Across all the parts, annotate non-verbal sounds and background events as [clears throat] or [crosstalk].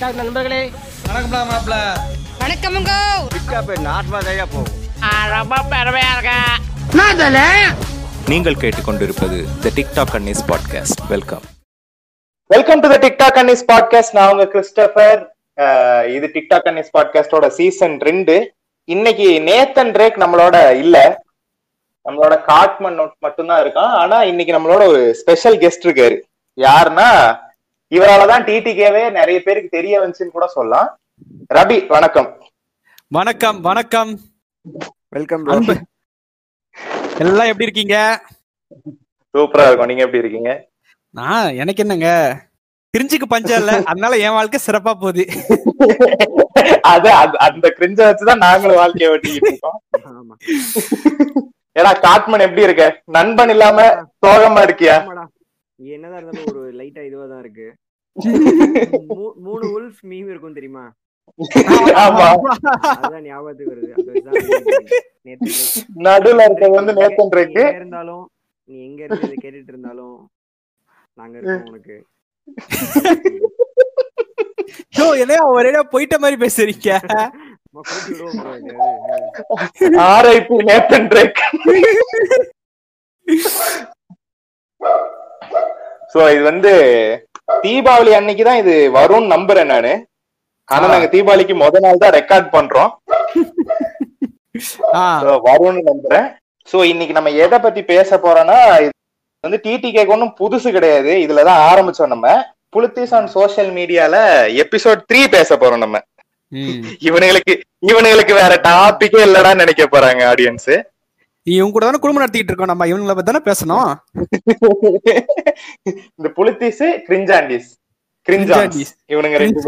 TikTok நண்பர்களே வணக்கம்டா மாப்ள. வணக்கமுங்க நீங்கள் கேட்டுக்கொண்டிருப்பது the TikTok Annie's podcast welcome welcome to the TikTok Annie's podcast நான் உங்க கிறிஸ்டபர் இது டிக்டாக் அன்னிஸ் பாட்காஸ்டோட சீசன் ரெண்டு. இன்னைக்கு நேத்தன் ரேக் நம்மளோட இல்ல. நம்மளோட காட்மன் மட்டும்தான் இருக்கான் ஆனா இன்னைக்கு நம்மளோட ஒரு ஸ்பெஷல் கெஸ்ட் இருக்காரு. யாருன்னா இவரால தான் டிடிகேவே நிறைய பேருக்கு தெரிய வந்துச்சுன்னு கூட சொல்லலாம். ரபி வணக்கம். வணக்கம் வணக்கம். வெல்கம் எல்லாம் எப்படி இருக்கீங்க? சூப்பரா இருக்கும். நீங்க எப்படி இருக்கீங்க? நான் எனக்கு என்னங்க? கிரிஞ்சுக்கு பஞ்சம் இல்ல. அதனால என் வாழ்க்கை சிறப்பா போகுது. அது அந்த கிரிஞ்ச வச்சுதான் நாங்களும் வாழ்க்கைய ஓட்டிக்கிட்டு இருக்கோம். ஏடா காட்மன் எப்படி இருக்க? நண்பன் இல்லாம சோகமா இருக்கியா? என்னதான் இருந்தாலும் ஒரு லைட்டா இதுவா தான் இருக்கு. [laughs] மூ- மூணு உல்ஃப் மீம் இருக்கும் தெரியுமா? ஆமா. அதுதான் ஞாபகத்துக்கு வருது. அது வச்சுதான் நேத்து நடுவுல இருக்கிறது வந்து நேத்தன் நீ ரேக்கு எங்க இருந்தாலும் நீ எங்க இருந்து இதை கேட்டுட்டு இருந்தாலும் நாங்க இருக்கோம் உனக்கு. யோ என்னையா ஒரேடா போயிட்ட மாதிரி பேசுறீங்க. ஆர்ஐபி நேத்தன் ரேக் சோ இது வந்து தீபாவளி அன்னைக்கு தான் இது வரும்னு நம்புறேன் நானு. ஆனா நாங்க தீபாவளிக்கு முத நாள் தான் ரெக்கார்ட் பண்றோம். வரும்னு நம்புறேன். சோ இன்னைக்கு நம்ம எதை பத்தி பேச போறோம்னா இது வந்து டிடிகேக்கு ஒன்றும் புதுசு கிடையாது. இதுலதான் ஆரம்பிச்சோம் நம்ம. புலித்திஸ் ஆன் சோஷியல் மீடியால எபிசோட் த்ரீ பேச போறோம் நம்ம. இவனுங்களுக்கு இவனுங்களுக்கு வேற டாபிக்கே இல்லடான்னு நினைக்க போறாங்க ஆடியன்ஸ் இவங்க கூட தானே குடும்பம் நடத்திட்டு இருக்கோம். நம்ம இவங்களை பத்தி தானே பேசணும்? இந்த புலித்திஸ் கிரிஞ்சாண்டிஸ். கிரிஞ்சாண்டிஸ். இவனுங்க ரெண்டு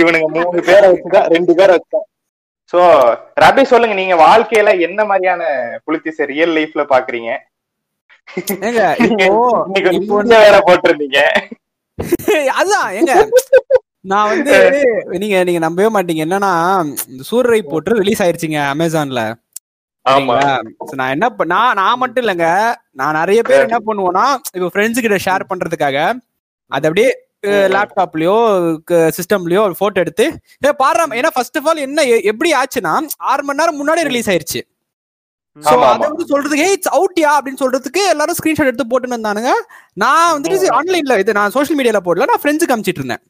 இவனுங்க மூணு பேரை வச்சுதான் ரெண்டு பேரை வச்சுதான். சோ ரபி சொல்லுங்க. நீங்க வாழ்க்கையில என்ன மாதிரியான புலித்திஸ ரியல் லைஃப்ல பாக்குறீங்க? வேற போட்டிருந்தீங்க. [laughs] அதான் ஏங்க. நான் வந்து [laughs] நீங்க நீங்க நம்பவே மாட்டீங்க. என்னன்னா இந்த சூரரை போட்டு ரிலீஸ் ஆயிருச்சுங்க அமேசான்ல நான் என்ன நான் நான் மட்டும் இல்லைங்க. நான் நிறைய பேர் என்ன பண்ணுவோம்னா இப்போ ஃப்ரெண்ட்ஸ் கிட்ட ஷேர் பண்றதுக்காக அது அப்படியே லேப்டாப்லயோ சிஸ்டம்லயோ ஒரு போட்டோ எடுத்து பாரு ஏன்னா ஃபர்ஸ்ட் ஆஃப் ஆல் என்ன எப்படி ஆச்சுன்னா ஆறு மணி நேரம் முன்னாடி ரிலீஸ் ஆயிருச்சு. சோ அதை. வந்து சொல்றதுக்கு ஏய் இட்ஸ் அவுட்யா அப்படின்னு சொல்றதுக்கு எல்லாரும் ஸ்கிரீன்ஷாட் எடுத்து போட்டுன்னு இருந்தானுங்க நான் வந்துட்டு ஆன்லைன்ல இது நான் சோஷியல் மீடியால போடல நான் ஃப்ரெண்ட்ஸுக்கு அனுப்பிச்சிட்டு இருந்தேன்.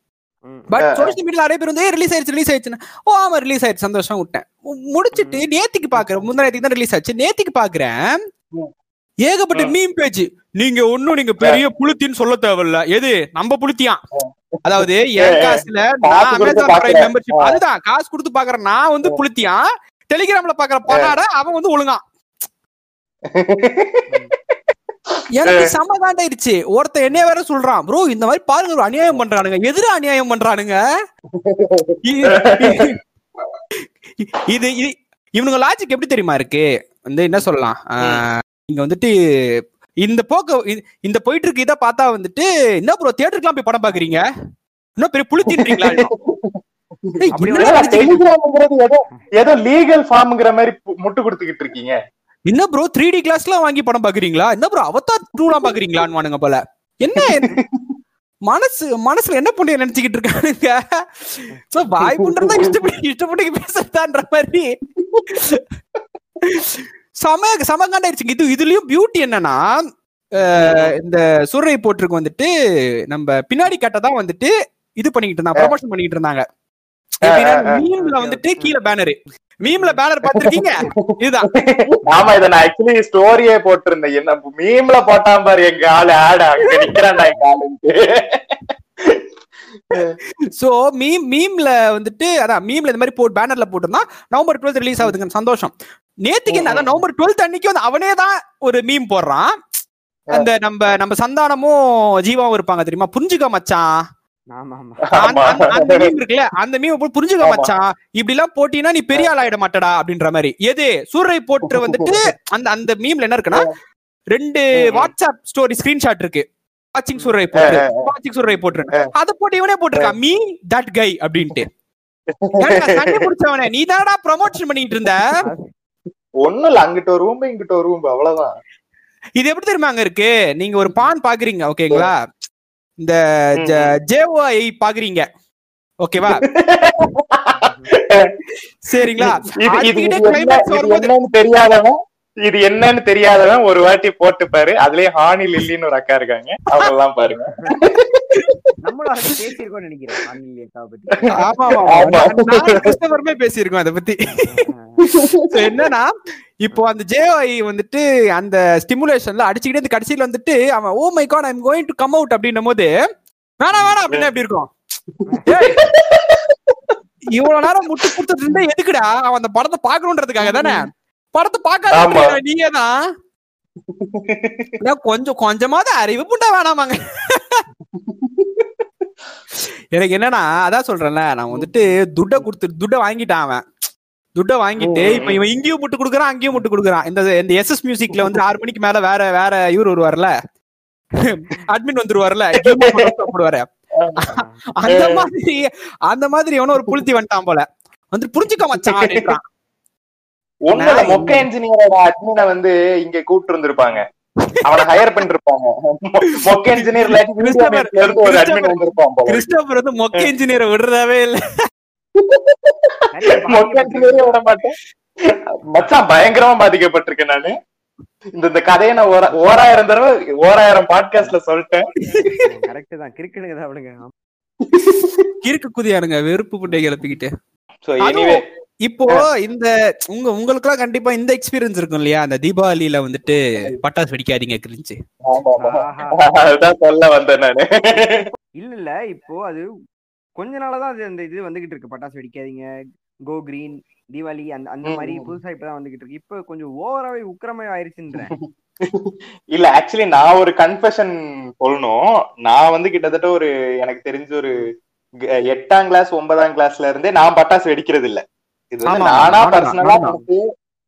பட் சோஷியல் மீடியா நிறைய பேர் வந்து ரிலீஸ் ஆயிடுச்சு ரிலீஸ் ஆயிடுச்சுன்னு. ஓ ஆமா ரிலீஸ் ஆயிடுச்சு. சந்தோஷம் விட்டேன். முடிச்சிட்டு நேத்திக்கு பாக்குறேன். முந்தா நேத்திக்கு தான் ரிலீஸ் ஆச்சு. நேத்திக்கு பாக்குறேன். ஏகப்பட்ட மீம் பேஜ் நீங்க ஒண்ணும் நீங்க பெரிய புளுத்தின்னு சொல்ல தேவையில்ல. எது? நம்ம புளுத்தியான் அதாவது என் காசுல நான் அமேசான் பிரைம். மெம்பர்ஷிப் அதுதான். காசு கொடுத்து பாக்குறேன். நான் வந்து புளுத்தியான் டெலிகிராம்ல பாக்குற பணாட அவன் வந்து ஒழுங்கான் [laughs] எனக்கு சமகாண்டாயிருச்சு ஒருத்தன் என்னைய வேற சொல்றான். ப்ரோ இந்த மாதிரி பாருங்க அநியாயம் பண்றானுங்க. எதிர அநியாயம் பண்றானுங்க? [laughs] இது இவனுங்க லாஜிக் எப்படி தெரியுமா இருக்கு? வந்து என்ன சொல்லலாம்? இங்க வந்துட்டு இந்த போக்க இந்த போயிட்டு இருக்கு இதை பார்த்தா வந்துட்டு என்ன ப்ரோ தியேட்டருக்குலாம் போய் படம் பாக்குறீங்க இன்னும் பெரிய புளித்தின்றீங்களா [laughs] ஏதோ லீகல் ஃபார்ம்ங்கிற மாதிரி முட்டு கொடுத்துக்கிட்டு இருக்கீங்க. என்ன ப்ரோ த்ரீ டி கிளாஸ்லாம் வாங்கி படம் பாக்குறீங்களா? என்ன ப்ரோ அவத்தார் டூலாம் பாக்குறீங்களான்னு வானுங்க போல. என்ன மனசு மனசுல என்ன பண்ணி நினைச்சுக்கிட்டு இருக்கானுங்க? சோ வாய் பண்றதா இஷ்டப்பட்டு இஷ்டப்பட்டு பேசுறதான்ற மாதிரி. சம சமகாண்டாயிருச்சுங்க. இது இதுலயும் பியூட்டி என்னன்னா இந்த சூரை போட்டிருக்கு வந்துட்டு நம்ம பின்னாடி கட்டதான் வந்துட்டு இது பண்ணிக்கிட்டு இருந்தாங்க ப்ரொமோஷன் பண்ணிக்கிட்டு இருந்தாங்க. மீம்ல வந்துட்டு கீழே பேனரு மீம்ல பேனர் பாத்திருக்கீங்க இதுதான். ஆமா இத நான் ஆக்சுவலி ஸ்டோரியே போட்டிருந்தேன். என்ன மீம்ல போட்டான் பாரு எங்க ஆளு ஆடு அங்க நிக்கிறான்டா எங்க ஆளுன்ட்டு. சோ மீம் மீம்ல வந்துட்டு அதான் மீம்ல இந்த மாதிரி போட்டு பேனர்ல போட்டிருந்தா நவம்பர் டுவெல்த் ரிலீஸ் ஆகுதுங்க. சந்தோஷம். நேத்துக்கு என்ன அதான் நவம்பர் டுவெல்த் அன்னைக்கு வந்து அவனே தான் ஒரு மீம் போடுறான். அந்த நம்ம நம்ம சந்தானமும் ஜீவாவும் இருப்பாங்க தெரியுமா? புரிஞ்சுக்க மச்சான். அந்த-. மீம் [laughs] இருக்குல்ல அந்த மீம் போட்டு புரிஞ்சுக்க. மச்சான். இப்படி எல்லாம் நீ பெரிய ஆள் ஆயிட மாட்டடா அப்படின்ற மாதிரி. எது? சூரை போட்டு வந்துட்டு அந்த அந்த மீம்ல என்ன இருக்குன்னா ரெண்டு வாட்ஸ்அப் ஸ்டோரி ஸ்கிரீன்ஷாட் இருக்கு. வாட்சிங் சூரை போட்டு. வாட்சிங் சூரை போட்டு அத போட்டு இவனே போட்டிருக்கான் மீ தட் கை அப்படின்ட்டு. [laughs] நீ தானடா ப்ரமோஷன் பண்ணிட்டு இருந்த. ஒண்ணும் இல்ல அங்கிட்ட ஒரு ரூம் இங்கிட்ட ஒரு ரூம் அவ்வளவுதான். இது எப்படி தெரியுமா அங்க இருக்கு? நீங்க ஒரு பான் பாக்குறீங்க ஓகேங்களா? இந்த ஜேஓஐ பாக்குறீங்க. ஓகேவா? சரிங்களா? இது தெரியாதவன் இது என்னன்னு தெரியாதவன் ஒரு வாட்டி போட்டுப்பாரு. அதுலயே ஹானி லில்லின்னு ஒரு அக்கா இருக்காங்க. அவங்க எல்லாம் பாருங்க. நம்மளும் அதை நினைக்கிறேன் அக்காவை பத்தி. ஆமா ஆமா கிறிஸ்டபருமே பேசியிருக்கோம் அதை பத்தி. So, என்னன்னா இப்போ அந்த ஜேஐ வந்துட்டு அந்த ஸ்டிமுலேஷன்ல அடிச்சுக்கிட்டே இந்த கடைசியில வந்துட்டு அவன் ஓ my God I'm going to come out அப்படின்னும் போது வேணாம் வேணாம் அப்படின்னு எப்படி இருக்கும்? இவ்வளவு நேரம் முட்டு கொடுத்துட்டு இருந்தா எதுக்குடா? அவன் அந்த படத்தை பாக்கணுன்றதுக்காக தானே? படத்தை ஆமா. பார்க்காத நீங்க தான். கொஞ்சம் கொஞ்சமாவது அறிவு புண்டா வேணாமாங்க. எனக்கு என்னன்னா அதான் சொல்றேன்ல நான் வந்துட்டு துட்டை கொடுத்து துட்டை வாங்கிட்டான் அவன். துட்டை வாங்கிட்டு இப்ப இவன் இங்கேயும் முட்டு கொடுக்குறான் அங்கேயும் முட்டு கொடுக்குறான். இந்த இந்த எஸ்எஸ் மியூசிக்ல வந்து ஆறு மணிக்கு மேல வேற வேற இவர் வருவார்ல? அட்மின் வந்துருவார்ல? போடுவாரு அந்த மாதிரி அந்த மாதிரி எவனோ ஒரு புளுத்தி வந்துட்டான் போல. வந்து புரிஞ்சுக்க மச்சான் நான் மொக்க இன்ஜினியரோட அட்மினை வந்து இங்க கூப்பிட்டு இருந்திருப்பாங்க. அவனை ஹையர் பண்ணிருப்பாங்க. மொக்க இன்ஜினியர் கிறிஸ்டோபர் வந்து மொக்க [laughs] இன்ஜினியரை விடுறதாவே இல்ல. மொக்க இன்ஜினியரே விட மாட்டேன். மச்சான் பயங்கரமா பாதிக்கப்பட்டிருக்கேன் நானு. இந்த இந்த கதையை நான் ஓரா- ஓராயிரம் தடவை ஓராயிரம் பாட்காஸ்ட்ல சொல்லிட்டேன். கரெக்ட் தான். கிறுக்கணுங்க தான். கிறுக்கு குதியானுங்க வெறுப்பு புட்டை கிளப்பிக்கிட்டு. சோ எனிவே இப்போ இந்த உங்க உங்களுக்கு எல்லாம் கண்டிப்பா இந்த எக்ஸ்பீரியன்ஸ் இருக்கும் இல்லையா? அந்த தீபாவளியில வந்துட்டு பட்டாசு வெடிக்காதீங்க கிரிஞ்சு. சொல்ல வந்தேன் நானு. இல்ல இல்ல. இப்போ அது கொஞ்ச நாளா அது அந்த இது வந்துகிட்டு இருக்கு. பட்டாசு வெடிக்காதீங்க. கோ கிரீன் தீபாவளி அந்த அந்த மாதிரி. புதுசா இப்பதான் வந்துகிட்டு இருக்கு. இப்ப கொஞ்சம் ஓவராவே உக்கிரமே ஆயிருச்சுன்றேன். இல்ல ஆக்சுவலி நான் ஒரு கன்ஃபெஷன் சொல்லணும். நான் வந்து கிட்டத்தட்ட ஒரு எனக்கு தெரிஞ்ச ஒரு எட்டாம் கிளாஸ் ஒன்பதாம் கிளாஸ்ல இருந்தே நான் பட்டாசு வெடிக்கிறது இல்ல இது வந்து நானா பர்சனலா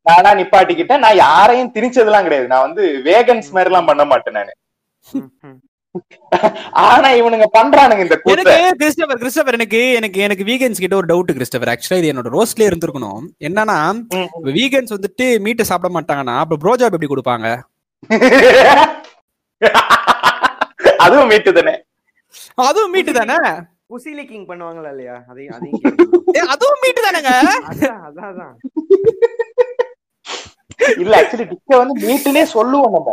நானா நிப்பாட்டிக்கிட்டேன். நான் யாரையும் திணிச்சதெல்லாம் கிடையாது. நான் வந்து வேகன்ஸ் மாதிரி எல்லாம் பண்ண மாட்டேன் நானு. ஆனா இவனுங்க பண்றானுங்க இந்த கூத்த. எனக்கு கிறிஸ்டபர் கிறிஸ்டபர் எனக்கு எனக்கு எனக்கு வீகன்ஸ் கிட்ட ஒரு டவுட் கிறிஸ்டபர். ஆக்சுவலா இது என்னோட ரோஸ்ட்லயே இருந்திருக்கணும். என்னன்னா. வீகன்ஸ் வந்துட்டு மீட்டை சாப்பிட மாட்டாங்கன்னா அப்ப ப்ரோஜாப் எப்படி கொடுப்பாங்க? [laughs] அதுவும் மீட்டு தானே? அதுவும் மீட்டு தானே? புசி லிக்கிங் பண்ணுவாங்களா இல்லையா? அதையும் [laughs] அதையும் அதுவும் மீட்டு தானேங்க? அதான் அதான் இல்ல ஆக்சுவலி டிக்க வந்து மீட்டுனே சொல்லுவோம் நம்ம.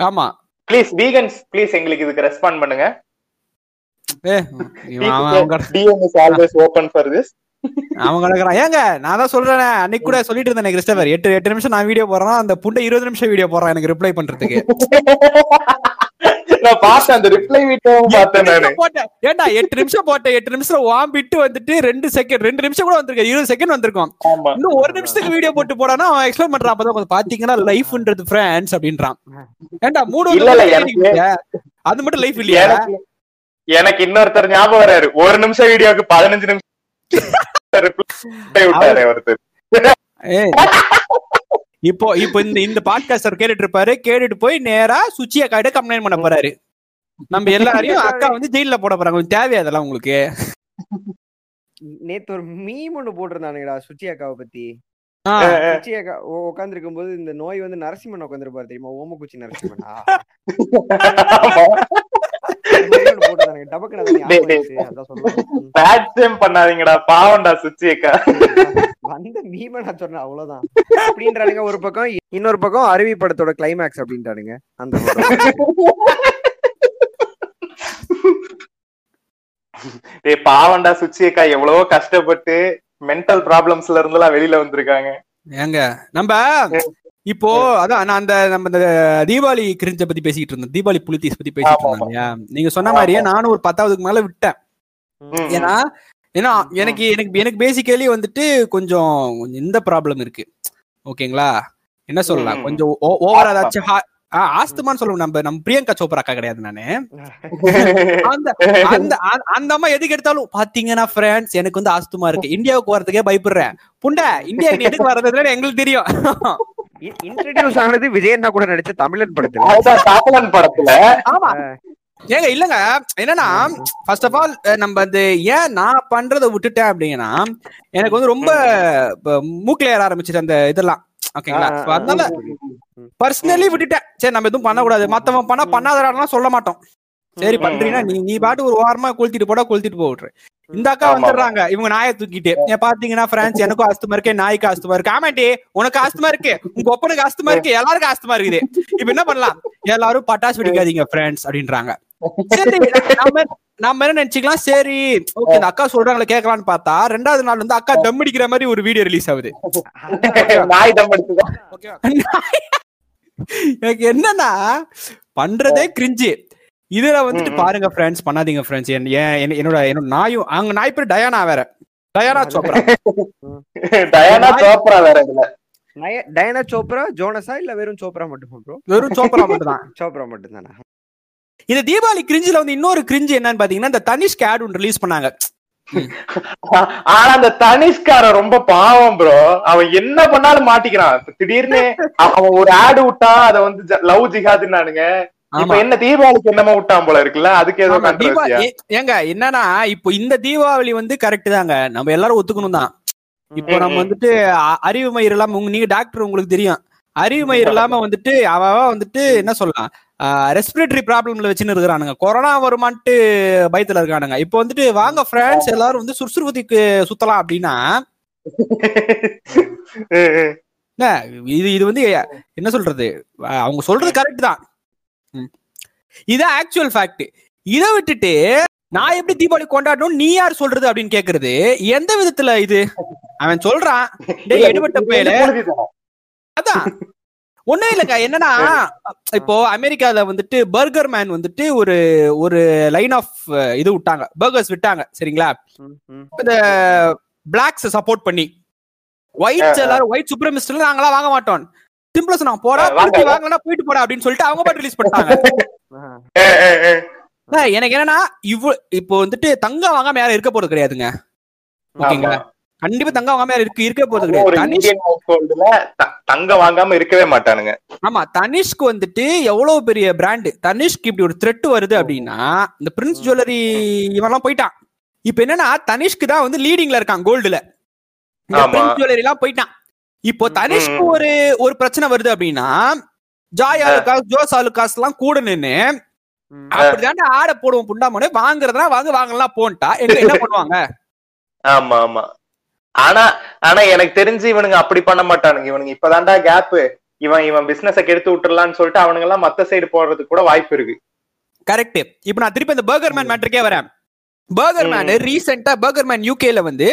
ஆமா. ப்ளீஸ் வீகன்ஸ் ப்ளீஸ் எங்களுக்கு இதுக்கு ரெஸ்பாண்ட் பண்ணுங்க. அவன் கிடக்குறான் ஏங்க நான் தான் சொல்றேன் அன்னைக்கு கூட சொல்லிட்டு இருந்தேன் கிறிஸ்டபர். எட்டு எட்டு நிமிஷம் நான் வீடியோ போடுறேன் அந்த புண்டை இருபது நிமிஷம் வீடியோ போடுறான் எனக்கு ரிப்ளை பண்றதுக்கு. [laughs] நான் பார்த்தேன் அந்த ரிப்ளை வீட்டும் பார்த்தேன் நானு. ஏன்டா எட்டு நிமிஷம் போட்டேன். எட்டு நிமிஷம் வாம்பிட்டு வந்துட்டு ரெண்டு செகண்ட் ரெண்டு நிமிஷம் கூட வந்திருக்கு இருபது செகண்ட் வந்திருக்கும். இன்னும் ஒரு நிமிஷத்துக்கு வீடியோ போட்டு போடானா அவன் எக்ஸ்பிளைன் பண்றான். அப்பதான் கொஞ்சம் பாத்தீங்கன்னா லைஃப்ன்றது ஃப்ரெண்ட்ஸ் அப்படின்றான். ஏன்டா மூணு அது மட்டும் லைஃப் இல்லையா? எனக்கு இன்னொருத்தர் ஞாபகம் வராரு. ஒரு நிமிஷம் வீடியோக்கு பதினஞ்சு நிமிஷம் [laughs] ஒருத்தர். இப்போ இப்போ இந்த இந்த பாட்காஸ்டர் கேட்டுட்டு இருப்பாரு. கேட்டுட்டு போய் நேரா சுச்சியா காயிட்ட கம்ப்ளைண்ட் பண்ண போறாரு. நம்ம எல்லாரையும் அக்கா வந்து ஜெயில போட போறாங்க. தேவையா அதெல்லாம் உங்களுக்கு? நேத்து ஒரு மீம் ஒண்ணு போட்டிருந்தானுங்கடா சுச்சி அக்காவை பத்தி. சுச்சி அக்கா உட்காந்துருக்கும் போது இந்த நோய் வந்து நரசிம்மன் உட்காந்துருப்பாரு தெரியுமா? ஓமகுச்சி நரசிம்மன்? [laughs] பண்ணாதீங்கடா பாவம்டா சுச்சி அக்கா ம். வந்த மீம நான் சொன்னேன் அவ்வளவுதான் அப்படின்றானுங்க ஒரு பக்கம் இன்னொரு பக்கம் அருவி படத்தோட கிளைமேக்ஸ் அப்படின்ட்டானுங்க அந்த. டேய் பாவம்டா சுச்சி அக்கா எவ்வளவோ கஷ்டப்பட்டு மென்டல் ப்ராப்ளம்ஸ்ல இருந்து எல்லாம் வெளியில வந்திருக்காங்க ஏங்க நம்ம இப்போ அதான் நான் அந்த நம்ம இந்த தீபாவளி கிரிஞ்ச பத்தி பேசிக்கிட்டு இருந்தோம் தீபாவளி புலித்தீஸ் பத்தி பேசிட்டு இல்லையா? நீங்க சொன்ன மாதிரியே நானும் ஒரு பத்தாவதுக்கு மேல விட்டேன். ஏன்னா ஏன்னா எனக்கு எனக்கு எனக்கு பேசிக்கலி வந்துட்டு கொஞ்சம் இந்த ப்ராப்ளம் இருக்கு. ஓகேங்களா? என்ன சொல்லலாம். கொஞ்சம் ஓவரா ஏதாச்சும் ஆஸ்துமான்னு சொல்லுவோம் நம்ம நம்ம பிரியங்கா சோப்ரா அக்கா கிடையாது நானு. [laughs] அந்த அந்த அந்த- அந்த அம்மா எதுக்கு எடுத்தாலும் பாத்தீங்கன்னா ஃப்ரெண்ட்ஸ் எனக்கு வந்து ஆஸ்துமா இருக்கு. [laughs] இந்தியாவுக்கு வரதுக்கே பயப்படுறேன். புண்டை இந்தியா எதுக்கு வர்றதுன்னு எங்களுக்கு தெரியும். [laughs] இன்ட்ரடியூஸ் ஆனது விஜயண்ணா கூட நடிச்ச தமிழன் படத்துல. படத்துல. ஆமா. ஏங்க இல்லங்க. என்னன்னா ஃபர்ஸ்ட் ஆஃப் ஆல் நம்ம அது ஏன் நான் பண்றதை விட்டுட்டேன் அப்படின்னா எனக்கு வந்து ரொம்ப மூக்குல ஏற ஆரம்பிச்சிட்டு அந்த இதெல்லாம். ஓகேங்களா? அதனால பர்சனலி விட்டுட்டேன். சரி நம்ம எதுவும் பண்ணக்கூடாது. மத்தவன் பண்ணா பண்ணாதடாலாம் சொல்ல மாட்டோம். சரி. பண்றீங்கன்னா நீ நீ பாட்டு ஒரு ஓரமா கொளுத்திட்டு போடா கொளுத்திட்டு போட்டுரு. இந்த அக்கா. வந்துடுறாங்க. இவங்க நாயை தூக்கிட்டு. பாத்தீங்கன்னா பிரான்ஸ் எனக்கும் ஆஸ்துமா இருக்கு நாய்க்கு ஆஸ்துமா இருக்கு. ஆமாண்டி உனக்கு ஆஸ்துமா இருக்கு. உங்க ஒப்பனுக்கு ஆஸ்துமா இருக்கு. எல்லாருக்கும் ஆஸ்துமா இருக்குது. இப்ப என்ன பண்ணலாம்? எல்லாரும் பட்டாசு வெடிக்காதீங்க ஃப்ரெண்ட்ஸ் அப்படின்றாங்க. சரி [laughs] நாம நாம என்ன நினைச்சுக்கலாம்? சரி ஓகே இந்த அக்கா சொல்றாங்களே கேட்கலாம்னு பார்த்தா ரெண்டாவது நாள் வந்து அக்கா தம் அடிக்கிற மாதிரி ஒரு வீடியோ ரிலீஸ் ஆகுது. [laughs] [laughs] எனக்கு என்னன்னா பண்றதே கிரிஞ்சு இதுல வந்துட்டு. பாருங்க ஃப்ரெண்ட்ஸ் பண்ணாதீங்க ஃப்ரெண்ட்ஸ் என்னோட என்னோட நாயும் அங்க நாய் பேர் டயானா வேற. டயானா சோப்ரா. [laughs] டயானா சோப்ரா வேற இதுல. டயனா சோப்ரா ஜோனஸா இல்ல வெறும் சோப்ரா மட்டுமா ப்ரோ வெறும் சோப்ரா மட்டும் தான் [laughs] சோப்ரா மட்டும் தானா இந்த தீபாவளி கிரிஞ்சில வந்து இன்னொரு கிரிஞ்சு என்னன்னு பாத்தீங்கன்னா இந்த தனிஷ்க் ஆட் ஒன்று ரிலீஸ் பண்ணாங்க. [laughs] ஆனா அந்த தனிஷ்காரன் ரொம்ப பாவம் ப்ரோ அவன் என்ன பண்ணாலும் மாட்டிக்கிறான். திடீர்னு அவ- அவன் ஒரு ஆடு விட்டான் அத வந்து லவ் ஜிஹாதுன்னானுங்க. இப்ப. என்ன தீபாவளிக்கு என்னமோ விட்டான் போல இருக்குல்ல? அதுக்கு ஏதோ ஏங்க என்னன்னா இப்போ இந்த தீபாவளி வந்து கரெக்ட் தாங்க. நம்ம எல்லாரும் ஒத்துக்கணும் தான். இப்போ நம்ம. வந்துட்டு அறிவு மயிர் இல்லாம உங்க நீங்க டாக்டர் உங்களுக்கு தெரியும். அறிவு மயிர் இல்லாம வந்துட்டு அவ வந்துட்டு என்ன சொல்லலாம்? ரெஸ்பிரேட்டரி ப்ராப்ளம்ல வச்சுன்னு இருக்கிறானுங்க. கொரோனா வருமான்ட்டு பயத்துல இருக்கானுங்க. இப்போ வந்துட்டு வாங்க ஃப்ரெண்ட்ஸ் எல்லாரும் வந்து சுறுசுறுபதிக்கு சுத்தலாம் அப்படின்னா [laughs] இது இது வந்து என்ன சொல்றது? அவங்க சொல்றது கரெக்ட் தான். ம். இதான் ஆக்சுவல் ஃபேக்ட் இதை விட்டுட்டு நான் எப்படி தீபாவளி கொண்டாடணும் நீ யார் சொல்றது அப்படின்னு கேக்குறது? எந்த விதத்துல இது? அவன் சொல்றான். டேய் எடுபட்ட பயல. அதான். ஒண்ணும் இல்லைங்க என்னன்னா இப்போ அமெரிக்கால வந்துட்டு பர்கர் மேன் வந்துட்டு ஒரு ஒரு லைன் ஆஃப் இது விட்டாங்க. பர்கர்ஸ் விட்டாங்க. சரிங்களா. இந்த பிளாக்ஸ் சப்போர்ட் பண்ணி. ஒயிட்ஸ் எல்லாரும் ஒயிட் சுப்ரமிஸ்ட்ல நாங்களாம் வாங்க மாட்டோம். சிம்பிளா சொன்னாங்க போடா ஆ, வாங்க. திருப்பி போயிட்டு போடா அப்படின்னு சொல்லிட்டு அவங்க பாட்டு ரிலீஸ் பண்ணிட்டாங்க. எனக்கு என்னன்னா இவ்வளவு இப்போ வந்துட்டு தங்கம் வாங்காம யாரும் இருக்க போறது கிடையாதுங்க. ஓகேங்களா? கண்டிப்பா தங்கம் வாங்காம இருக்க இருக்க போறது கிடையாது. தங்கம் வாங்காம இருக்கவே மாட்டானுங்க. ஆமா தனிஷ்க்கு வந்துட்டு எவ்வளவு பெரிய பிராண்ட் தனிஷ்க்கு இப்படி ஒரு த்ரெட் வருது அப்படின்னா இந்த பிரின்ஸ் ஜுவல்லரி இவன்லாம் போயிட்டான். இப்போ என்னன்னா தனிஷ்க்கு தான் வந்து லீடிங்ல இருக்கான் கோல்டுல. பிரின்ஸ் ஜுவல்லரி எல்லாம் போயிட்டான். இப்போ தனிஷ்க்கு. ஒரு ஒரு பிரச்சனை வருது அப்படின்னா ஜாய் ஆலுகாஸ் ஜோஸ் ஆலுகாஸ் எல்லாம் கூட நின்னு ம். அப்படிதான்டா ஆடை போடுவோம் புண்டாமனு வாங்குறதுனா வாங்க வாங்கலாம் போன்ட்டா. எங்க என்ன [laughs] பண்ணுவாங்க? ஆமா ஆமா. ஆனா ஆனா எனக்கு தெரிஞ்சு இவனுங்க அப்படி பண்ண மாட்டானுங்க. இவனுங்க இப்பதான்டா கேப் இவன் இவன் பிசினஸ கெடுத்து விட்டுறலாம்னு சொல்லிட்டு அவனுங்க எல்லாம் மத்த சைடு போடுறதுக்கு கூட வாய்ப்பு இருக்கு. கரெக்ட் இப்போ நான் திருப்பி அந்த பர்கர் மேன் மேட்ருக்கே வரேன். Burger man. ரீசெண்டா பர்கர் மேன் யூகேல வந்து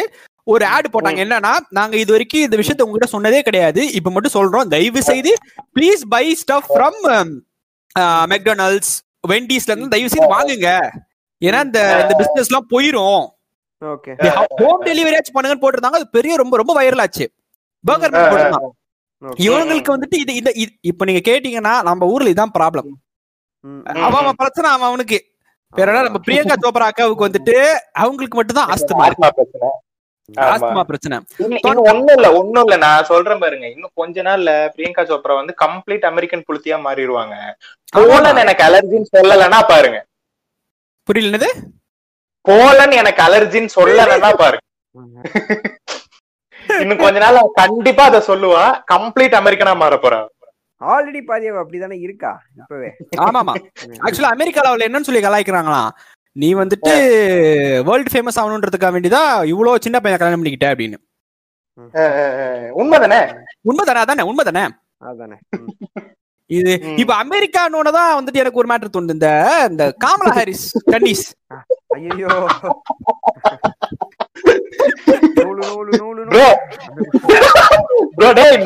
ஒரு ஆட் போட்டாங்க. என்னன்னா நாங்க இது வரைக்கும் இந்த விஷயத்த உங்ககிட்ட சொன்னதே கிடையாது. இப்ப மட்டும் சொல்றோம். தயவு செய்து please buy stuff from McDonald's வெண்டிஸ்ல இருந்து தயவு செய்து வாங்குங்க. ஏன்னா இந்த இந்த பிசினஸ் எல்லாம் போயிரும். ஓகே. ஹோம் டெலிவரி ஆச்சு பண்ணுங்கன்னு போட்டிருந்தாங்க. அது பெரிய ரொம்ப ரொம்ப வைரல் ஆச்சு. Burger man. இவங்களுக்கு வந்துட்டு இது இந்த இது- இப்ப நீங்க கேட்டீங்கன்னா நம்ம ஊர்ல இதான் ப்ராப்ளம் அவன் அவன் பிரச்சனை அவன் அவனுக்கு. வேற நம்ம பிரியங்கா சோப்ரா அக்காவுக்கு வந்துட்டு அவங்களுக்கு மட்டும் தான் ஆஸ்துமா. ஆஸ்துமா பிரச்சனை. ஒண்ணும் இல்ல ஒண்ணும் இல்ல. நான் சொல்றேன் பாருங்க. இன்னும் கொஞ்ச நாள்ல பிரியங்கா சோப்ரா வந்து கம்ப்ளீட் அமெரிக்கன் புளுத்தியா மாறிடுவாங்க. போலன் எனக்கு அலர்ஜின்னு சொல்லலைன்னா பாருங்க. புரியல என்னது? போலன் எனக்கு அலர்ஜின்னு சொல்லலைன்னா பாருங்க. [laughs] இன்னும் கொஞ்ச நாள் கண்டிப்பா அதை சொல்லுவா கம்ப்ளீட் அமெரிக்கனா மாற போறான் ஆல்ரெடி பாதி அப்படிதானே இருக்கா? இப்பவே. ஆமாமா. ஆக்சுவலா அமெரிக்கால என்னன்னு சொல்லி கலாய்க்கிறாங்களாம். நீ வந்துட்டு வேர்ல்டு ஃபேமஸ் ஆகணுன்றதுக்காக வேண்டிதான் இவ்வளவு சின்ன பையன் கல்யாணம் பண்ணிக்கிட்ட அப்படின்னு. உண்மைதானே? உண்மைதானே அதானே உண்மைதானே? அதானே. இது. இப்ப அமெரிக்கானோட தான் வந்துட்டு எனக்கு ஒரு மேட்டர் தோணுது. இந்த இந்த காமலா ஹாரிஸ் கண்டிஸ் ஐயோ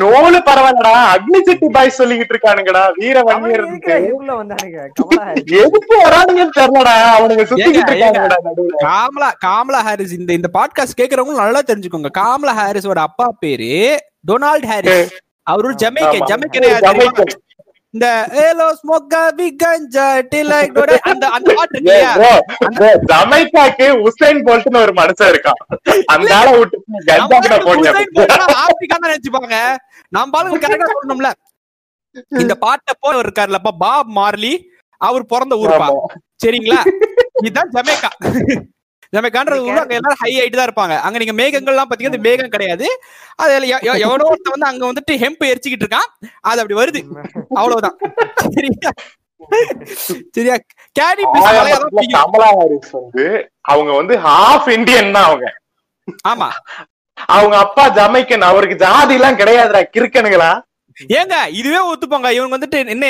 நூலு பரவாயில்லடா. அக்னி சட்டி பாய் சொல்லிக்கிட்டு இருக்கானுங்கடா. வீர வன்னியர் எதுக்கு வரானுங்கன்னு தெரியலடா. அவனுங்க சுத்திக்கிட்டு காமலா காமலா ஹாரிஸ் இந்த இந்த பாட்காஸ்ட் கேக்குறவங்க நல்லா தெரிஞ்சுக்கோங்க. காமலா ஹாரிஸோட அப்பா பேரு டொனால்ட் ஹாரிஸ். அவர் ஒரு ஜமைக்க ஜமைக்கன். இந்த ஏலோ ஸ்மோக்கா வி கஞ்சா டிலைக் அந்த அந்த பாட்டு இல்லையா? ஜமைக்காக்கு உசைன் போல்ட்னு ஒரு மனுஷன் இருக்கான். அந்த ஆளை விட்டு கஞ்சா கூட போனியா ஆப்பிரிக்கா நினைச்சுப்பாங்க. நம்ம ஆளுங்க கரெக்டா சொல்லணும்ல. இந்த பாட்டை போல இருக்காருலப்பா பாப் மார்லி. அவர் பிறந்த ஊருப்பா. சரிங்களா? இதுதான் ஜமேக்கா. ஜமேக்கான்றது ஊர் அங்க எல்லாரும் ஹை ஹைட் தான் இருப்பாங்க. அங்க நீங்க மேகங்கள்லாம் பாத்தீங்கன்னா மேகம் கிடையாது. அதுல எவனோ ஒருத்தன் வந்து அங்க வந்துட்டு ஹெம்ப் எரிச்சுக்கிட்டு இருக்கான். அது அப்படி வருது. அவ்வளவுதான். சரிங்களா சரியா? கேரி வந்து அவங்க வந்து ஹாஃப் இந்தியன் தான் அவங்க. ஆமா. அவங்க அப்பா ஜமைக்கன் அவருக்கு ஜாதி எல்லாம் கிடையாதுடா கிறுக்கனுங்களா? ஏங்க இதுவே ஒத்துப்போங்க. இவங்க வந்துட்டு என்ன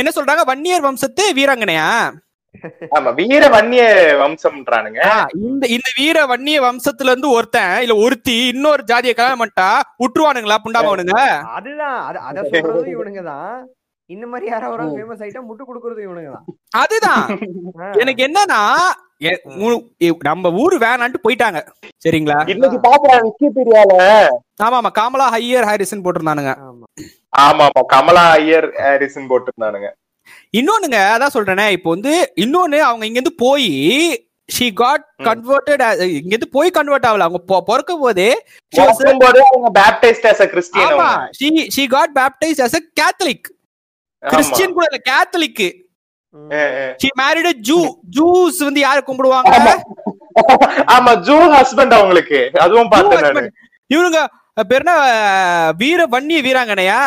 என்ன சொல்றாங்க? வன்னியர் வம்சத்து வீராங்கனையா? ஆமா வீர வன்னிய வம்சம்ன்றானுங்க. இந்த இந்த வீர வன்னிய வம்சத்துல இருந்து ஒருத்தன் இல்ல ஒருத்தி இன்னொரு ஜாதியை கல்யாணம் பண்ணிட்டா விட்டுருவானுங்களா புண்டாமவனுங்க? அதுதான் அது [laughs] இவனுங்க தான் இந்த மாதிரி யாரோ ஒரு ஃபேமஸ் ஆயிட்டா முட்டு கொடுக்கறதும் இவனுங்க தான் அதுதான் எனக்கு என்னன்னா நம்ம ஊரு வேணான்ட்டு போயிட்டாங்க. சரிங்களா? இன்னைக்கு பாக்குறேன் விக்கிபீடியால. ஆமா ஆமா காமலா ஹையர் ஹாரிசன் போட்டிருந்தானுங்க. ஆமா. ஆமா கமலா ஐயர் ஹாரிஸ்ன்னு போட்டிருந்தானுங்க. இன்னொன்னுங்க அதான் சொல்றேனே இப்போ வந்து இன்னொன்னு அவங்க இங்க இருந்து போய் ஷி காட் கன்வெர்டட் இங்க இருந்து போய் கன்வெர்ட் ஆகல. அவங்க பொ- பிறக்கும் போதே பேப்டைஸ்ட் ஆமா she she got baptized as a catholic. Christian கூட இல்ல கேத்தலிக் ம். she married a jew. Jews வந்து யார கும்பிடுவாங்க? ஆமா. ஜூ ஹஸ்பண்ட் அவங்களுக்கு. அதுவும் Jew பார்த்தேன். இவனுங்க அஹ், பேர் என்ன? அஹ், வீர வன்னிய வீராங்கனையா?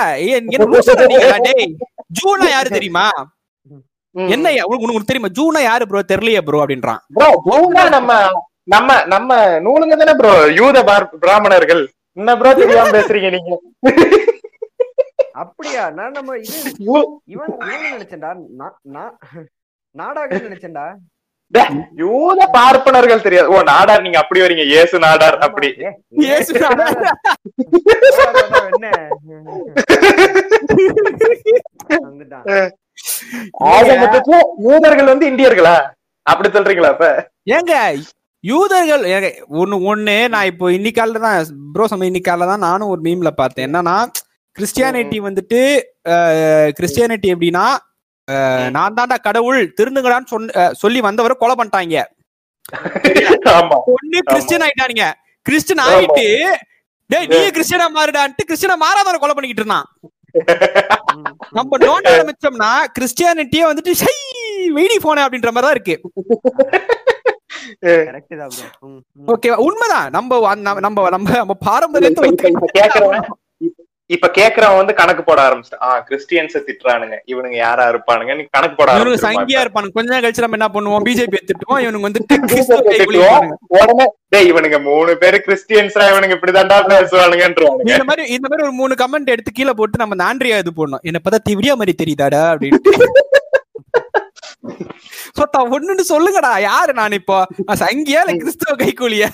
ஜூனா யாரு தெரியுமா. என்ன உனக்கு தெரியுமா? ஜூனா யாரு ப்ரோ தெரியலையே ப்ரோ அப்படின்றான். ப்ரோ ஜூனா நம்ம நம்ம நம்ம நூலுங்க தானே ப்ரோ யூத பார்- பிராமணர்கள். என்ன ப்ரோ தெரியாம பேசுறீங்க நீங்க? அப்படியா? நான் நம்ம இது யூ- இவன் இவன் நினைச்சேன்டா. நா- நா- நாடாக நினைச்சேன்டா. யூத பார்ப்பனர்கள் தெரியாது. ஓ நாடார் நீங்க அப்படி வரீங்க. இயேசு நாடார் அப்படி. என்ன யூதர்கள் வந்து இந்தியர்களா? அப்படி சொல்றீங்களா அப்ப? ஏங்க யூதர்கள் ஒண்ணு ஒண்ணு நான் இப்போ இன்னைக்கால தான் ப்ரோ சொன்ன இன்னைக்கால தான் நானும் ஒரு மீம்ல பார்த்தேன். என்னன்னா கிறிஸ்டியானிட்டி வந்துட்டு கிறிஸ்டியானிட்டி எப்படின்னா நான் தாண்டா கடவுள் திருந்துங்கடான்னு சொன்ன அஹ், சொல்லி வந்தவரை கொலை பண்ணிட்டாங்க. ஆமா. ஒண்ணு கிறிஸ்டியன் ஆயிட்டானுங்க. கிறிஸ்டியன் ஆயிட்டு டேய் நீ கிறிஸ்டியனா மாறுடான்ட்டு கிறிஸ்டியனா மாறாதவரை கொலை பண்ணிக்கிட்டு இருந்தான். நம்ம நோண்ட ஆரம்பிச்சோம்னா கிறிஸ்டியானிட்டியே வந்துட்டு ஷை வெயிடி போன அப்படின்ற மாதிரி தான் இருக்கு கரெக்ட் தான் bro. ம், ம். ஓகே உண்மைதான். நம்ம நம்ம நம்ம நம்ம பாரம்பரியத்தை இப்ப- கேக்குறவன் வந்து கணக்கு போட ஆரம்பிச்சிட்டான். ஆ கிறிஸ்டியன்ஸ திட்டுறானுங்க. இவனுங்க யாரா இருப்பானுங்க? நீ கணக்கு போட ஆரம்பிச்சிருப்பான் சங்கியா இருப்பானுங்க. கொஞ்ச நேரம் கழிச்சு நம்ம என்ன பண்ணுவோம்? பிஜேபி. கிறிஸ்துவ கைக்குலி இருப்பானுங்க. உடனே டேய் இவனுங்க மூணு பேரு கிறிஸ்டியன்ஸ்ரா இவனுங்க இப்படிதான்டா பேசுவானுங்கன்றானுங்க இந்த மாதிரி இந்த மாதிரி ஒரு மூணு கமெண்ட் எடுத்து கீழே போட்டு நம்ம ஆண்ட்ரியா இது போடணும். என்ன பார்த்தா திவ்யா மாதிரி தெரியுதாடா அப்படின்னு. [laughs] ஒண்ணுன்னு சொல்லுங்கடா. யாரு நான் இப்போ? சங்கியா இல்ல கிறிஸ்துவ கைக்கூலியா?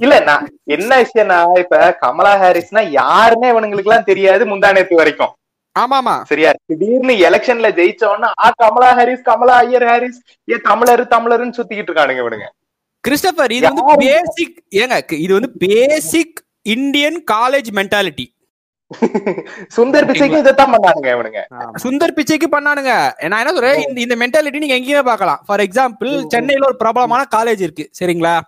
இல்ல நான் என்ன விஷயம்னா இப்ப கமலா ஹாரிஸ்னா யாருன்னே இவனுங்களுக்கு எல்லாம் தெரியாது முந்தானேத்து வரைக்கும். ஆமாமா. சரியா? திடீர்னு எலெக்ஷன்ல ஜெயிச்ச உடனே ஆ கமலா ஹாரிஸ் கமலா ஐயர் ஹாரிஸ் ஏ தமிழரு தமிழருன்னு சுத்திக்கிட்டு இருக்கானுங்க இவனுங்க. கிறிஸ்டபர் இது வந்து? பேசிக் ஏங்க இது வந்து basic Indian college mentality [laughs] Sundar பிச்சைக்கு இதைத்தான் பண்ணானுங்க இவனுங்க. சுந்தர் பிச்சைக்கு பண்ணானுங்க. நான் என்ன சொல்றேன்? இந்த இந்த மென்டாலிட்டி நீங்க எங்கேயுமே பார்க்கலாம். ஃபார் எக்ஸாம்பிள் சென்னையில ஒரு பிரபலமான காலேஜ் இருக்கு. சரிங்களா.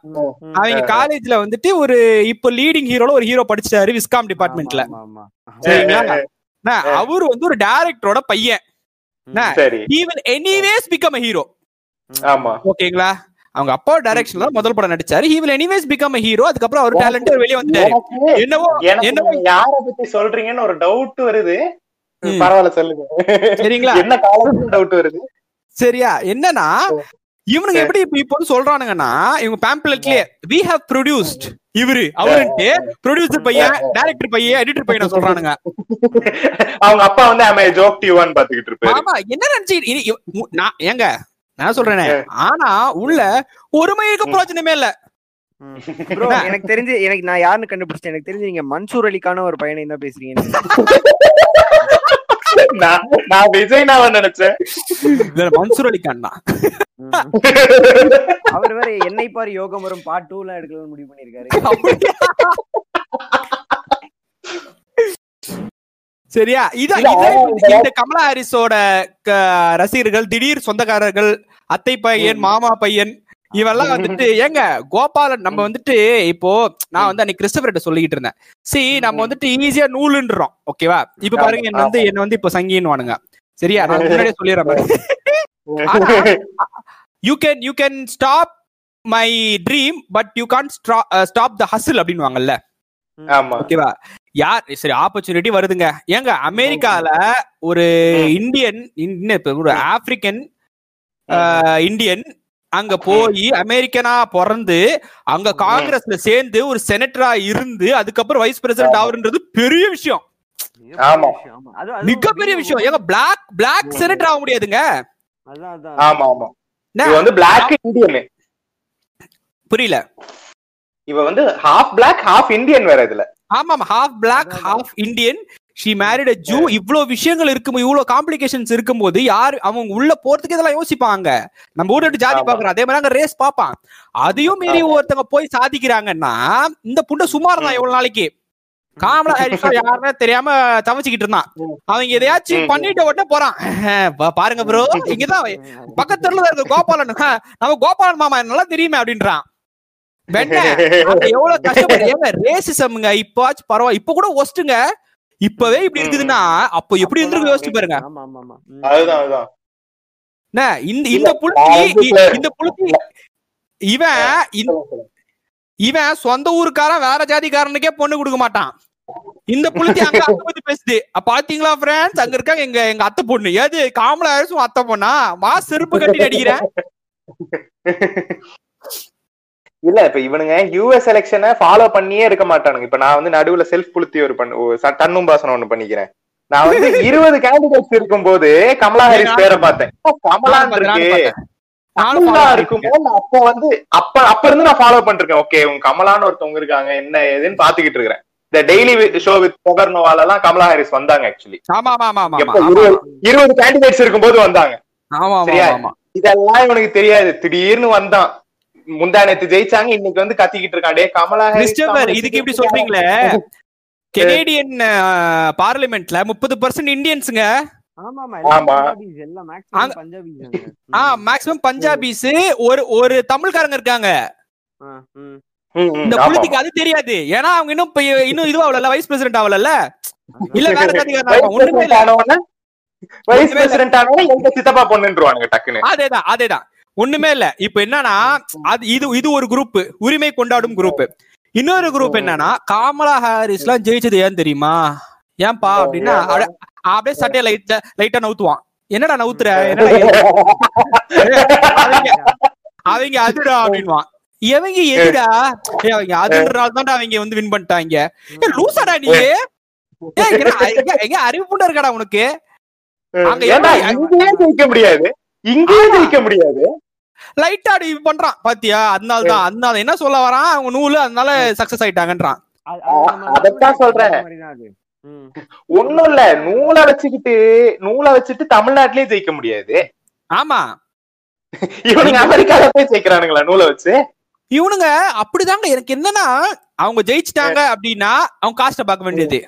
அவங்க காலேஜ்ல வந்துட்டு ஒரு இப்போ லீடிங் ஹீரோல ஒரு ஹீரோ படிச்சாரு விஸ்காம் டிபார்ட்மெண்ட்ல. சரிங்களா? நான் அவர் வந்து ஒரு டைரக்டரோட பையன். anyways become a hero. ஆமா. ஓகேங்களா? அவங்க அப்பா டைரக்ஷன்ல முதல் படம் நடிச்சாரு. He will anyways become a hero. அதுக்கப்புறம் அவர் டேலண்ட் வெளிய வந்துட்டாரு. என்னவோ என்னவோ யார பத்தி சொல்றீங்கன்னு ஒரு டவுட் வருது. பரவாயில்ல சொல்லுங்க. சரிங்களா? என்ன காலேஜ் டவுட் வருது? சரியா? என்னன்னா இவனுங்க எப்படி இப்ப இப்போ சொல்றானுங்கன்னா இவங்க பேம்ப்ளெட்லயே we have produced. இவரு அவருன்ட்டு ப்ரொடியூசர் பையன் டைரக்டர் பையன் எடிட்டர் பையனை சொல்றானுங்க. அவங்க அப்பா வந்து ஆமா ஜோக் டிவான்னு பாத்துக்கிட்டு இருப்பாரு. ஆமா என்ன நினைச்சு நான் ஏங்க நான் சொல்றேனே. ஆனா உள்ள ஒருமைக்கு பிரயோஜனமே இல்ல. எனக்கு தெரிஞ்சு எனக்கு நான் யாருன்னு கண்டுபிடிச்சேன் எனக்கு தெரிஞ்சு நீங்க மன்சூர் அலிக்கான ஒரு பையனை தான் பேசுறீங்க. [laughs] நான் நான் விஜய் நான் நினைச்சேன் மன்சூர் அலிகான் தான். அவர் வேற என்னை பாரு யோகம் வரும். பார்ட் டூ எல்லாம் எடுக்கலாம்னு முடிவு பண்ணிருக்காரு சரியா? அவன் இந்த- கமலா ஹாரிஸோட ரசிகர்கள் திடீர் சொந்தக்காரர்கள் அத்தை பையன் மாமா பையன் இவெல்லாம் வந்துட்டு ஏங்க கோபாலன் நம்ம வந்துட்டு இப்போ நான் வந்து அன்னைக்கு கிறிஸ்டபர்கிட்ட சொல்லிக்கிட்டு இருந்தேன். சி நம்ம வந்துட்டு ஈஸியா நூலுன்றோம் ஓகேவா இப்ப பாருங்க என்ன வந்து என்ன வந்து இப்போ சங்கின்னு வானுங்க சரியா? நான் முன்னாடியே சொல்லிடுறேன் you can you can stop my dream but you can't stop the hustle அப்படின்னு வாங்கல்ல ஓகேவா யார்? சரி ஆப்பர்ச்சுனிட்டி வருதுங்க. ஏங்க அமெரிக்கால ஒரு இந்தியன் ஒரு ஆப்பிரிக்கன் இந்தியன் அங்க போய் அமெரிக்கனா பிறந்து அங்க காங்கிரஸ்ல சேர்ந்து ஒரு செனட்டரா இருந்து அதுக்கப்புறம் வைஸ் பிரசிடென்ட் ஆகுறது பெரிய விஷயம். மிகப்பெரிய விஷயம். ஏங்க பிளாக் பிளாக் செனட்டர் ஆக முடியாதுங்க. அதான், அதான். ஆமா ஆமா. என்ன? இவ வந்து பிளாக் இந்தியன். புரியல. இவ வந்து ஹாஃப் பிளாக் ஹாஃப் இந்தியன் வேற இதுல. ஆமா half black half Indian she married a Jew இவ்ளோ விஷயங்கள் இருக்கும் இவ்ளோ காம்ப்ளிகேஷன்ஸ் இருக்கும்போது யார் அவங்க உள்ள போறதுக்கு இதெல்லாம் யோசிப்பாங்க. நம்ம ஊரை விட்டு ஜாதி. பாக்குறோம் அதே மாதிரி அங்க ரேஸ் பாப்பான் அதையும் மீறி ஒருத்தங்க போய் சாதிக்கிறாங்கன்னா இந்த புண்டை சுமார் தான் எவ்வளவு நாளைக்கு. காமலா ஹாரிஸ் [laughs] யாருமே தெரியாம தவச்சிக்கிட்டு இருந்தான். அவங்க எதையாச்சும். பண்ணிட்ட உடனே போறான். [laughs] பாருங்க ப்ரோ இங்கதான் பக்கத்துல இருக்கு கோபாலன். [laughs] நம்ம கோபாலன் மாமா நல்லா தெரியுமே அப்படின்றான். எவ்வளவு கஷ்டப்படு ஏங்க ரேசிசம்ங்க பரவாயில்ல. இப்ப கூட ஒஸ்ட்டுங்க இப்பவே இப்படி இருக்குதுன்னா அப்போ எப்படி இருந்திருக்கு யோசிச்சு பாருங்க. ஆமா, ஆமா, ஆமா. ம். அதுதான் அதுதான். என்ன, இந்த இந்த புளுத்தி இந்த புளுத்தி இவன் இவன் சொந்த ஊருக்காரன் வேற ஜாதிக்காரனுக்கே பொண்ணு கொடுக்க மாட்டான். இந்த புளுத்தி அங்க அத்தை பத்தி பேசுது. அப்ப பாத்தீங்களா ஃப்ரெண்ட்ஸ் அங்க இருக்காங்க எங்க எங்க அத்தை பொண்ணு. ஏது காமலா அத்தை பொண்ணா? மா செருப்பு கட்டி நடிக்கிறேன் இல்ல இப்ப இவனுங்க யூஎஸ் எலெக்ஷனை ஃபாலோ பண்ணியே இருக்க மாட்டானுங்க. இப்ப நான் வந்து நடுவுல செல்ஃப் புளுத்தி ஒரு பண்ணு தன்னும் பாசனம் ஒண்ணு பண்ணிக்கிறேன். நான் வந்து [laughs] இருபது கேண்டிடேட்ஸ் இருக்கும்போது கமலா ஹாரிஸ் பேரை பார்த்தேன். கமலா நானும் பார்த்தேன், நானும் இருக்கு பார்த்தேன். நானும் கமலா follow இருக்கும்போது நான் அப்ப வந்து அப்ப அப்ப இருந்து நான் ஃபாலோ பண்ணிருக்கேன். ஓகே உங்க கமலான்னு ஒருத்தவங்க இருக்காங்க என்ன ஏதுன்னு பாத்துக்கிட்டு இருக்கிறேன். இந்த டெய்லி ஷோ வித் பொகர்னோவால எல்லாம் கமலா ஹாரிஸ் வந்தாங்க ஆக்சுவலி இருபது கேண்டிடேட்ஸ் இருக்கும்போது வந்தாங்க. ஆமா ஆமா சரியா? ஆமா. இதெல்லாம் இவனுக்கு தெரியாது. திடீர்னு வந்தான். முந்தா நேத்து ஜெயிச்சாங்க. இன்னைக்கு வந்து கத்திக்கிட்டு இருக்கான். டே கமலா கமலா இதுக்கு இப்படி ஹாரிஸ் சொல்றீங்களே? கெனேடியன் பார்லிமெண்ட்ல [laughs] முப்பது பர்சன்ட் இந்தியன்ஸுங்க. மேக்ஸிமம் பஞ்சாபிஸ் ஒரு ஒரு தமிழ்காரங்க இருக்காங்க. இந்த ஆமா. புலித்திக்கு அது தெரியாது. ஏன்னா அவங்க இன்னும் இன்னும் இதுவாகல வைஸ் பிரசிடென்ட் ஆகல இல்ல வேற வைஸ் ஆவான். ஒண்ணுமே இல்ல. பிரசிடென்ட் வைஸ் ஆனவன எங்க சித்தப்பா பொண்ணுன்றுவானுங்க டக்குன்னு. அதேதான் அதேதான். ஒண்ணுமே இல்ல. இப்ப என்னன்னா அது இது இது ஒரு குரூப் உரிமை கொண்டாடும் குரூப் இன்னொரு குரூப் என்னன்னா காமலா ஹாரிஸ் எல்லாம் ஜெயிச்சது ஏன் தெரியுமா? ஏன்பா அப்படின்னா அப்படியே- சட்டையை லைட்டா லைட்டா நவுத்துவான். என்னடா நவுத்துற? அவங்க அதுடா அப்படின்வான் எவங்க எதுடா? அவங்க அதுன்றனால தான்டா அவங்க வந்து வின் பண்ணிட்டாங்க. லூசாடா நீ? ஏய், எங்க- எங்க- எங்க அறிவு புண்டை இருக்காடா உனக்கு அங்க ஜெயிக்க முடியாது. இங்கேயே ஜெயிக்க முடியாது. லைட்டா அப்படி பண்றான். பாத்தியா? அதனால தான் அதனால என்ன சொல்ல வரான்? அவங்க நூலு அதனால சக்சஸ் ஆயிட்டாங்கன்றான். அதைத்தான் சொல்றேன். ஒண்ணும் இல்ல. நூலை வச்சுக்கிட்டு நூலை வச்சுட்டு தமிழ்நாட்டிலேயே ஜெயிக்க முடியாது. ஆமா. இவனுங்க அமெரிக்கால போய் ஜெயிக்கிறானுங்களா நூலை வச்சு? இவனுங்க அப்படிதாங்க. எனக்கு என்னன்னா அவங்க ஜெயிச்சிட்டாங்க அப்படின்னா அவங்க காஸ்ட பார்க்க வேண்டியது.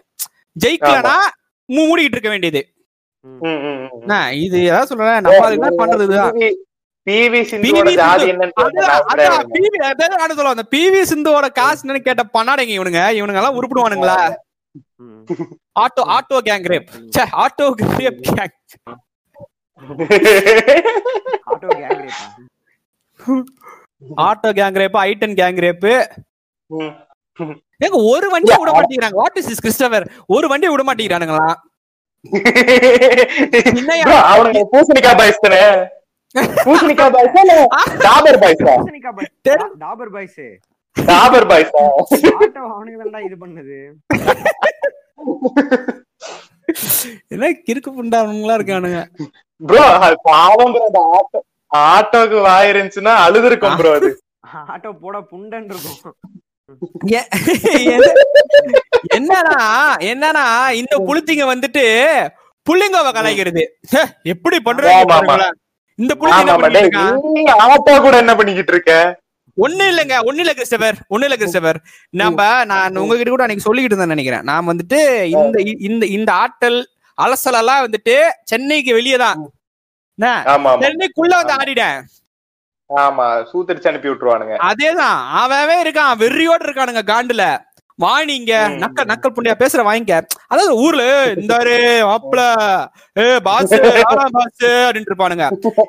ஜெயிக்கலனா மூடிக்கிட்டு இருக்க வேண்டியது. ம், ம், ம். என்ன, இது ஏதாவது சொல்றேன்? நம்ம அதுக்கு தான் பண்றது இதுதான் PV பிவி சிந்துவோட சொல்லுவேன். அந்த PV சிந்துவோட காசு என்னன்னு கேட்ட பண்ணாடைங்க இவனுங்க. இவனுங்க எல்லாம் உருப்பிடுவானுங்களா. Auto auto gang rape auto rape gang auto gang ரேப்பா? Auto gang rape ஐட்டன் கேங் ரேப். ஏங்க ஒரு வண்டியை விட மாட்டேங்கிறாங்க. வாட் இஸ் இஸ் கிறிஸ்டபர் ஒரு வண்டியை விட மாட்டேங்கிறானுங்களா? [laughs] என்னய்யா? Bro, பூசணிக்காய் பாய்ஸ் இல்ல? டாபர் பாய்ஸா பூசணிக்கா டாபர் பாய்ஸ். டாபர் பாய்ஸா ஆட்டோ அவனுங்க தான்டா இது பண்ணது. என்ன கிறுக்கு புண்டானுங்களா இருக்கானுங்க. ப்ரோ பாவம் bro அந்த ஆட்டோ ஆட்டோக்கு வாய் இருந்துச்சுன்னா அழுதுருக்கும் ப்ரோ அது. ஆட்டோ போட புண்டன் இருக்கும். என்னன்னா என்னன்னா இந்த புளுத்திங்க வந்துட்டு புள்ளிங்கோவை கலாய்க்கிறது. எப்படி பண்றாங்க. இந்த புள்ளி ஆட்டோ கூட என்ன பண்ணிக்கிட்டு இருக்க? ஒண்ணு இல்லைங்க ஒண்ணு இல்ல கிறிஸ்டபர் ஒண்ணு இல்ல கிறிஸ்டபர். நம்ம நான் உங்ககிட்ட கூட அன்னைக்கு சொல்லிக்கிட்டு இருந்தேன் நினைக்கிறேன். நான் வந்துட்டு இந்த இந்த இந்த ஆட்டல் அலசல் எல்லாம் வந்துட்டு சென்னைக்கு வெளியே தான். சென்னைக்குள்ள வந்து ஆடிட்டேன். ஆமா சூத்தடிச்சு அனுப்பி விட்டுருவானுங்க. அதேதான் அவன் இருக்கான் வெறியோட இருக்கானுங்க காண்டுல. வாணிங்க ம். நக்கல் புண்ணியா பேசுற வாங்கிக்க. அதாவது ஊர்ல இந்தாரு மாப்பிள ஏ பாஸ் [laughs] பாஸ் அப்படின்ட்டு இருப்பானுங்க.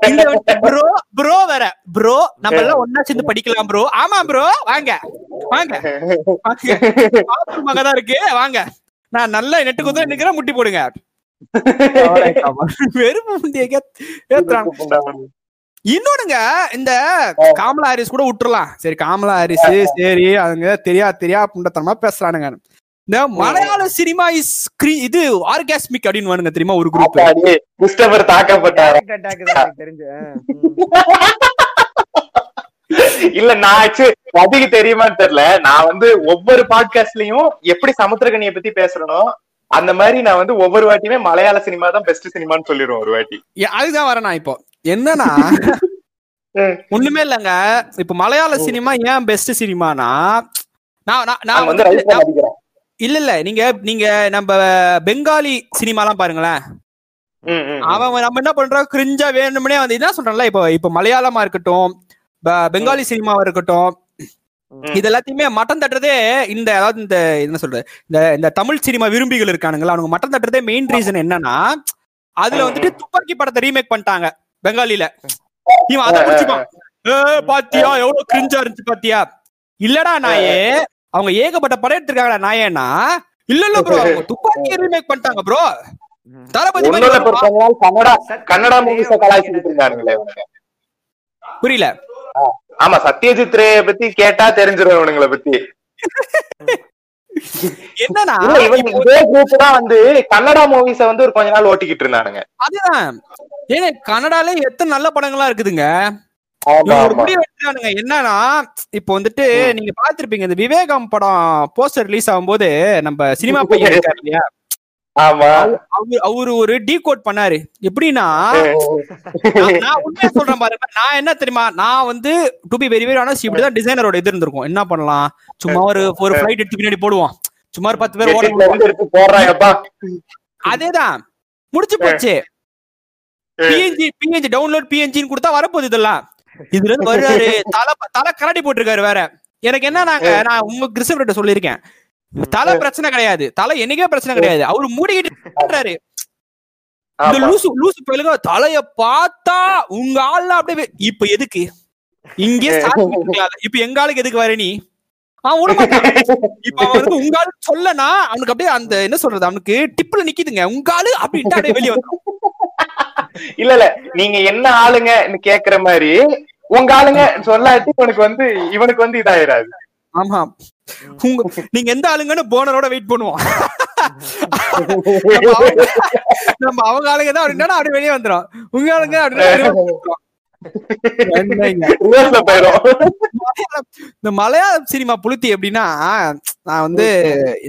இங்க வந்து ப்ரோ ப்ரோ வேற. ப்ரோ நம்ம எல்லாம் ஒன்னா சேர்ந்து படிக்கலாம் ப்ரோ ஆமா ப்ரோ வாங்க. வாங்க. அங்கதான் இருக்கு. வாங்க. நான் நல்ல நெட்டு குதிரை நிக்கிறேன் முட்டி போடுங்க. [laughs] வெறுப்பு முண்டிய ஏத்துறாங்க. இன்னொன்னுங்க இந்த காமலா ஹாரிஸ் கூட விட்டுறலாம். சரி காமலா ஹாரிஸ் சரி அவங்க தெரியா தெரியா புண்டத்தனமா பேசுறானுங்க. இந்த மலையாள சினிமா இஸ் இது ஆர்காஸ்மிக் அப்படின்னு வானுங்க தெரியுமா ஒரு குரூப் கிறிஸ்டபர் தாக்கப்பட்டாரு. தெரிஞ்சு. இல்ல நான் ஆக்சுவலி அதிக தெரியுமான்னு தெரியல. நான் வந்து ஒவ்வொரு பாட்காஸ்ட்லயும் எப்படி சமுத்திரகனியை பத்தி பேசுறனோ அந்த மாதிரி நான் வந்து ஒவ்வொரு வாட்டியுமே மலையாள சினிமா தான் பெஸ்ட் சினிமான்னு சொல்லிடுவேன் ஒரு வாட்டி. அதுதான் வரேன் நான் இப்போ. என்னன்னா. [laughs] ஒண்ணுமே இல்லைங்க. இப்ப மலையாள சினிமா ஏன் பெஸ்ட் சினிமானா நான் நான்- வந்து இல்ல இல்ல. நீங்க நீங்க நம்ம பெங்காலி சினிமாலாம் பாருங்களேன். ம், ம், ம். அவன் நம்ம என்ன பண்றோம் கிரிஞ்சா வேணும்னே வந்து என்ன சொல்றான்ல இப்போ இப்போ மலையாளமா இருக்கட்டும் பெங்காலி சினிமாவா இருக்கட்டும். இது எல்லாத்தையுமே மட்டம் தட்டுறதே இந்த அதாவது இந்த என்ன சொல்றது இந்த இந்த தமிழ் சினிமா விரும்பிகள் இருக்கானுங்களா? அவனுக்கு மட்டம் தட்டுறதே மெயின் ரீசன் என்னன்னா அதுல வந்துட்டு துப்பாக்கி படத்தை ரீமேக் பண்ணிட்டாங்க. பெங்காலில. இவன் அதை பிடிச்சிப்பான். ஏ பாத்தியா எவ்வளவு கிரிஞ்சா இருந்துச்சு பாத்தியா? இல்லடா நாயே அவங்க ஏகப்பட்ட படம் எடுத்திருக்காங்கடா நாயேனா இல்ல இல்ல ப்ரோ துப்பாக்கி ரீமேக் பண்ணிட்டாங்க ப்ரோ தளபதி கன்னடா கன்னடா மூவிஸ கலாய்ச்சிட்டு இவனுங்க. புரியல. ஆமா சத்யஜித் ரேய பத்தி கேட்டா தெரிஞ்சிடும் இவனுங்களை பத்தி. [laughs] என்னன்னா வந்து கன்னடா மூவிஸ வந்து ஒரு கொஞ்ச நாள் ஓட்டிக்கிட்டு இருந்தானுங்க. அதுதான். ஏங்க கனடால எத்தனை நல்ல படங்களா இருக்குதுங்க? என்னன்னா இப்போ வந்துட்டு நீங்க பாத்திருப்பீங்க இந்த விவேகம் படம் போஸ்டர் ரிலீஸ் ஆகும்போது நம்ம சினிமா பையன் இருக்காரு இல்லையா? அவரு அவரு ஒரு டீ கோட் பண்ணாரு. எப்படின்னா நான் உண்மையா சொல்றேன் பாருங்க. நான் என்ன தெரியுமா? நான் வந்து to be very very honest இப்படிதான் டிசைனரோட இது இருந்திருக்கும். என்ன பண்ணலாம்? சும்மா ஒரு ஒரு ஃபிளைட் எடுத்து பின்னாடி போடுவோம். சும்மா ஒரு பத்து பேர் அதேதான். முடிச்சு போச்சு. பிஎன்ஜி பிஎன்ஜி டவுன்லோட் பிஎன்ஜின்னு கொடுத்தா வரப்போகுது இதெல்லாம். இதுல இருந்து வருவாரு தலை [laughs] தலை கரடி போட்டிருக்காரு வேற. எனக்கு என்ன நாங்க நான் உங்க கிறிஸ்டவர்கிட்ட சொல்லியிருக்கேன். தலை பிரச்சனை கிடையாது. தலை என்னைக்கே பிரச்சனை கிடையாது. அவரு மூடிக்கிட்டு [laughs] இந்த. லூசு லூசு பயிலுக தலைய பார்த்தா உங்க ஆள்ல அப்படியே இப்ப எதுக்கு? இங்கே. இப்ப எங்க ஆளுக்கு எதுக்கு வர நீ? இப்ப அவன் வந்து உங்க ஆளு சொல்லனா அவனுக்கு அப்படியே அந்த என்ன சொல்றது? அவனுக்கு டிப்ல நிக்குதுங்க. உங்க ஆளு அப்படின்ட்டு அப்படியே வெளியே வந்து [laughs] இல்ல இல்ல. நீங்க என்ன ஆளுங்கன்னு கேக்குற மாதிரி உங்க ஆளுங்க சொல்லாட்டி இவனுக்கு வந்து இவனுக்கு வந்து இதாயிராது. ஆமா. உங்க நீங்க எந்த ஆளுங்கன்னு போனரோட வெயிட் பண்ணுவோம். நம்ம அவங்க- ஆளுங்க தான் அப்படின்னா அப்படியே வெளியே வந்துரும். உங்க ஆளுங்க அப்படின்னா இந்த மலையாள சினிமா புளுத்தி எப்படின்னா நான் வந்து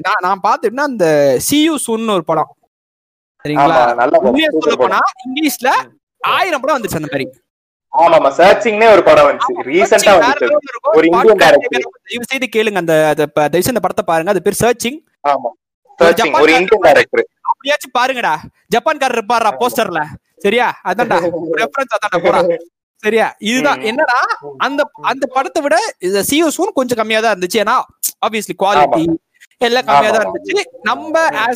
நான் நான் பார்த்துட்டேன்னா இந்த சியூ சுன்னு ஒரு படம். சரிங்களா? சொல்ல. போனா இங்கிலீஷ்ல ஆயிரம் படம் வந்துச்சு அந்த மாதிரி. ஆமாமா சர்ச்சிங்னே ஒரு படம் வந்துச்சு. ரீசெண்டா வந்துச்சு. ஒரு இந்தியன் director. தயவு செய்து கேளுங்க அந்த தயவு செய்து அந்த படத்தை பாருங்க. அது பேர் சர்ச்சிங் ஆமா. சர்ச்சிங் ஒரு இந்தியன் டைரக்டர் அப்படியாச்சும் பாருங்கடா. ஜப்பான்காரர் இருப்பாரா போஸ்டர்ல சரியா? அதான்டா. [laughs] ரெஃபரன்ஸ் அதான்டா போறா சரியா? இதுதான். என்னடா? அந்த அந்த படத்தை விட சிஓஸும் கொஞ்சம் கம்மியா தான் இருந்துச்சு. ஏன்னா ஆப்வியஸ்லி குவாலிட்டி எல்லாம் கம்மியா தான். இருந்துச்சு. நம்ம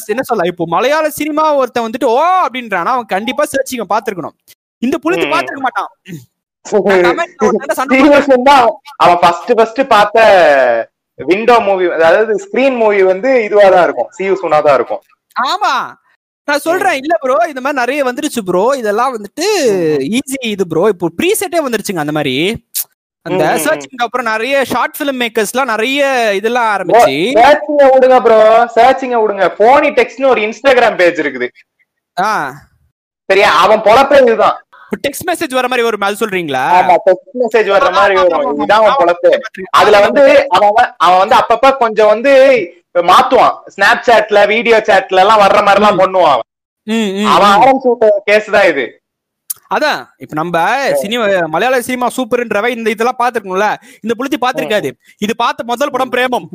என்ன சொல்ல இப்போ மலையாள சினிமா ஒருத்தன் வந்துட்டு ஓ! அப்படின்றானா அவன் கண்டிப்பா சர்ச்சிங்க பாத்துருக்கணும் இந்த புளித்து ம். பாத்துருக்க மாட்டான். அவன் ஃபர்ஸ்ட் ஃபர்ஸ்ட் பார்த்த விண்டோ மூவி அதாவது ஸ்கிரீன் மூவி வந்து இதுவா தான் இருக்கும். சியூ சுனா தான் இருக்கும். ஆமா. நான் சொல்றேன். இல்ல ப்ரோ இந்த மாதிரி நிறைய வந்துருச்சு ப்ரோ இதெல்லாம் வந்துட்டு ஈஸி இது ப்ரோ இப்போ ப்ரீசெட்டே வந்துருச்சுங்க அந்த மாதிரி. அந்த ம், ம், ம். சர்ச்சிங் அப்புறம் நிறைய ஷார்ட் பிலிம் மேக்கர்ஸ்லாம் நிறைய இதெல்லாம் ஆரம்பிச்சு. சர்ச்சிங்க விடுங்க ப்ரோ சர்ச்சிங்க விடுங்க. போனி டெக்ஸ்ட்னு ஒரு இன்ஸ்டாகிராம் பேஜ் இருக்குது. ஆ. சரியா? அவன் பொழப்பே இதுதான். டெக்ஸ்ட் மெசேஜ் வர மாதிரி ஒரு அது சொல்றீங்களா? ஆமா டெக்ஸ்ட் மெசேஜ் வர்ற மாதிரி வரும் இதுதான் அவன் பொழப்பு அதுல வந்து அவன் அவன் வந்து அப்பப்ப கொஞ்சம் வந்து மாத்துவான். ஸ்னாப் சாட்ல வீடியோ சாட்ல எல்லாம் வர்ற மாதிரி எல்லாம் பண்ணுவான் அவன். ஆரம்பிச்சு கேஸ் தான் இது. அதான் இப்ப நம்ம சினிமா மலையாள சினிமா சூப்பர்ன்றவ இந்த இதெல்லாம் பாத்துருக்கோம்ல இந்த புளுத்தி பாத்திருக்காது இது பார்த்த முதல் படம் பிரேமம்.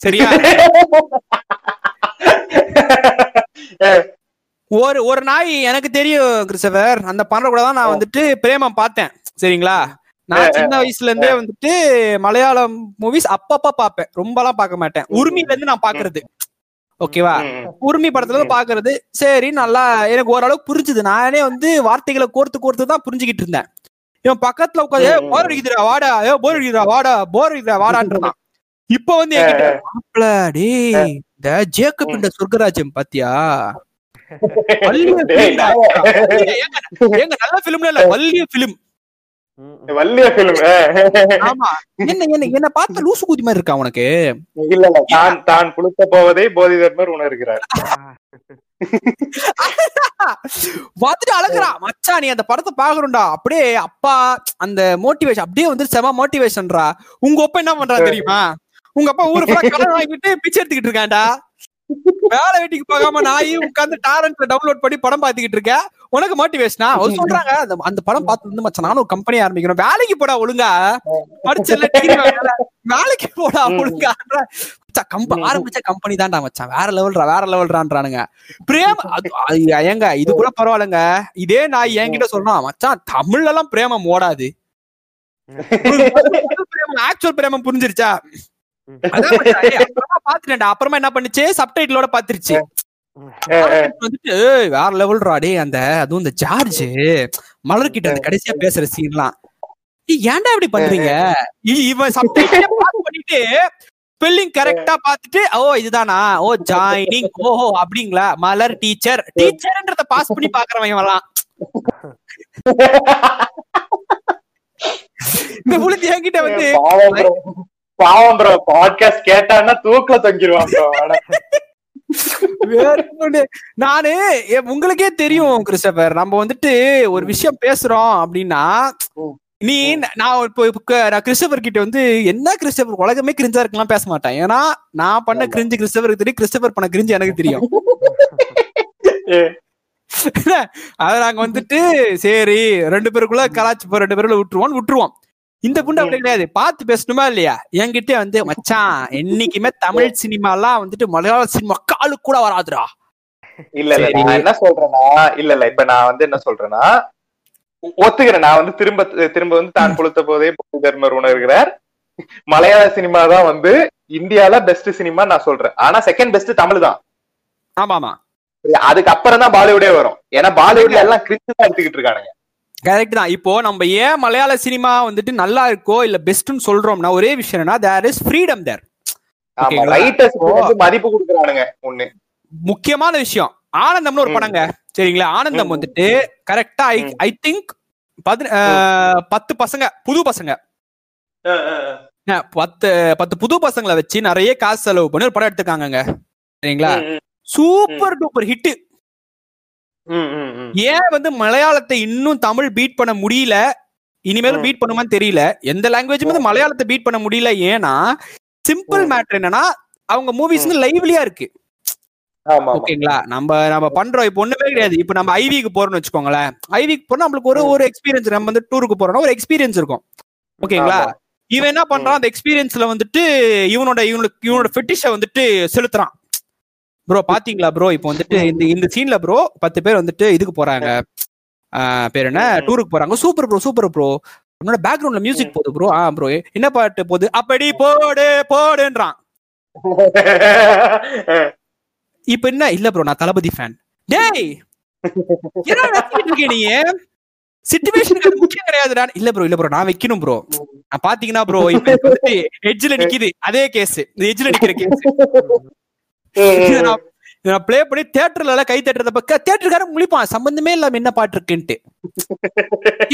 சரியா? [laughs] ஒரு ஒரு நாய் எனக்கு தெரியும் கிறிஸ்டபர். அந்த பண்ற கூட தான் நான் வந்துட்டு பிரேமம் பார்த்தேன். சரிங்களா? நான் சின்ன வயசுல இருந்தே வந்துட்டு மலையாளம் மூவிஸ் அப்பப்ப பாப்பேன் ரொம்பலாம் பார்க்க மாட்டேன். உரிமையில இருந்து நான் பாக்குறது ஓகேவா? உரிமை படத்துல இருந்து பாக்குறது சரி நல்லா எனக்கு ஓரளவுக்கு புரிஞ்சுது. நானே வந்து வார்த்தைகளை கோர்த்து கோர்த்து தான் புரிஞ்சுக்கிட்டு இருந்தேன். இவன் பக்கத்துல உட்காந்து. போர் அடிக்குதுடா வாடா ஏ போர் அடிக்குதுடா வாடா போர் அடிக்குதுடா வாடான்றான் இப்ப வந்து என்கிட்ட டேய் இந்த ஜேக்கப் இந்த சொர்க்கராஜ்யம் பாத்தியா? ஏங்க, நல்ல பிலிம்ல இல்ல வள்ளிய பிலிம் வள்ளிய பிலிம் ஆமா. என்ன என்ன என்ன பார்த்த லூசு குதி மாதிரி இருக்கா உனக்கு? இல்ல இல்ல தான் தான் புழுத்த போவதை போதி தர்மர் உணர்கிறார். பார்த்துட்டு அழகுறா. மச்சான் நீ அந்த படத்தை பாக்கணும்டா அப்படியே அப்பா அந்த மோட்டிவேஷன் அப்படியே வந்து செம மோட்டிவேஷன்ரா உங்க அப்பா என்ன பண்றா தெரியுமா? உங்க அப்பா ஊரு ஃபுல்லா கடன் வாங்கிட்டு பிச்சை எடுத்துக்கிட்டு இருக்கான்டா. வேலை வெட்டிக்கு போகாம நாய் உட்கார்ந்து டாரண்ட்ல டவுன்லோட் பண்ணி படம் பாத்துக்கிட்டு இருக்க? உனக்கு மோட்டிவேஷனா அவர் சொல்றாங்க அந்த அந்த படம் பார்த்து வந்து மச்சான் நானும் ஒரு கம்பெனி ஆரம்பிக்கணும் வேலைக்கு போடா ஒழுங்கா. படிச்சல வேலைக்கு போடா ஒழுங்கா. கம்ப ஆரம்பிச்ச கம்பெனி தான்டா மச்சான். வேற லெவல்ரா வேற லெவல்றான்றானுங்க பிரேம ஏங்க இது கூட பரவாயில்லைங்க. இதே நான் என்கிட்ட சொல்லணும் மச்சான் தமிழ்ல எல்லாம் பிரேமம் ஓடாது. ஆக்சுவல் பிரேமம் புரிஞ்சிருச்சா? பாத்துட்டேன்டா. அப்புறமா என்ன பண்ணுச்சு? சப்டைட்டிலோட பாத்துருச்சு. வந்துட்டு "ஏய், வேற லெவல்ரா டேய் அந்த அதுவும் இந்த ஜார்ஜ் மலர்கிட்ட அந்த கடைசியா பேசுற சீன்லாம் ஏன்டா இப்படி பண்றீங்க? இவன் சப்டைட்டில் பண்ணிட்டு ஸ்பெல்லிங் கரெக்டா பாத்துட்டு ஓ இதுதானா? ஓ ஜாயினிங் ஓஹோ அப்படிங்களா? மலர் டீச்சர் டீச்சர்ன்றத பாஸ் பண்ணி பாக்குறவன் இவன்லாம். [laughs] இந்த என்கிட்ட வந்து பாவம் ப்ரோ பாட்காஸ்ட் கேட்டான்னா தூக்கல தொங்கிடுவான். நானு உங்களுக்கே தெரியும் கிறிஸ்டபர். நம்ம வந்துட்டு ஒரு விஷயம் பேசுறோம் அப்படின்னா நீ நான் இப்போ நான் கிறிஸ்டபர் கிட்ட வந்து என்ன கிறிஸ்டபர் உலகமே கிரிஞ்சா இருக்கலாம் பேச மாட்டேன். ஏன்னா நான் பண்ண கிரிஞ்சு கிறிஸ்டபருக்கு தெரியும் கிறிஸ்டபர் பண்ண கிரிஞ்சு எனக்கு தெரியும். அத நாங்க வந்துட்டு சரி ரெண்டு பேருக்குள்ள கலாச்சி ரெண்டு பேருக்குள்ள விட்டுருவோம் விட்டுருவோம். இந்த புண்டு அப்படி கிடையாது. பார்த்து பேசணுமா இல்லையா? என்கிட்ட வந்து மச்சான் என்னைக்குமே தமிழ் சினிமாலாம் வந்துட்டு மலையாள சினிமா காலு கூட வராதுடா. இல்ல இல்ல நான் என்ன சொல்றேன்னா இல்ல இல்ல இப்ப நான் வந்து என்ன சொல்றேன்னா ஒத்துக்கிறேன். நான் வந்து திரும்ப திரும்ப வந்து தான் கொளுத்த போதே போதி தர்மர் உணர்கிறார். மலையாள சினிமா தான் வந்து இந்தியால பெஸ்ட் சினிமா நான் சொல்றேன். ஆனா செகண்ட் பெஸ்ட் தமிழ் தான். ஆமா ஆமா சரியா? அதுக்கு அப்புறம் தான் பாலிவுடே வரும். ஏன்னா பாலிவுட்ல எல்லாம் கிரிச்சு தான் எடுத்துக்கிட்டு இருக்கானுங்க. கரெக்ட் தான். இப்போ நம்ம ஏன் மலையாள சினிமா வந்துட்டு நல்லா இருக்கோ இல்ல பெஸ்ட்னு சொல்றோம்னா ஒரே விஷயம் என்ன தேர் இஸ் ஃப்ரீடம் தேர் மதிப்பு கொடுக்குறானுங்க ஒண்ணு. முக்கியமான விஷயம். ஆனந்தம்னு ஒரு. படங்க. சரிங்களா? ஆனந்தம். வந்துட்டு கரெக்டா ஐ. ஐ திங்க் பத்து பசங்க புது பசங்க. பத்து பத்து புது பசங்களை வச்சு நிறைய காசு செலவு பண்ணி ஒரு படம் எடுத்துக்காங்கங்க சரிங்களா? சூப்பர் டூப்பர் ஹிட் ம், ம், ம். ஏன் வந்து மலையாளத்தை இன்னும் தமிழ் பீட் பண்ண முடியல? இனிமேலும். பீட் பண்ணுமான்னு தெரியல. எந்த லாங்குவேஜும் வந்து மலையாளத்தை பீட் பண்ண முடியல. ஏன்னா சிம்பிள் ம். மேட்டர் என்னன்னா அவங்க மூவிஸ் வந்து லைவ்லியா இருக்கு. ஓகேங்களா? நம்ம நம்ம பண்றோம். இப்போ ஒண்ணுமே கிடையாது. இப்போ நம்ம ஐவிக்கு போறோம்னு வச்சுக்கோங்களேன். ஐவிக்கு போனா நம்மளுக்கு ஒரு. ஒரு எக்ஸ்பீரியன்ஸ் நம்ம வந்து டூருக்கு போறோம்னா ஒரு எக்ஸ்பீரியன்ஸ் இருக்கும். ஓகேங்களா. இவன் என்ன பண்றான்? அந்த எக்ஸ்பீரியன்ஸ்ல வந்துட்டு இவனோட இவனோட இவனோட ஃபெட்டிஷ வந்துட்டு செலுத்துறான். ப்ரோ பாத்தீங்களா ப்ரோ இப்போ வந்துட்டு இந்த இந்த சீன்ல ப்ரோ பத்து பேர் வந்துட்டு இதுக்கு போறாங்க. பேர் என்ன. டூருக்கு போறாங்க. சூப்பர் ப்ரோ சூப்பர் ப்ரோ உன்னோட பேக்ரவுண்ட்ல மியூசிக் போகுது ப்ரோ ஆ ப்ரோ என்ன பாட்டு போகுது? அப்படி போடு போடுன்றான். [laughs] இப்ப என்ன? இல்ல ப்ரோ நான் தளபதி ஃபேன் டேய்! நீ? சிச்சுவேஷனுக்கு முக்கியம் கிடையாதுடா. இல்ல ப்ரோ இல்ல ப்ரோ நான் வைக்கணும் ப்ரோ நான் பாத்தீங்கன்னா ப்ரோ இப்ப எட்ஜ்ல நிக்குது. அதே கேஸ் இந்த எட்ஜ்ல நிக்கிற கேஸ் [laughs] நான் ப்ளே பண்ணி தியேட்டர்ல எல்லாம் கை தட்டுறத பக்க தியேட்டருக்காரன் முழிப்பான். சம்பந்தமே இல்லாம என்ன பாட்டு இருக்குன்ட்டு.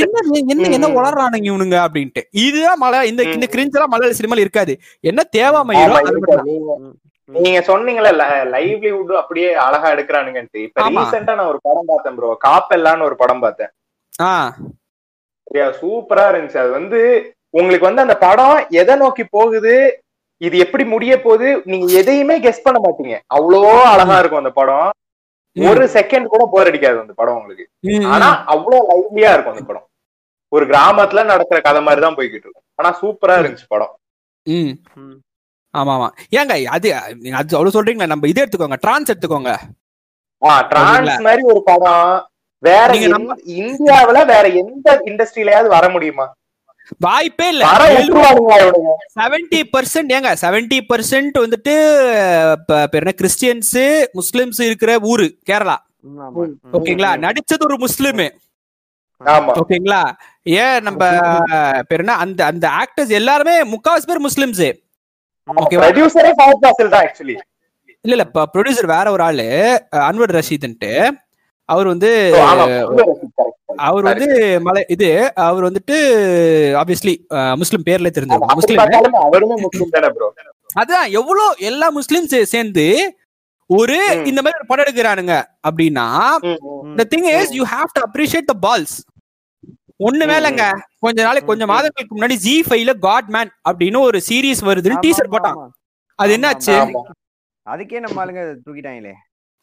என்ன? என்ன என்ன உளறானுங்க இவனுங்க அப்படின்ட்டு. இதுதான் மலை இந்த இந்த கிரிஞ்ச் எல்லாம் மலையாள சினிமால இருக்காது. என்ன மட்டும் நீங்க சொன்னீங்கல்ல லைவ்லிவுட் அப்படியே அழகா எடுக்கிறானுங்கன்ட்டு. இப்ப. ரீசெண்டா நான் ஒரு படம் பார்த்தேன் ப்ரோ காப்பெல்லான்னு ஒரு படம் பார்த்தேன். சூப்பரா இருந்துச்சு. அது வந்து உங்களுக்கு வந்து அந்த படம் எதை நோக்கி போகுது இது எப்படி முடிய போகுது? நீங்க எதையுமே கெஸ் பண்ண மாட்டீங்க. அவ்வளோ அழகா இருக்கும் அந்த படம். ஒரு செகண்ட் கூட போர் அடிக்காது அந்த படம் உங்களுக்கு. ஆனா அவ்வளவு லைவ்லியா இருக்கும் அந்த படம். ஒரு கிராமத்துல நடக்கிற கதை மாதிரி தான் போய்கிட்டு இருக்கும். ஆனா சூப்பரா இருந்துச்சு படம். ம். ம். ஆமா ஆமா. ஏங்க அது நீங்க அது அவ்வளவு சொல்றீங்களா நம்ம இது எடுத்துக்கோங்க. டிரான்ஸ் எடுத்துக்கோங்க. ஆ டிரான்ஸ் மாதிரி ஒரு படம் வேற இந்தியாவுல வேற எந்த இண்டஸ்ட்ரியிலயாவது வர முடியுமா? வாய்ப்பே இல்ல. செவன்டி பர்சன்ட் ஏங்க செவன்டி பர்சன்ட் வந்துட்டு என்ன கிறிஸ்டியன்ஸ் முஸ்லிம்ஸ் இருக்கிற ஊரு கேரளா. ஓகேங்களா? நடிச்சது ஒரு முஸ்லிம். ஓகேங்களா? ஏன் நம்ம பேர் என்ன அந்த அந்த ஆக்டர்ஸ் எல்லாருமே முக்காவாசி பேர் முஸ்லிம்ஸ். ஓகேவா? இல்ல இல்ல ப்ரொடியூசர் வேற ஒரு ஆளு அன்வர் ரஷீத்ன்ட்டு. அவர் வந்து அவர் வந்து மலை இது அவர் வந்துட்டு ஆப்வியஸ்லி முஸ்லிம் பேர்ல அப்படி முஸ்லிம். பார்த்தாலுமே அவருமே முஸ்லிம் தானே ப்ரோ அதான் எவ்வளவு எல்லா முஸ்லிம் சேர்ந்து ஒரு. இந்த மாதிரி ஒரு படம் எடுக்கிறானுங்க அப்படின்னா the thing is you have to appreciate the balls. ஒண்ணு வேலைங்க. கொஞ்ச நாளைக்கு கொஞ்சம் ம். மாதங்களுக்கு முன்னாடி ஜி ஃபைவ்ல காட் மேன் அப்படின்னு ஒரு சீரிஸ் வருதுன்னு டீசர் போட்டான். அது என்னாச்சு. அதுக்கே நம்ம ஆளுங்க தூக்கிட்டாங்களே.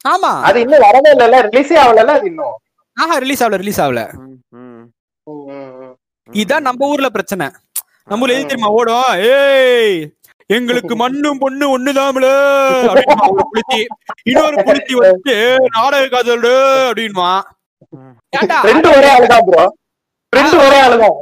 ஆமா. அது இன்னும் வரவே இல்ல ரிலீஸே ஆகல அது இன்னும். ஆஹா ரிலீஸ் ஆகல ரிலீஸ் ஆகல. இதான் நம்ம ஊர்ல பிரச்சனை. நம்ம ஊர்ல எது தெரியுமா? ஓடும். ஏய் எங்களுக்கு மண்ணும் பொண்ணு ஒண்ணுதாமல ஒரு புளுத்தி இன்னொரு புளுத்தி வந்து நாடக காதல் அப்படின்மா ம். ஏன்டா ரெண்டு ஒரே ஆளுதான் ஒரே ஆளுதான்.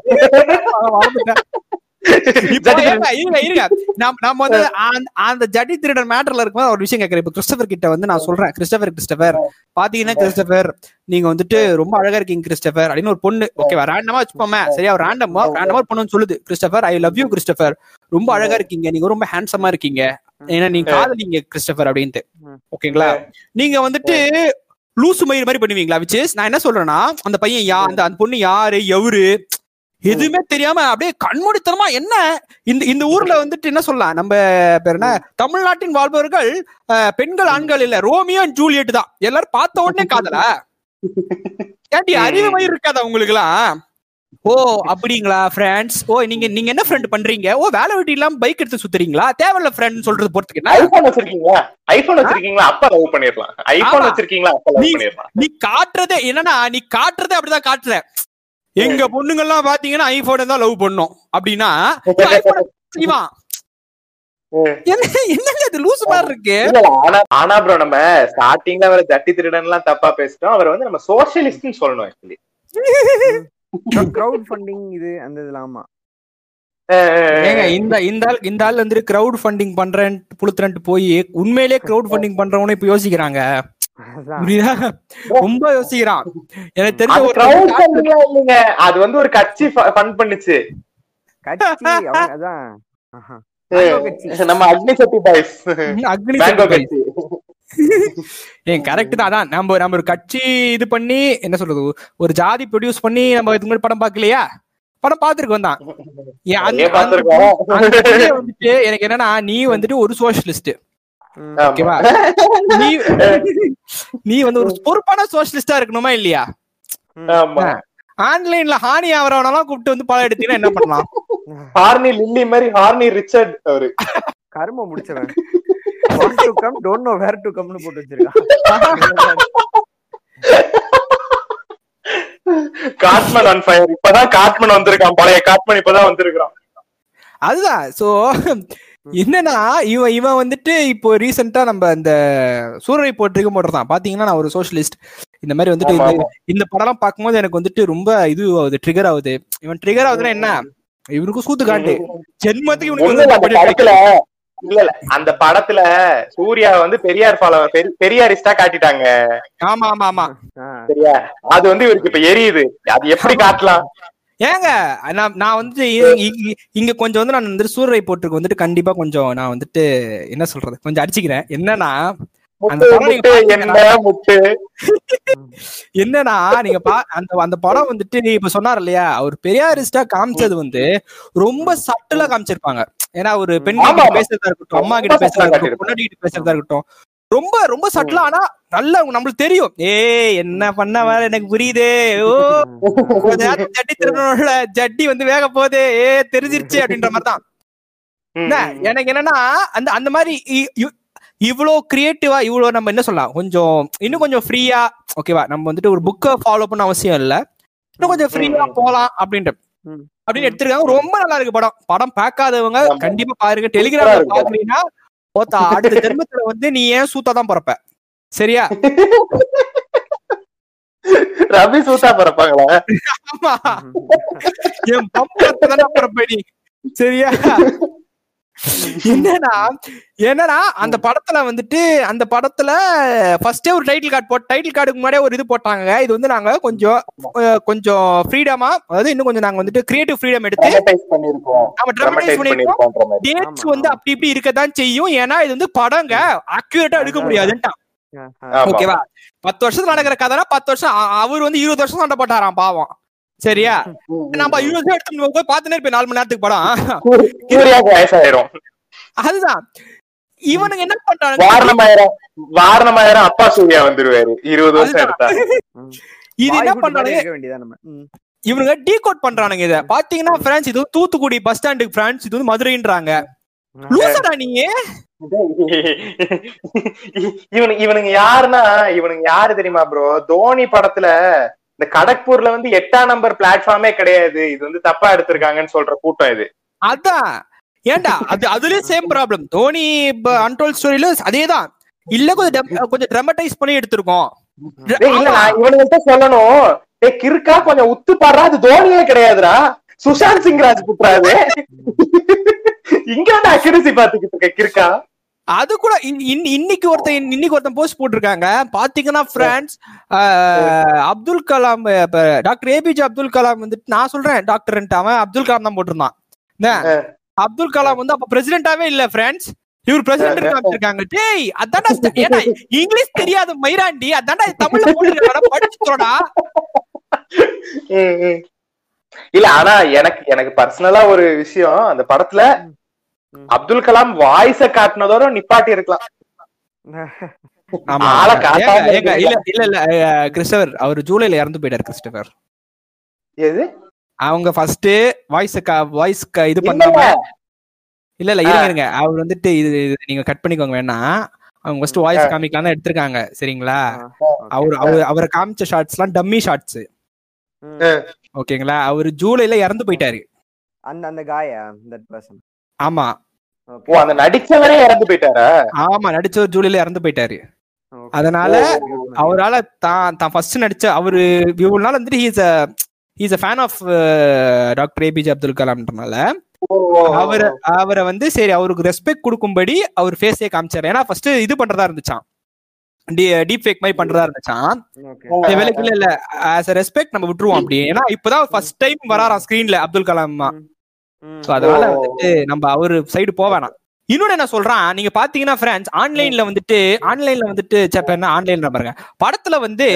[laughs] நம்ம வந்து [laughs] அந்த- அந்த ஜடி திருடன் மேட்டர்ல இருக்கும்போது ஒரு விஷயம் கேட்கறேன். இப்ப கிறிஸ்டபர் கிட்ட வந்து நான் சொல்றேன். Christopher Christopher. பாத்தீங்கன்னா கிறிஸ்டபர் நீங்க வந்துட்டு ரொம்ப அழகா இருக்கீங்க கிறிஸ்டபர் அப்படின்னு ஒரு பொண்ணு. ஓகேவா ரேண்டமா வச்சுப்போமே. சரியா ரேண்டமா ரேண்டமா பொண்ணு சொல்லுது. Christopher I love you Christopher. ரொம்ப அழகா இருக்கீங்க. நீங்க ரொம்ப ஹேண்ட்ஸமா இருக்கீங்க. ஏன்னா நீங்க காதலிங்க கிறிஸ்டபர் அப்படின்ட்டு. ஓகேங்களா? நீங்க வந்துட்டு லூசு மயிர் மாதிரி பண்ணுவீங்களா விச் நான் என்ன சொல்றேன்னா அந்த பையன் யா அந்த அந்த பொண்ணு யாரு எவரு எதுவுமே தெரியாம அப்படியே கண்மூடித்தனமா என்ன? இந்த இந்த ஊர்ல வந்துட்டு என்ன சொல்லலாம்? நம்ம பேர் என்ன? தமிழ்நாட்டின் வாழ்பவர்கள் பெண்கள் ஆண்கள் இல்ல. ரோமியோ அண்ட் ஜூலியட் தான். எல்லாரும் பார்த்த உடனே காதலா? [laughs] ஏன்டி அறிவு மயிர் இருக்காதா உங்களுக்கு எல்லாம் ஓ அப்படிங்களா ஃப்ரெண்ட்ஸ் ஓ நீங்க நீங்க என்ன ஃப்ரெண்ட் பண்றீங்க? ஓ வேலை வெட்டி இல்லாம பைக் எடுத்து சுத்துறீங்களா? தேவையில்ல ஃப்ரெண்ட் சொல்றது போறதுக்கு என்ன? ஐபோன் வச்சிருக்கீங்களா ஐபோன் வச்சிருக்கீங்களா? அப்பா லவ் பண்ணிடலாம். ஐபோன். வச்சிருக்கீங்களா? அப்பா லவ் நீ காட்டுறதே என்னன்னா நீ காட்டுறதே அப்படிதான் காட்டுற எங்க பொண்ணுங்க எல்லாம் பாத்தீங்கன்னா ஐபோன் தான் லவ் பண்ணும். அப்படின்னா செய்வான். என்னங்க இது லூசு மாதிரி இருக்கு? ஆனா ஆனா ப்ரோ நம்ம ஸ்டார்டிங்ல அவரை ஜட்டி திருடன் எல்லாம் தப்பா பேசிட்டோம். அவர் வந்து நம்ம சோசியலிஸ்ட்னு சொல்லணும் ஆக்சுவலி கிரவுட் ஃபண்டிங் இது அந்த இதெல்லாம் ஆமா. ஏங்க இந்த இந்த ஆள் இந்த ஆள் வந்து கிரவுட் ஃபண்டிங் பண்றேன் புளுத்துறன்ட்டு போய் உண்மையிலேயே கிரவுட் ஃபண்டிங் பண்றவனே இப்ப யோசிக்கிறாங்க. புரியுதா? ரொம்ப யோசிக்கிறான். எனக்கு தெரிஞ்ச ஒரு அது வந்து கட்சி ஃபண்ட் பண்ணுச்சு. கட்சி அதான். நம்ம அக்னி சக்தி பாய்ஸ். அக்னி சக்தி ஏன் கரெக்ட் தான் அதான். நம்ம நம்ம ஒரு கட்சி இது பண்ணி என்ன சொல்றது ஒரு ஜாதி ப்ரொடியூஸ் பண்ணி நம்ம இதுக்கு முன்னாடி படம் பார்க்கலையா? படம் பார்த்திருக்கோம் தான் ஏன் அந்த- நிறைய பார்த்திருக்கோம். அந்த பொண்ணே வந்துட்டு எனக்கு என்னன்னா நீ வந்துட்டு ஒரு. ஆமா. ஓகேவா நீ நீ வந்து ஒரு பொறுப்பான சோஷலிஸ்டா இருக்கணுமா இல்லையா? ஆன்லைன்ல ஹானி ஆவரவனெல்லாம் கூப்பிட்டு வந்து படம் எடுத்தீங்கன்னா என்ன பண்ணலாம்? ஹார்னி லில்லி மாதிரி ஹார்னி ரிச்சர்ட் அவரு. கரும முடிச்சவன். Want to come, don't know where to come னு போட்டு வச்சிருக்கான். காட்மன் ஆன் ஃபயர் இப்பதான் காட்மன் வந்திருக்கான் பழைய காட்மன் இப்பதான் வந்திருக்கான் அதுதான். சோ என்னன்னா இவன் இவன் வந்துட்டு இப்போ ரீசெண்டா நம்ம இந்த சூரரை போட்டிருக்க போட்டுருந்தான் பாத்தீங்கன்னா நான் ஒரு சோஷலிஸ்ட் இந்த மாதிரி வந்துட்டு இந்த- படம்லாம் பார்க்கும்போது எனக்கு வந்துட்டு ரொம்ப இது ஆகுது ட்ரிகர் ஆகுது. இவன் ட்ரிகர் ஆகுதுன்னா என்ன? இவனுக்கும் சூத்து காட்டு. ஜென்மத்துக்கு இவனுக்கு இல்ல, இல்ல. அந்த படத்துல சூர்யா வந்து பெரியார் ஃபாலோவர் பெரியாரிஸ்டா காட்டிட்டாங்க. ஆமா ஆமா ஆமா. சரியா? அது வந்து இவருக்கு இப்ப எரியுது. அது எப்படி காட்டலாம்? ஏங்க நான் நான் வந்துட்டு இ- இங்க கொஞ்சம் வந்து நான் வந்து சூரரை போட்டுருக்கு. வந்துட்டு கண்டிப்பா கொஞ்சம் நான் வந்துட்டு என்ன சொல்றது? கொஞ்சம் அடிச்சுக்கிறேன். என்னன்னா [laughs] என்னன்னா நீங்க பா அந்த அந்த படம் வந்துட்டு இப்ப சொன்னார் இல்லையா? அவர் பெரியாரிஸ்டா காமிச்சது வந்து ரொம்ப சட்டலா காமிச்சிருப்பாங்க. ஏன்னா ஒரு பெண். பேசுறதா இருக்கட்டும் அம்மா கிட்ட பேசுறதா இருக்கட்டும் பொண்டாட்டி கிட்ட பேசுறதா இருக்கட்டும் ரொம்ப ரொம்ப சட்டலா ஆனா நல்லா நம்மளுக்கு தெரியும். ஏய் என்ன பண்ண வேற எனக்கு புரியுதே. ஓ ஜட்டி திருடனோட ஜட்டி வந்து வேக போகுது. ஏ தெரிஞ்சிருச்சு அப்படின்ற மாதிரி தான் எனக்கு என்னன்னா அந்த அந்த மாதிரி இவ்வளோ கிரியேட்டிவா இவ்வளோ நம்ம என்ன சொல்லலாம்? கொஞ்சம் இன்னும் கொஞ்சம் ஃப்ரீயா ஓகேவா நம்ம வந்துட்டு ஒரு புக்கை ஃபாலோ பண்ண அவசியம் இல்ல. இன்னும் கொஞ்சம் ஃப்ரீயா ம். போலாம் அப்படின்ட்டு. அப்படின்னு எடுத்திருக்காங்க. ரொம்ப நல்லா இருக்கு படம். படம் பார்க்காதவங்க. கண்டிப்பா பாருங்க. இருக்கு. பாக்குறீங்கன்னா ஓத்தா அடுத்த ஜென்மத்துல வந்து நீ ஏன் சூத்தா தான் பிறப்ப? சரியா? ரவி சூத்தா பிறப்பாங்களா? ஆமா. என் பம்பு தானே பிறப்ப நீ. சரியா? என்னன்னா [laughs] என்னன்னா அந்த படத்துல வந்துட்டு அந்த படத்துல ஃபர்ஸ்டே ஒரு டைட்டில் கார்டு போட் டைட்டில் கார்டுக்கு முன்னாடியே ஒரு இது போட்டாங்க. இது வந்து நாங்க கொஞ்சம் கொஞ்சம் ஃப்ரீடமா அதாவது இன்னும் கொஞ்சம் நாங்க வந்துட்டு கிரியேட்டிவ் ஃப்ரீடம் எடுத்து நம்ம ட்ரமடைஸ் பண்ணிருக்கோம். டேட்ஸ் வந்து. அப்படி இப்படி இருக்கதான் செய்யும். ஏன்னா இது வந்து படங்க. அக்யூரேட்டா எடுக்க முடியாதுன்ட்டான். ஓகேவா பத்து வருஷத்துல நடக்கிற கதைனா பத்து வருஷம் அவர் வந்து இருபது வருஷம் சண்டை போட்டாராம் பாவம். சரியா? நம்ம வருஷம் எடுத்து போய் பார்த்துனே இருப்பேன் நாலு மணி நேரத்துக்கு படம். அதுதான். இவனுங்க என்ன பண்றானுங்க? வாரணமாயிரம் வாரணமாயிரம் அப்பா சூர்யா வந்துருவாரு. இருபது வருஷம் எடுத்தா. [laughs] இது என்ன ம். இவனுங்க டீகோட் பண்றானுங்க இத. பாத்தீங்கன்னா பிரான்ஸ் இது தூத்துக்குடி பஸ் ஸ்டாண்டுக்கு பிரான்ஸ் இது வந்து மதுரைன்றாங்க. லூசடா நீங்க இவனுக்கு இவனுங்க யாருன்னா இவனுங்க யாரு தெரியுமா ப்ரோ தோனி படத்துல இந்த கடக்பூர்ல வந்து எட்டாம் நம்பர் பிளாட்ஃபார்மே கிடையாது. இது வந்து தப்பா எடுத்திருக்காங்கன்னு சொல்ற கூட்டம் இது. அதான். ஏன்டா? அது அதுலயும் சேம் ப்ராப்ளம் தோனி அன்டோல் ஸ்டோரியில அதேதான். இல்ல கொஞ்சம் கொஞ்சம் ட்ரமடைஸ் பண்ணி எடுத்திருக்கோம். இல்ல நான் இவனுங்கள்ட்ட சொல்லணும். டேய் கிறுக்கா கொஞ்சம் உத்து பாடுறா. அது தோனியே கிடையாதுடா. சுஷாந்த் சிங் ராஜ்புத்ரா அது இங்க வந்து அக்யூரசி பாத்துக்கிட்டு இருக்க கிறுக்கா. அது கூட இன்- இன்- இன்னைக்கு ஒருத்தன் இன்னைக்கு ஒருத்தன் போஸ்ட் போட்டிருக்காங்க. பாத்தீங்கன்னா France Abdul Kalam doctor APJ Abdul Kalam வந்துட்டு நான் சொல்றேன் டாக்டர் அவன் அப்துல் கலாம் தான் போட்டிருந்தான்? அப்துல் கலாம் வந்து அப்ப பிரசிடென்டாவே இல்ல பிரான்ஸ் இவர் பிரசிடென்ட் காமிச்சிருக்காங்க. டேய் அதான்டா ஏன்டா இங்கிலீஷ் தெரியாத மயிராண்டி. அதான்டா தமிழ்ல போட்டிருக்காடா படிச்சுக்கோடா. ம், ம். இல்ல ஆனா எனக்கு எனக்கு பர்சனலா ஒரு விஷயம் அந்த படத்துல. அப்துல் கலாம் வாய்ஸ காட்டினதோட நிப்பாட்டி இருக்கலாம். கிறிஸ்டவர் அவர் ஜூலைல இறந்து போயிட்டாரு கிறிஸ்டவர். எது? அவங்க ஃபர்ஸ்ட் வாய்ஸ் வாய்ஸ் இது பண்ணாம இல்ல. இல்ல இருங்க இருங்க. அவர் வந்துட்டு இது நீங்க கட் பண்ணிக்கோங்க வேணா. அவங்க ஃபர்ஸ்ட் வாய்ஸ் காமிக்கலாம் எடுத்திருக்காங்க சரிங்களா? அவர் அவர் அவரை காமிச்ச ஷார்ட்ஸ் எல்லாம் டம்மி ஷார்ட்ஸ். ஓகேங்களா? அவர் ஜூலைல இறந்து போயிட்டாரு. அந்த அந்த காயா தட் பர்சன் ஆமா. ஓ அந்த நடிச்சவரே இறந்து போயிட்டாரா? ஆமா நடிச்சவர் ஜூலைல இறந்து போயிட்டாரு. அதனால அவரால தான் தான் ஃபர்ஸ்ட் நடிச்ச அவரு இவ்வளவு நாள் வந்துட்டு he's he's a fan of doctor APJ Abdul கலாம்ன்றனால அவரை அவரை வந்து சரி அவருக்கு ரெஸ்பெக்ட் கொடுக்கும்படி அவர் ஃபேஸே காமிச்சாரு. ஏன்னா ஃபர்ஸ்ட் இது பண்றதா இருந்துச்சான் டீப் ஃபேக் மாதிரி பண்றதா இருந்துச்சான் வேலைக்கு இல்ல இல்ல. ஆஸ் அ ரெஸ்பெக்ட் நம்ம விட்டுருவோம் அப்படி. ஏன்னா இப்பதான் ஃபர்ஸ்ட் டைம் வராராம் ஸ்கிரீன்ல அப்துல் கலாம் அதனால. வந்துட்டு நம்ம அவரு சைடு போவேணாம் இன்னொன்னு என்ன சொல்றான்? நீங்க பாத்தீங்கன்னா ஃப்ரெண்ட்ஸ் ஆன்லைன்ல வந்துட்டு ஆன்லைன்ல வந்துட்டு சேப்ப என்ன ஆன்லைன்ல பாருங்க. படத்துல வந்து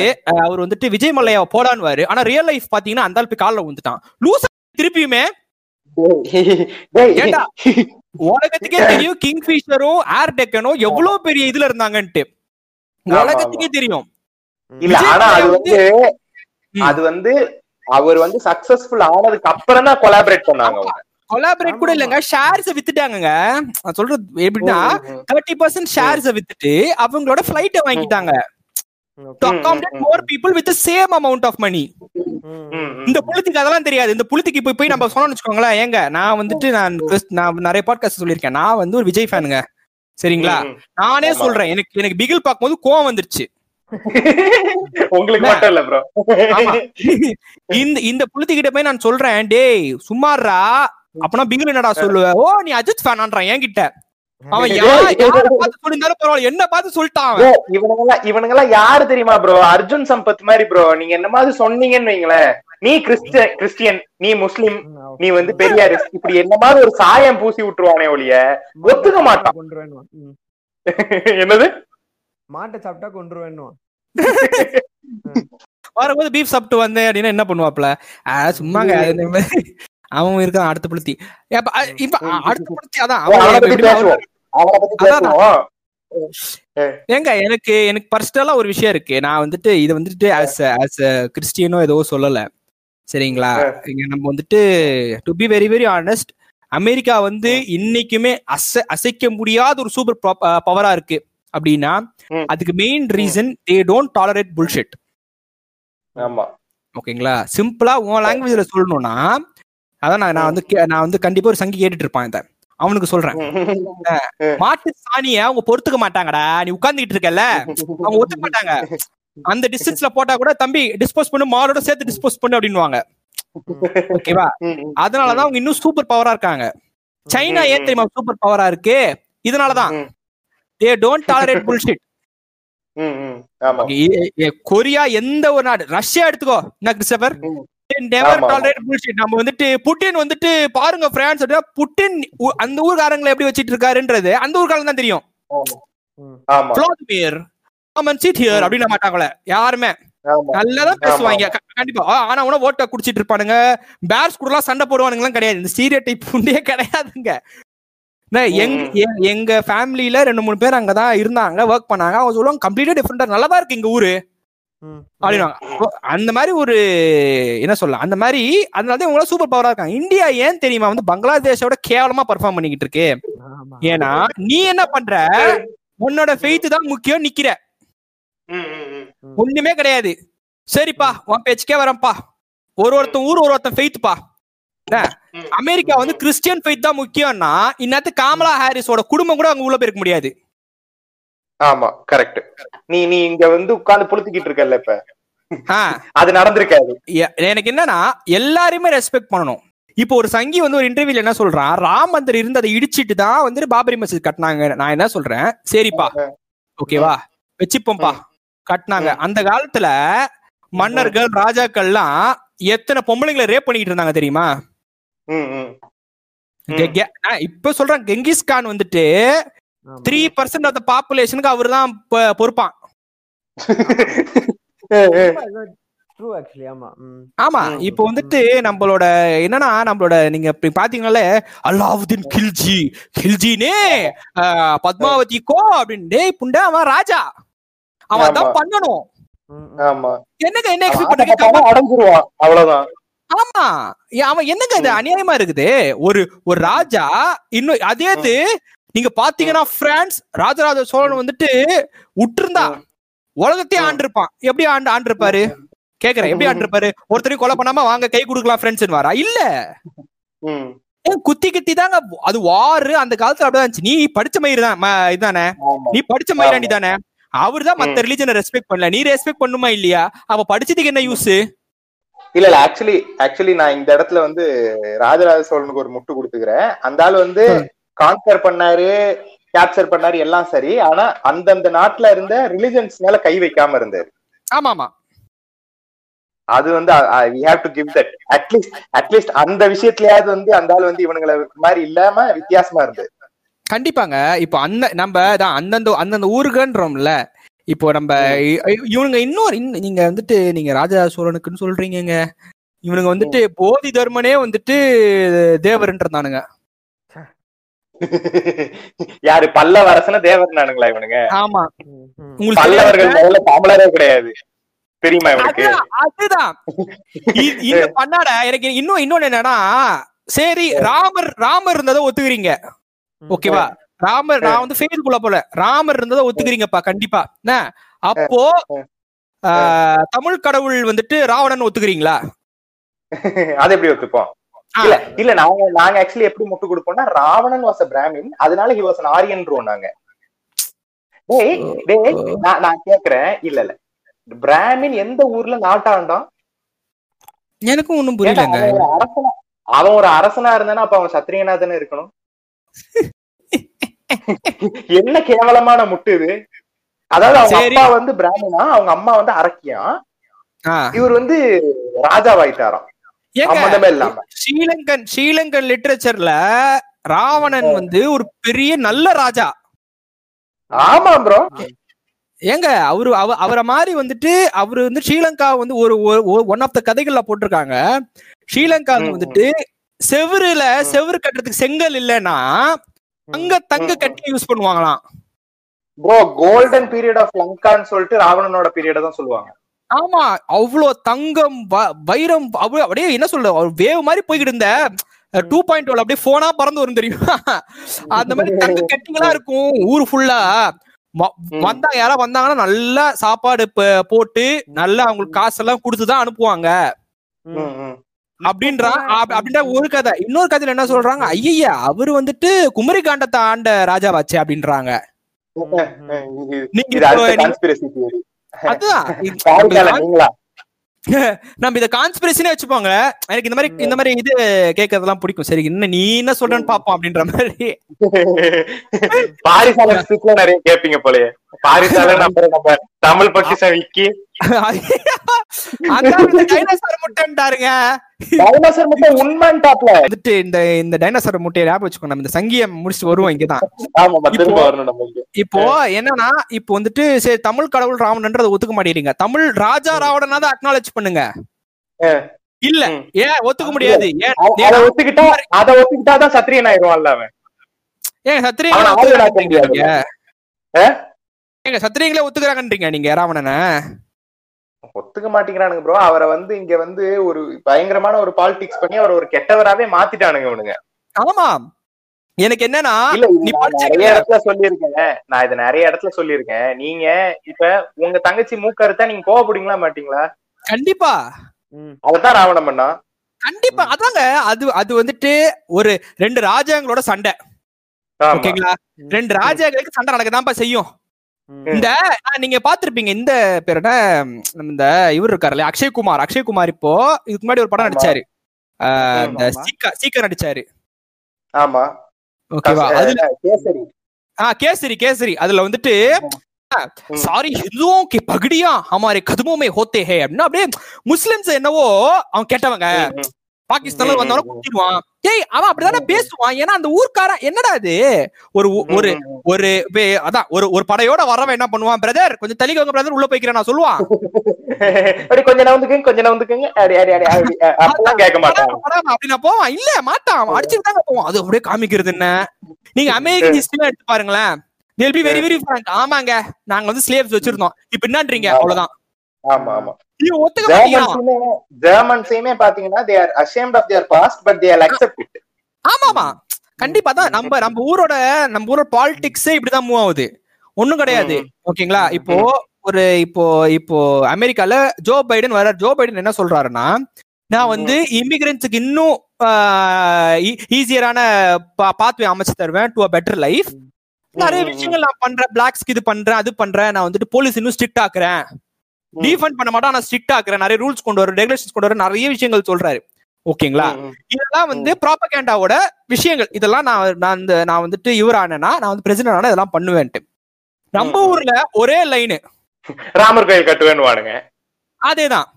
அவர் வந்துட்டு விஜய் மல்லையா போடான்வாரு ஆனா ரியல் லைஃப் பாத்தீங்கன்னா அந்த ஆள் கால்ல வந்துட்டான் லூசா திருப்பியுமே? உலகத்துக்கே தெரியும் கிங் ஃபிஷரும் ஏர் டெக்கனும் எவ்வளவு பெரிய இதுல இருந்தாங்கன்ட்டு. உலகத்துக்கே தெரியும். இல்ல ஆனா அது வந்து. அது வந்து அவர் வந்து சக்சஸ்ஃபுல் ஆனதுக்கு அப்புறம் தான் கொலாபரேட் பண்ணாங்க. கொலாபரேட் கூட இல்லங்க. ஷேர்ஸ் வித்துட்டாங்கங்க. நான் சொல்றது எப்படின்னா தேர்ட்டி பர்சன்ட் ஷேர்ஸ் வித்துட்டு அவங்களோட ஃபிளைட்டை வாங்கிட்டாங்க. More people with same amount of money. இந்த புலித்துக்கு அதெல்லாம் தெரியாது. இந்த புலித்துக்கு போய் போய் நம்ம சொன்னோம்னு வச்சுக்கோங்களேன் ஏங்க நான் வந்துட்டு நான் நிறைய பாட்காஸ்ட் சொல்லியிருக்கேன். நான் வந்து ஒரு விஜய் ஃபேனுங்க சரிங்களா. நானே. சொல்றேன். எனக்கு எனக்கு பிகில் பார்க்கும்போது கோவம் வந்துருச்சு. [laughs] உங்களுக்கு மட்டும் இல்ல. இந்த இந்த புலித்துக்கிட்ட போய் நான் சொல்றேன் டேய் சும்மாறா அப்பனா பிகில் என்னடா சொல்லுவ? ஓ நீ அஜித் ஃபேனான்றான் என்கிட்ட. அவன் யா- யாரை பார்த்து சொல்லியிருந்தாலும் பரவாயில்ல. என்ன பார்த்து சொல்லிட்டான் அவன். இவனுங்கெல்லாம் இவனுங்கெல்லாம் யாரு தெரியுமா ப்ரோ அர்ஜுன் சம்பத் மாதிரி ப்ரோ நீங்க என்ன மாதிரி சொன்னீங்கன்னு வைங்களேன். நீ கிறிஸ்டியன் கிறிஸ்டியன் நீ முஸ்லிம் நீ வந்து பெரியாரு. இப்படி என்ன மாதிரி ஒரு சாயம் பூசி விட்டுருவானே ஒழிய? ஒத்துக்க மாட்டான். என்னது? மாட்டை சாப்பிட்டா கொண்டு வேணும் [laughs] வரும்போது பீஃப் சாப்பிட்டு வந்தேன் அப்படின்னா என்ன பண்ணுவாப்ல சும்மாங்க. அவன் இருக்கான் அடுத்த புளுத்தி. இப்ப அடுத்த புளுத்தி அதான் ஏங்க எனக்கு எனக்கு பர்சனலா ஒரு விஷயம் இருக்கு. நான் வந்துட்டு இது வந்துட்டு ஆஸ் ஆஸ் கிறிஸ்டியனோ ஏதோ சொல்லல. சரிங்களா? நம்ம வந்துட்டு to be very very honest America வந்து இன்னைக்குமே அசை அசைக்க முடியாத ஒரு சூப்பர் பவரா இருக்கு. அப்படின்னா. அதுக்கு main reason they don't tolerate bullshit ஆமா. ஓகேங்களா? சிம்பிளா உன் லாங்குவேஜ்ல சொல்லணும்னா அதான் நான் நான் வந்து நான் வந்து கண்டிப்பா ஒரு சங்கி கேட்டுட்டு இருப்பான் இத. அவனுக்கு சொல்றேன். [laughs] மாட்டு சாணிய அவங்க பொறுத்துக்க மாட்டாங்கடா. நீ உட்கார்ந்துகிட்டு இருக்கல அவங்க ஒத்துக்க மாட்டாங்க. அந்த டிஸ்டன்ஸ்ல போட்டா கூட தம்பி டிஸ்போஸ் பண்ணு. மாடோட சேர்த்து டிஸ்போஸ் பண்ணு அப்படின்னுவாங்க. ஓகேவா? அதனாலதான் அவங்க இன்னும் சூப்பர் பவரா இருக்காங்க. சைனா ஏன். தெரியுமா சூப்பர் பவரா இருக்கு? இதனாலதான். They don't tolerate bullshit Korea எந்த ஒரு நாடு? ரஷ்யா எடுத்துக்கோ. என்ன கிறிஸ்டபர். நெவர் ஆமா, ஆமா. டாலரேட் புல்ஷிட் நம்ம வந்துட்டு புட்டின் வந்துட்டு பாருங்க பிரான்ஸ் புட்டின் அந்த ஊர்காரங்களை எப்படி வச்சிட்டு இருக்காருன்றது அந்த ஊர்காரங்க தான் தெரியும். ஆமா. ஆமா. விளாதிமிர் காமன் சீட் ஹியர் அப்படின்னு மாட்டாங்களே. யாருமே. நல்லாதான் பேசுவாங்க. கண்டிப்பா. ஆனா உன ஓட்ட குடிச்சிட்டு இருப்பானுங்க. பேர்ஸ் கூட எல்லாம் சண்டை போடுவானுங்கலாம் கிடையாது. இந்த ஸ்டீரியோ டைப் கிடையாதுங்க. நான் எங் ம். எ- எங்க ஃபேமிலில ரெண்டு மூணு பேர் அங்கதான் இருந்தாங்க ஒர்க் பண்ணாங்க. அவங்க சொல்லுவாங்க கம்ப்ளீட்டா டிஃப்ரெண்டா நல்லாதான் இருக்கு எங்க ஊரு. அப்படின்னாங்க அப்போ அந்த மாதிரி ஒரு என்ன சொல்லலாம் அந்த மாதிரி அதனால தான் இவங்க சூப்பர் பவரா இருக்காங்க. இந்தியா ஏன் தெரியுமா வந்து பங்களாதேஷோட கேவலமா பர்ஃபார்ம் பண்ணிக்கிட்டு இருக்கு? ஏன்னா நீ என்ன பண்ற? உன்னோட ஃபெய்த் தான் முக்கியம் நிக்கிற. ஒண்ணுமே கிடையாது. சரிப்பா உன் பேச்சுக்கே வரேன்ப்பா. ஒரு ஒருத்தன் ஊர் ஒரு ஒருத்தன் ஃபெய்த்ப்பா ம். அமெரிக்கா வந்து கிறிஸ்டியன் ஃபெய்த் தான் முக்கியம்னா இன்னத்து காமலா ஹாரிஸோட குடும்பம் கூட அங்க உள்ள போயிருக்க முடியாது. ஆமா கரெக்ட் நீ நீ இங்க வந்து உட்கார்ந்து புளுத்திக்கிட்டு இருக்கல்ல இப்ப? அது நடந்திருக்காது. எனக்கு என்னன்னா எல்லாரையுமே ரெஸ்பெக்ட் பண்ணணும். இப்போ ஒரு சங்கி வந்து ஒரு இன்டர்வியூல என்ன சொல்றான் ராம் மந்திர் இருந்து அதை இடிச்சிட்டு தான் வந்து பாபரி மசூத் கட்டினாங்க. நான் என்ன சொல்றேன்? சரிப்பா. ஓகேவா? வச்சுப்போம்ப்பா. கட்டினாங்க. அந்த காலத்துல மன்னர்கள் ராஜாக்கள்லாம் எத்தனை பொம்பளைங்களை ரேப் பண்ணிக்கிட்டு இருந்தாங்க தெரியுமா? இப்ப சொல்றேன் கெங்கிஸ் கான் வந்துட்டு த்ரீ பர்சன்ட் ஆஃப் த பாப்புலேஷனுக்கு அவர் தான் பொறுப்பான். [laughs] ஆமா. இப்போ வந்துட்டு நம்மளோட என்னன்னா நம்மளோட நீங்க பாத்தீங்கன்னாலே அல்லாவுதீன் கில்ஜி கில்ஜினே ஆஹ், பத்மாவதி கோ அப்படின்னு. டேய் புண்டை அவன் ராஜா. அவன். தான் பண்ணணும். என்னங்க என்ன எக்ஸ்பெக்ட் அடைஞ்சிருவான் அவ்வளவுதான். ஆமா. அவன் என்னங்க இது அநியாயமா இருக்குது? ஒரு ஒரு ராஜா இன்னும் அதே இது நீங்க பாத்தீங்கன்னா பிரான்ஸ் ராஜராஜ சோழன் வந்துட்டு விட்டுருந்தா உலகத்தையே ஆண்டிருப்பான். எப்படி ஆண்டு ஆண்டிருப்பாரு? கேக்குறேன். எப்படி ஆண்டிருப்பாரு? ஒருத்தரையும் கொலை பண்ணாம வாங்க கை கொடுக்கலாம் ஃப்ரெண்ட்ஸ் வாரா இல்ல. குத்தி குத்தி தாங்க அது வாரு அந்த காலத்துல அப்படிதான் இருந்துச்சு. நீ படிச்ச மயிர் தான் ஆமா. நீ படிச்ச மயிராண்டி தானே அவர் தான்? மத்த ரிலிஜனை ரெஸ்பெக்ட் பண்ணல. நீ ரெஸ்பெக்ட் பண்ணுமா இல்லையா? அவ படிச்சதுக்கு என்ன யூஸ் இல்ல இல்ல. ஆக்சுவலி ஆக்சுவலி நான் இந்த இடத்துல வந்து ராஜராஜ சோழனுக்கு ஒரு முட்டு கொடுத்துக்கிறேன். அந்த ஆள் வந்து கான்கர் பண்ணாரு கேப்சர் பண்ணாரு எல்லாம் சரி. ஆனா அந்தந்த நாட்டுல இருந்த ரிலிஜன்ஸ் மேல கை வைக்காம இருந்தாரு. ஆமா ஆமா அது வந்து we have to give that at least at least அந்த விஷயத்துலயாவது வந்து அந்த ஆள் வந்து இவனுங்களை மாதிரி இல்லாம வித்தியாசமா இருந்தது கண்டிப்பாங்க. இப்போ அந்த நம்ம தான் அந்தந்த அந்தந்த ஊருக்குன்றோம்ல இப்போ நம்ம இவனுங்க இன்னொரு இன்னும் நீங்க வந்துட்டு நீங்க ராஜா சோழனுக்குன்னு சொல்றீங்கங்க. இவனுங்க வந்துட்டு போதி தர்மனே வந்துட்டு தேவர்ன்றதானுங்க [laughs] யாரு பல்லவ அரசன தேவர் நானுங்களா இவனுங்க? ஆமா. பல்லவர்கள்? முதல்ல தமிழரே கிடையாது. தெரியுமா இவனுக்கு? அதுதான், [laughs] இந்த பண்ணாட எனக்கு இன்னும் இன்னொன்னு என்னன்னா சரி ராமர் ராமர் இருந்ததை ஒத்துக்கிறீங்க. ஓகேவா? ராமர் நான் வந்து ஃபேஸ்புக்ல போல ராமர் இருந்ததை ஒத்துக்கிறீங்கப்பா கண்டிப்பா. என்ன? அப்போ ஆஹ், தமிழ் கடவுள் வந்துட்டு ராவணன் ஒத்துக்கிறீங்களா? [laughs] அது எப்படி ஒத்துப்போம். இல்ல இல்ல நாங்க நாங்க ஆக்சுவலி எப்படி முட்டு கொடுப்போம்னா ராவணன் வாஸ் பிராமின் அதனால ஹி வாஸ் an ஆரியன்றோம் நாங்க. டேய் டேய் நான் நான் கேக்குறேன். இல்ல இல்ல. பிராமின் எந்த ஊர்ல நாட்டாண்டான் எனக்கும் ஒண்ணும் புரியலங்க. அவன் ஒரு அரசனா இருந்தானா அப்ப அவன் சத்திரியனா தானே இருக்கணும்? [laughs] என்ன கேவலமான முட்டு இது. அதாவது அவங்க. அப்பா வந்து பிராமணா அவங்க அம்மா வந்து அரக்கியான் ஆ. இவர் வந்து ராஜாவாயிட்டாராம். சம்மந்தமே இல்லாம ஸ்ரீலங்கன் ஸ்ரீலங்கன் லிட்டரேச்சர்ல ராவணன் வந்து ஒரு பெரிய நல்ல ராஜா. ஆமா ப்ரோ ஏங்க அவரு அவ- அவரை மாதிரி வந்துட்டு அவரு வந்து ஸ்ரீலங்கா வந்து ஒரு ஒன் ஆஃப் த கதைகள்ல போட்டிருக்காங்க. ஸ்ரீலங்கால ம், வந்துட்டு செவுருல செவுரு கட்டுறதுக்கு செங்கல் இல்லைன்னா தங்க தங்க கட்டி யூஸ் பண்ணுவாங்களாம். ப்ரோ கோல்டன் பீரியட் ஆஃப் லங்கான்னு சொல்லிட்டு ராவணனோட பீரியட தான் சொல்லுவாங்க. ஆமா அவ்வளோ தங்கம் வைரம் அப்படியே என்ன சொல்ற வேவ் மாதிரி போய்கிட்டு இருந்த. டூ பாயிண்ட் அப்படியே போனா பறந்து வரும் தெரியுமா? அந்த மாதிரி [laughs] தங்க கட்டிங்களா இருக்கும் ஊர் ஃபுல்லா ம். வந்தா யாரா வந்தாங்கன்னா நல்லா சாப்பாடு போட்டு நல்லா அவங்களுக்கு காசெல்லாம் கொடுத்துதான் அனுப்புவாங்க. ம், ம். அப்படின்றான் அப்- அப்படின்ற ஒரு கதை. இன்னொரு கதையில என்ன சொல்றாங்க ஐயா அவரு வந்துட்டு குமரி காண்டத்தை ஆண்ட ராஜாவாச்சே அப்படின்றாங்க. நீங்க அதுதான் [laughs] [laughs] நம்ம இத கான்ஸ்பிரசினே வச்சுப்போங்க எனக்கு இந்த மாதிரி இந்த மாதிரி இது கேட்கறதெல்லாம் பிடிக்கும். சரி என்ன நீ என்ன சொல்றேன்னு பாப்போம் அப்படின்ற மாதிரி. [laughs] நிறைய கேப்பீங்க போலயே. அப்புறம் [laughs] நம்ம தமிழ் பொக்கிஷம் விக்கி. அதான் டைனோசர் மட்டும் உண்மைன்ட்டாப்ல வந்துட்டு இந்த இந்த டைனோசர் முட்டையை ஞாபகம் வச்சுக்கோ நம்ம இந்த சங்கியம் முடிச்சுட்டு வருவோம் இங்கதான். இப்போ என்னன்னா இப்போ வந்துட்டு சரி தமிழ் கடவுள் ராவணன்றத ஒத்துக்க மாட்டேங்கிறீங்க. தமிழ் ராஜா ராவணனாவது அக்னாலேஜ் பண்ணுங்க. இல்ல. ஏன் ஒத்துக்க முடியாது. ஏன் அத- அத ஒத்துக்கிட்டா அத ஒத்துக்கிட்டாதான் சத்திரியன் ஆயிடுவான்ல அவன். ஏன் சத்திரியங்களே ஏங்க சத்திரியங்களே ஒத்துக்கிறாங்கன்றீங்க நீங்க ராவணனை? ஒத்துக்க மாட்டேங்கிறானுங்க ப்ரோ அவரை வந்து இங்க வந்து ஒரு பயங்கரமான ஒரு பாலிடிக்ஸ் பண்ணி அவரை ஒரு கெட்டவராவே மாத்திட்டானுங்க இவனுங்க. ஆமா எனக்கு என்னன்னா நிறைய இடத்துல சொல்லியிருக்கேன். நான் இதை நிறைய இடத்துல சொல்லியிருக்கேன். நீங்க இப்ப உங்க தங்கச்சி மூக்கறுத்தா நீங்க கோவப்படுங்களா மாட்டீங்களா? கண்டிப்பா. ம். அதத்தான் ராவணம் பண்ணா. கண்டிப்பா. அதாங்க அது அது வந்துட்டு ஒரு ரெண்டு ராஜாங்களோட சண்டை. ஓகேங்களா? ரெண்டு ராஜாக்களுக்கு சண்டை நடக்கதான்ப்பா செய்யும். இந்த நீங்க பாத்திருப்பீங்க இந்த பேர் என்ன இந்த இவர் இருக்காருல்ல அக்ஷய்குமார் அக்ஷய்குமார் இப்போ இதுக்கு முன்னாடி ஒரு படம் நடிச்சாரு. இந்த சீக்கர் சீக்கர் நடிச்சாரு. ஆமா. ஓகேவா? அதுல கேசரி. ஆஹ் கேசரி கேசரி. அதுல வந்துட்டு சாரி ஹிந்துவும் பகுடியா பகடியா கதுமுமே ஹோத்தே ஹே அப்படின்னா அப்படியே முஸ்லிம்ஸ் என்னவோ அவன் கேட்டவங்க. பாகிஸ்தான்ல வந்தவன. குத்திடுவான் ஏய் அவன் அப்படிதானே பேசுவான். ஏன்னா அந்த ஊர்க்காரன் என்னடா இது? ஒரு ஒரு. ஒரு அதான் ஒரு ஒரு படையோட வரவன் என்ன பண்ணுவான்? பிரதர் கொஞ்சம் தள்ளிக்கோங்க பிரதர் உள்ள போய்க்கிறேன் நான் சொல்லுவான். [laughs] கொஞ்சம் நவுந்துக்குங்க கொஞ்சம் நவுந்துக்குங்க. அப்படி நான் போவான். இல்ல மாட்டான். அடிச்சுட்டு தாங்க போவான். அது அப்படியே காமிக்கிறது என்ன? நீங்க அமெரிக்கன் ஹிஸ்டரி எடுத்து பாருங்களேன். வெரி வெரி ஆமாங்க. நாங்க வந்து ஸ்லேவ்ஸ் வச்சிருந்தோம். இப்ப என்னன்றீங்க? அவ்வளவுதான். ஆமா ஆமா. நீங்க ஒத்துக்க மாட்டீங்களா ஜெர்மன்ஸுமே ஜெர்மன்ஸையுமே பாத்தீங்கன்னா they are ashamed of their past but they are accept it ஆமாமா கண்டிப்பா தான். நம்ம நம்ம ஊரோட நம்ம ஊரோட பாலிடிக்ஸே இப்படிதான் மூவ் ஆகுது. ஒண்ணும் கிடையாது. ஓகேங்களா? இப்போ ஒரு இப்போ இப்போ அமெரிக்கால ஜோ பைடன் வர ஜோ பைடன் என்ன சொல்றாருன்னா நான் வந்து இமிகிரன்ஸுக்கு இன்னும் ஈஸியரான பாத்வே அமைச்சு தருவேன் டு அ பெட்டர் லைஃப் நிறைய விஷயங்கள் நான் பண்றேன். பிளாக்ஸ்க்கு இது பண்றேன் அது பண்றேன். நான் வந்துட்டு போலீஸ் இன்னும் ஸ்ட்ரிக்ட் ஆக்குறேன். டீஃபண்ட் பண்ண மாட்டோம் நான் ஸ்ட்ரிக்ட் ஆக்குறேன் நிறைய ரூல்ஸ் கொண்டு வரேன் ரெகுலேஷன்ஸ் கொண்டு வரேன் நிறைய விஷயங்கள் சொல்றாரு. ஓகேங்களா? இதெல்லாம் வந்து ப்ராபகேண்டாவோட விஷயங்கள். இதெல்லாம் நான் நான் இந்த நான் வந்துட்டு இவர் ஆனேன்னா நான் வந்து பிரசிடென்ட் ஆனா இதெல்லாம் பண்ணுவேன்ட்டு. நம்ம. ஊர்ல ஒரே லைனு ராமர் கோயில் கட்டுவேன்னு வானுங்க அதேதான்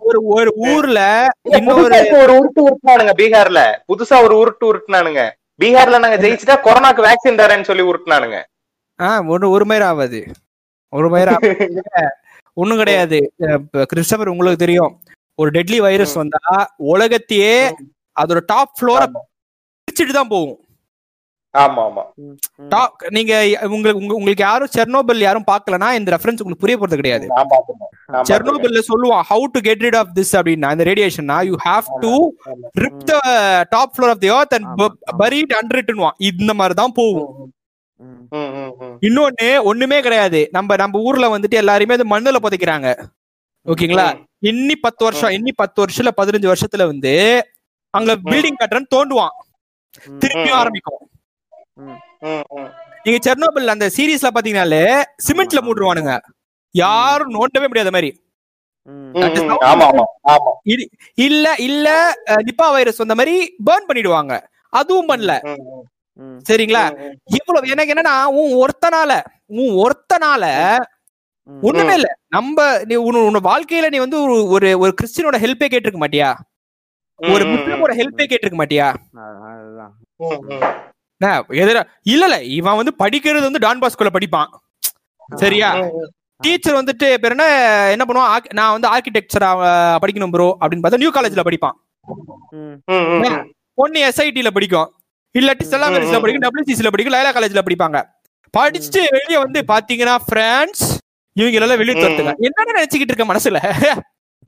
ஒரு ஒரு ஊர்ல இன்னொரு ஒரு உருட்டு உருட்டுனானுங்க பீகார்ல. புதுசா ஒரு உருட்டு உருட்டுனானுங்க. பீகார்ல நாங்க ஜெயிச்சுட்டா கொரோனாக்கு வேக்சின் தரேன்னு சொல்லி உருட்டுனானுங்க. ஆஹ் ஒரு ஒரு மயிர் ஆகாது ஒரு மயிர் [laughs] ஒண்ணும் கிடையாது. கிறிஸ்டபர் உங்களுக்கு தெரியும். ஒரு டெட்லி வைரஸ் வந்தா உலகத்தையே அதோட டாப் ஃப்ளோரை பிரிச்சுட்டு தான் போகும். ஆமா ஆமா. டாப் நீங்க உங்களுக்கு உங்க- உங்களுக்கு யாரும் செர்னோபில் யாரும் பார்க்கலனா இந்த ரெஃபரன்ஸ் உங்களுக்கு புரிய போறது கிடையாது. செர்னோபில்ல சொல்லுவான் how to get rid of this அப்படின்னா இந்த ரேடியேஷன்னா you have to. Rip the top floor of the earth and. Buried அண்டர்ட்டுவான் இந்த மாதிரி தான் போகும். இன்னொன்னு ஒண்ணுமே கிடையாது. நம்ம நம்ம ஊர்ல வந்துட்டு எல்லாருமே அது மண்ணுல புதைக்கிறாங்க. ஓகேங்களா? இன்னி பத்து வருஷம் இன்னி பத்து வருஷத்துல பதினஞ்சு வருஷத்துல வந்து அங்க பில்டிங் கட்டுறன்னு தோண்டுவான். திருப்பியும் ம். ஆரம்பிக்கும். ம், ம். நீங்க செர்னோபில் அந்த சீரீஸ்ல பாத்தீங்கன்னாலே சிமெண்ட்ல மூடுவானுங்க யாரும் நோண்டவே முடியாத மாதிரி. இல்ல இல்ல நிப்பா வைரஸ் வந்த மாதிரி பேர்ன் பண்ணிடுவாங்க. அதுவும் பண்ணல. சரிங்களா? இவ்வளவு எனக்கு என்னன்னா உன் ஒருத்தனால உன் ஒருத்தனால. ஒண்ணுமே இல்ல. நம்ம நீ உன் உன் வாழ்க்கையில நீ வந்து ஒரு ஒரு கிறிஸ்டியனோட ஹெல்ப்பே கேட்டிருக்க மாட்டியா? ஒரு முஸ்லிமோட ஹெல்ப்பே கேட்டிருக்க மாட்டியா? எதிர இல்ல இல்ல இவன் வந்து படிக்கிறது வந்து டான் பாஸ்கோல படிப்பான். சரியா. டீச்சர் வந்துட்டு பேர் என்ன என்ன பண்ணுவான்? ஆர்க்- நான் வந்து ஆர்கிடெக்சரா படிக்கணும் ப்ரோ அப்படின்னு பார்த்தா நியூ காலேஜ்ல படிப்பான். பொண்ணு எஸ்ஐடில படிக்கும். இல்லாட்டி ஸ்டெல்லா ம், மேரிஸ்ல ம். படிக்கும் டபிள்யூசிசில படிக்கும் லைலா காலேஜ்ல படிப்பாங்க. படிச்சுட்டு வெளியே வந்து பாத்தீங்கன்னா ஃப்ரெண்ட்ஸ் இவங்க எல்லாம் வெளியே ம். துரத்துங்க என்னன்னு நினைச்சுக்கிட்டு இருக்க மனசுல?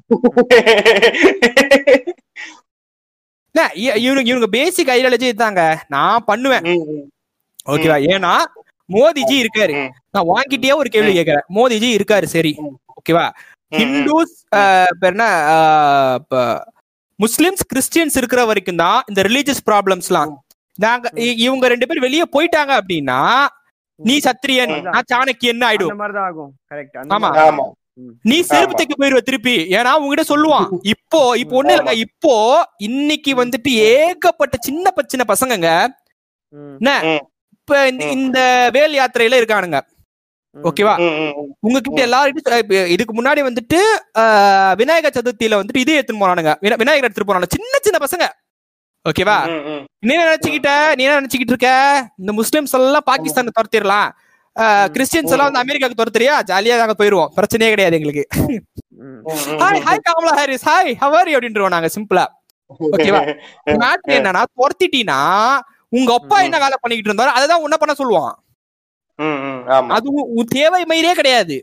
[laughs] என்ன, இ- இவனுங்க இவனுங்க பேசிக் ஐடியாலஜி தாங்க நான் பண்ணுவேன். ஓகேவா? ஏன்னா மோதிஜி இருக்காரு. நான் வாங்கிட்டே ஒரு கேள்வி கேட்கறேன். மோதிஜி இருக்காரு சரி. ஓகேவா. ஹிந்துஸ் என்ன? முஸ்லிம்ஸ் கிறிஸ்டியன்ஸ் இருக்கிற வரைக்கும் தான் இந்த ரிலீஜியஸ் ப்ராப்ளம்ஸ்லாம் நாங்க இவங்க ரெண்டு பேர் வெளியே போயிட்டாங்க அப்படின்னா நீ சத்திரியன். நான் சாணக்கியன் ஆயிடும். ஆமா. நீ செருப்பு. தைக்க போயிருவ திருப்பி. ஏன்னா உங்ககிட்ட சொல்லுவான். [laughs] இப்போ இப்போ ஒண்ணு இல்லைங்க. இப்போ இன்னைக்கு வந்துட்டு ஏகப்பட்ட சின்ன ப- சின்ன பசங்கங்க. ம், என்ன. இப்ப இந்த- வேல் யாத்திரையில இருக்கானுங்க. ஓகேவா. உங்ககிட்ட எல்லாரும் இதுக்கு முன்னாடி வந்துட்டு ஆஹ், விநாயகர் சதுர்த்தியில வந்துட்டு இது எடுத்துன்னு போனானுங்க. விநா- விநாயகர் எடுத்துட்டு போனாங்க சின்ன சின்ன பசங்க. ஓகேவா. நீ என்ன நினைச்சுக்கிட்ட? நீ என்ன நினைச்சுக்கிட்டு இருக்க? இந்த முஸ்லிம்ஸ் எல்லாம் பாகிஸ்தான் துரத்திடலாம். கிறிஸ்டியன்ஸ் எல்லாம் வந்து அமெரிக்காக்கு துரத்துறியா? ஜாலியா நாங்க போயிருவோம். பிரச்சனையே கிடையாது எங்களுக்கு. Hi hi Kamala Harris hi hour அப்படின்றோம் நாங்க சிம்பிளா ஓகேவா மேட்ரு என்னன்னா துரத்திட்டீனா உங்க அப்பா என்ன வேலை பண்ணிக்கிட்டு இருந்தாரோ அதை தான் உன்ன பண்ண சொல்லுவான். அது தேவை மயிலே கிடையாது.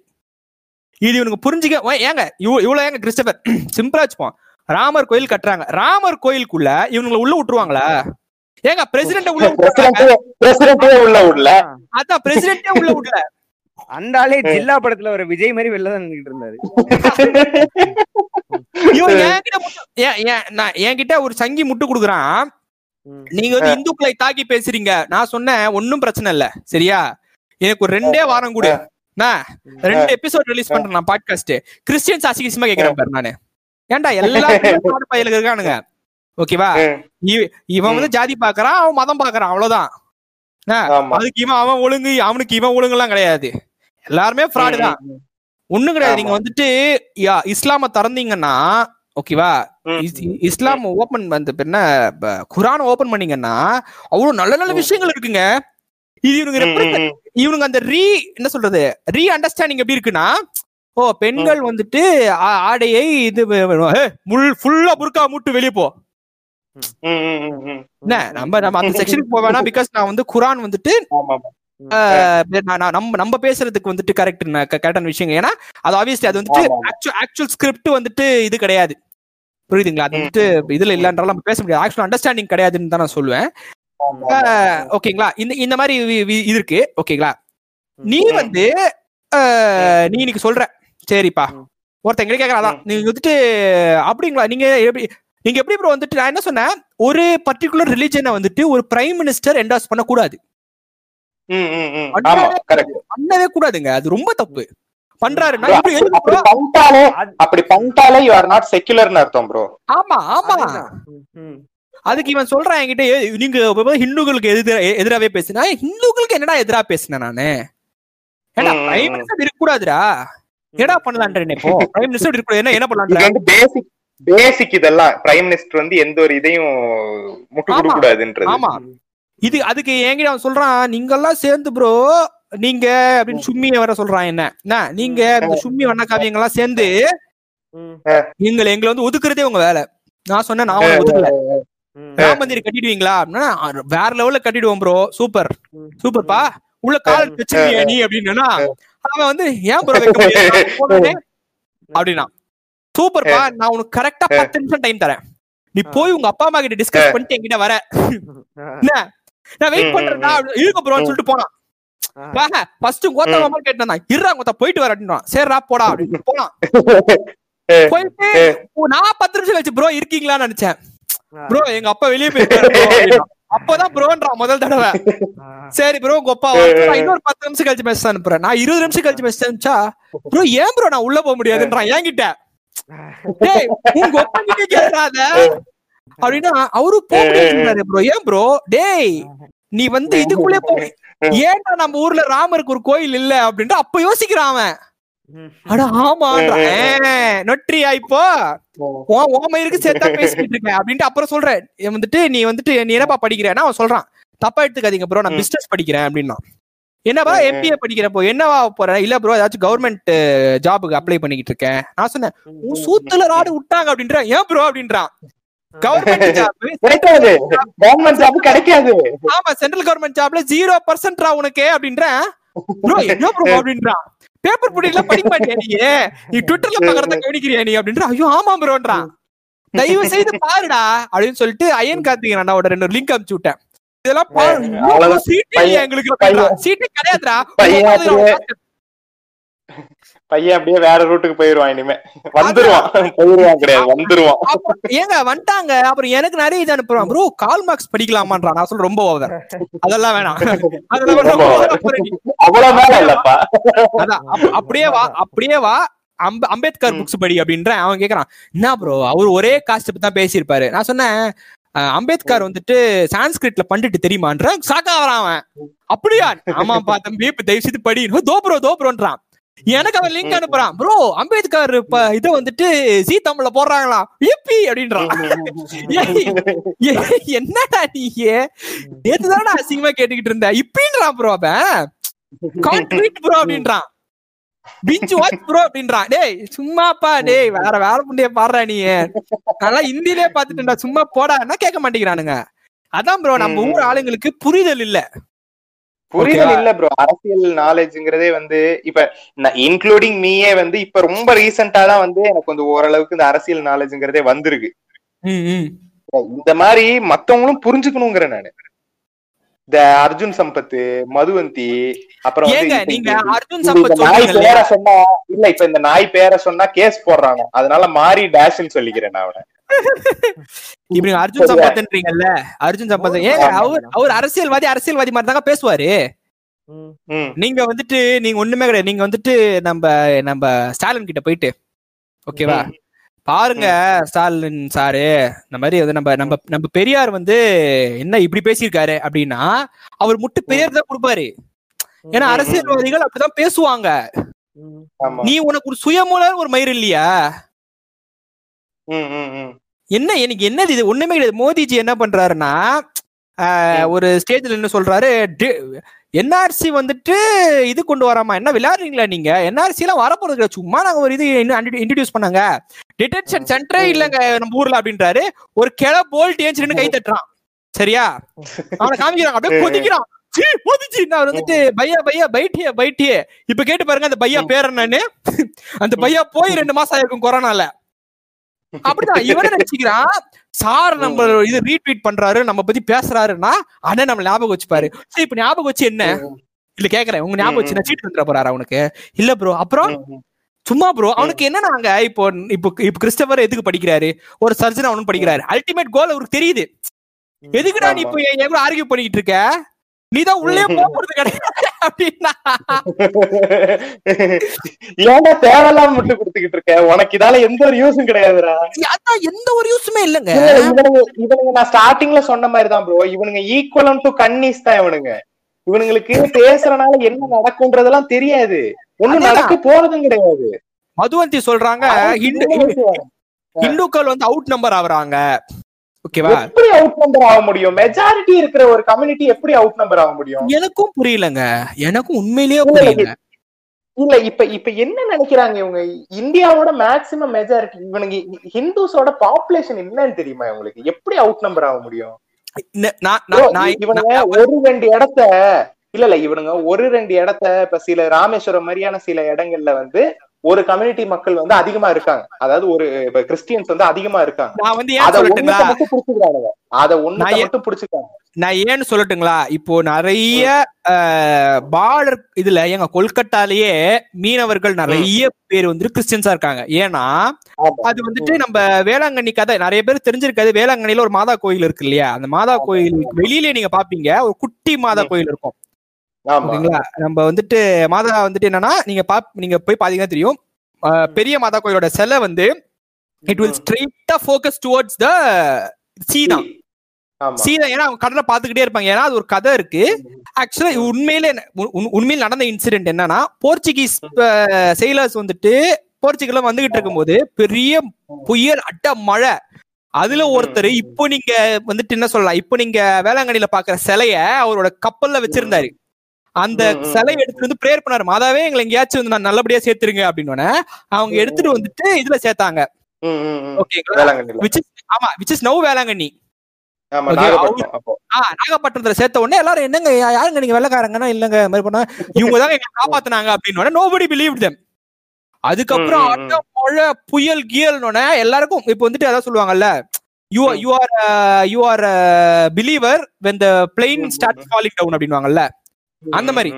இது இவனுக்கு புரிஞ்சுக்க ஏங்க இவ்வ- இவ்வளவு ஏங்க கிறிஸ்டபர்? சிம்பிளா [clears throat] வச்சுப்போம். ராமர் கோயில் கட்டுறாங்க. ராமர் கோயிலுக்குள்ள இவனுங்களை உள்ள விட்டுருவாங்களா? ஏங்க பிரசிடென்ட் உள்ள உள்ள விடல. அதான் பிரசிடென்டே உள்ள விடல. அந்த ஆளே [laughs] ஜில்லா படத்துல ஒரு விஜய் மாதிரி வெளில தான் நின்னுட்டு இருந்தாரு. இவன் என்கிட்ட முட்டு- ஏன்- ஏன் நான் என்கிட்ட ஒரு சங்கி முட்டு கொடுக்குறான். நீங்க வந்து இந்துக்களை தாக்கி பேசுறீங்க. நான் சொன்னேன் ஒன்னும் பிரச்சனை இல்ல. சரியா? எனக்கு ஒரு ரெண்டே வாரம் கூட. ரெண்டு எபிசோட் ரிலீஸ் பண்றேன் நான் பாட்காஸ்ட் கிறிஸ்டியன்ஸ் அசிகசியமா கேக்குறேன் பாரு நானு. ஏன்டா எல்லாரும் நாடு [laughs] பயிலுக்கு இருக்கானுங்க. ஓகேவா? இவன் வந்து ஜாதி பாக்குறான் அவன் மதம் பாக்குறான் அவ்வளவுதான். அதுக்கு இவன் அவன் ஒழுங்கு அவனுக்கு இவன் ஒழுங்கு எல்லாம் கிடையாது. எல்லாருமே ஃப்ராடு தான். ஒண்ணும் கிடையாது. நீங்க வந்துட்டு யா- இஸ்லாம திறந்தீங்கன்னா ஓகேவா? இஸ்லாம் ஓபன் வந்து என்ன குரான் ஓபன் பண்ணீங்கன்னா அவ்வளவு நல்ல நல்ல விஷயங்கள் இருக்குங்க. இது இவனுங்க. இவனுங்க அந்த ரீ என்ன சொல்றது? ரீ அண்டர்ஸ்டாண்டிங் எப்படி இருக்குன்னா ஓ பெண்கள் வந்துட்டு ஆடையை இது முள் ஃபுல்லா புர்கா மூட்டு வெளியே போ. நம்ம நம்ம அந்த செக்ஷனுக்கு போக வேணாம் பிகாஸ் நான் வந்து குரான் வந்துட்டு நம்ம நம்ம பேசுறதுக்கு வந்துட்டு கரெக்ட் கரெக்டான விஷயங்க. ஏன்னா அது ஆப்வியஸ்லி அது வந்துட்டு. ஆக்சுவல் ஆக்சுவல் ஸ்கிரிப்ட் வந்துட்டு இது கிடையாது. புரியுதுங்களா? அது வந்துட்டு இதுல இல்லன்றாலும் நம்ம பேச முடியாது. ஆக்சுவல் அண்டர்ஸ்டாண்டிங் கிடையாதுன்னு தான் நான் சொல்லுவேன். ஓகேங்களா? இந்த இந்த மாதிரி இது இருக்கு. ஓகேங்களா? நீ. வந்து நீ இன்னைக்கு சொல்ற. சரிப்பா. ஒருத்தன் எங்க கேக்குறாதான் நீங்க வந்துட்டு அப்படிங்களா நீங்க எப்படி நீங்க எப்படி ப்ரோ வந்துட்டு நான் என்ன சொன்னேன் ஒரு பர்டிகுலர் ரிலிஜனை வந்துட்டு ஒரு பிரைம் மினிஸ்டர் என்டாஸ். ஆமா கரெக்ட் பண்ணவே கூடாதுங்க. அது ரொம்ப தப்பு. பண்றாருன்னா அப்படி? பண்ணிட்டாலே அது- அப்படி பண்ணிட்டாலே யூ ஆர் நாட் செக்யுலர்னு அர்த்தம் ப்ரோ ஆமா ஆமா. அதுக்கு இவன் சொல்றான் என்கிட்ட "ஏய், நீங்க ஹிந்துக்களுக்கு எதிர எதிராவே பேசுனா ஹிந்துக்களுக்கு என்னடா எதிரா பேசுனேன் நானு? ம், பிரைம். மினிஸ்டர் இருக்க ஏடா பண்ணலான்றேன் இப்போ? பிரைம் மினிஸ்டர் இருக்க என்ன என்ன வந்து பேசிக் பேசிக் இதெல்லாம். பிரைம் மினிஸ்டர் வந்து எந்த ஒரு இதையும் முட்டு. கொடுக்க கூடாதுன்றது ஆமா. இது அதுக்கு என்கிட்ட அவன் சொல்றான் நீங்க எல்லாம் சேர்ந்து ப்ரோ நீங்க அப்படின்னு சும்மிய வர சொல்றான் என்ன? என்ன, நீங்க இந்த சும்மி வண்ண காவியங்க எல்லாம் சேர்ந்து ம், எங்களை வந்து ஒதுக்குறதே உங்க வேலை. நான் சொன்னேன் நான் ஒதுக்கல. ராம் மந்திர் கட்டிடுவீங்களா? அப்படின்னா "அ, வேற லெவல்ல கட்டிடுவோம் ப்ரோ சூப்பர். சூப்பர்ப்பா. உள்ள கால் வச்சிருக்கியா நீ அப்படின்னா அவன் வந்து ஏன் ப்ரோ வைக்க முடியாது நான் [laughs] போனேனே." அப்படின்னா சூப்பர்ப்பா நான் உனக்கு கரெக்டா பத்து நிமிஷம் டைம் தரேன். நீ போய் உங்க அப்பா அம்மா கிட்ட டிஸ்கஸ் பண்ணிட்டு என்கிட்ட வர. நான் வெயிட் பண்றேன்டா. இருக்க ப்ரோன்னு சொல்லிட்டு போனான். ஆ. ஃபர்ஸ்ட் கோத்தா மாமா கேட்டான் இருறா கோத்தா போயிட்டு வர அப்படின்னா சரிடா போடா அப்படின்னு போனான். [laughs] போயிட்டு நான் பத்து நிமிஷம் கழிச்சு ப்ரோ இருக்கீங்களான்னு நினைச்சேன். ப்ரோ எங்க அப்பா வெளியே போயிருக்காரு. [laughs] அப்பதான் ப்ரோன்றான் முதல் தடவை. [laughs] சரி ப்ரோ. நான் இன்னொரு பத்து நிமிஷம் கழிச்சு மெசேஜ் அனுப்புறேன். நான் இருபது நிமிஷம் கழிச்சு மெசேஜ் அனுப்பிச்சா ப்ரோ ஏன் ப்ரோ நான் உள்ள போக முடியாதுன்றான்? என்கிட்ட. [laughs] டேய் உங்க அப்பா கிட்ட கேட்காத. அப்படின்னா அவரும் போக முடியாது ப்ரோ. ஏன் ப்ரோ? டேய் நீ வந்து இதுக்குள்ளே போ. ஏன்டா நம்ம ஊர்ல ராமருக்கு ஒரு கோயில் இல்ல அப்படின்ட்டு அப்ப யோசிக்கிறான் அவன். அட ஏன், நொற்றியா இப்போ? உன் உன் மயிருக்கு சேர்த்தா பேசிட்டு இருக்கேன் அப்படின்ட்டு அப்புறம் சொல்றேன். வந்துட்டு நீ வந்துட்டு நீ என்னப்பா படிக்கிறேன்னா அவன் சொல்றான். தப்பா எடுத்துக்காதீங்க ப்ரோ நான். பிசினஸ் படிக்கிறேன் அப்படின்னா. ம். எம்பிஏ படிக்கிறேன் போ. என்னவா போறேன் இல்ல ப்ரோ ஏதாச்சும் கவர்மெண்ட் ஜாபுக்கு அப்ளை பண்ணிக்கிட்டு இருக்கேன். நான் சொன்னேன் உன் சூத்துல ராடு விட்டாங்க அப்படின்ற ஏன் ப்ரோ அப்படின்றான். கவர்மெண்ட் ஜாப் [laughs] கிடைக்காது. ஆமா சென்ட்ரல் கவர்மெண்ட் ஜாப்ல ஜீரோ பர்சன்ட்ரா உனக்கு அப்படின்றேன். ப்ரோ என்ன ப்ரோ [laughs] அப்படின்றான் பேப்பர் புடிக்கலாம் படிக்க மாட்டியா நீ நீ ட்விட்டர்ல பாக்குறத கவனிக்கிறியா நீ அப்படின்ற ஐயோ ஆமா ப்ரோன்றான் தயவு செய்து பாருடா அப்படின்னு சொல்லிட்டு அயன் கார்த்திகன் அண்ணாவோட ரெண்டு லிங்க் அனுப்பிச்சு விட்டேன் இதெல்லாம் பாரு. சீட்டே எங்களுக்கு. சீட்டே கிடையாதுடா பையன் அப்படியே- வேற ரூட்டுக்கு போயிருவான் இனிமே. வந்துருவான். [laughs] போயிருவான் கிடையாது வந்துருவான். ஏங்க வந்துட்டாங்க. அப்புறம் எனக்கு நிறைய இது அனுப்புறான் ப்ரோ கால் மார்க்ஸ் படிக்கலாமான்றான். நான் சொல்றேன் ரொம்ப ஓவர் அதெல்லாம் வேணாம். [laughs] அவ்வளவு மேல இல்லப்பா. அதான் அப்படியே வா அப்படியே வா. அம்ப- அம்பேத்கர். புக்ஸ் படி அப்படின்ற அவன் கேக்குறான். என்ன ப்ரோ அவர் ஒரே காஸ்ட் பத்தி தான் பேசியிருப்பாரு. நான் சொன்னேன் அம்பேத்கர் வந்துட்டு சான்ஸ்கிரிட்ல பண்டிட்டு தெரியுமான்ற? சாக்கா வரான் அவன். அப்படியா? ஆமாப்பா தம்பி இப்ப தயவு செய்து படி தோ ப்ரோ தோ ப்ரோன்றான் எனக்கு அவன் லிங்க் அனுப்புறான். ப்ரோ அம்பேத்கர் இப்ப இதை வந்துட்டு ஜி தமிழ்ல போடுறாங்களாம் யூபி அப்படின்றான். என்னடா நீ? நேத்துதானடா அசிங்கமா கேட்டுக்கிட்டு இருந்த இப்படின்றான் ப்ரோ அவன். கான்ட்ரீட் ப்ரோ அப்படின்றான். பிஞ்ச் வாட்ச் ப்ரோ அப்படின்றான். டேய் சும்மாப்பா டேய் வேற வேற புண்டைய பாடுறா நீ. நல்லா ஹிந்திலே பாத்துட்டா சும்மா போடான்னா கேட்க மாட்டேங்கிறானுங்க. அதான் ப்ரோ நம்ம ஊர் ஆளுங்களுக்கு புரிதல் இல்ல. புரிதல் இல்ல ப்ரோ அரசியல் நாலேஜ்ங்கிறதே வந்து இப்ப இன்க்ளூடிங் மீயே வந்து இப்ப ரொம்ப ரீசெண்டா தான் வந்து எனக்கு வந்து ஓரளவுக்கு இந்த அரசியல் நாலேஜ்ங்கிறதே வந்திருக்கு. இந்த மாதிரி மத்தவங்களும் புரிஞ்சுக்கணுங்கிற நானு. இந்த அர்ஜுன் சம்பத் மதுவந்தி அப்புறம் வந்து நீங்க அர்ஜுன் நாய் பேரை சொன்னா இல்ல இப்ப இந்த நாய் பேரை சொன்னா கேஸ் போடுறாங்க. அதனால மாறி டேஷ்ன்னு சொல்லிக்கிறேன் நான் அவனை. இப்ப நீங்க அர்ஜுன் சம்பத்ன்றீங்கல்ல அர்ஜுன் சம்பத். ஏங்க அவர் அவர் அரசியல்வாதி அரசியல்வாதி மாதிரி தாங்க பேசுவாரு. ம். ம், நீங்க வந்துட்டு நீங்க ஒண்ணுமே கிடையாது. நீங்க வந்துட்டு நம்ம நம்ம ஸ்டாலின் கிட்ட போயிட்டு ஓகேவா? பாருங்க ஸ்டாலின் சாரு. இந்த மாதிரி வந்து நம்ம நம்ம நம்ம பெரியார் வந்து என்ன இப்படி பேசியிருக்காரு அப்படின்னா அவர் முட்டு பெயர் தான் கொடுப்பாரு. ஏன்னா. அரசியல்வாதிகள் அப்படிதான் பேசுவாங்க. நீ உனக்கு ஒரு சுயமூல ஒரு மயிர் இல்லையா. என்ன எனக்கு என்னது இது? ஒண்ணுமே கிடையாது. மோடிஜி என்ன பண்றாருன்னா ஆஹ், ஒரு ஸ்டேஜ்ல என்ன சொல்றாரு என்ஆர்சி வந்துட்டு இது கொண்டு வராமா? என்ன விளையாடுறீங்களா நீங்க? என்ஆர்சி எல்லாம் வரப்போறது சும்மா நாங்க ஒரு இது இன்ட்ரடியூஸ் பண்ணாங்க. டிடென்ஷன் சென்டரே இல்லங்க நம்ம ஊர்ல அப்படின்றாரு. ஒரு கிள போல்ட் ஏஞ்சிருந்து கை தட்டுறான். சரியா? அவனை காமிக்கிறான். அப்படியே கொதிக்கிறான். அவர் வந்துட்டு பையா பையா பைட்டியே பைட்டியே. இப்ப கேட்டு பாருங்க அந்த பையா பேர் என்னன்னு. அந்த பையா போய் ரெண்டு மாசம் ஆயிருக்கும் கொரோனால. அப்படிதான். இவனே நினைச்சுக்கிறான் சார் நம்ம இது ரீட்வீட் பண்றாரு நம்ம பத்தி பேசுறாருன்னா அண்ணன் நம்ம ஞாபகம் வச்சுப்பாரு. சரி இப்ப ஞாபகம் வச்சு என்ன? இல்ல கேக்குறேன். உங்க ஞாபகம் வச்சு சீட் வந்துட போறாரு அவனுக்கு? இல்ல ப்ரோ அப்புறம். சும்மா ப்ரோ அவனுக்கு என்னன்னாங்க இப்போ இப்போ இப்போ கிறிஸ்டபர் எதுக்கு படிக்கிறாரு? ஒரு சர்ஜன் அவனும் படிக்கிறாரு. அல்டிமேட் கோல் அவருக்கு தெரியுது. எதுக்குடா நீ இப்போ என் கூட ஆர்கியூ பண்ணிட்டு இருக்க? நீ தான் உள்ளே போறது கிடையாது அப்படின்னா. [laughs] ஏன்டா தேவையில்லாம முட்டு கொடுத்துக்கிட்டு இருக்க? உனக்கு இதால எந்த ஒரு யூஸும் கிடையாதுடா. அதான் எந்த ஒரு யூஸுமே இல்லைங்க. இல்ல, இவனுங்க இவனுங்க நான் ஸ்டார்டிங்ல சொன்ன மாதிரி தான் ப்ரோ இவனுங்க ஈக்குவலன் டு கன்னிஸ் தான் இவனுங்க. இவனுங்களுக்கு பேசுறனால என்ன நடக்கும்ன்றதெல்லாம் தெரியாது. ஒண்ணும் அதேதான். நடக்க போறதும் கிடையாது. மதுவந்தி சொல்றாங்க இந்து இந்துக்கள் வந்து அவுட் நம்பர் ஆகுறாங்க. ஓகேவா எப்படி அவுட் நம்பர் ஆக முடியும்? மெஜாரிட்டி இருக்கிற ஒரு கம்யூனிட்டி எப்படி அவுட் நம்பர் ஆக முடியும்? எனக்கும் புரியலங்க. எனக்கும் உண்மையிலேயே புரியல. இல்ல இப்ப இப்ப என்ன நினைக்கிறாங்க இவங்க? இந்தியாவோட மேக்சிமம் மெஜாரிட்டி இவனுங்க ஹிந்துஸோட பாப்புலேஷன் என்னன்னு தெரியுமா இவங்களுக்கு? எப்படி அவுட் நம்பர் ஆக முடியும்? இவனுங்க ஒரு ரெண்டு இடத்த இல்ல இல்ல இவனுங்க ஒரு ரெண்டு இடத்த இப்ப சில ராமேஸ்வரம் மாதிரியான சில இடங்கள்ல வந்து ஒரு கம்யூனிட்டி மக்கள் வந்து அதிகமா இருக்காங்க. அதாவது ஒரு இப்ப கிறிஸ்டியன்ஸ் வந்து அதிகமா இருக்காங்க. நான் வந்து ஏன் சொல்லட்டுங்களா? புடிச்சுக்கிறானுங்க அத ஏன்- மட்டும் புடிச்சுக்கிறாங்க நான் ஏன்னு சொல்லட்டுங்களா? இப்போ நிறைய பார்டர் இதுல எங்க கொல்கட்டாலேயே மீனவர்கள் நிறைய பேர் வந்து கிறிஸ்டியன்ஸா இருக்காங்க. ஏன்னா. அது வந்துட்டு நம்ம வேளாங்கண்ணி கதை நிறைய பேர் தெரிஞ்சிருக்காது. வேளாங்கண்ணில ஒரு மாதா கோயில் இருக்கு இல்லையா? அந்த மாதா கோயில் வெளியிலே நீங்க பாப்பீங்க. ஒரு குட்டி மாதா. கோயில் இருக்கும். ஓகேங்களா? நம்ம வந்துட்டு மாதா வந்துட்டு என்னன்னா நீங்க பாப் நீங்க போய் பாத்தீங்கன்னா தெரியும். பெரிய மாதா கோயிலோட சிலை வந்து இட் வில். ஸ்ட்ரெயிட்டா ஃபோக்கஸ் டுவர்ட்ஸ் த சீ தான் ஆமா. சீ தான் ஏன்னா அவங்க கடலை பாத்துக்கிட்டே இருப்பாங்க. ஏன்னா அது ஒரு கதை இருக்கு. ஆக்சுவலா உண்மையிலே உண்- உண்- உண்மையில் நடந்த இன்சிடென்ட் என்னன்னா போர்ச்சுகீஸ் செயலர்ஸ் வந்துட்டு போர்ச்சுகல்ல வந்துகிட்டு இருக்கும்போது பெரிய புயல் அட்ட மழை. அதுல ஒருத்தர் இப்போ நீங்க வந்துட்டு என்ன சொல்லலாம்? இப்போ நீங்க வேளாங்கண்ணில பாக்குற சிலைய அவரோட கப்பல்ல வச்சிருந்தாரு. அந்த. சிலையை எடுத்துட்டு வந்து பிரேயர் பண்ணாரு. மாதாவே எங்களை எங்கேயாச்சும் வந்து நான் நல்லபடியா சேர்த்துருங்க அப்படின்னு அவங்க எடுத்துட்டு வந்துட்டு இதுல சேர்த்தாங்க. ஆமா விச் இஸ் நவ் வேளாங்கண்ணி. நாகப்பட்டினத்துல சேர்த்த உடனே எல்லாரும் என்னங்க யாருங்க நீங்க வெள்ளக்காரங்கன்னா இல்லங்க மாதிரி பண்ணா? இவங்க தாங்க எங்களை காப்பாத்துனாங்க அப்படின்னு நோபடி பிலீவ் them. அதுக்கப்புறம் அட்ட மழை புயல் கியல்னோட எல்லாருக்கும் இப்போ வந்துட்டு அதான் சொல்லுவாங்கல்ல you. You are you are believer when the plane start. Falling down அப்படின்வாங்கல்ல அந்த மாதிரி.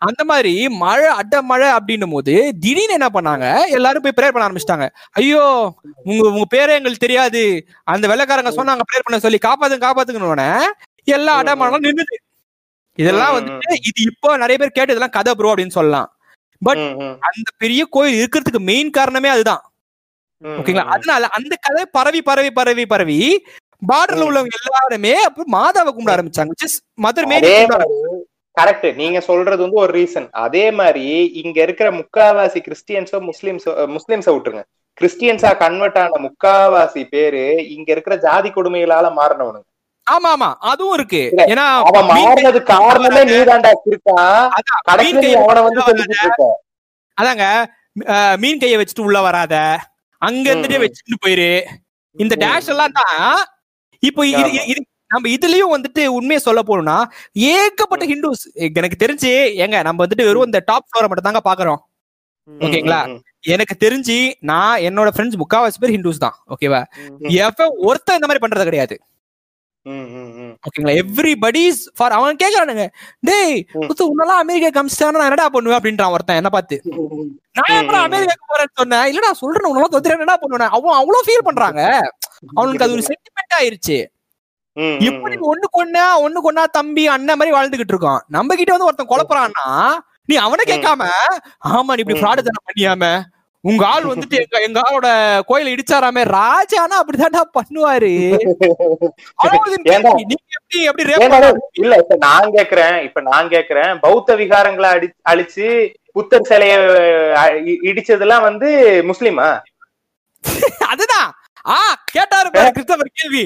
அந்த மாதிரி மழை அட்ட மழை அப்படின்னும் போது திடீர்னு என்ன பண்ணாங்க? எல்லாரும் போய் ப்ரேயர் பண்ண ஆரம்பிச்சிட்டாங்க. ஐயோ உங்க உங்க பேரே எங்களுக்கு தெரியாது. அந்த வெள்ளைக்காரங்க சொன்னாங்க ப்ரேயர் பண்ண சொல்லி காப்பாத்துங்க காப்பாத்துங்கன்னு எல்லா அடமானம் நின்னுது. இதெல்லாம் வந்துட்டு இது இப்போ நிறைய பேர் கேட்டு இதெல்லாம் கதை ப்ரோ அப்படின்னு சொல்லலாம். ம், அந்த பெரிய கோயில் இருக்கிறதுக்கு மெயின் காரணமே அதுதான். ஓகேங்களா. அதனால அந்த கதை பரவி பரவி பரவி பரவி பார்டர்ல உள்ளவங்க எல்லாருமே அப்புறம் மாதாவை கும்பிட ஆரம்பிச்சாங்க. மதர் மேரி கரெக்ட் நீங்க சொல்றது வந்து ஒரு ரீசன் அதே மாதிரி இங்க இருக்கிற முக்காவாசி கிறிஸ்டியன்ஸோ முஸ்லிம்ஸோ முஸ்லிம்ஸ விட்டுருங்க. கிறிஸ்டியன்ஸா கன்வெர்ட் ஆன முக்காவாசி பேரு இங்க இருக்கிற ஜாதி கொடுமைகளால மாறினவனுங்க. ஆமா ஆமா அதுவும் இருக்கு. ஏன்னா அவன் மாறினது காரணமே நீதாண்டா இருக்கா கையை அவனை வந்து சொல்லிட்டு அதாங்க மீன் கையை வச்சுட்டு உள்ள வராத அங்க இருந்துட்டே. வச்சுட்டு போயிரு. இந்த. டேஷ் எல்லாம் தான் இப்போ இது நம்ம இதுலயும் வந்துட்டு உண்மையை சொல்ல போனோம்னா ஏகப்பட்ட ஹிந்துஸ் எனக்கு தெரிஞ்சு ஏங்க நம்ம வந்துட்டு வெறும் இந்த டாப் ஃப்ளோரை மட்டும் தாங்க பாக்குறோம். ஓகேங்களா? எனக்கு தெரிஞ்சு நான் என்னோட ஃப்ரெண்ட்ஸ் முக்காவாசி பேர் ஹிந்துஸ் தான் ஓகேவா? எவன் ஒருத்தன் இந்த மாதிரி பண்றது கிடையாது. ஓகேங்களா? எவ்ரிபடிஸ் ஃபார் அவன் கேக்குறானுங்க டேய் ம். முத்து உன்னெல்லாம் அமெரிக்கா காமிச்சிட்டானா நான் என்னடா பண்ணுவேன்? அப்படின்றான் ஒருத்தன் என்ன பார்த்து. நான் அமெரிக்காக்கு போறேன்னு சொன்னேன் இல்லடா சொல்றேன் உன்னெல்லாம் தொத்துறேன் என்னடா பண்ணுவேன் அவன் அவ்வளவு ஃபீல் பண்றாங்க. அவனுக்கு அது ஒரு சென்டிமெண்ட் ஆயிருச்சு. எப்படி ஒண்ணு கொன்னா ஒண்ணு கொன்னா தம்பி அண்ணன் மாதிரி வாழ்ந்துகிட்டு இருக்கோம் நம்ம கிட்ட வந்து ஒருத்தன் குழப்பறான்னா நீ அவனை கேட்காம ஆமா நீ இப்படி ம். ஃப்ராடு தானே பண்ணியாம உங்க ஆள் வந்துட்டு எங்க எங்க ஆளோட கோயில இடிச்சாராமே ராஜானா அப்படிதான்டா பண்ணுவாரு. எப்படி? இல்ல இப்ப நான் கேக்குறேன் இப்ப நான் கேக்குறேன். பௌத்த விகாரங்களை அடி அழிச்சு புத்தர் சிலைய இடிச்சதெல்லாம் வந்து முஸ்லிமா? [laughs] அதுதான். ஆ கேட்டாரு கிறிஸ்தவர் கேள்வி.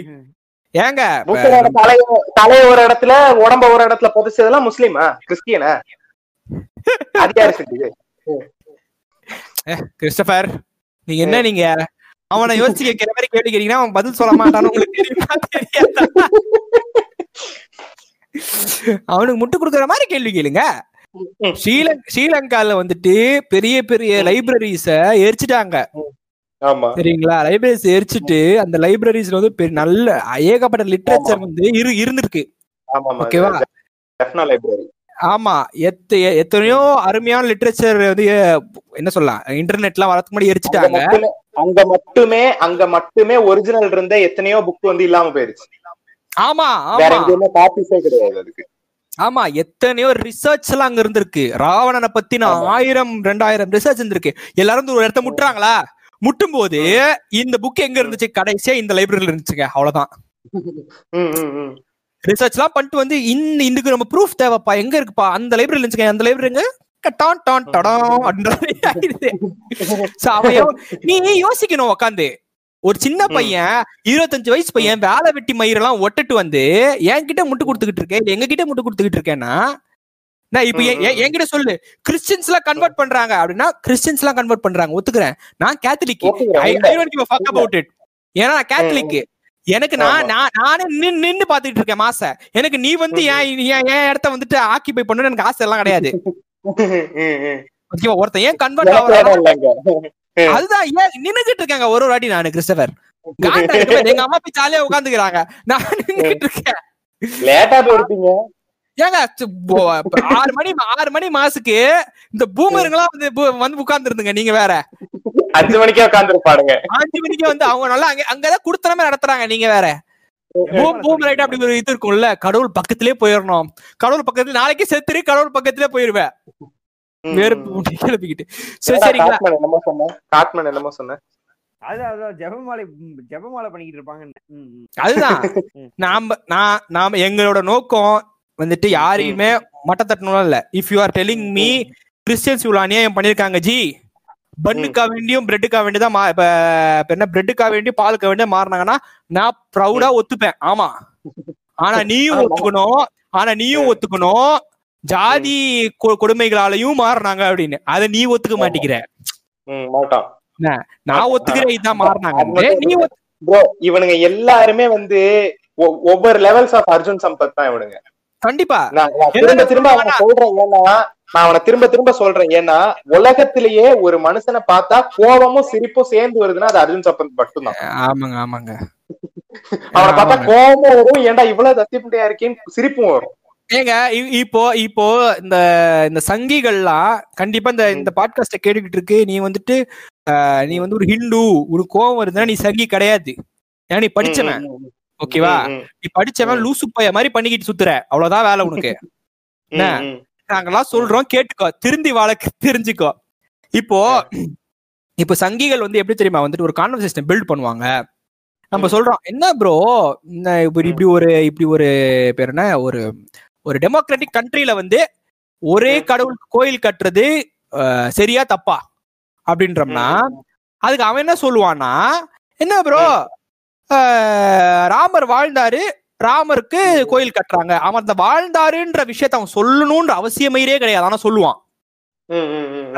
ஏங்க தலைய தலைய ஒரு இடத்துல உடம்ப ஒரு இடத்துல புதைச்சதெல்லாம் முஸ்லிமா கிறிஸ்டியனா கிறிஸ்டபர் நீங்க என்ன நீங்க? அவனை யோசிச்சு [laughs] கேட்கிற மாதிரி கேள்வி கேட்டீங்கன்னா அவன் பதில் சொல்ல மாட்டான்னு உங்களுக்கு தெரியுமா? தெரியாதா? அவனுக்கு முட்டு கொடுக்குற மாதிரி கேள்வி கேளுங்க. ஸ்ரீலங் ஸ்ரீலங்கால வந்துட்டு பெரிய பெரிய லைப்ரரிஸ எரிச்சிட்டாங்க. சரிங்களா? லைப்ரரிஸ் எரிச்சிட்டு அந்த லைப்ரரிஸ்ல வந்து பெரிய நல்ல ஏகப்பட்ட லிட்ரேச்சர் வந்து இரு இருந்திருக்கு. ஓகேவா? ஆமா. எத்த எத்தனையோ அருமையான லிட்ரேச்சர் வந்து என்ன சொல்லலாம்? இன்டர்நெட்லாம் வரதுக்கு முன்னாடி எரிச்சிட்டாங்க. அங்க மட்டுமே அங்க மட்டுமே ஒரிஜினல் இருந்த எத்தனையோ புக் வந்து இல்லாம போயிருச்சு. ஆமா ஆமா. காப்பீஸே கிடையாது அதுக்கு. ஆமா எத்தனையோ ரிசர்ச் எல்லாம் அங்க இருந்திருக்கு. ராவணனை பத்தி நான் ஆமா. ஆயிரம் ரெண்டாயிரம் ரிசர்ச் இருந்திருக்கு. எல்லாரும் ஒரு இடத்த முட்டுறாங்களா? முட்டும் போது இந்த புக் எங்க இருந்துச்சு? கடைசியா இந்த லைப்ரரியில இருந்துச்சுங்க. அவ்வளவுதான். ரிசர்ச் எல்லாம் பண்ணிட்டு வந்து இந்த இதுக்கு நம்ம ப்ரூஃப் தேவைப்பா. எங்க இருக்குப்பா? அந்த லைப்ரரி இருந்துச்சுங்க. அந்த லைப்ரரிங்க டான் டான் டடாம் நீ யோசிக்கணும் உக்காந்து. ஒரு சின்ன. பையன் இருபத்தஞ்சு வயசு பையன் வேலை வெட்டி மயிரெல்லாம் ஒட்டுட்டு வந்து என்கிட்ட முட்டு கொடுத்துக்கிட்டு இருக்கேன் எங்க கிட்ட முட்டு கொடுத்துக்கிட்டு இருக்கேன்னா நான் இப்ப என்- என்- என்கிட்ட சொல்லு. கிறிஸ்டியன்ஸ் எல்லாம் கன்வெர்ட் பண்றாங்க அப்படின்னா கிறிஸ்டியன்ஸ் எல்லாம் கன்வெர்ட் பண்றாங்க. ஒத்துக்கிறேன். நான் Catholic I don't give about it. ஏன்னா நான் கேத்தலிக் எனக்கு நான் நான் நானே நின்னு நின்னு பாத்துட்டு இருக்கேன் மாச. எனக்கு நீ வந்து ஏன் ஏன் என் இடத்த வந்துட்டு ஆக்கிபை பண்ணணும்னு எனக்கு ஆசை எல்லாம் கிடையாது. [laughs] ஓகேவா ஒருத்தன் ஏன் கன்வெர்ட். அதுதான் ஏன் நின்னுகிட்டு இருக்காங்க ஒரு ஒரு வாட்டி நானு கிறிஸ்டபர் எங்க அம்மா போய் ஜாலியா உட்காந்துக்கிறாங்க. நான் நின்னுகிட்டு இருக்கேன். லேட்டா போயிருப்பீங்க. ஏங்க ஆறு மணி ஆறு மணி மாசுக்கு இந்த பூமருங்கெல்லாம் வந்து பூ- வந்து உட்கார்ந்து இருந்துங்க நீங்க வேற. அஞ்சு மணிக்கே உட்காந்துருப்பாடுங்க அஞ்சு மணிக்கு வந்து அவங்க நல்லா அங்க அங்கதான் குடுத்தனமே நடத்துறாங்க நீங்க வேற. பூம் பூம் ரைட் அப்படி ஒரு இது இருக்கும்ல கடவுள் பக்கத்திலே போயிடணும் கடவுள் பக்கத்துல நாளைக்கே செத்துரு கடவுள் பக்கத்திலே போயிருவேன் வெறுப்பு முட்டி கிளப்பிக்கிட்டு சரி சரிங்களா? என்னமோ சொன்ன காட்மன் என்னமோ சொன்ன அதான் அதான் ஜெபமாலை ஜெபமாலை பண்ணிக்கிட்டு இருப்பாங்க. அதுதான். நாம நான் நாம எங்களோட நோக்கம் வந்துட்டு யாரையுமே மட்ட இல்ல. If you are telling me. Christians இவ்வளவு அநியாயம் பண்ணிருக்காங்க ஜி. பன்னுக்கா வேண்டியும் பிரெட்டுக்கா இப்ப என்ன பிரெட்டுக்கா வேண்டியும் பாலுக்கா வேண்டியும் மாறினாங்கன்னா நான் ப்ரௌடா ஒத்துப்பேன். ஆமா. ஆனா [laughs] நீயும் ஒத்துக்கணும். ஆனா நீயும் ஒத்துக்கணும். ஜாதி கொடுமைகளாலையும் மாறினாங்க அப்படின்னு. அதை நீ ஒத்துக்க மாட்டேங்கிற. நான் ஒத்துக்கிறேன் இதான் மாறினாங்க. நீ இவனுங்க எல்லாருமே வந்து ஒவ்வொரு லெவல்ஸ் ஆஃப் அர்ஜுன் சம்பத் தான் இவனுங்க. கண்டிப்பா. திரும்ப திரும்ப அவனை சொல்றேன் ஏன்னா நான் அவனை திரும்ப திரும்ப சொல்றேன் ஏன்னா உலகத்திலேயே ஒரு மனுஷனை பார்த்தா கோபமும் சிரிப்பும் சேர்ந்து வருதுன்னா அது அர்ஜுன் சம்பத் மட்டும்தான். ஆமாங்க ஆமாங்க. [laughs] அவனை பார்த்தா. கோபமும் வரும் ஏன்டா இவ்வளவு தத்திப்பட்டியா இருக்கேன்னு சிரிப்பும் வரும். ஏங்க இப்போ இப்போ இந்த இந்த சங்கிகள்லாம் கண்டிப்பா இந்த இந்த பாட்காஸ்ட கேட்டுக்கிட்டு இருக்கு. நீ வந்துட்டு நீ வந்து ஒரு ஹிந்து ஒரு கோவம் வருதுன்னா நீ சங்கி கிடையாது. ஏன்னா நீ படிச்சவன். ஓகேவா? நீ படிச்சவன் லூசு பைய மாதிரி பண்ணிக்கிட்டு சுத்துற. அவ்வளவுதான் வேலை உனக்கு. என்ன? நாங்கெல்லாம் சொல்றோம் கேட்டுக்கோ. திருந்தி வாழ தெரிஞ்சுக்கோ. இப்போ இப்போ சங்கிகள் வந்து எப்படி தெரியுமா வந்துட்டு ஒரு கான்வர்சேஷன் பில்ட் பண்ணுவாங்க? நம்ம. சொல்றோம் என்ன ப்ரோ இப்படி இப்படி ஒரு இப்படி ஒரு பேர் என்ன? ஒரு ஒரு டெமோக்ராட்டிக் கண்ட்ரில வந்து ஒரே. கடவுள் கோயில் கட்டுறது சரியா தப்பா? அப்படின்றோம்னா அதுக்கு அவன் என்ன சொல்லுவான்னா என்ன ப்ரோ ராமர் வாழ்ந்தாரு. ராமருக்கு கோயில் கட்டுறாங்க. அவன் அந்த வாழ்ந்தாருன்ற விஷயத்த அவன் சொல்லணும்ன்ற அவசியமே கிடையாது. ஆனா சொல்லுவான்.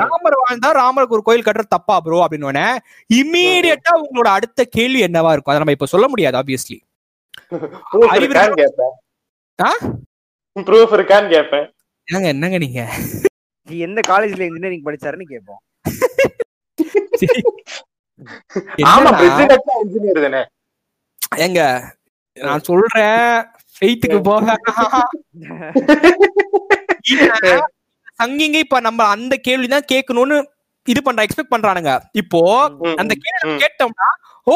ராமர் வாழ்ந்தா ராமருக்கு ஒரு கோயில் கட்டுறது தப்பா ப்ரோ அப்படின்னு இம்மீடியட்டா உங்களோட அடுத்த கேள்வி என்னவா இருக்கும்? அதை நம்ம இப்ப சொல்ல முடியாது ஆப்வியஸ்லி? [laughs] ப்ரூஃப் இருக்கான்னு கேட்பேன் என்னங்க என்னங்க நீங்க? எந்த காலேஜ்ல இன்ஜினியரிங் படிச்சாருன்னு கேட்போம் [laughs] ஆமா இன்ஜினியர் தானே. ஏங்க நான் சொல்றேன் ஃபெய்த்துக்கு போக சங்கிங்க இப்ப நம்ம அந்த கேள்விதான் கேட்கணும்னு இது பண்ற எக்ஸ்பெக்ட் பண்றானுங்க இப்போ அந்த கேள்வி. கேட்டோம்னா ஓ.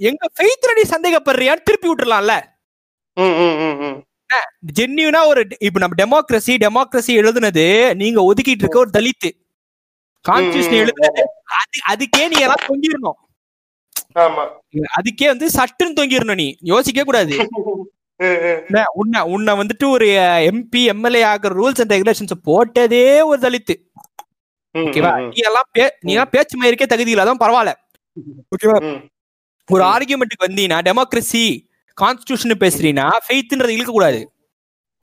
எங்க ஃபெய்த்ல நீ சந்தேகப்படுறியான்னு திருப்பி விட்டுறலாம்ல. ஜென்யூனா ஒரு இப்ப நம்ம டெமோக்ரஸி டெமோக்ரஸி எழுதுனது நீங்க ஒதுக்கிட்டு இருக்க ஒரு தலித் கான்ஸ்டியூஷன். எழுதுனது அது அதுக்கே நீ எல்லாம் தொங்கிடணும் அதுக்கே வந்து சட்டுன்னு தொங்கிடணும் நீ. யோசிக்க கூடாது. [laughs] உன்னை உன்னை வந்துட்டு ஒரு எம்பி எம்எல்ஏ ஆகிற ரூல்ஸ் அண்ட் ரெகுலேஷன்ஸ் போட்டதே ஒரு தலித் ம், ஓகேவா? நீ எல்லாம் பே நீ எல்லாம் பேச்சு மயிருக்கே தகுதி இல்லாதான் பரவாயில்ல. ஓகேவா. ஒரு. ஆர்கியூமெண்ட்டுக்கு வந்தீங்கன்னா டெமோக்ரஸி கான்ஸ்டியூஷன் பேசுறீங்கன்னா ஃபெய்த்ன்றது இழுக்க கூடாது.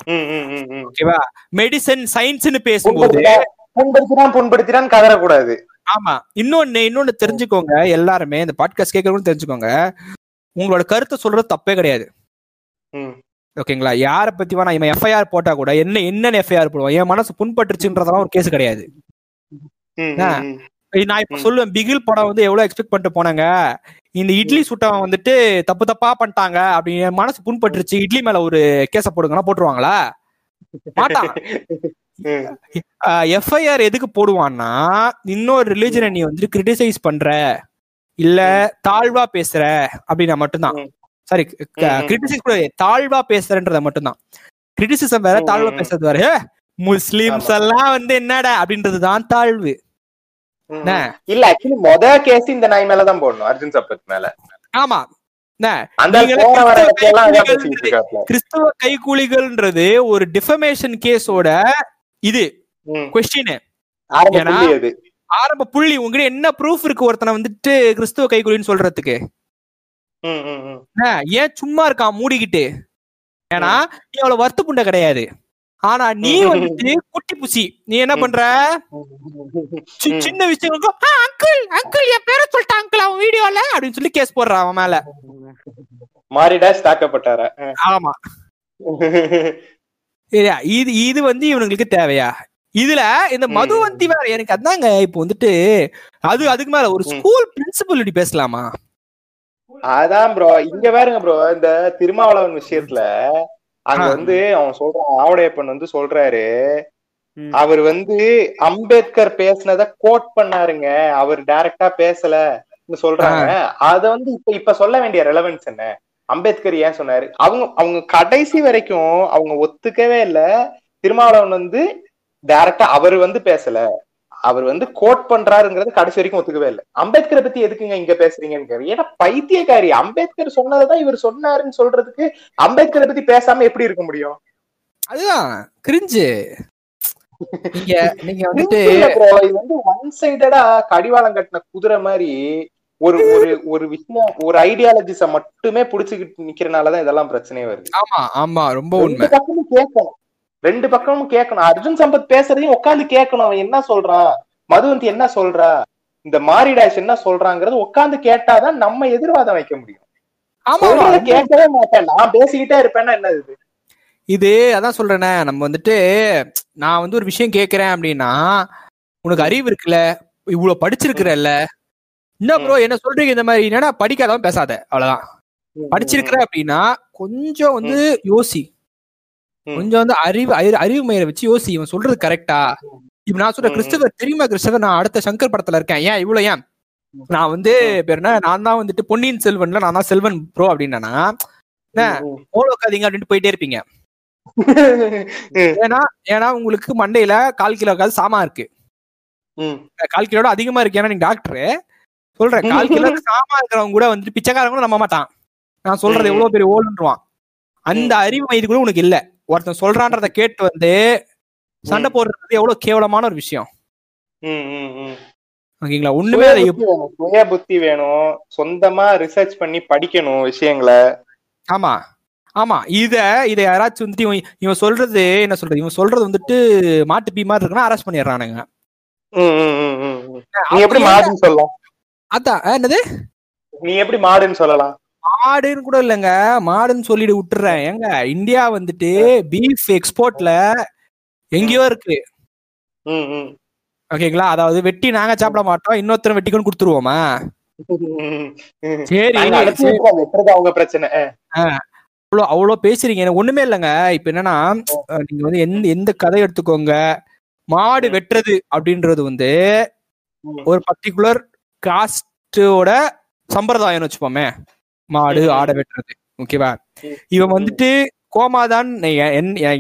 ஓகேவா? மெடிசன் சயின்ஸ்னு பேசும்போது புண்படுத்தினா- புண்படுத்தினான் புண்படுத்தினான் கதறக்கூடாது. ஆமா. இன்னொன்னு இன்னொன்னு தெரிஞ்சுக்கோங்க எல்லாருமே இந்த பாட்காஸ்ட் கேட்கறவங்க தெரிஞ்சுக்கோங்க. உங்களோட கருத்தை சொல்றது தப்பே கிடையாது. ஓகேங்களா? யார பத்தி வேணா இவன் எஃப்ஐஆர் போட்டா கூட என்ன என்னன்னு எஃப்ஐஆர் போடுவான். என் மனசு புண்பட்டுருச்சுன்றதெல்லாம் ஒரு கேஸ் கிடையாது. நான் இப்ப. சொல்லுவேன் பிகில் படம் வந்து எவ்வளவு எக்ஸ்பெக்ட் பண்ணிட்டு போனாங்க? இந்த இட்லி சுட்டவன் வந்துட்டு தப்பு தப்பா பண்ணிட்டாங்க அப்படி என் மனசு புண்பட்டுருச்சு இட்லி மேல ஒரு கேஸ போடுங்கன்னா போட்டுருவாங்களா? மாட்டான். [laughs] எஃப்ஐஆர் எதுக்கு போடுவான்னா இன்னொரு ரிலிஜனை நீ வந்துட்டு கிரிட்டிசைஸ் பண்ற. இல்ல தாழ்வா பேசுற அப்படின்னா மட்டும்தான். சாரி. கிரிட்டிசைஸ் கூட தாழ்வா பேசுறன்றத மட்டும்தான். கிரிட்டிசிசம் வேற தாழ்வா. பேசுறது வேற. முஸ்லிம்ஸ் எல்லாம் வந்து என்னடா அப்படின்றதுதான் தாழ்வு. ம். என்ன? இல்ல ஆக்சுவலி மொத கேஸ் இந்த நாய் மேலதான் போடணும் அர்ஜுன் சம்பத் மேல. ஆமா. கிறிஸ்துவ கைக்கூலிகள்ன்றது ஒரு டிஃபமேஷன் கேஸோட இது. கொஸ்டின் ஆரம்ப புள்ளி உங்ககிட்ட என்ன ப்ரூஃப் இருக்கு? ஒருத்தனை வந்துட்டு கிறிஸ்துவ கைக்கூலின்னு சொல்றதுக்கு. ஏன் சும்மா இருக்கான் மூடிக்கிட்டு. ஏன்னா நீ அவ்வளவு வருத்த புண்டை கிடையாது. ஆனா நீ வந்துட்டு குட்டி புசி. நீ என்ன பண்ற. சின்ன விஷயங்களுக்கும் அங்கிள் அங்கிள் என் பேரை சொல்லிட்டான் அங்கிள் அவன் வீடியோல அப்படின்னு சொல்லி கேஸ் போடுறான் அவன் மேல. மாரிடாஸ் தாக்கப்பட்டாரா ஆமா? [laughs] இது இது வந்து இவனுங்களுக்கு தேவையா இதுல இந்த. மதுவந்தி வேற எனக்கு அதாங்க இப்போ வந்துட்டு அது அதுக்கு மேல ஒரு. ஸ்கூல் பிரின்சிபல் இப்படி பேசலாமா அதான் ப்ரோ இங்க பாருங்க ப்ரோ இந்த திருமாவளவன் விஷயத்துல அங்க. வந்து அவன் சொல்றான் ஆவடையப்பன் வந்து சொல்றாரு. அவர் வந்து அம்பேத்கர் பேசுனத கோட் பண்ணாருங்க அவர் டைரக்டா பேசல சொல்றாங்க அத வந்து இப்ப இப்ப சொல்ல வேண்டிய ரெலவன்ஸ் என்ன அம்பேத்கர் ஏன் சொன்னாரு? அவங்க அவங்க கடைசி வரைக்கும் அவங்க ஒத்துக்கவே இல்ல. திருமாவளவன் வந்து டைரக்டா அவர் வந்து பேசல. அவர் வந்து கோட் பண்றாருங்கிறது கடைசி வரைக்கும் ஒத்துக்கவே இல்லை. அம்பேத்கரை பத்தி எதுக்குங்க இங்க பேசுறீங்கன்னு. ஏன்னா பைத்தியக்காரி அம்பேத்கர் சொன்னதான் இவர் சொன்னாருன்னு சொல்றதுக்கு அம்பேத்கரை பத்தி பேசாம எப்படி இருக்க முடியும்? அதுதான் கிரிஞ்சு நீங்க வந்துட்டு இது வந்து ஒன் சைடடா கடிவாளம் கட்டின குதிரை மாதிரி ஒரு ஒரு ஒரு விஷயம் ஒரு ஐடியாலஜிஸ மட்டுமே புடிச்சுக்கிட்டு நிக்கிறனாலதான் இதெல்லாம் பிரச்சனையே வருது. ஆமா ஆமா ரொம்ப உண்மை. பக்கமும் கேட்கணும். ரெண்டு பக்கமும் கேட்கணும். அர்ஜுன் சம்பத் பேசுறதையும் உட்காந்து கேட்கணும். அவன் என்ன சொல்றான் மதுவந்தி என்ன சொல்றா? இந்த மாரிடாஷ் என்ன சொல்றாங்கிறது உட்காந்து கேட்டாதான் நம்ம எதிர்வாதம் வைக்க முடியும். ஆமா. கேட்கவே மாட்டேன். நான் பேசிக்கிட்டே இருப்பேன்னா என்ன இது? இது அதான் சொல்றேனே. நம்ம வந்துட்டு நான் வந்து ஒரு விஷயம் கேக்குறேன் அப்படின்னா உனக்கு அறிவு இருக்குல்ல? இவ்வளவு படிச்சிருக்கிறல்ல? என்ன ப்ரோ என்ன சொல்றீங்க இந்த மாதிரி? என்னடா படிக்காதவன் பேசாத. அவ்வளவுதான். படிச்சிருக்கிற அப்படின்னா கொஞ்சம் வந்து யோசி. கொஞ்சம் வந்து அறிவு அறி- அறிவு மயிரை வச்சு யோசி. இவன் சொல்றது கரெக்டா இப்ப நான் சொல்ற ம். கிறிஸ்தவர் தெரியுமா கிறிஸ்தவர் நான் அடுத்த சங்கர் படத்துல இருக்கேன். ஏன் இவ்வளவு ஏன்? நான் வந்து பேர் என்ன நான் தான் வந்துட்டு பொன்னியின் செல்வன்ல நான் தான் செல்வன் ப்ரோ அப்படின்னா. ஓட உட்காதீங்க அப்படின்ட்டு போயிட்டே இருப்பீங்க. ஏன்னா ஏன்னா உங்களுக்கு மண்டையில கால் கிலோ கால் சாமா இருக்கு. கால் கிலோட அதிகமா இருக்கு. ஏன்னா நீங்க டாக்டர் சொல்றேன். கால் [laughs] கிலோ சாமா இருக்கிறவங்க கூட வந்துட்டு பிச்சைக்காரங்க கூட நம்ப மாட்டான். நான் சொல்றது எவ்வளவு பெரிய ஓடுன்றான் அந்த அறிவு வயது கூட உனக்கு இல்ல. ஒருத்தன் சொல்றான்றத கேட்டு வந்து சண்டை போடுறது எவ்வளவு கேவலமான ஒரு விஷயம். ஓகேங்களா? ஒண்ணுமே சுய புத்தி வேணும், சுய புத்தி வேணும். சொந்தமா ரிசர்ச் பண்ணி படிக்கணும் விஷயங்களை. ஆமா. ஆமா. இத இத யாராச்சும் வந்துட்டு இவன் இவன் சொல்றது என்ன சொல்றது? இவன் சொல்றது வந்துட்டு மாட்டு பீ மாதிரி இருக்குன்னா அரெஸ்ட் பண்ணிடுறானுங்க. எப்படி மாடுன்னு சொல்லலாம் அதான் என்னது? நீ எப்படி மாடுன்னு சொல்லலாம். மாடுன்னு கூட இல்லைங்க. மாடுன்னு சொல்லிட்டு விட்டுறேன். ஏங்க இந்தியா வந்துட்டு பீஃப் எக்ஸ்போர்ட்ல எங்கேயோ இருக்கு. ஓகேங்களா? அதாவது வெட்டி நாங்க சாப்பிட மாட்டோம். இன்னொருத்தர் வெட்டிக்கொண்டு கொடுத்துருவோமா. சரி அவங்க பிரச்சனை. அவ்வளோ அவ்வளோ பேசுறீங்க. எனக்கு ஒண்ணுமே இல்லைங்க. இப்ப என்னன்னா நீங்க வந்து எந்த எந்த கதை எடுத்துக்கோங்க. மாடு வெட்டுறது அப்படின்றது வந்து. ஒரு பர்டிகுலர் காஸ்டோட சம்பிரதாயம்னு வச்சுப்போமே. மாடு. ஆடை வெட்டுறது. ஓகேவா. இவன் வந்துட்டு கோமாதான்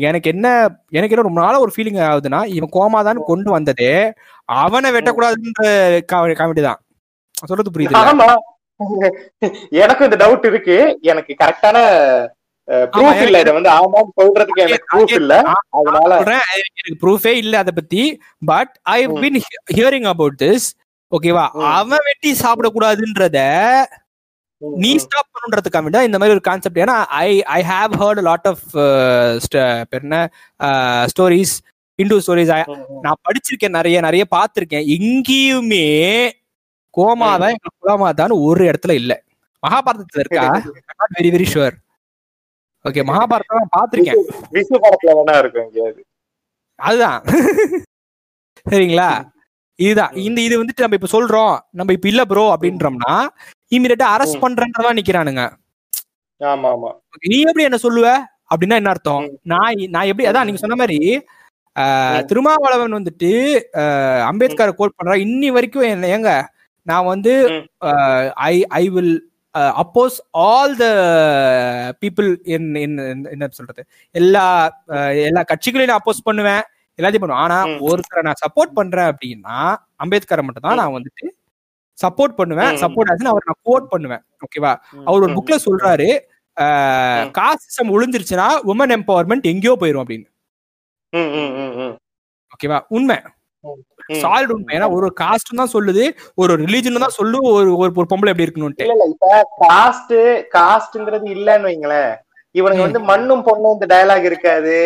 எனக்கு என்ன எனக்கு என்ன ரொம்ப நாளா ஒரு ஃபீலிங் ஆகுதுன்னா இவன் கோமாதான் கொண்டு வந்ததே அவனை வெட்டக்கூடாதுன்ற காமெடி தான். சொல்றது புரியுது ஆமா. எனக்கும் இந்த டவுட் இருக்கு. எனக்கு கரெக்டான ப்ரூஃப் இல்ல. இதை வந்து ஆமான்னு சொல்றதுக்கு எனக்கு ப்ரூஃப் இல்ல. அதனால சொல்றேன். எனக்கு ப்ரூஃபே இல்ல அத பத்தி. பட் ஐ ம். பின் ஹியரிங் அபவுட் திஸ் ஓகேவா. அவன் வெட்டி சாப்பிடக்கூடாதுன்றத நீ ஸ்டாப் பண்ணுன்றதுக்காக தான் இந்த மாதிரி ஒரு கான்செப்ட் ஏன்னா I I have heard lot of என்ன? ஸ்டோரிஸ் இந்து ஸ்டோரிஸ் நான் படிச்சிருக்கேன் நிறைய நிறைய பார்த்திருக்கேன். எங்கேயுமே கோமாதான் எங்க குலமாதான் ஒரு இடத்துல இல்ல. மகாபாரதத்துல இருக்கா? Not very very sure okay Mahabharatham நான் பார்த்திருக்கேன். விசு படத்துல வேணா இருக்கும் எங்கேயாவது அதுதான். [laughs] சரிங்களா? இதுதான். இந்த இது வந்துட்டு நம்ம இப்ப சொல்றோம். நம்ம இப்ப இல்ல ப்ரோ அப்படின்றோம்னா இமீடியட்டா அரெஸ்ட் ம். பண்றன்றதா நிக்கிறானுங்க. ஆமா ஆமா நீ எப்படி என்ன சொல்லுவ? அப்படின்னா என்ன அர்த்தம். நான் நான் எப்படி அதான் நீங்க சொன்ன மாதிரி. திருமாவளவன் வந்துட்டு அம்பேத்கரை கோட் பண்றா. இன்னி வரைக்கும் என்ன ஏங்க நான் வந்து. I I will oppose all the people என்ன சொல்றது? எல்லா எல்லா கட்சிகளையும் நான் அப்போஸ் பண்ணுவேன். எல்லாத்தையும் பண்ணுவேன் ஆனா. ஒருத்தரை நான் சப்போர்ட் பண்றேன் அப்படின்னா அம்பேத்கரை மட்டும் தான் நான் வந்துட்டு சப்போர்ட் பண்ணுவேன். சப்போர்ட் ஆச்சு அவர் நான் கோட் பண்ணுவேன் ஓகேவா அவர் ஒரு. புக்ல சொல்றாரு. காசிசம் ஒளிஞ்சிருச்சுன்னா உமன் எம்பவர்மெண்ட் எங்கேயோ போயிரும் அப்படின்னு ம், ம், ம், ம். ஓகேவா உண்மை. சாலிட் உண்மை ஏன்னா ஒரு காஸ்ட் தான் சொல்லுது ஒரு ரிலீஜன் தான் சொல்லு ஒரு ஒரு பொம்பளை எப்படி இருக்கணும்ட்டு இல்ல இல்ல இப்ப காஸ்ட் காஸ்ட்ங்கிறது இல்லன்னு வைங்களேன் இவனுங்க ம். வந்து மண்ணும் பொண்ணும் இந்த டயலாக் இருக்காது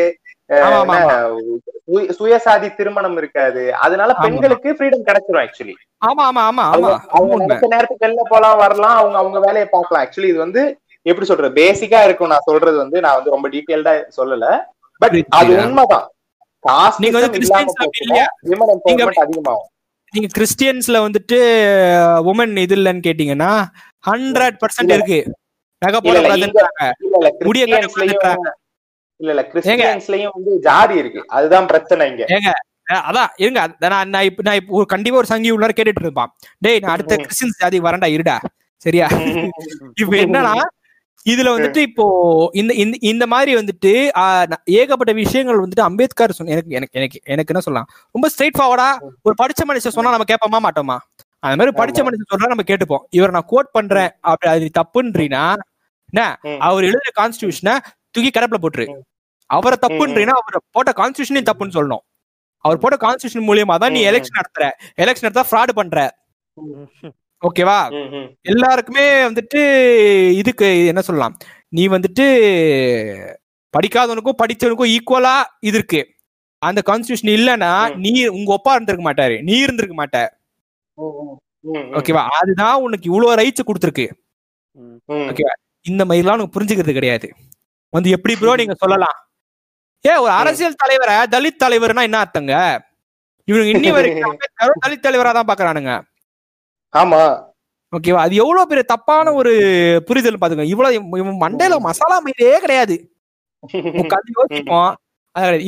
சுயசாதி திருமணம் இருக்காது. அதனால. பெண்களுக்கு ஃப்ரீடம் கிடைச்சிரும் ஆக்சுவலி ஆமா ஆமா ஆமா ஆமா. அவங்க நேரத்துக்கு வெளில போலாம் வரலாம் அவங்க அவங்க வேலையை பார்க்கலாம். ஆக்சுவலி இது வந்து எப்படி சொல்றது பேசிக்கா இருக்கும். நான் சொல்றது வந்து நான் வந்து ரொம்ப டீடைல்டா சொல்லல. பட் அது. உண்மைதான். காஸ்ட் நீங்க வந்து அதிகமாகும். நீங்க கிறிஸ்டியன்ஸ்ல வந்துட்டு உமன் இது இல்லைன்னு கேட்டீங்கன்னா ஹண்ட்ரட் பர்சன்ட். இருக்கு. நகை இல்ல முடிய இல்ல இல்ல. கிறிஸ்டியன்ஸ்லயும் வந்து ஜாதி இருக்கு. அதுதான் பிரச்சனை இங்க. அதான் இருங்க. அத நான் நான் இப்ப நான் இப்ப கண்டிப்பா ஒரு சங்கி உள்ளார கேட்டுட்டு இருப்பான். டேய் நான் அடுத்த ம். கிறிஸ்டியன்ஸ் ஜாதி வரேன்டா இருடா. சரியா? [laughs] இப்ப என்னன்னா இதுல வந்துட்டு இப்போ இந்த இந்த மாதிரி வந்துட்டு ஏகப்பட்ட விஷயங்கள் வந்துட்டு அம்பேத்கர் சொன்ன எனக்கு எனக்கு எனக்கு எனக்கு என்ன சொல்லலாம்? ரொம்ப ஸ்ட்ரைட் ஃபார்வர்டா ஒரு படிச்ச மனுஷன் சொன்னா நம்ம கேட்போமா மாட்டோமா? அந்த மாதிரி படிச்ச. மனுஷன் சொல்றா நம்ம கேட்டுப்போம். இவர் நான் கோட் பண்றேன் அப்படி அது தப்புன்றீனா என்ன. அவர் எழுதின கான்ஸ்டியூஷனை தூக்கி கடப்புல போட்டுரு. அவரை தப்புன்றீனா அவர் போட்ட கான்ஸ்டியூஷனையும் தப்புன்னு சொல்லணும். அவர் போட்ட கான்ஸ்டியூஷன் மூலியமா தான் நீ. எலெக்ஷன் நடத்துற. எலெக்ஷன் நடத்தா ஃப்ராட் பண்ற. ஓகேவா. எல்லாருக்குமே வந்துட்டு இதுக்கு என்ன சொல்லலாம்? நீ வந்துட்டு படிக்காதவனுக்கும் படிச்சவனுக்கும் ஈக்குவலா இது இருக்கு. அந்த கான்ஸ்டியூஷன் இல்லைன்னா. நீ உங்க ஒப்பா இருந்திருக்க மாட்டாரு. நீ இருந்திருக்க மாட்ட. ஓகேவா அதுதான் உனக்கு இவ்வளவு ரைட்ஸ் கொடுத்துருக்கு. ம். ஓகே. இந்த மாதிரிலாம் உனக்கு புரிஞ்சுக்கிறது கிடையாது. வந்து எப்படி ப்ரோ நீங்க சொல்லலாம்? ஏ ஒரு அரசியல் தலைவரை தலித் தலைவர்னா என்ன அர்த்தங்க? இவனுக்கு இன்னி வரைக்கும் [laughs] தலித் தலைவரா தான் பாக்குறானுங்க. ஆமா. ஓகேவா அது எவ்வளவு பெரிய தப்பான ஒரு புரிதல் பாத்துங்க. இவ்வளவு மண்டையில மசாலா மயிலே கிடையாது. [laughs] யோசிப்போம்.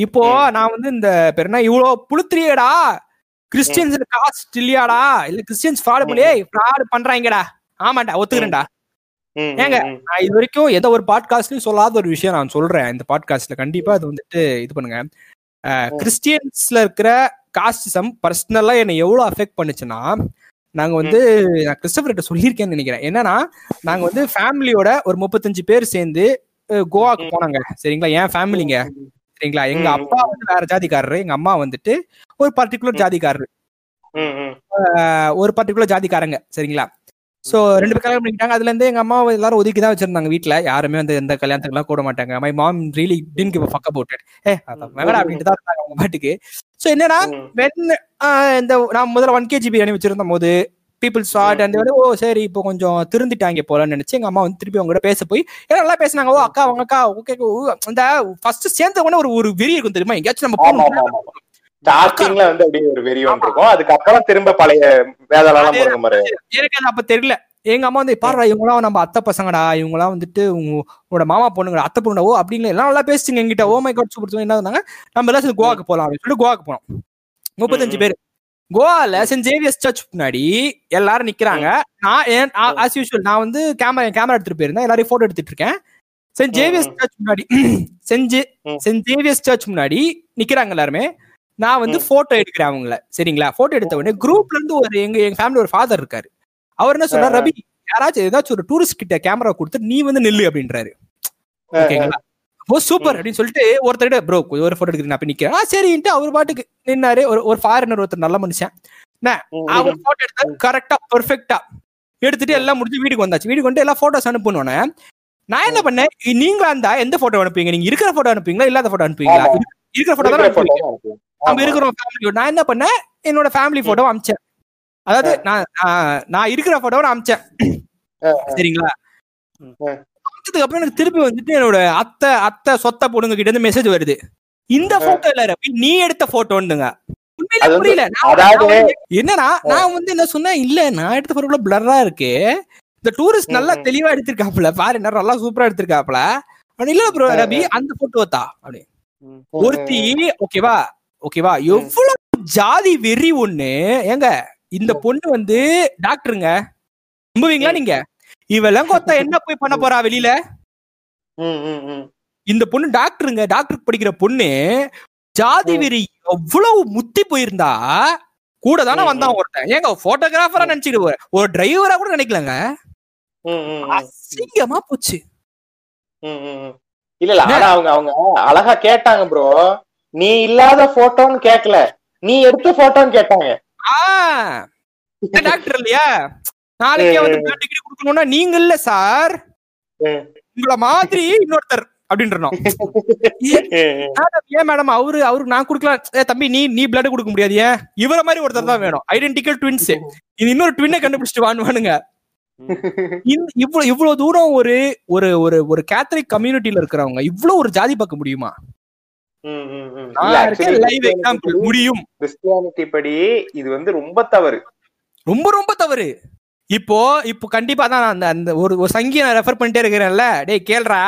இப்போ நான் வந்து இந்த பேர் என்ன இவ்வளவு புளுத்திரியடா கிறிஸ்டியன்ஸ் காஸ்ட் இல்லையாடா? இல்ல கிறிஸ்டியன்ஸ் ஃப்ராட் பண்ணி. ஃப்ராட் பண்றாங்கடா. ஆமாண்டா ஒத்துக்கிறேன்டா. ஏங்க, நான் இது வரைக்கும் எந்த ஒரு பாட்காஸ்ட்லயும் சொல்லாத ஒரு விஷயம் நான் சொல்றேன். இந்த பாட்காஸ்ட்ல கண்டிப்பா அது வந்துட்டு இது பண்ணுங்க. கிறிஸ்டியன்ஸ்ல இருக்கிற காஸ்டிசம் பர்சனலா என்னை எவ்வளவு அஃபெக்ட் பண்ணுச்சுன்னா நாங்க வந்து நான் கிறிஸ்டபர்கிட்ட சொல்லியிருக்கேன்னு நினைக்கிறேன். என்னன்னா நாங்க வந்து ஃபேமிலியோட ஒரு முப்பத்தஞ்சு பேர் சேர்ந்து கோவாக்கு. போனாங்க. சரிங்களா? என் ஃபேமிலிங்க சரிங்களா? எங்க. அப்பா வந்து வேற ஜாதிக்காரரு எங்க அம்மா வந்துட்டு ஒரு பர்டிகுலர். ஜாதிக்காரரு. ஒரு பர்டிகுலர் ஜாதிக்காரங்க. சரிங்களா? சோ ரெண்டு பேர் கல்யாணம் பண்ணிக்கிட்டாங்க. அதுல இருந்து எங்க அம்மா எல்லாரும் ஒதுக்கி தான் வச்சிருந்தாங்க வீட்ல. யாருமே வந்து எந்த கல்யாணத்துக்குலாம் கூட மாட்டாங்க. My mom really didn't give fuck about it ஏ வேணா அப்படின்ட்டு தான் இருந்தாங்க அவங்க பாட்டுக்கு. சோ என்னன்னா. வென் இந்த நான் முதல்ல ஒன் கேஜி பிரியாணி வச்சிருந்த போது பீப்புள் சாட் அண்ட் ஓ சரி இப்போ கொஞ்சம் திருந்திட்டாங்க போலன்னு நினைச்சு எங்க அம்மா வந்து திருப்பி அவங்க கூட பேச போய் ஏன்னா நல்லா பேசினாங்க. ஓ அக்கா அவங்க அக்கா ஓகே அந்த ஃபர்ஸ்ட் சேர்ந்த உடனே ஒரு ஒரு வெறி இருக்கும் தெரியுமா? எங்கேயாச்சும் நம்ம ஸ்டார்டிங்ல வந்து அப்படியே ஒரு வெறி ஒன்று இருக்கும் அதுக்கப்புறம் திரும்ப பழைய வேதாளம் அதே முருங்க மாதிரி. எனக்கு அது அப்ப தெரியல. எங்க அம்மா வந்து பாருடா இவங்களாம் நம்ம அத்தை பசங்கடா. இவங்களாம் வந்துட்டு உங்க- உங்களோட மாமா பொண்ணுங்கடா. அத்தை பொண்ணுடா ஓ அப்படிங்களா. எல்லாம் நல்லா பேசுங்க எங்கிட்ட ஓ மை காட் சூப்பர் என்ன இருந்தாங்க நம்ம எல்லாம் சேர்ந்து கோவாக்கு போலாம். அப்படின்னு சொல்லிட்டு கோவாக்கு போனோம். முப்பத்தஞ்சு. பேர். கோவால சென்ட் ஜேவியர்ஸ் சர்ச் முன்னாடி எல்லாரும் நிக்கிறாங்க. நான் ஆஸ் யூஷுவல் நான் வந்து கேமரா கேமரா எடுத்துட்டு போயிருந்தேன். எல்லாரையும் போட்டோ எடுத்துட்டு இருக்கேன். சென்ட் ஜேவியர்ஸ் சர்ச் முன்னாடி [clears throat] செஞ்சு ம். சென்ட் ஜேவியர்ஸ் சர்ச் முன்னாடி நிக்கிறாங்க எல்லாருமே. நான் வந்து போட்டோ எடுக்கிறேன் அவங்கள. சரிங்களா? போட்டோ எடுத்த உடனே குரூப்ல இருந்து ஒரு எங்க எங்க ஃபேமிலி ஒரு ஃபாதர் இருக்காரு. அவர் என்ன சொல்றாரு ரவி யாராச்சும் ஏதாச்சும் ஒரு டூரிஸ்ட் கிட்ட கேமரா கொடுத்து நீ வந்து நில்லு அப்படின்றாரு. ஓகேங்களா ஓ சூப்பர் அப்படின்னு சொல்லிட்டு ஒருத்தர் ப்ரோ ஒரு போட்டோ எடுக்கிறேன் அப்ப நிக்கிறேன். ஆ சரின்ட்டு அவர் பாட்டுக்கு நின்னாரு. ஒரு ஒரு ஃபாரினர் ஒருத்தர் நல்ல மனுஷன். அவர் போட்டோ எடுத்தாரு கரெக்டா பெர்ஃபெக்ட்டா எடுத்துட்டு எல்லாம் முடிஞ்சு வீட்டுக்கு வந்தாச்சு. வீட்டுக்கு வந்து எல்லா போட்டோஸ் அனுப்பணும்னே நான் என்ன பண்ணேன்? நீங்க அந்த எந்த போட்டோ அனுப்புவீங்க? நீங்க இருக்கிற போட்டோ அனுப்புவீங்களா? இல்லாத போட்டோ அனுப்புவீங்களா. இருக்கிற போட்டோ தான் நம்ம இருக்கிறோம் ஃபேமிலி நான் என்ன பண்ணேன்? என்னோட ஃபேமிலி போட்டோ அமிச்சேன். அதாவது நான் நான்- இருக்கிற போட்டோவை அமிச்சேன். சரிங்களா. அமிச்சதுக்கு அப்புறம் எனக்கு திருப்பி வந்துட்டு என்னோட அத்தை அத்தை சொத்த பொண்ணுங்க கிட்ட இருந்து மெசேஜ் வருது. இந்த போட்டோ இல்ல ரவி நீ எடுத்த போட்டோன்னுங்க புரியல. என்னன்னா நான் வந்து என்ன சொன்னேன்? இல்ல நான் எடுத்த போட்டோ பிளரா இருக்கு. இந்த டூரிஸ்ட் நல்லா. தெளிவா எடுத்திருக்காப்ல பாரு என்ன நல்லா சூப்பரா எடுத்திருக்காப்ல இல்ல ப்ரோ ரவி அந்த போட்டோ தான் அப்படி. ஒருத்தி ஓகேவா ஓகேவா? எவ்வளவு ஜாதி வெறி ஒண்ணு? ஏங்க இந்த பொண்ணு வந்து டாக்டருங்க. நம்புவீங்களா நீங்க? இவெல்லாம் கொத்தா என்ன போய் பண்ண போறா வெளியில? இந்த பொண்ணு டாக்டருங்க. டாக்டருக்கு படிக்கிற பொண்ணு ஜாதி. வெறி எவ்வளவு முத்தி போயிருந்தா கூட தானே வந்தான் ஒருத்தன். ஏங்க போட்டோகிராஃபரா நினைச்சிட்டு ஒரு டிரைவரா கூட நினைக்கலங்க. அசிங்கமா போச்சு. இல்ல இல்ல அவங்க அவங்க அழகா கேட்டாங்க ப்ரோ நீ இல்லாத போட்டோன்னு கேக்கல. நீ எடுத்த போட்டோன்னு கேட்டாங்க. ஆ டாக்டர் இல்லையா? நாளைக்கே வந்து degree கொடுக்கணும்னா நீங்க இல்ல சார். உங்கள மாதிரி இன்னொருத்தர் அப்படின்றணும் ஏன் மேடம் அவரு அவருக்கு நான் கொடுக்கலாம். தம்பி நீ நீ பிளட் கொடுக்க முடியாது ஏன் இவர மாதிரி ஒருத்தர் தான் வேணும். ஐடென்டிக்கல் ட்வின்ஸ் இது இன்னொரு ட்வின்னை கண்டுபிடிச்சிட்டு வாணுவானுங்க இவ்வளவு இவ்வளவு தூரம் ஒரு ஒரு ஒரு ஒரு கேத்தலிக் கம்யூனிட்டில இருக்கிறவங்க இவ்வளவு ஒரு ஜாதி பார்க்க முடியுமா? முடியும். கிறிஸ்டியானிட்டி படி இது வந்து ரொம்ப தவறு. ரொம்ப ரொம்ப தவறு. இப்போ இப்போ கண்டிப்பா தான் நான் அந்த அந்த ஒரு ஒரு சங்கியை நான் ரெஃபர் பண்ணிட்டே இருக்கிறேன்ல. டேய் கேள்றா.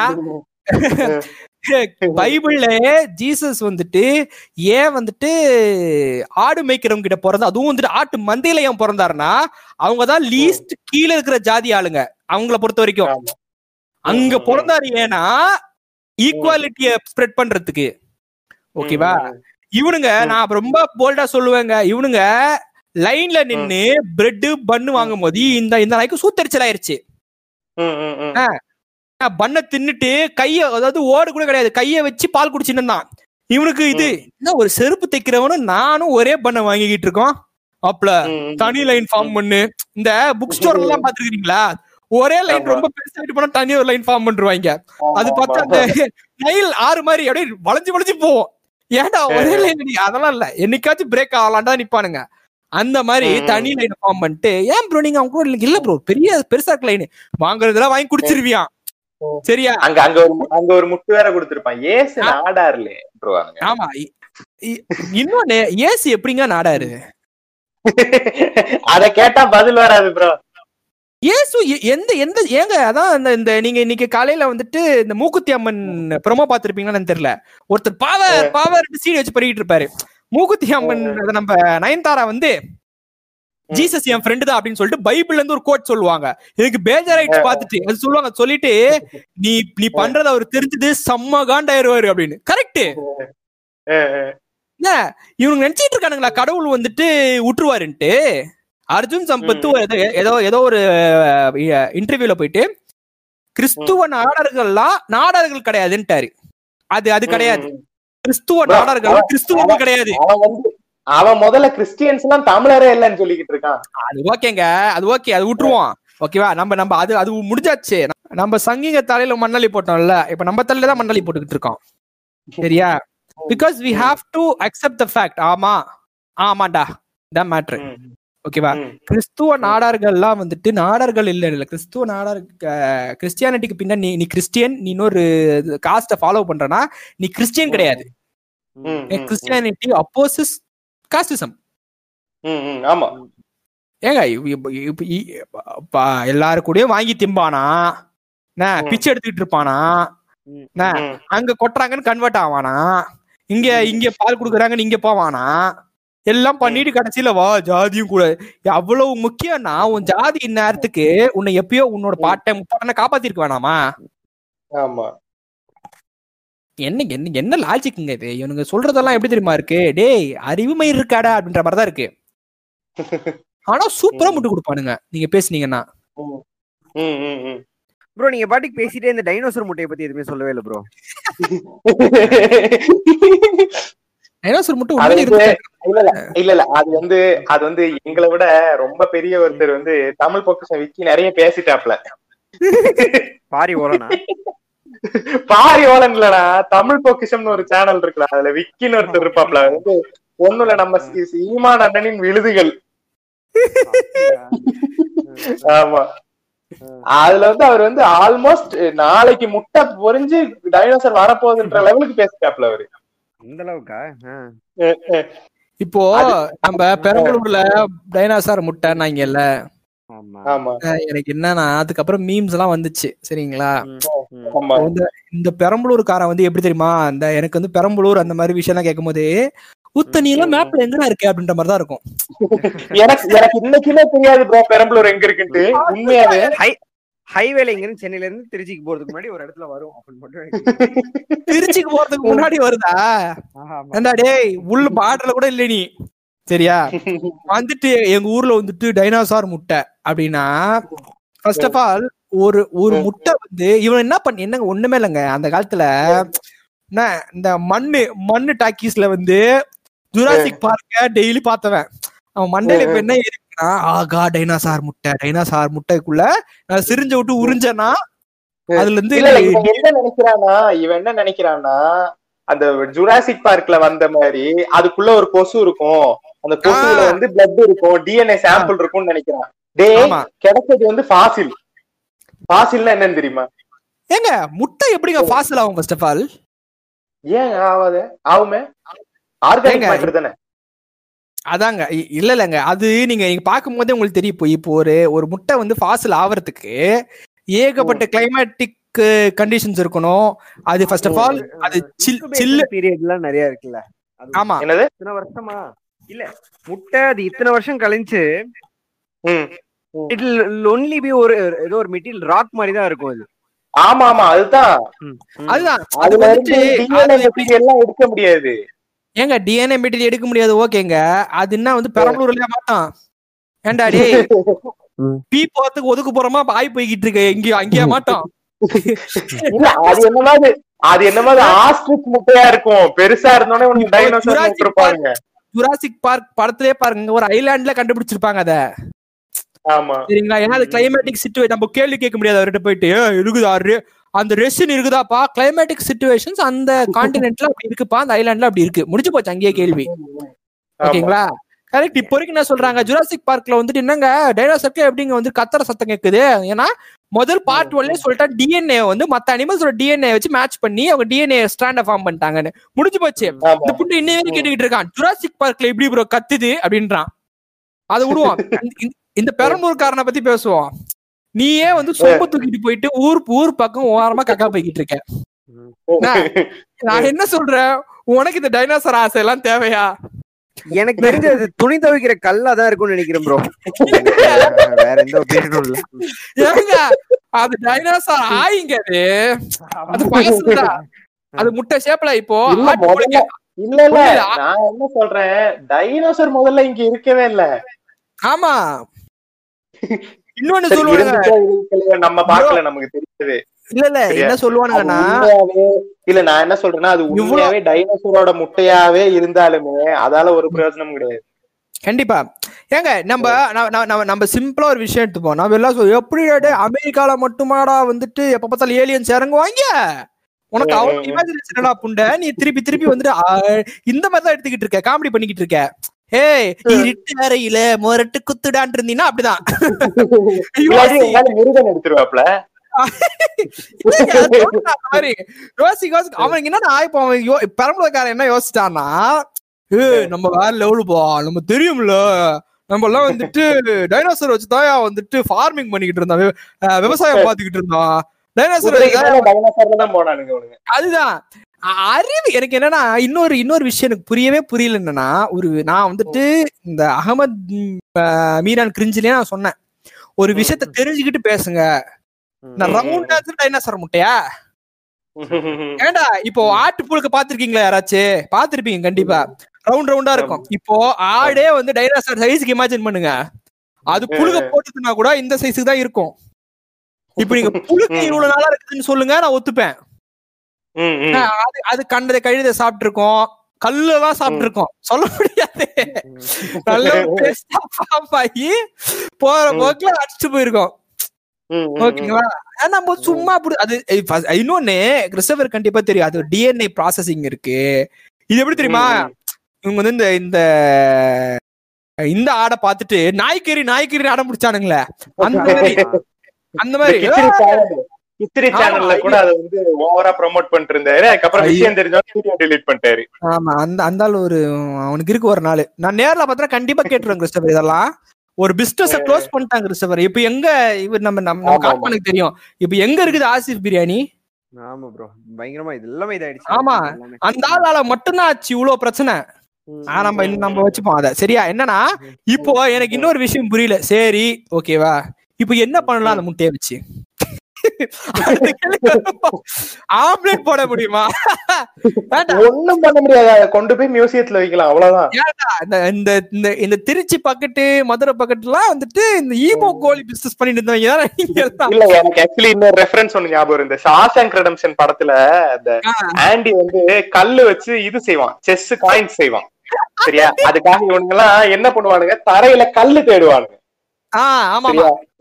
[laughs] பைபிள்ல ஜீசஸ் வந்துட்டு ஏன் வந்துட்டு ஆடு மேய்க்கிறவங்க கிட்ட பிறந்த அதுவும் வந்துட்டு ஆட்டு மந்தையில ஏன் பிறந்தாருன்னா அவங்க தான் லீஸ்ட் கீழே இருக்கிற ஜாதி ஆளுங்க அவங்கள பொறுத்த வரைக்கும். அங்க. பிறந்தாரு ஏன்னா ஈக்குவாலிட்டிய ஸ்ப்ரெட் பண்றதுக்கு. ஓகேவா? இவனுங்க நான் ரொம்ப போல்டா சொல்லுவேங்க. இவனுங்க லைன்ல நின்னு பிரெட் பன்னு வாங்கும் போது இந்த இந்த நாய்க்கு சூத்தரிச்சல் ஆயிருச்சு. பண்ண தின்னுட்டு கைய அதாவது ஓடு கூட கிடையாது. கைய வச்சு பால் குடிச்சுட்டு இருந்தான். இவனுக்கு இது என்ன ஒரு செருப்பு தைக்கிறவனும் நானும் ஒரே பண்ண வாங்கிக்கிட்டு இருக்கோம். அப்பல. தனி லைன் ஃபார்ம் பண்ணு இந்த புக் ஸ்டோர் எல்லாம் பாத்துருக்கீங்களா ஒரே லைன். ரொம்ப பெருசாகிட்டு போனா தனி ஒரு லைன் ஃபார்ம் பண்ணிருவாங்க அது பார்த்தா. அந்த [laughs] நைல் ஆறு மாதிரி அப்படியே வளைஞ்சு வளைஞ்சு போவோம் ஏன்டா ஒரே லைன் அதெல்லாம் இல்ல. என்னைக்காச்சும் பிரேக் ஆகலான்டா நிப்பானுங்க. அந்த மாதிரி. தனி லைன் ஃபார்ம் பண்ணிட்டு ஏன் ப்ரோ நீங்க அவங்க கூட இல்ல- இல்ல ப்ரோ பெரிய பெருசா இருக்க லைன் வாங்குறதெல்லாம் வாங்கி குடிச்சிருவியான். சரியா? அங்க அங்க ஒரு அங்க ஒரு முட்டு வேற கொடுத்திருப்பான். ஏசு நாடார்ல ஆமா. இன்னொன்னு ஏசி எப்படிங்க நாடாரு? [laughs] அத கேட்டா பதில் வராது ப்ரோ எ- எந்த எந்த ஏங்க அதான் இந்த இந்த நீங்க இன்னைக்கு காலையில வந்துட்டு இந்த மூக்குத்தி அம்மன் ப்ரோமோ பாத்திருப்பீங்கன்னு தெரியல. ஒருத்தர் பாவ பாவ ரெண்டு வச்சு பண்ணிட்டு இருப்பாரு. மூக்குத்தி அம்மன் அது நம்ம நயன்தாரா வந்து ஜீசஸ் என் ஃப்ரெண்டு தான் அப்படின்னு சொல்லிட்டு பைபிள்ல இருந்து ஒரு கோட் சொல்லுவாங்க. எனக்கு பேஜராயிட்டு பார்த்துட்டு அது சொல்லுவாங்க சொல்லிட்டு நீ நீ பண்றத அவர் தெரிஞ்சது செம்ம காண்டாயிருவாரு அப்படின்னு. கரெக்ட் இவங்க நினைச்சிட்டு இருக்கானுங்களா கடவுள் வந்துட்டு விட்டுருவாருன்ட்டு அர்ஜுன் சம்பத்து. ஏதோ ஏதோ ஒரு இன்டர்வியூல போயிட்டு கிறிஸ்துவ நாடர்கள்லாம் நாடர்கள் கிடையாதுன்ட்டாரு. அது அது கிடையாது. கிறிஸ்துவ நாடர்கள் கிறிஸ்துவர்கள் கிடையாது. அவன் முதல்ல கிறிஸ்டியன்ஸ் எல்லாம் தமிழரே இல்லைன்னு சொல்லிக்கிட்டு இருக்கான். அது ஓகேங்க அது ஓகே அது விட்டுருவோம். ஓகேவா? நம்ம நம்ம அது அது முடிஞ்சாச்சு. நம்ம சங்கிங்க தலையில மண்ணலி போட்டோம்ல இப்ப நம்ம தலையில தான் மண்ணலி போட்டுக்கிட்டு இருக்கோம். சரியா? Because we have to accept the fact ஆமா. ஆமாண்டா. தான் மேட்ரு ஓகேவா. கிறிஸ்துவ நாடார்கள்லாம் வந்துட்டு நாடார்கள் இல்ல இல்ல கிறிஸ்துவ நாடார் கிறிஸ்டியானிட்டிக்கு பின்னாடி நீ நீ கிறிஸ்டியன் நீ இன்னொரு காஸ்ட ஃபாலோ பண்றனா நீ கிறிஸ்டியன் கிடையாது. கிறிஸ்டியானிட்டி அப்போசிஸ் காஸ்டிசம் ஆமா. ஏங்க எல்லாரு கூடயும் வாங்கி திம்பானா. பிச்சை எடுத்துக்கிட்டு இருப்பானா. அங்க கொட்டுறாங்கன்னு கன்வெர்ட் ஆவானா? இங்க இங்க பால் குடுக்குறாங்கன்னு இங்க போவானா? எல்லாம் பண்ணிட்டு கடைசியில வா ஜாதியும் கூட. அவ்வளவு முக்கியம்னா உன் ஜாதி இந்நேரத்துக்கு உன்னை எப்பயோ உன்னோட பாட்டை முப்பாட்டனை காப்பாத்திருக்க வேணாமா? ஆமா. என்ன என்ன என்ன லாஜிக்குங்க இது? இவனுங்க சொல்றதெல்லாம் எப்படி தெரியுமா இருக்கு? டேய் அறிவுமை இருக்காடா அப்படின்ற மாதிரி தான் இருக்கு. [laughs] ஆனா சூப்பரா முட்டு கொடுப்பானுங்க. நீங்க பேசுனீங்கன்னா. ப்ரோ நீங்க பாட்டுக்கு பேசிட்டே இந்த டைனோசர் முட்டையை பத்தி எதுவுமே சொல்லவே இல்ல ப்ரோ [laughs] டைனோசர் மட்டும் இல்ல இல்ல. இல்ல இல்ல. அது வந்து அது வந்து எங்களை விட ரொம்ப பெரிய ஒருத்தர் வந்து தமிழ் பொக்கிஷம் விக்கி நிறைய பேசிட்டாப்ல. பாரி ஓலனா? பாரி ஓலன் இல்லடா. தமிழ் பொக்கிஷம்னு ஒரு சேனல் இருக்குல்ல அதுல விக்கின்னு ஒருத்தர் இருப்பாப்ல. அது வந்து ஒண்ணும் இல்ல. நம்ம சீமான் அண்ணனின் விழுதுகள். ஆமா. அதுல வந்து அவர் வந்து ஆல்மோஸ்ட் நாளைக்கு முட்டை பொரிஞ்சு டைனோசர் வரப்போகுதுன்ற லெவலுக்கு பேசிட்டாப்ல அவரு. அந்த அளவுக்கா இப்போ நம்ம பெரம்பலூர்ல டைனாசார் ஆமா. ஆமா. அஹ் எனக்கு என்னன்னா அதுக்கப்புறம் மீம்ஸ் எல்லாம் வந்துச்சு சரிங்களா? இந்த பெரம்பலூர்காரன் வந்து எப்படி தெரியுமா இந்த எனக்கு வந்து பெரம்பலூர் அந்த மாதிரி விஷயம் எல்லாம் கேட்கும் போது உத்தனியெல்லாம் மேப்ல எங்கடா இருக்கு அப்படின்ற மாதிரி தான் இருக்கும். எனக்கு எனக்கு இன்னைக்குமே தெரியாது ப்ரோ பெரம்பலூர் எங்க இருக்குன்ட்டு. உண்மையாவே. ஹைவேல இங்க இருந்து சென்னையில இருந்து திருச்சிக்கு போறதுக்கு முன்னாடி ஒரு இடத்துல வரும் அப்படின்னு மட்டும் [laughs] திருச்சிக்கு போறதுக்கு முன்னாடி வருதா. ஏண்டா டேய் உள்ள பார்டர்ல கூட இல்ல நீ. சரியா? [laughs] வந்துட்டு எங்க ஊர்ல வந்துட்டு டைனோசார் முட்டை அப்படின்னா ஃபர்ஸ்ட் ஆஃப் ஆல் ஒரு ஒரு முட்டை வந்து இவன் என்ன பண்ண என்னங்க ஒண்ணுமே இல்லைங்க. அந்த காலத்துல என்ன இந்த மண்ணு மண்ணு டாக்கீஸ்ல வந்து ஜுராசிக் பார்க்க டெய்லி பார்த்தவன். அவன் மண்டையில இப்ப என்ன இருக்குன்னா ஆகா டைனாசார் முட்டை. டைனாசார் முட்டைக்குள்ள நான் சிரிஞ்ச விட்டு உறிஞ்சனா அதுல இருந்து என்ன நினைக்கிறானா இவன் என்ன நினைக்கிறான்னா அந்த ஜுராசிக் பார்க்ல வந்த மாதிரி அதுக்குள்ள ஒரு கொசு இருக்கும். அந்த கொசுல. வந்து பிளட் இருக்கும். டிஎன்ஏ சாம்பிள் இருக்கும்னு நினைக்கிறான். ஆமா. கிடைச்சது வந்து ஃபாசில் ஃபாசில்னா என்னன்னு தெரியுமா? ஏங்க முட்டை எப்படிங்க ஃபாசில் ஆகும் ஃபர்ஸ்ட் ஆஃப் ஆல் ஏன் ஆகாது? ஆகுமே? ஆர்கானிக் மேட்டர் தானே? அதாங்க. இல்ல இல்லங்க அது நீங்க நீங்க பார்க்கும் போதே உங்களுக்கு தெரியும். இப்போ இப்போ ஒரு ஒரு முட்டை வந்து ஃபாசில் ஆவறதுக்கு ஏகப்பட்ட கிளைமேட்டிக் கண்டிஷன்ஸ் இருக்கணும். அது ஃபர்ஸ்ட் ஆஃப் ஆல் அது சில் சில்லு பீரியட் எல்லாம் நிறைய இருக்குல்ல. அது ஆமா. என்னது? இத்தனை வருஷமா? இல்ல முட்டை அது இத்தனை வருஷம் கழிஞ்சு. இட் ஒன்லி பி ஒரு ஏதோ ஒரு மெட்டீரியல் ராக் மாதிரி தான் இருக்கும் அது. ஆமா ஆமா அதுதான் அதுதான். அது வந்துட்டு எல்லாம் எடுக்க முடியாது. ஏங்க டிஎன்ஏ மெட்டீரியல் எடுக்க முடியாது ஓகேங்க. அது என்ன வந்து பெரம்பலூர்லயே மாட்டான் ஏன்டா டேய்? ம். பீ போறதுக்கு ஒதுக்கு போறோமா பாய் போய்கிட்டு இருக்கு. இங்க அங்கேயே மாட்டோம் இல்ல அது என்னமாவது அது என்னமாவது ஆஸ்ட்ரிச் முட்டையா இருக்கும். பெருசா இருந்தோடனே உனக்கு டைனோசர் இருப்பாங்க ஜுராசிக் பார்க் படத்திலே பாருங்க ஒரு ஐலாண்ட்ல கண்டுபிடிச்சிருப்பாங்க அத. ஆமா. சரிங்களா? ஏன்னா அது கிளைமேட்டிக் சிச்சுவேஷன் நம்ம கேள்வி கேட்க முடியாது அவர்கிட்ட போயிட்டு. "ஏய், இருக்குதா re- அந்த ரெசின் இருக்குதாப்பா? கிளைமேட்டிக் சிச்சுவேஷன்ஸ் அந்த [laughs] கான்டினென்ட்ல அப்படி இருக்குப்பா அந்த ஐலாண்ட்ல அப்படி இருக்கு. முடிஞ்சு போச்சு அங்கேயே கேள்வி. ஓகேங்களா? கரெக்ட் இப்போ வரைக்கும் என்ன சொல்றாங்க ஜுராசிக் பார்க்ல வந்துட்டு என்னங்க டைனோசருக்கு எப்படிங்க வந்து கத்துற சத்தம் கேக்குது? ஏன்னா முதல் பார்ட் ஒன்ல சொல்லிட்டா டிஎன்ஏ வந்து மத்த அனிமல்ஸோட டிஎன்ஏ வச்சு மேட்ச் பண்ணி அவங்க டிஎன்ஏ ஸ்டாண்ட ஃபார்ம் பண்ணிட்டாங்கன்னு. முடிஞ்சு போச்சு. இந்த புண்டு இன்னும் கேட்டுக்கிட்டு இருக்கான். ஜுராசிக் பார்க்ல எப்படி ப்ரோ கத்துது அப்படின்றான். அதை விடுவோம். [laughs] இந்த பெரம்பூர்காரனை பத்தி பேசுவோம். நீயே வந்து சொம்ப தூக்கிட்டு போயிட்டு ஊர் ஊர் பக்கம் ஓரமா கக்கா போய்கிட்டு இருக்க. நான் என்ன சொல்றேன் உனக்கு இந்த டைனோசர் ஆசை எல்லாம் தேவையா? எனக்கு தெரிஞ்ச அது துணி துவைக்கிற கல்லா தான் இருக்கும்னு நினைக்கிறேன் ப்ரோ [laughs] வேற எந்த ஒப்பீனியனும் இல்ல. ஏங்க அது டைனோசார் ஆயிங்க அது. அது பழசுடா அது முட்டை ஷேப்ல இப்போ இல்ல, இல்ல. நான் என்ன சொல்றேன்? டைனோசர் முதல்ல இங்க இருக்கவே இல்ல. ஆமா. இன்னொன்னு சொல்லுவாங்க நம்ம நமக்கு தெரியாது இல்ல இல்ல? என்ன சொல்லுவானுங்கன்னா இல்ல நான் என்ன சொல்றேன்னா அது இவ்வளவு- உண்மையாவே டைனோசரோட முட்டையாவே இருந்தாலுமே அதால ஒரு பிரயோஜனம் கிடையாது. கண்டிப்பா. ஏங்க நம்ம நம்ம- நம்ம சிம்பிளா ஒரு விஷயம் எடுத்துப்போம். நம்ம எல்லாம் எப்படி அமெரிக்கால மட்டுமாடா வந்துட்டு எப்ப பார்த்தாலும் ஏலியன்ஸ் இறங்குவாங்க? உனக்கு அவ்வளவு. இமேஜினேஷனடா புண்டை. நீ திருப்பி திருப்பி வந்துட்டு இந்த மாதிரி தான் எடுத்துக்கிட்டு இருக்க காமெடி பண்ணிக்கிட்டு இருக்க. ஏய் நீ ரிட்டு அறையில மொரட்டு குத்துடான் இருந்தீங்கன்னா அப்படிதான். [laughs] அவனுக்கு என்ன இப்போ அவன் பெரம்பலூர்காரன் என்ன யோசிச்சான்னா ஏ நம்ம வேற லெவலுப்பா நம்ம தெரியும்ல. நம்ம எல்லாம் வந்துட்டு டைனோசர் வச்சு தான் வந்துட்டு ஃபார்மிங் பண்ணிக்கிட்டு இருந்தான். விவசாயம் பாத்துக்கிட்டு இருந்தான். டைனோசர் அதுதான். அறிவு எனக்கு என்னன்னா இன்னொரு இன்னொரு விஷயம் எனக்கு புரியவே புரியல என்னன்னா ஒரு நான் வந்துட்டு இந்த அகமது மீரான் கிரிஞ்சிலே நான் சொன்னேன். ஒரு விஷயத்த தெரிஞ்சுக்கிட்டு பேசுங்க. நான் ரவுண்டா டைனோசர் முட்டையா? ஏண்டா இப்போ ஆட்டு புழுக்க பாத்திருக்கீங்களா யாராச்சும் பாத்திருப்பீங்க கண்டிப்பா. ரவுண்ட் ரவுண்டா இருக்கும். இப்போ ஆடே வந்து டைனோசர் சைஸ்க்கு இமேஜின் பண்ணுங்க. அது புழுக போட்டுதுன்னா கூட இந்த சைஸுக்கு தான் இருக்கும். இப்போ நீங்க புழுக்க இவ்வளவு நாளா இருக்குதுன்னு சொல்லுங்க நான் ஒத்துப்பேன். அது அது கண்டதை கழுத சாப்பிட்டு இருக்கோம் கல்லெல்லாம் சாப்பிட்டு இருக்கோம் சொல்ல முடியாது. நல்ல ஆகி போற போக்குல அடிச்சுட்டு போயிருக்கோம். ஓகேங்களா? நம்ம சும்மா அப்படி அது இன்னொன்னு கிறிஸ்டபர் கண்டிப்பா தெரியும். அது டிஎன்ஏ ப்ராசஸிங் இருக்கு. இது எப்படி தெரியுமா? இவங்க வந்து இந்த இந்த இந்த ஆடை பார்த்துட்டு நாய்க்கறி நாய்க்கறி ஆடம் பிடிச்சானுங்களே. அந்த மாதிரி. [laughs] அந்த மாதிரி. ஆமா, சேனல்ல கூட அதை வந்து ஓவரா ப்ரோமோட் பண்ணிட்டு இருந்தாரு அதுக்கப்புறம். விஷயம் தெரிஞ்சவங்க வீடியோ delete பண்ணிட்டாரு. ஆமா அந்த அந்த ஆள் ஒரு அவனுக்கு இருக்கு ஒரு நாள். நான் நேர்ல பார்த்தா கண்டிப்பா கேட்டுருவேன் கிறிஸ்டபர். இதெல்லாம் ஒரு பிசினஸ் க்ளோஸ் பண்ணிட்டாங்க கிறிஸ்டபர். இப்போ எங்க இவர் நம்ம நம்ம காட்மனுக்கு தெரியும். இப்போ எங்க இருக்குது ஆசிஃப் பிரியாணி? ஆமா ப்ரோ பயங்கரமா இது எல்லாமே இதாயிடுச்சு. ஆமா. அந்த ஆளால மட்டும்தான் ஆச்சு இவ்வளவு பிரச்சனை. நம்ம இன்னும் நம்ம வச்சுப்போம் அத. சரியா? என்னன்னா இப்போ எனக்கு இன்னொரு விஷயம் புரியல. சரி ஓகேவா இப்போ என்ன பண்ணலாம் அந்த முட்டையை வச்சு? ஆம்லெட் போட முடியுமா? ஒண்ணும் பண்ண முடியாது. கொண்டு போய் மியூசியத்துல வைக்கலாம். அவ்வளவுதான். இந்த இந்த இந்த இந்த திருச்சி பக்கெட்டு மதுரை பக்கெட்டுலாம் வந்துட்டு இந்த ஈமோ கோழி பிசினஸ் பண்ணிட்டு இருந்தவங்க எல்லாம். இல்ல எனக்கு ஆக்சுவலி இன்னொரு ரெஃபரன்ஸ் ஒண்ணு ஞாபகம். இந்த ஷாஷாங்க் ரெடம்ஷன் படத்துல அந்த ஆ. ஆண்டி வந்து கல்லு வச்சு இது செய்வான். செஸ் காயின்ஸ் செய்வான். சரியா? அதுக்காக இவனுங்க எல்லாம் என்ன பண்ணுவானுங்க? தரையில கல்லு தேடுவானுங்க.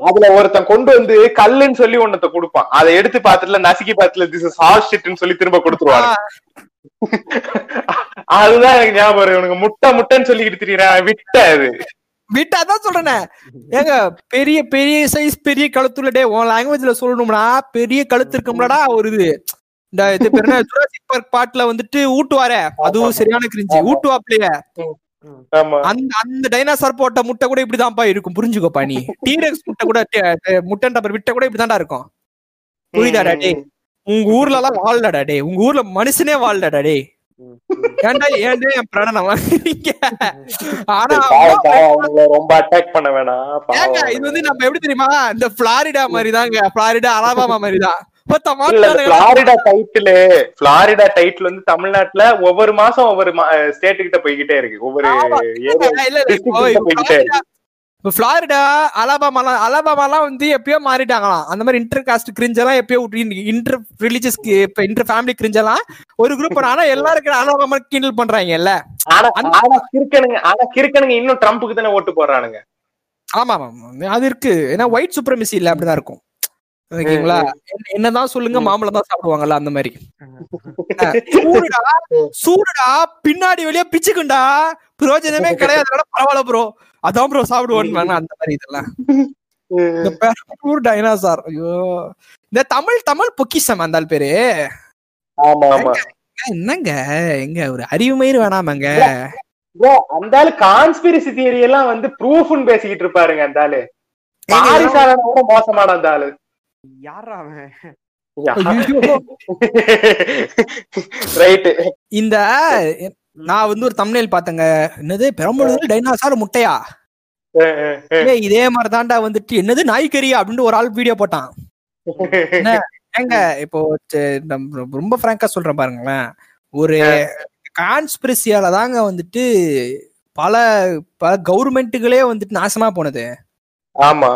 அதுல ஒருத்தன் கொண்டு வந்து கல்லுன்னு சொல்லி ஒன்னத்த கொடுப்பான். அதை எடுத்து பாத்துட்டுல நசுக்கி பாத்துல திஸ் ஷிட்னு சொல்லி திரும்ப கொடுத்துருவாங்க [laughs] அதுதான் எனக்கு ஞாபகம் முட்டை முட்டைன்னு சொல்லிக்கிட்டு திரியறான் விட்ட அது. விட்டு அதான் சொல்றேனே. ஏங்க பெரிய பெரிய சைஸ் பெரிய கழுத்துல டே உன் லாங்குவேஜ்ல சொல்லணும்னா பெரிய கழுத்து இருக்கும்லடா ஒரு இது. இந்த இது பேர் பார்க் [laughs] பாட்டுல வந்துட்டு ஊட்டுவாரே. அதுவும் சரியான கிரிஞ்சி ஊட்டுவாப்லயே. அந்த அந்த டைனாசார் போட்ட முட்டை கூட இப்படிதான்ப்பா இருக்கும். புரிஞ்சுக்கோப்பா நீ. [laughs] டீரெக்ஸ் முட்டை கூட முட்டைன்ற விட்ட கூட இப்படிதான்டா இருக்கும். புரியுதாடா டே உங்க ஊர்ல எல்லாம் வாழ்டா டே உங்க ஊர்ல மனுஷனே வாழ்டா டே ஏன்டா ஏன்டா என் பிராணனை வாங்குறீங்க? ஆனா ரொம்ப அட்டாக் பண்ண வேணாம். இது வந்து நம்ம எப்படி தெரியுமா? இந்த பிளாரிடா மாதிரி தாங்க பிளாரிடா அலாபாமா மாதிரி தான் பிளாரிடா டைட்டில் பிளாரிடா டைட்டில் வந்து தமிழ்நாட்டுல ஒவ்வொரு மாசம் ஒவ்வொரு ஸ்டேட் கிட்ட போய்கிட்டே இருக்கு. ஒவ்வொரு போய்கிட்டே இருக்கு. இப்போ பிளாரிடா அலாபாமாலாம் அலாபாமாலாம் வந்து எப்பயோ மாறிட்டாங்களாம். அந்த மாதிரி இன்டர் காஸ்ட் கிரிஞ்செல்லாம் எப்பயோ இன்டர் ரிலிஜியஸ் இப்ப இன்டர் ஃபேமிலி கிரிஞ்செல்லாம் ஒரு குரூப் ஆனா எல்லாருக்கும் அலாபாமா கிண்டல் பண்றாங்கல்ல. ஆனா கிறுக்கனுங்க ஆனா கிறுக்கனுங்க இன்னும் ட்ரம்ப்புக்கு தானே ஓட்டு போடுறானுங்க. ஆமா ஆமா அது இருக்கு. ஏன்னா ஒயிட் சுப்ரமசி இல்ல அப்படிதான் இருக்கும். ஓகேங்களா? என்ன- என்னதான் சொல்லுங்க மாம்பழம் தான் சாப்பிடுவாங்கல்ல அந்த மாதிரி. சூடுடா சூடுடா பின்னாடி வெளியே பிச்சுக்குண்டா. பிரயோஜனமே கிடையாது பரவாயில்ல ப்ரோ அதான் ப்ரோ சாப்பிடுவோம் அந்த மாதிரி இதெல்லாம். டைனாசார் ஐயோ. இந்த தமிழ் தமிழ் பொக்கிஷம் அந்த பேரு. ஆமா ஆமா. என்னங்க? எங்க ஒரு அறிவு மயிர் வேணாமங்க அந்த ஆளு கான்ஸ்பிரசி தியரி எல்லாம் வந்து ப்ரூஃப்னு பேசிக்கிட்டு இருப்பாருங்க அந்த ஆளு. பாரிசாலனை விட மோசமான அந்த ஆளு. யாரா அவன் [laughs] இந்த நான் வந்து ஒரு தம்ப்நெயில் பார்த்தேங்க. என்னது? பெரம்பலூர் டைனாசார் முட்டையா? இதே மாதிரி தான்டா வந்துட்டு. என்னது நாய்க்கறியா அப்படின்னு ஒரு ஆள் வீடியோ போட்டான். ஏங்க இப்போ ரொம்ப ஃப்ராங்கா சொல்றேன் பாருங்களேன். ஒரு கான்ஸ்பிரசியால தாங்க வந்துட்டு பல பல கவர்மெண்ட்டுகளே வந்துட்டு நாசமா போனது. ஆமா.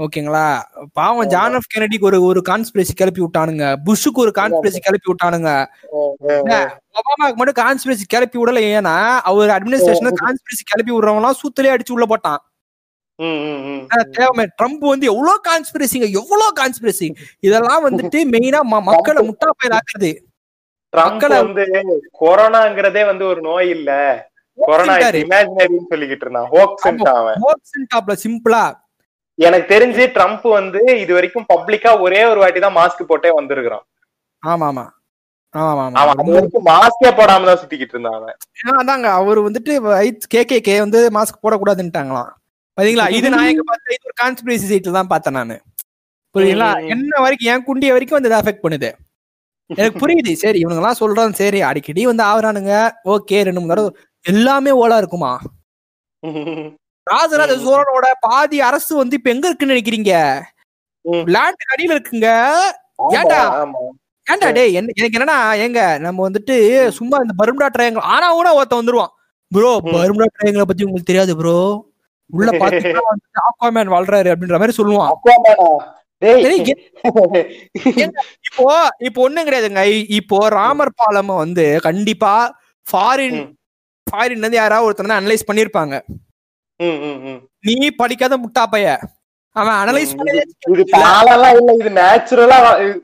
ஓகேங்களா? பாவம் ஜான் ஆஃப் கெனடிக்கு ஒரு ஒரு கான்ஸ்பிரசி கிளப்பி விட்டானுங்க. புஷ்ஷுக்கு ஒரு கான்ஸ்பிரசி கிளப்பி விட்டானுங்க. ஒபாமாக்கு மட்டும் கான்ஸ்பிரசி கிளப்பி விடல ஏன்னா அவர் அட்மினிஸ்ட்ரேஷன் கான்ஸ்பிரசி கிளப்பி விடுறவங்க எல்லாம் சூத்திலே அடிச்சு உள்ள போட்டான். ம், ம், ம். ஆனா, தேவை ட்ரம்ப் வந்து எவ்வளவு கான்ஸ்பிரசிங்க எவ்வளவு கான்ஸ்பிரசி இதெல்லாம் வந்துட்டு மெயினா மக்களை முட்டா பயிர் ஆக்குறது ட்ரம்ப் மக்களை- வந்து கொரோனாங்கிறதே வந்து ஒரு நோய் இல்ல. கொரோனா. இமேஜினரின்னு சொல்லிக்கிட்டு இருந்தான். ஹோக்ஸ் அவன். ஹோப்ஸ் டாப்ல சிம்பிளா எனக்கு தெரிஞ்சு ட்ரம்ப் வந்து இது வரைக்கும் பப்ளிக்கா ஒரே ஒரு வாட்டி தான் மாஸ்க் போட்டே வந்திருக்கிறான். ஆமா ஆமா மாஸ்கே போடாம தான் சுத்திக்கிட்டு ஏன்னா அதாங்க அவர் வந்துட்டு கே கே கே வந்து மாஸ்க் போடக்கூடாதுன்ட்டாங்களாம். பாத்தீங்களா? இது நான் எங்க பார்த்தேன் இது ஒரு கான்ஸ்பிரசி சைட்ல தான் பார்த்தேன் நானு. புரியுதுங்களா. என்ன வரைக்கும் என் குண்டிய வரைக்கும் வந்து அஃபெக்ட் பண்ணுது. எனக்கு புரியுது. சரி இவனுங்க எல்லாம் சொல்றான். சரி அடிக்கடி வந்து ஆவறானுங்க. ஓகே ரெண்டு மூணு தடவை. எல்லாமே ஓலா இருக்குமா? [laughs] ராஜராஜ. சோழனோட பாதி அரசு வந்து இப்ப எங்க இருக்குன்னு நினைக்கிறீங்க. லேண்ட் அடியில இருக்குங்க. ஏன்டா? டேய் என்ன- எனக்கு என்னன்னா ஏங்க நம்ம வந்துட்டு சும்மா இந்த பர்முடா ட்ரையாங்கிள் ஆனா கூட ஒருத்தன் வந்துருவான். ப்ரோ. பர்முடா ட்ரையாங்கிள பத்தி உங்களுக்கு தெரியாது ப்ரோ. உள்ள [laughs] பாத்தீங்கன்னா ஆக்வாமேன் வாழ்றாரு அப்படின்ற மாதிரி சொல்லுவான். இப்போ இப்போ ஒண்ணும் கிடையாதுங்க. இப்போ ராமர் பாலம் வந்து கண்டிப்பா ஃபாரின் ம். ஃபாரின் வந்து யாராவது ஒருத்தர் அனலைஸ் பண்ணிருப்பாங்க. நீ படிக்காத முட்டா பைய அவன் அனலைஸ் இது பாலெல்லாம் இல்ல. இது நேச்சுரலா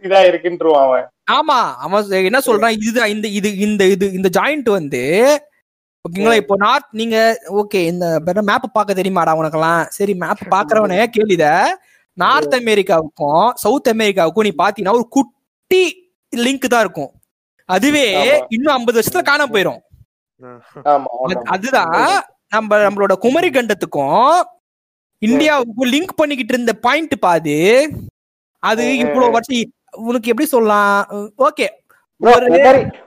இதா இருக்குன்றுவான் அவன். ஆமா அவன் என்ன சொல்றான்? இதுதான் இந்த இது இந்த இது இந்த ஜாயிண்ட் வந்து ஓகேங்களா? இப்போ நார்த் நீங்க ஓகே இந்த மேப் பார்க்க தெரியுமாடா உனக்கெல்லாம்? சரி மேப் [laughs] பாக்குறவனே கேளுத. நார்த் அமெரிக்காவுக்கும் சவுத் அமெரிக்காவுக்கும் நீ பாத்தீங்கன்னா ஒரு குட்டி லிங்க் தான் இருக்கும். அதுவே. இன்னும் ஐம்பது வருஷத்துல காணாம போயிரும். அதுதான். நம்ம நம்மளோட குமரி கண்டத்துக்கும் இந்தியாவுக்கும் லிங்க் பண்ணிக்கிட்டு இருந்த பாயிண்ட் பாது அது? இவ்வளவு வருஷம் உனக்கு எப்படி சொல்லலாம்? ஓகே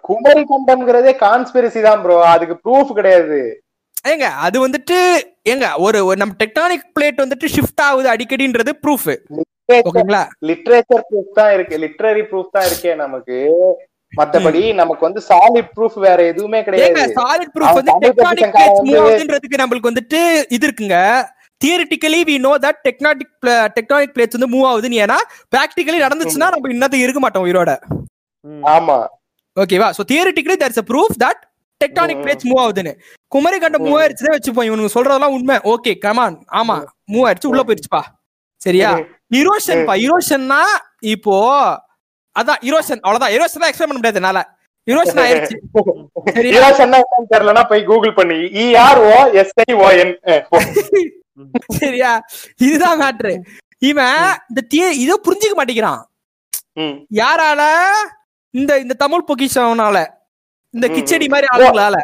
குமரி கண்டம்ங்கிறதே கான்ஸ்பிரசி தான் ப்ரோ அதுக்கு ப்ரூஃப் கிடையாது. ஏங்க அது வந்துட்டு ஏங்க ஒரு ஒரு நம்ம டெக்டானிக் பிளேட் வந்துட்டு ஷிஃப்ட் ஆகுது அடிக்கடின்றது ப்ரூஃப் ஓகேங்களா? லிட்ரேச்சர் ப்ரூஃப் தான் இருக்கு. லிட்ரரி ப்ரூஃப் தான் இருக்கே நமக்கு. மத்தபடி நமக்கு வந்து சாலிட் ப்ரூஃப் வேற எதுவுமே கிடையாது. சாலிட் ப்ரூஃப் வந்து பிளேட்ஸ் மூவ் ஆகுதுன்றதுக்கு நம்மளுக்கு வந்துட்டு இது இருக்குங்க. Theoretically we know that tectonic tectonic plates வந்து மூவ் ஆகுதுன்னு ஏன்னா பிராக்டிகலி நடந்துச்சுன்னா நம்ம இன்னத்துக்கு இருக்க மாட்டோம் உயிரோட. ஆமா. ஓகேவா so theoretically there's a proof that tectonic. Plates move ஆகுதுன்னு. குமரி கண்டம் மூவ் ஆயிடுச்சுதான் வச்சுப்போம். இவனுங்க சொல்றதெல்லாம் உண்மை. ஓகே கமான் ஆமா மூவ் ஆயிடுச்சு உள்ள போயிடுச்சுப்பா சரியா? இரோஷன் பா. இரோஷன்னா இப்போ அதான் இரோஷன் அவ்வளவுதான். இரோஷன் தான் எக்ஸ்பிளைன் பண்ண முடியாது என்னால. இரோஷன் [laughs] ஈரோஷன்னா என்னன்னு தெரியலன்னா போய் கூகுள் பண்ணி. இஆர் ஓ எஸ் ஐ ஓ என் சரியா? இதுதான் மேட்ரு இவன் இந்த திய இத புரிஞ்சுக்க மாட்டேங்கிறான். யாரால? இந்த இந்த தமிழ் பொக்கிஷனால இந்த கிச்சடி. மாதிரி ஆளுங்களால.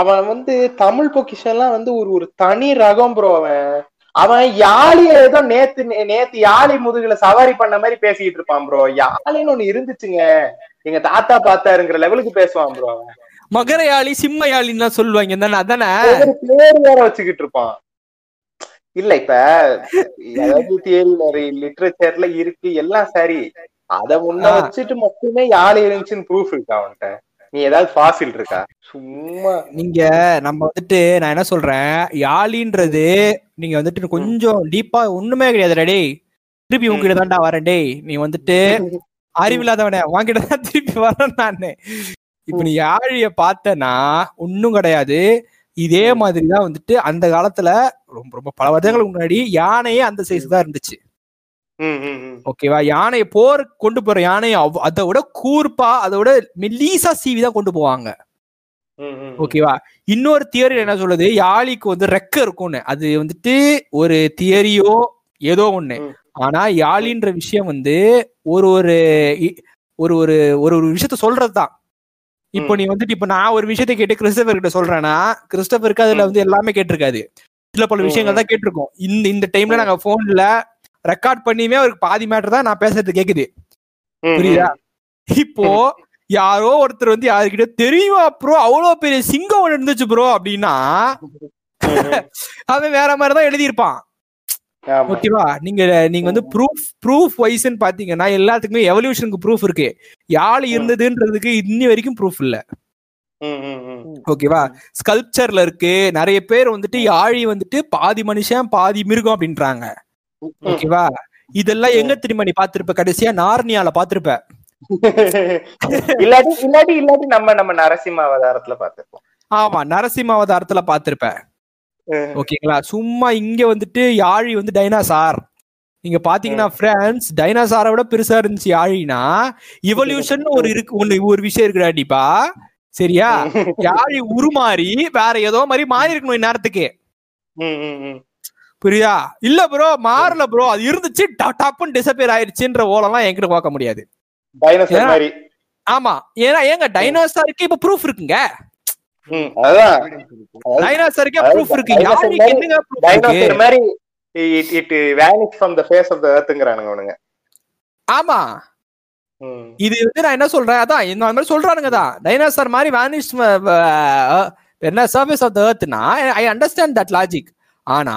அவன் வந்து தமிழ் பொக்கிஷன்லாம் வந்து ஒரு ஒரு தனி ரகம் ப்ரோ அவன். அவன் யாழிய ஏதோ நேத்து நேத்து யாழி முதுகுல சவாரி பண்ண மாதிரி பேசிக்கிட்டு இருப்பான் ப்ரோ யாழின்னு ஒண்ணு இருந்துச்சுங்க. எங்க தாத்தா பார்த்தாருங்கிற லெவலுக்கு பேசுவான் ப்ரோ அவன். மகரையாளி சிம்மையாளின்னு சொல்லுவாங்க. தானே அதானே? பேர் வேற வச்சுக்கிட்டு இருப்பான். இல்ல இப்ப தியரி லிட்ரேச்சர்ல இருக்கு எல்லாம் சரி. அத முன்ன. வச்சுட்டு மட்டுமே யாழி இருந்துச்சுன்னு ப்ரூஃப் இருக்கா அவன்கிட்ட? நீ ஏதாவது ஃபாசில் இருக்கா? சும்மா. நீங்க நம்ம வந்துட்டு நான் என்ன சொல்றேன்? யாழின்றது நீங்க வந்துட்டு கொஞ்சம் டீப்பா ஒண்ணுமே கிடையாது டேய். திருப்பி உங்ககிட்ட தான்டா வரேன் டேய். நீ வந்துட்டு அறிவில்லாதவனே உன்கிட்ட தான் திருப்பி வரேன் நானு. இப்ப நீ யாழிய பார்த்தனா ஒண்ணும் கிடையாது. இதே மாதிரிதான் வந்துட்டு அந்த காலத்துல ரொம்ப ரொம்ப பல வருடங்களுக்கு முன்னாடி யானையே அந்த சைஸ் தான் இருந்துச்சு. ஓகேவா? யானையை போர் கொண்டு போற யானையை அதை விட கூர்ப்பா அதை விட மெல்லீசா சீவி தான் கொண்டு போவாங்க. ஓகேவா? இன்னொரு தியரி என்ன சொல்லுது? யாழிக்கு வந்து ரெக்க இருக்கும்னு. அது வந்துட்டு ஒரு தியரியோ ஏதோ ஒண்ணு. ஆனா யாழின்ற விஷயம் வந்து ஒரு ஒரு ஒரு ஒரு ஒரு ஒரு விஷயத்த சொல்றதுதான் இப்போ. நீ வந்துட்டு இப்ப நான் ஒரு விஷயத்தை கேட்டு கிறிஸ்டபர் கிட்ட சொல்றேன்னா கிறிஸ்டபருக்கு அதுல வந்து எல்லாமே கேட்டிருக்காது. சில பல. விஷயங்கள் தான் கேட்டிருக்கோம். இந்த இந்த டைம்ல நாங்க போன்ல ரெக்கார்ட் பண்ணியுமே அவருக்கு பாதி மேட்டர் தான் நான் பேசுறது கேக்குது. புரியுதா? இப்போ யாரோ ஒருத்தர் வந்து யாருக்கிட்ட தெரியுமா ப்ரோ அவ்வளவு பெரிய சிங்கம் ஒண்ணு இருந்துச்சு ப்ரோ அப்படின்னா அவன் வேற மாதிரி தான் எழுதியிருப்பான். ஓகேவா நீங்க நீங்க வந்து ப்ரூஃப் ப்ரூஃப் வைஸ்ன்னு பாத்தீங்கன்னா எல்லாத்துக்குமே எவல்யூஷனுக்கு ப்ரூஃப் இருக்கு. யாழ் இருந்ததுன்றதுக்கு இன்னி வரைக்கும் ப்ரூஃப் இல்ல. ஓகேவா ஸ்கல்ப்சர்ல இருக்கு. நிறைய பேர் வந்துட்டு யாழி வந்துட்டு பாதி மனுஷன் பாதி மிருகம் அப்படின்றாங்க. ஓகேவா இதெல்லாம் எங்க தெரியுமா நீ பாத்திருப்ப கடைசியா நார்னியால பாத்திருப்ப [laughs] இல்லாட்டி இல்லாட்டி இல்லாட்டி நம்ம நம்ம நரசிம்ம அவதாரத்துல பாத்துருப்போம் ஆமா நரசிம்ம அவதாரத்துல பாத்திருப்ப. ஓகேங்களா சும்மா இங்க வந்துட்டு யாழி வந்து டைனாசார் நீங்க பாத்தீங்கன்னா ஃப்ரெண்ட்ஸ் டைனாசாரை விட பெருசா இருந்துச்சு யாழினா இவல்யூஷன் ஒரு இருக்கு ஒண்ணு ஒரு விஷயம் இருக்குடா டிப்பா. சரியா? யாழி உருமாறி வேற ஏதோ மாதிரி மாறி இருக்கணும் இந்நேரத்துக்கு புரியுதா இல்ல ப்ரோ மாறல ப்ரோ அது இருந்துச்சு டப்புன்னு டிசப்பியர் ஆயிருச்சுன்ற ஓலெல்லாம் என்கிட்ட பார்க்க முடியாது. டைனோசர் ஏன்? மாதிரி. ஆமா. ஏன்னா ஏங்க டைனோசாருக்கு இப்ப ப்ரூஃப் இருக்குங்க. டைனோசாருக்கே ப்ரூஃப் இருக்கு. மாதிரி- என்னங்க டைனோசர் மாதிரி it it vanish from the face of the எர்த்ங்கறானுங்க அவனுங்க. ஆமா. இது வந்து நான் என்ன சொல்றேன்? அதான் இந்த மாதிரி சொல்றானுங்க தான். டைனோசர் மாதிரி வேனிஷ் என்ன சர்ஃபேஸ் ஆஃப் த எர்த்னா ஐ அண்டர்ஸ்டாண்ட் தட் லாஜிக் ஆனா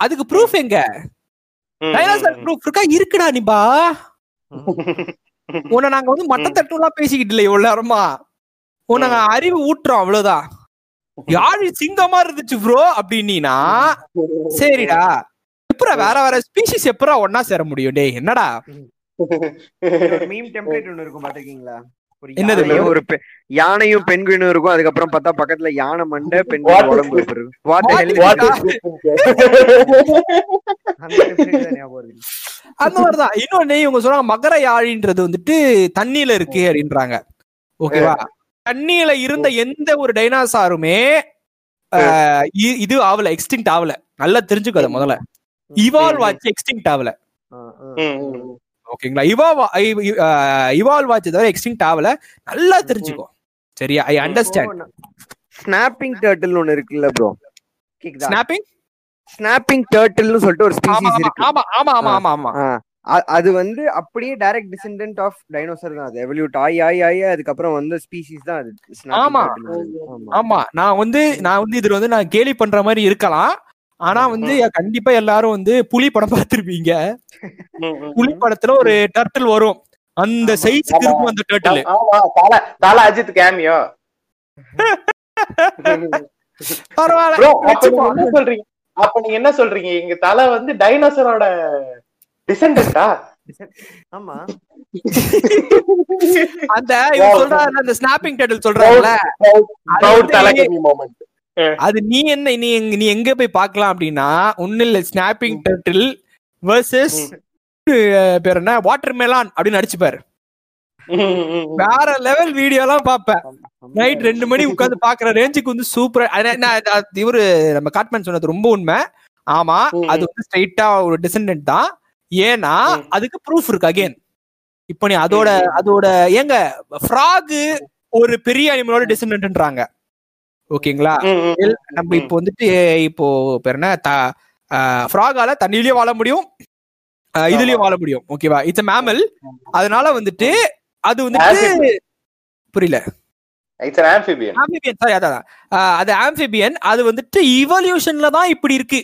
அதுக்கு ப்ரூஃப் எங்க? ப்ரூஃப் இருக்கா? இருக்குடா நிபா. உன்னை நாங்க வந்து மட்டத்தட்டு எல்லாம் பேசிக்கிட்டு இல்லை இவ்வளவு நேரமா? உன்னை அறிவு ஊட்டுறோம் அவ்வளவுதான். யாழி சிங்கமா இருந்துச்சு ப்ரோ அப்படின்னா சரிடா. எப்பரா வேற வேற ஸ்பீசிஸ் எப்பரா ஒன்னா சேர முடியும்? டேய் என்னடா? மீம் டெம்ப்ளேட் ஒன்னு இருக்கும் பாத்திருக்கீங்களா என்னது? ஒரு யானையும் பெண்குயினும் இருக்கும். அதுக்கப்புறம் பார்த்தா பக்கத்துல யானை மண்டை பெண்குயின் உடம்பு? அந்த மாதிரிதான். இன்னொன்னு இவங்க சொல்றாங்க மகர யாழின்றது வந்துட்டு தண்ணியில இருக்கு அப்படின்றாங்க. ஓகேவா? தண்ணியில இருந்த எந்த ஒரு டைனாசாருமே இது ஆகல எக்ஸ்டிங்க்ட் ஆகல நல்லா தெரிஞ்சுக்கோ அதை முதல்ல. இவால்வ் ஆச்சு எக்ஸ்டிங்க்ட் ஆகல ஆ, ஆ. ம், ம், ம். ஓகேங்களா? இவால்வ் இவால்வ் ஆச்சு தவிர எக்ஸ்டிங்க்ட் ஆகல. நல்லா தெரிஞ்சுக்கோ. சரியா? ஐ அண்டர்ஸ்டாண்ட் ஸ்னாப்பிங் டர்ட்டில் ஒன்னு இருக்குல்ல ப்ரோ ஸ்னாப்பிங் ஸ்னாப்பிங் டர்ட்டில்னு சொல்லிட்டு ஒரு ஸ்பீசிஸ் இருக்கு. ஆமா ஆமா ஆமா ஆமா ஆமா. அது வந்து அப்படியே டைரக்ட் டிசெண்டன்ட் ஆஃப் டைனோசர் தான் அது. எவல்யூட் ஆகி ஆகி ஆகி அதுக்கப்புறம் வந்து ஸ்பீசிஸ் தான் அது. ஆமா. ஆமா. நான் வந்து நான் வந்து இதுல வந்து நான் கேலி பண்ற மாதிரி இருக்கலாம். ஆனா வந்து கண்டிப்பா எல்லாரும் வந்து புலி படம் பார்த்திருப்பீங்க. புலி படத்துல ஒரு டர்ட்டில் வரும். அந்த. சைஸ்க்கு இருக்கும் அந்த டர்ட்டில் ஆமா. தல தல அஜித் கேமியோ பரவாயில்ல. ப்ரோ அப்ப நீங்க என்ன சொல்றீங்க? அப்ப நீங்க என்ன சொல்றீங்க? இங்க தலை வந்து டைனோசரோட டிசெண்டன்டா ஆமா. அந்த இவன் சொல்றாருல அந்த ஸ்னாப்பிங் டர்ட்டில் சொல்றாங்கல்ல அது நீ என்ன நீ எங்க- நீ எங்க போய் பார்க்கலாம் அப்படின்னா ஒண்ணு இல்ல ஸ்னாப்பிங் டர்ட்டில் வர்சஸ் பேர் என்ன? வாட்டர் மெலான் அப்படின்னு அடிச்சுப்பாரு வேற லெவல் வீடியோ எல்லாம் பாப்பேன் நைட் ரெண்டு மணி உட்கார்ந்து பாக்குற ரேஞ்சுக்கு வந்து சூப்பரா இவரு நம்ம காட்மேன் சொன்னது ரொம்ப உண்மை. ஆமா. அது வந்து ஸ்ட்ரைட்டா ஒரு டிசெண்டன்ட் தான். ஏன்னா. அதுக்கு ப்ரூஃப் இருக்கு அகைன் இப்போ நீ அதோட அதோட ஏங்க ஃப்ராக் ஒரு பெரிய அனிமலோட டிசெண்டன்ட்ன்றாங்க ஓகேங்களா? நம்ம இப்போ வந்துட்டு இப்போ பேர் என்ன? ஃப்ராகால தண்ணியிலயும் வாழ முடியும். இதுலயும் வாழ முடியும். ஓகேவா? இட்ஸ் மேமல் அதனால வந்துட்டு அது வந்துட்டு புரியல. சாரி அதான் அது ஆம்பிபியன் அது வந்துட்டு இவல்யூஷன்ல தான் இப்படி இருக்கு.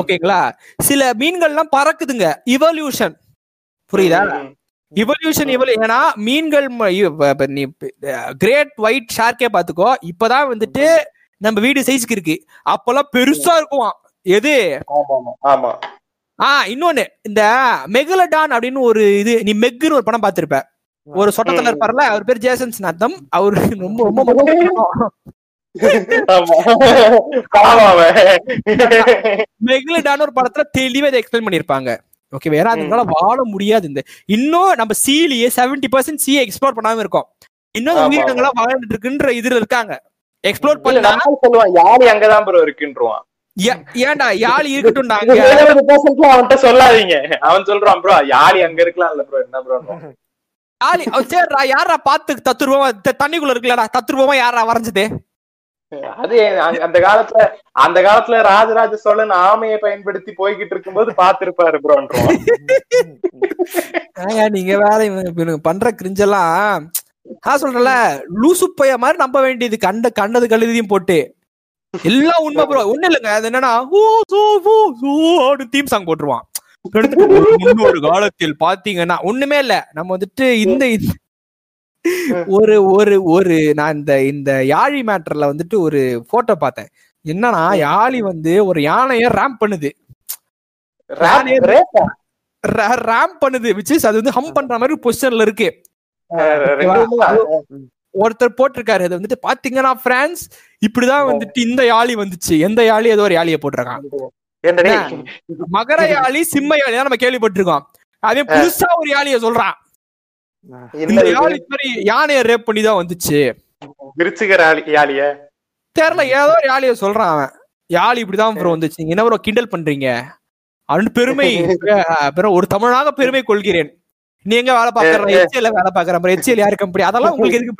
ஓகேங்களா? சில மீன்கள்லாம் பறக்குதுங்க. இவல்யூஷன் புரியுதா. இவல்யூஷன் இவல் ஏன்னா மீன்கள் நீ கிரேட் ஒயிட் ஷார்க்கே பாத்துக்கோ இப்பதான் வந்துட்டு நம்ம வீடு சைஸ்க்கு இருக்கு. அப்பெல்லாம் பெருசா இருக்குமாம் எது? ஆ இன்னொன்னு இந்த மெகலடான் அப்படின்னு ஒரு இது நீ மெக்குன்னு ஒரு படம் பார்த்திருப்ப ஒரு சொட்டத்துல இருப்பார்ல அவர் பேர் ஜேசன் ஸ்நாத்தம் அவரு ரொம்ப ரொம்ப. [laughs] மெகலடான் ஒரு படத்துல தெளிவா எக்ஸ்பிளைன் பண்ணிருப்பாங்க. ஓகே வேற அதனால வாழ முடியாது இந்த இன்னும் நம்ம சீலியே செவன்டி பர்சன்ட் சீ எக்ஸ்ப்ளோர் பண்ணாம இருக்கோம். இன்னும். உயிரினங்களா வாழ்ந்துட்டு இருக்குன்ற இதுல இருக்காங்க. எக்ஸ்ப்ளோர் இல்ல, பண்ணா நம்மால் சொல்லுவான் யாரு அங்கதான் ப்ரோ இருக்குன்றுவான். ஏ- ஏன்டா யாழ் percent அவன்கிட்ட சொல்லாதீங்க. அவன் சொல்றான் ப்ரோ யாழி அங்க இருக்கலாம் இல்ல ப்ரோ என்ன ப்ரோ யாழி சரிடா யாரா பார்த்து தத்துருவமா தண்ணிக்குள்ள இருக்குல்லடா தத்துருவமா யாரா வரைஞ்சது? அது அந்த- காலத்துல அந்த காலத்துல ராஜராஜ சோழன் ஆமையை பயன்படுத்தி போய்கிட்டு இருக்கும்போது பாத்திருப்பாரு ப்ரோன்றோம் நீங்க வேற பண்ற கிரிஞ்செல்லாம் நான் சொல்றேன்ல லூசு பைய மாதிரி நம்ப வேண்டியது. கண்ட கண்டது கழுதியும் போட்டு. எல்லாம் உண்மை ப்ரோ ஒண்ணு இல்லைங்க. அது என்னன்னா oh so oh so theme song போட்டுருவான். ஒரு முன்னொரு காலத்தில் பாத்தீங்கன்னா ஒண்ணுமே இல்ல. நம்ம வந்துட்டு இந்த- ஒரு ஒரு ஒரு நான் இந்த இந்த யாழி மேட்டர்ல வந்துட்டு ஒரு போட்டோ பார்த்தேன். என்னன்னா யாழி வந்து ஒரு யானைய ரேம்ப் பண்ணுது? ரேம்ப் பண்ணுது விச் இஸ் அது வந்து ஹம் பண்ற மாதிரி பொசிஷன்ல இருக்கு. ஒருத்தர் போட்டிருக்காரு. அது வந்துட்டு பாத்தீங்கன்னா பிரான்ஸ் இப்படிதான் வந்துட்டு இந்த யாழி வந்துச்சு. எந்த யாழி? ஏதோ ஒரு யாழியை போட்டிருக்கான்? மகர யாழி சிம்ம யாழி தான் நம்ம கேள்விப்பட்டிருக்கோம். அதே புதுசா ஒரு யாழிய சொல்றான் என்ன இந்த இது? யாழி மாதிரி யானைய ரேப் பண்ணி தான் வந்துச்சு. தெரியல ஏதோ ஒரு யாழிய சொல்றான் அவன். யாழி இப்படிதான் ப்ரோ வந்துச்சு. என்ன ப்ரோ கிண்டல் பண்றீங்க? அப்படின்னு பெருமை. [laughs] ஒரு தமிழனாக பெருமை கொள்கிறேன். நீ எங்க வேலை பாக்குற எச்சிஎல் வேலை பாக்குற எச்சிஎல் யாரு கம்பெனி அதெல்லாம் உங்களுக்கு எதுக்கு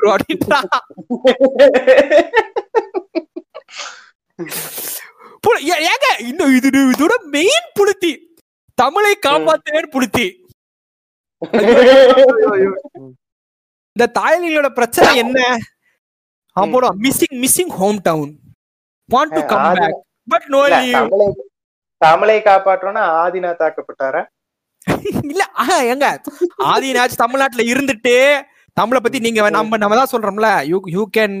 ப்ரோ ஏங்க இன்னும் இது இதோட மெயின் புளுத்தி தமிழை காப்பாத்துவேன் புளுத்தி இந்த தாய்லிகளோட பிரச்சனை என்ன? போடுவான் missing missing home town want to come back but no leave தமிழை காப்பாற்றோம்னா ஆதினா தாக்கப்பட்டாரா? இல்ல ஆஹா எங்க ஆதினாச்சு தமிழ்நாட்டுல இருந்துட்டு தமிழை பத்தி நீங்க நம்ம நம்ம தான் சொல்றோம்ல you you can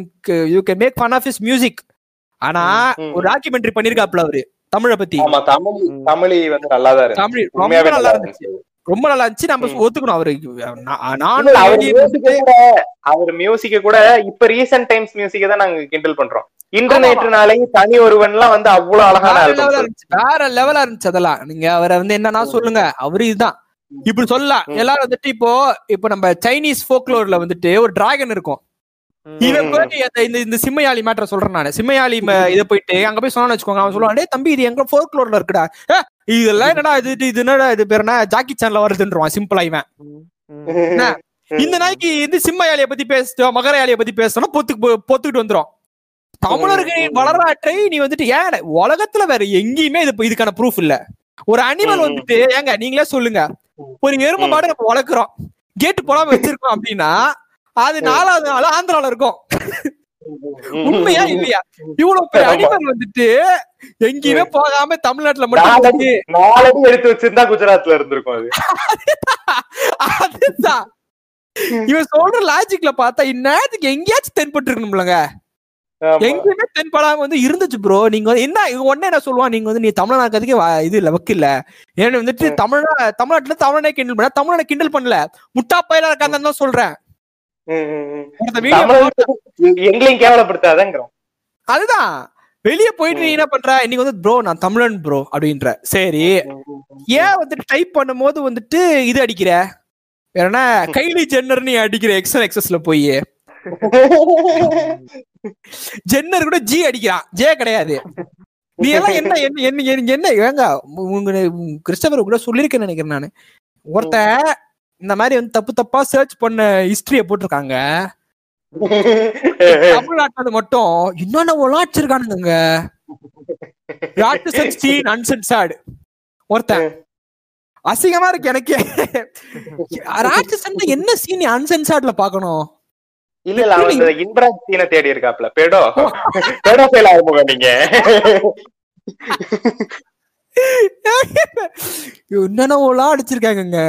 you can make fun of is music ஆனா. ஒரு டாக்குமெண்ட்ரி பண்ணிருக்காப்ல அவரு தமிழை பத்தி. ஆமா தமிழ் தமிழி வந்து நல்லாதான் இருக்கு தமிழ் ரொம்ப உண்மையாவே நல்லா நல்லா இருந்துச்சு. ரொம்ப நல்லா இருந்துச்சு. நம்ம. ஒத்துக்கணும். அவரு நானும் அவர் மியூசிக்க கூட இப்ப ரீசெண்ட் டைம்ஸ் மியூசிக்க தான் நாங்க கிண்டல் பண்றோம். இன்டர்நெட்னாலே தனி ஒருவன்லாம் வந்து அவ்வளவு அழகான வேற லெவலா இருந்துச்சு. வேற லெவலா இருந்துச்சு அதெல்லாம். நீங்க அவரை வந்து என்னன்னா சொல்லுங்க. அவரு இதுதான். இப்படி சொல்லலாம். எல்லாரும் வந்துட்டு இப்போ இப்போ நம்ம சைனீஸ் ஃபோக்லோர்ல வந்துட்டு ஒரு டிராகன் இருக்கும். இவன் போய் இந்த இந்த சிம்மையாளி மேட்டர் சொல்றேன் நானு. சிம்மையாளி இத போயிட்டு அங்க போய் சொன்னான்னு வச்சுக்கோங்க அவன் சொல்லுவான் டேய் தம்பி இது எங்க ஃபோக்லோர்ல இருக்குடா. இதெல்லாம் என்னடா இது இது- இது என்னடா இது பேர் என்ன? ஜாக்கி சான்ல வருதுன்றான் சிம்பிளா இவன்? இந்த நாய்க்கு இந்த சிம்மையாளிய பத்தி பேசிட்டோம் மகரையாளிய பத்தி பேசணும் பொத்துக்கு போ- பொத்துக்கிட்டு வந்துரும். தமிழர்களின் வரலாற்றை நீ வந்துட்டு ஏன்? உலகத்துல வேற எங்கேயுமே இது இதுக்கான ப்ரூஃப் இல்ல. ஒரு அனிமல். வந்துட்டு ஏங்க நீங்களே சொல்லுங்க. ஒரு எருமை ம். மாடு நம்ம வளர்க்குறோம். கேட்டு போடாம வச்சிருக்கோம் அப்படின்னா அது நாலாவது நாள் ஆந்திரால இருக்கும். உண்மையா இல்லையா? இவ்வளவு பெரிய. அனிமல் வந்துட்டு எங்கேயுமே போகாம தமிழ்நாட்டுல மட்டும் நாலடி எடுத்து வச்சிருந்தா குஜராத்ல இருந்திருக்கும் அது. அதுதான். இவன் சொல்ற லாஜிக்ல பார்த்தா இந்நேரத்துக்கு எங்கேயாச்சும் தென்பட்டு இருக்கணும்லங்க. எங்கேயுமே தென்படாம வந்து இருந்துச்சு ப்ரோ நீங்க வந்து என்ன உடனே என்ன சொல்லுவான்? நீங்க வந்து நீ தமிழ்நாட்டுக்கு இது இல்ல வக்கு இல்ல. ஏன்னு வந்துட்டு தமிழ்நா தமிழ்நாட்டுல தமிழனே கிண்டல் பண்ண தமிழனை கிண்டல் பண்ணல. முட்டா பயிலா இருக்காங்கன்னு தான் சொல்றேன். எங்களையும் கேவலப்படுத்தாதங்கிறோம். அதுதான். வெளிய போயிட்டு நீ என்ன பண்ற? இன்னைக்கு வந்து ப்ரோ நான் தமிழன் ப்ரோ அப்படின்ற. சரி. ஏன் வந்துட்டு டைப் பண்ணும்போது வந்துட்டு இது அடிக்கிற? வேற என்ன? கைலி ஜென்னர் நீ அடிக்கிற எக்ஸல் எக்ஸஸ்ல போய். ஜென்னர் கூட ஜி அடிக்கிறான். ஜே கிடையாது. நீ எல்லாம் என்ன என்ன என்ன ஏங்க உங்க கிறிஸ்டபர் கூட சொல்லியிருக்கேன்னு நினைக்கிறேன் நானு. ஒருத்தன் இந்த மாதிரி வந்து தப்பு தப்பா சர்ச் பண்ண ஹிஸ்டரிய போட்டிருக்காங்க. [laughs] தமிழ்நாட்டுல மட்டும் என்னென்ன வச்சிருக்கானுங்க யாட்டு சர்ச் சீன் அன்சென்சார்டு ஒருத்தன் அசிங்கமா இருக்கு எனக்கே. ராட்சசன் என்ன சீன் அன்சென்சார்ட்ல பாக்கணும் இல்ல இல்ல அவன் இந்த சீனை தேடி இருக்காப்ல. பேடோ? பேடோ ஃபெயில் ஆகுங்க நீங்க. [laughs] என்னென்னவோலாம் அடிச்சிருக்காங்கங்க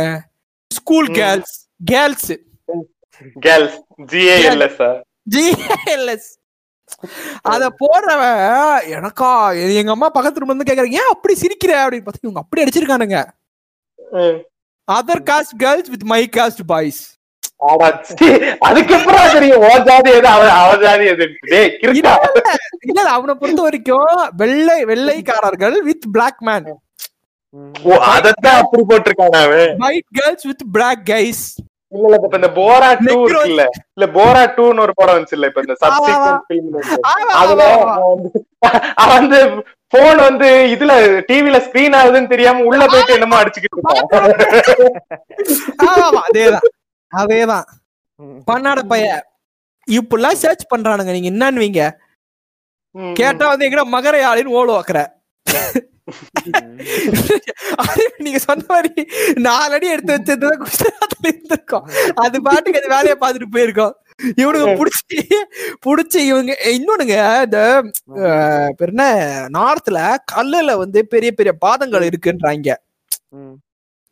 school girls girls girls GALS GLS அத போடுறவன் எனக்கா எங்க அம்மா பக்கத்துல வந்து கேக்குறாங்க ஏன் அப்படி சிரிக்கிற? அப்படின்னு பார்த்தா இவங்க அப்படி அடிச்சிருக்கானுங்க. Other caste girls with my caste boys அதுக்கப்புறம் தெரியும் அவனை பொறுத்த வரைக்கும் வெள்ளை வெள்ளைக்காரர்கள் வித் பிளாக் மேன் ஓ அதத்தான் அப்படி போட்டிருக்கான அவன். White girls with black guys இல்ல இல்ல இப்ப இந்த போரா டூ. இருக்குல்ல. இல்ல போரா டூன்னு ஒரு படம் வந்துச்சு இல்ல இப்ப இந்த சப்சிக்வென்ட் ஃபிலிம் அதுல வந்து- போன் வந்து இதுல டிவில ஸ்கிரீன் ஆகுதுன்னு தெரியாம உள்ள போயிட்டு என்னமோ அடிச்சுக்கிட்டு இருக்கான். அதேதான். அதேதான். பண்ணாட பைய. இப்படிலாம் சர்ச் பண்றானுங்க. நீங்க என்னன்னு கேட்டா வந்து எங்கடா மகர யாழின்னு ஓடு வைக்கிற. அது நீங்க சொன்ன மாதிரி நாலு அடி எடுத்து வச்சிருந்தா குஜராத்ல இருந்திருக்கோம். அது பாட்டுக்கு அது வேலையை பார்த்துட்டு போயிருக்கோம். இவனுங்க புடிச்சு புடிச்சு இவங்க இன்னொன்னுங்க இந்த என்ன? நார்த்ல கல்லுல வந்து பெரிய பெரிய பாதங்கள் இருக்குன்றாங்க.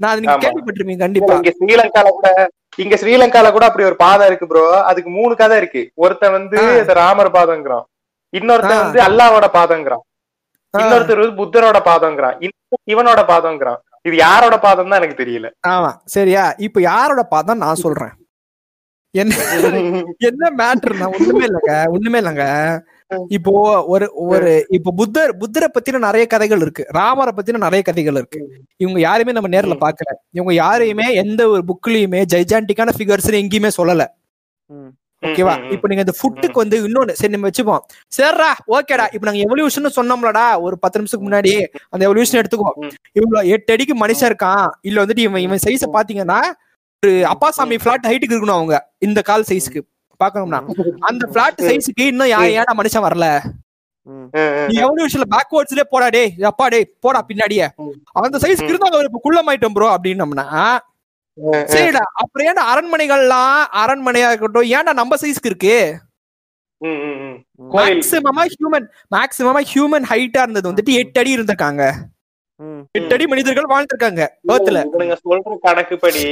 நான் அது நீங்க. கேள்விப்பட்டிருப்பீங்க கண்டிப்பா. இங்க ஸ்ரீலங்கால கூட இங்க ஸ்ரீலங்கால கூட அப்படி ஒரு பாதை இருக்கு ப்ரோ அதுக்கு மூணு கதை இருக்கு. ஒருத்தன் வந்து ராமர் பாதங்கிறான் இன்னொருத்தன். வந்து அல்லாவோட பாதங்கிறான் இன்னொருத்தர் வந்து புத்தரோட இன்னொருத்தன் இவனோட பாதங்கிறான் இது யாரோட பாதம் தான் எனக்கு தெரியல. ஆமா சரியா? இப்ப யாரோட பாதம் நான் சொல்றேன். என்ன என்ன மேட்டர்னா ஒண்ணுமே இல்லைங்க ஒண்ணுமே இல்லைங்க. இப்போ ஒரு ஒரு இப்போ புத்தர் புத்தரை பத்தின நிறைய கதைகள் இருக்கு. ராமரை பத்தின நிறைய கதைகள் இருக்கு. இவங்க யாரையுமே நம்ம நேர்ல பாக்கல. இவங்க யாரையுமே எந்த ஒரு புக்லயுமே ஜைஜாண்டிக்கான ஃபிகர்ஸ் எங்கேயுமே சொல்லல. ஓகேவா இப்போ நீங்க இந்த ஃபுட்டுக்கு வந்து இன்னொன்னு சரி நம்ம வச்சுப்போம். சரிடா ஓகேடா இப்போ நாங்க எவல்யூஷன் சொன்னோம்லடா ஒரு பத்து நிமிஷத்துக்கு முன்னாடி அந்த எவல்யூஷன் எடுத்துக்கோ. இவ்வளவு எட்டு அடிக்கு மனுஷன் இருக்கான். இல்ல வந்துட்டு இவன் இவன் சைஸ பாத்தீங்கன்னா ஒரு அப்பாசாமி பிளாட் ஹைட்டுக்கு இருக்கணும் அவங்க இந்த கால் சைஸ்க்கு பாக்கணும்னா. அந்த பிளாட் சைஸ்க்கு இன்னும் ஏடா மனுஷன் வரல? நீ எவல்யூஷன்ல பேக்வர்ட்ஸ்லயே போடா டேய் அப்பா டேய் போடா பின்னாடியே. அந்த சைஸ்க்கு இருந்தா குள்ளமாயிட்டோம் ப்ரோ அப்படின்னம்னா சரிடா அப்புறம் ஏன்டா அரண்மனைகள்லாம் அரண்மனையா இருக்கட்டும் ஏன்டா நம்ம சைஸ்க்கு இருக்கு? மேக்சிமமா ஹியூமன் மேக்சிமமா ஹியூமன் ஹைட்டா இருந்தது. வந்துட்டு எட்டு அடி இருந்திருக்காங்க. எட்டு அடி மனிதர்கள் வாழ்ந்திருக்காங்க ஏர்த்ல சொல்ற கணக்குப்படி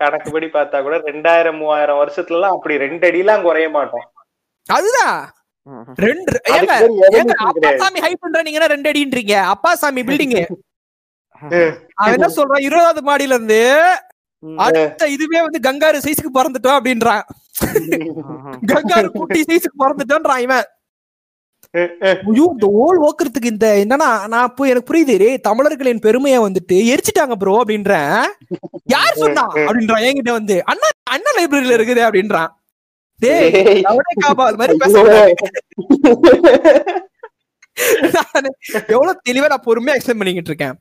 கணக்குப்படி பார்த்தா கூட ரெண்டாயிரம் மூவாயிரம் வருஷத்துல எல்லாம் அப்படி ரெண்டு அடியெல்லாம் குறைய மாட்டோம். அதுதான் ரெண்டு அப்பா. சாமி ஹைட் பண்றீங்கன்னா ரெண்டு அடின்றீங்க. அப்பா சாமி பில்டிங். அவன் என்ன சொல்றான்? இருபதாவது மாடியில இருந்து அடுத்த இதுவே வந்து கங்காரு சைஸ்க்கு பிறந்துட்டோம் அப்படின்றான். [laughs] கங்காரு குட்டி சைஸ்க்கு பிறந்துட்டோன்றான் இவன். ஐயோ இந்த ஓல் ஓக்குறதுக்கு இந்த என்னன்னா நான் இப்போ எனக்கு புரியுது டேய், தமிழர்களின் பெருமையை வந்துட்டு எரிச்சிட்டாங்க ப்ரோ அப்படின்றேன். யார் சொன்னா? அப்படின்றான் என்கிட்ட வந்து. அண்ணா அண்ணா லைப்ரரியில இருக்குது அப்படின்றான். டேய் காபால் மாதிரி பேசுறேன். நானு எவ்வளவு தெளிவா நான் பொறுமையா எக்ஸ்பிளைன் பண்ணிக்கிட்டு இருக்கேன்.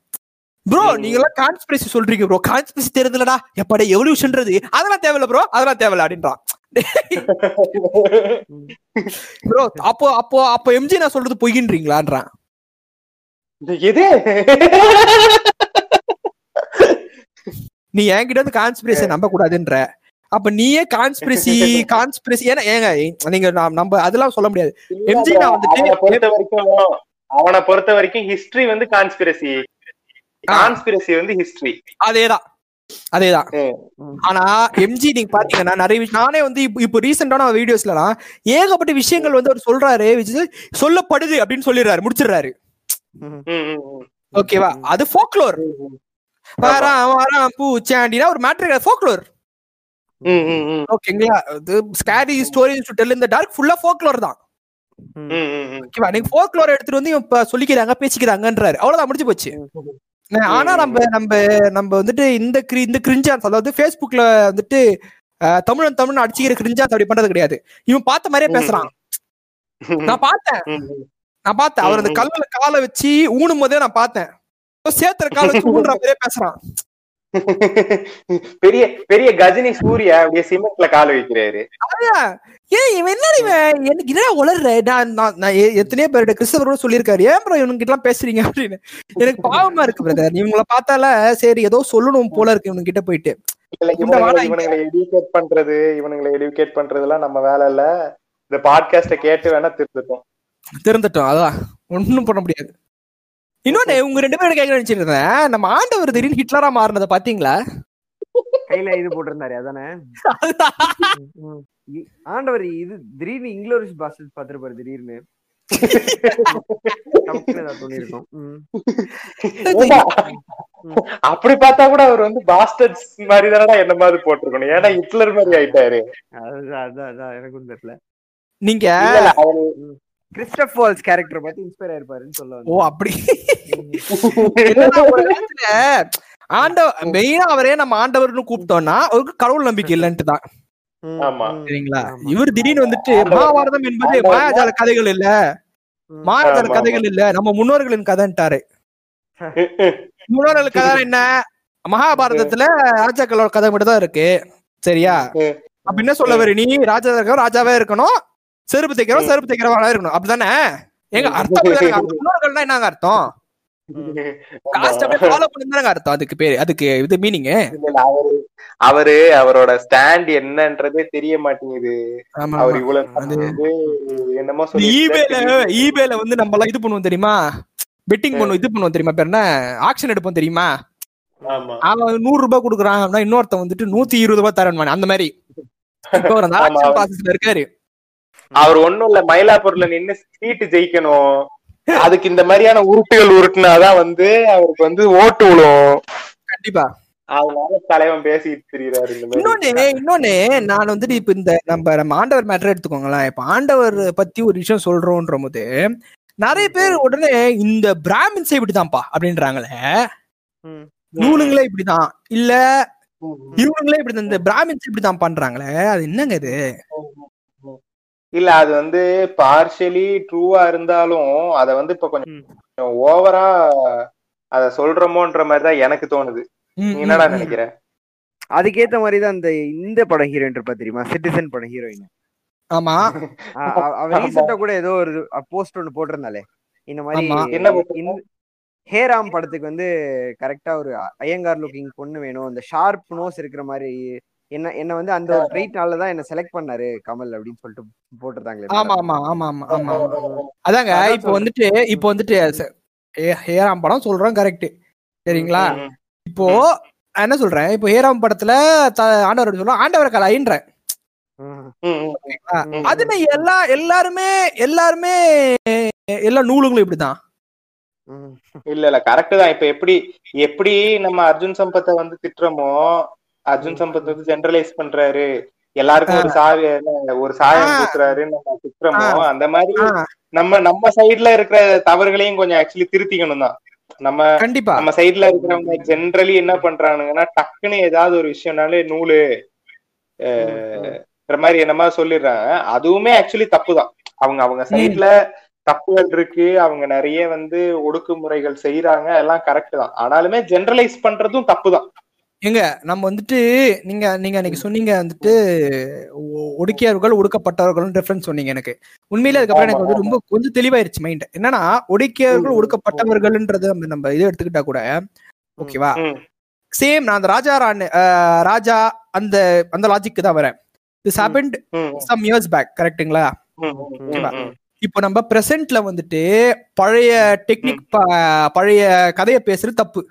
ப்ரோ நீங்க எல்லாம் கான்ஸ்பிரசி சொல்றீங்க ப்ரோ கான்ஸ்பிரசி தெரியுதுலடா. எப்பாடா எவல்யூஷன்றது அதெல்லாம் தேவையில்ல ப்ரோ அதெல்லாம் தேவையில்ல அப்படின்றான். [laughs] ப்ரோ அப்போ அப்போ அப்போ எம்ஜி நான் சொல்றது? பொய்கின்றீங்களான்றான் எது? நீ என்கிட்ட வந்து கான்ஸ்பிரசி நம்ப கூடாதுன்ற அப்ப நீயே கான்ஸ்பிரசி கான்ஸ்பிரசி [laughs] ஏன்னா ஏங்க நீங்க நாம் நம்ம அதெல்லாம் சொல்ல முடியாது. MG நான் வந்துட்டு- அவனை பொறுத்த வரைக்கும் ஹிஸ்டரி வந்து கான்ஸ்பிரசி கான்ஸ்பிரசி வந்து ஹிஸ்டரி. அதேதான். அதேதான். ஆனா எம்ஜி நீங்க பாத்தீங்கன்னா நிறைய நானே வந்து இப்போ இப்போ ரீசெண்டான வீடியோஸ்லாம் ஏகப்பட்ட விஷயங்கள் வந்து அவர் சொல்றாரு which is சொல்லப்படுது அப்படின்னு சொல்லிடுறாரு முடிச்சிடுறாரு. ஓகேவா? அது ஃபோக்லோர் வரான் வரான் பூச்சாண்டினா ஒரு மேட்ரு ஃபோக்லோர் ஓகேங்களா? இது ஸ்கேரி ஸ்டோரிஸ் டு டெல் இந்த டார்க் ஃபுல்லா ஃபோக்லோர் தான். ஓகேவா? நீங்க ஃபோக்லோர் எடுத்துட்டு வந்து சொல்லிக்கிறாங்க பேசிக்கிறாங்கன்றாரு. அவ்வளவுதான் முடிஞ்சு போச்சு. ஆனா நம்ம நம்ம நம்ம வந்துட்டு இந்த cri- இந்த கிரிஞ்சான்ஸ் அதாவது ஃபேஸ்புக்ல வந்துட்டு தமிழன் தமிழ் அடிச்சுக்கிற கிரிஞ்சான்ஸ் அப்படி பண்றது கிடையாது. இவன் பார்த்த மாதிரியே பேசுறான். நான் பார்த்தேன். நான் பார்த்தேன். அவர் அந்த கல்லுல காலை வச்சு ஊனும் போதே நான் பார்த்தேன். சேத்துல காலை வச்சு ஊன்ற மாதிரியே பேசுறான். [laughs] பெரிய பெரிய கஜினி சூர்யா அப்படியே சிமெண்ட்ல கால் வைக்கிறாரு. ஏன் இவன் என்ன இவன்? எனக்கு என்ன உளர்ற? நான் நான் எத்தனையோ பேர்கிட்ட கிறிஸ்தவரோட சொல்லியிருக்காரு. ஏன் ப்ரோ இவனுக்கு எல்லாம் பேசுறீங்க அப்படின்னு? எனக்கு பாவமா இருக்கு பிரதர் இவங்கள பார்த்தால சரி ஏதோ சொல்லணும் போல இருக்கு இவனுக்கு கிட்ட போயிட்டு. இவனுங்களை எடுக்கேட் பண்றது இவனுங்களை எடுக்கேட் பண்றதெல்லாம் நம்ம வேலை இல்ல. இந்த பாட்காஸ்ட கேட்டு வேணா திருத்தட்டும். திறந்துட்டோம் அதான். ஒண்ணும் பண்ண முடியாது. இன்னொன்னு உங்க ரெண்டு பேரும் கேட்க நினைச்சிட்டு இருந்தேன் நம்ம ஆண்டவர் திடீர்னு ஹிட்லரா மாறினதை பாத்தீங்களா? கையில இது போட்டிருந்தாரு அதானே? ஆண்டவர் இது திடீர்னு இங்கிலீஷ் பாஸ்டர்ஸ் பாத்துருப்பாரு திடீர்னு. அப்படி பார்த்தா கூட அவர் வந்து பாஸ்டர்ஸ் மாதிரி தானடா என்ன மாதிரி போட்டிருக்கணும். ஏன்னா ஹிட்லர் மாதிரி ஆயிட்டாரு. அதுதான் அதான் அதான். எனக்கும் தெரியல. நீங்க இல்ல, இல்ல, அவரு கிறிஸ்டப் ஃபால்ஸ் கேரக்டர் பார்த்து இன்ஸ்பயர் ஆயிருப்பாருன்னு சொல்ல ஓ அப்படி? ஆண்டவர் மெயினா அவரே நம்ம ஆண்டவர்னு கூப்பிட்டோம்னா அவருக்கு கடவுள் நம்பிக்கை இல்லைன்ட்டு தான். சரிங்களா. இவர் திடீர்னு வந்துட்டு மகாபாரதம் என்பது மாயாஜால கதைகள் இல்ல. மாயாஜால கதைகள் இல்ல. நம்ம முன்னோர்களின் கதைன்ட்டாரு. முன்னோர்கள் கதை என்ன? மகாபாரதத்துல ராஜாக்களோட கதை மட்டும் தான் இருக்கு. சரியா. அப்ப என்ன சொல்ல வர நீ? ராஜா இருக்க ராஜாவே இருக்கணும். செருப்பு தைக்கிறவன் செருப்பு தைக்கிறவனா இருக்கணும். அப்படிதானே? எங்க அர்த்தம் முன்னோர்கள்னா என்னங்க அர்த்தம்? அர்த்தம். அதுக்கு பேரு அதுக்கு இது மீனிங் அவரு அவரு அவரோட ஸ்டாண்ட் என்னன்றதே தெரிய மாட்டேங்குது. அவர். இவ்வளவு என்னமோ ஈபேல ஈபேல வந்து நம்ம எல்லாம் இது பண்ணுவோம் தெரியுமா? பெட்டிங் பண்ணுவோம் இது பண்ணுவோம் தெரியுமா? பேர் என்ன? ஆக்ஷன் எடுப்போம் தெரியுமா? அவன் நூறு ரூபாய் கொடுக்குறான் இன்னொருத்தன் வந்துட்டு நூத்தி இருபது ரூபாய் தரேன் அந்த மாதிரி. [laughs] இப்ப இருக்காரு. அவர் ஒண்ணும் இல்ல மயிலாப்பூர்ல நின்னு சீட்டு ஜெயிக்கணும். அதுக்கு இந்த மாதிரியான உருட்டுகள் உருட்டுனாதான் வந்து அவருக்கு வந்து ஓட்டு விழும். கண்டிப்பா. அதனால தலைவன் பேசிட்டு திரியிறாரு இன்னொன்னு இன்னொன்னு நான் வந்துட்டு இப்ப இந்த நம்ம நம்ம ஆண்டவர் மேட்டர் எடுத்துக்கோங்களேன். இப்ப ஆண்டவர் பத்தி ஒரு விஷயம் சொல்றோன்ற போது நிறைய பேர் உடனே இந்த பிராமின்ஸ் இப்படிதான்ப்பா அப்படின்றாங்களே. ம். நூலுங்களே இப்படிதான். இல்ல இவனுங்களே இப்படிதான் இந்த பிராமின்ஸ் இப்படிதான் பண்றாங்களே. அது என்னங்க இது? இல்ல அது வந்து பார்ஷியலி ட்ரூவா இருந்தாலும் அத வந்து இப்ப கொஞ்சம் ஓவரா அத சொல்றோமோன்ற மாதிரிதான் எனக்கு தோணுது. என்னடா. நினைக்கிற? அதுக்கேத்த மாதிரி தான் அந்த இந்த படம் ஹீரோயின் இருப்பா தெரியுமா? சிட்டிசன் படம் ஹீரோயின் ஆமா. அவ ரீசெண்டா கூட ஏதோ ஒரு போஸ்ட் ஒன்னு போட்டிருந்தாலே. இந்த மாதிரி. என்ன? இந்த- ஹேராம் படத்துக்கு வந்து கரெக்டா ஒரு ஐயங்கார் லுக்கிங் பொண்ணு வேணும் அந்த ஷார்ப் நோஸ் இருக்கிற மாதிரி என்ன என்ன வந்து அந்த ஒரு ட்ரைட்னால தான் என்ன செலக்ட் பண்ணாரு கமல் அப்படின்னு சொல்லிட்டு போட்டிருந்தாங்களே ஆமா ஆமா ஆமா ஆமா ஆமா. அதாங்க இப்போ வந்துட்டு இப்போ வந்துட்டு ஹேராம் படம் சொல்றோம் கரெக்ட் சரிங்களா? இப்போ என்ன சொல்றேன்? இப்போ ஹேராம் படத்துல த- ஆண்டவர் சொல்றோம் ஆண்டவர் கலாயின்றேன். அதுல எல்லா எல்லாருமே எல்லாருமே எல்லா நூலுங்களும் இப்படிதான். இல்ல இல்ல கரெக்ட் தான். இப்ப எப்படி எப்படி நம்ம அர்ஜுன் சம்பத்தை வந்து திட்டுறோமோ அர்ஜுன் சம்பத் வந்து ஜெனரலைஸ் பண்றாரு. எல்லாருக்கும் ஒரு சாவி ஒரு சாயம். பூசுறாரு நம்ம திட்டுறோமோ அந்த மாதிரி நம்ம நம்ம சைடுல இருக்கிற தவறுகளையும் கொஞ்சம் ஆக்சுவலி திருத்திக்கணும் தான். நம்ம கண்டிப்பா. நம்ம சைடுல இருக்கிறவங்க ஜென்ரலி என்ன பண்றானுங்கன்னா டக்குன்னு ஏதாவது ஒரு விஷயம்னாலே நூலு மாதிரி என்னமா சொல்லிடுறாங்க. அதுவுமே ஆக்சுவலி தப்பு தான். அவங்க அவங்க சைடுல தப்புகள் இருக்கு. அவங்க நிறைய வந்து ஒடுக்குமுறைகள் செய்யறாங்க எல்லாம் கரெக்ட் தான். ஆனாலுமே ஜெனரலைஸ் பண்றதும் தப்பு தான். எங்க நம்ம வந்துட்டு நீங்க நீங்க அன்னைக்கு சொன்னீங்க வந்துட்டு ஒடுக்கியவர்கள் ஒடுக்கப்பட்டவர்கள் ரெஃபரன்ஸ் சொன்னீங்க எனக்கு. உண்மையிலே அதுக்கப்புறம் எனக்கு வந்து ரொம்ப கொஞ்சம் தெளிவாயிருச்சு மைண்ட் என்னன்னா ஒடுக்கியவர்கள் ஒடுக்கப்பட்டவர்கள்ன்றது நம்ம நம்ம இதை எடுத்துக்கிட்டா கூட ஓகேவா. சேம் நான் அந்த ராஜா ராணி ராஜா அந்த அந்த லாஜிக்கு தான் வரேன். This happened some years back ம், ம். இப்போ நம்ம பிரசன்ட்ல வந்துட்டு பழைய டெக்னிக் பழைய கதையை பேசுறது தப்பு.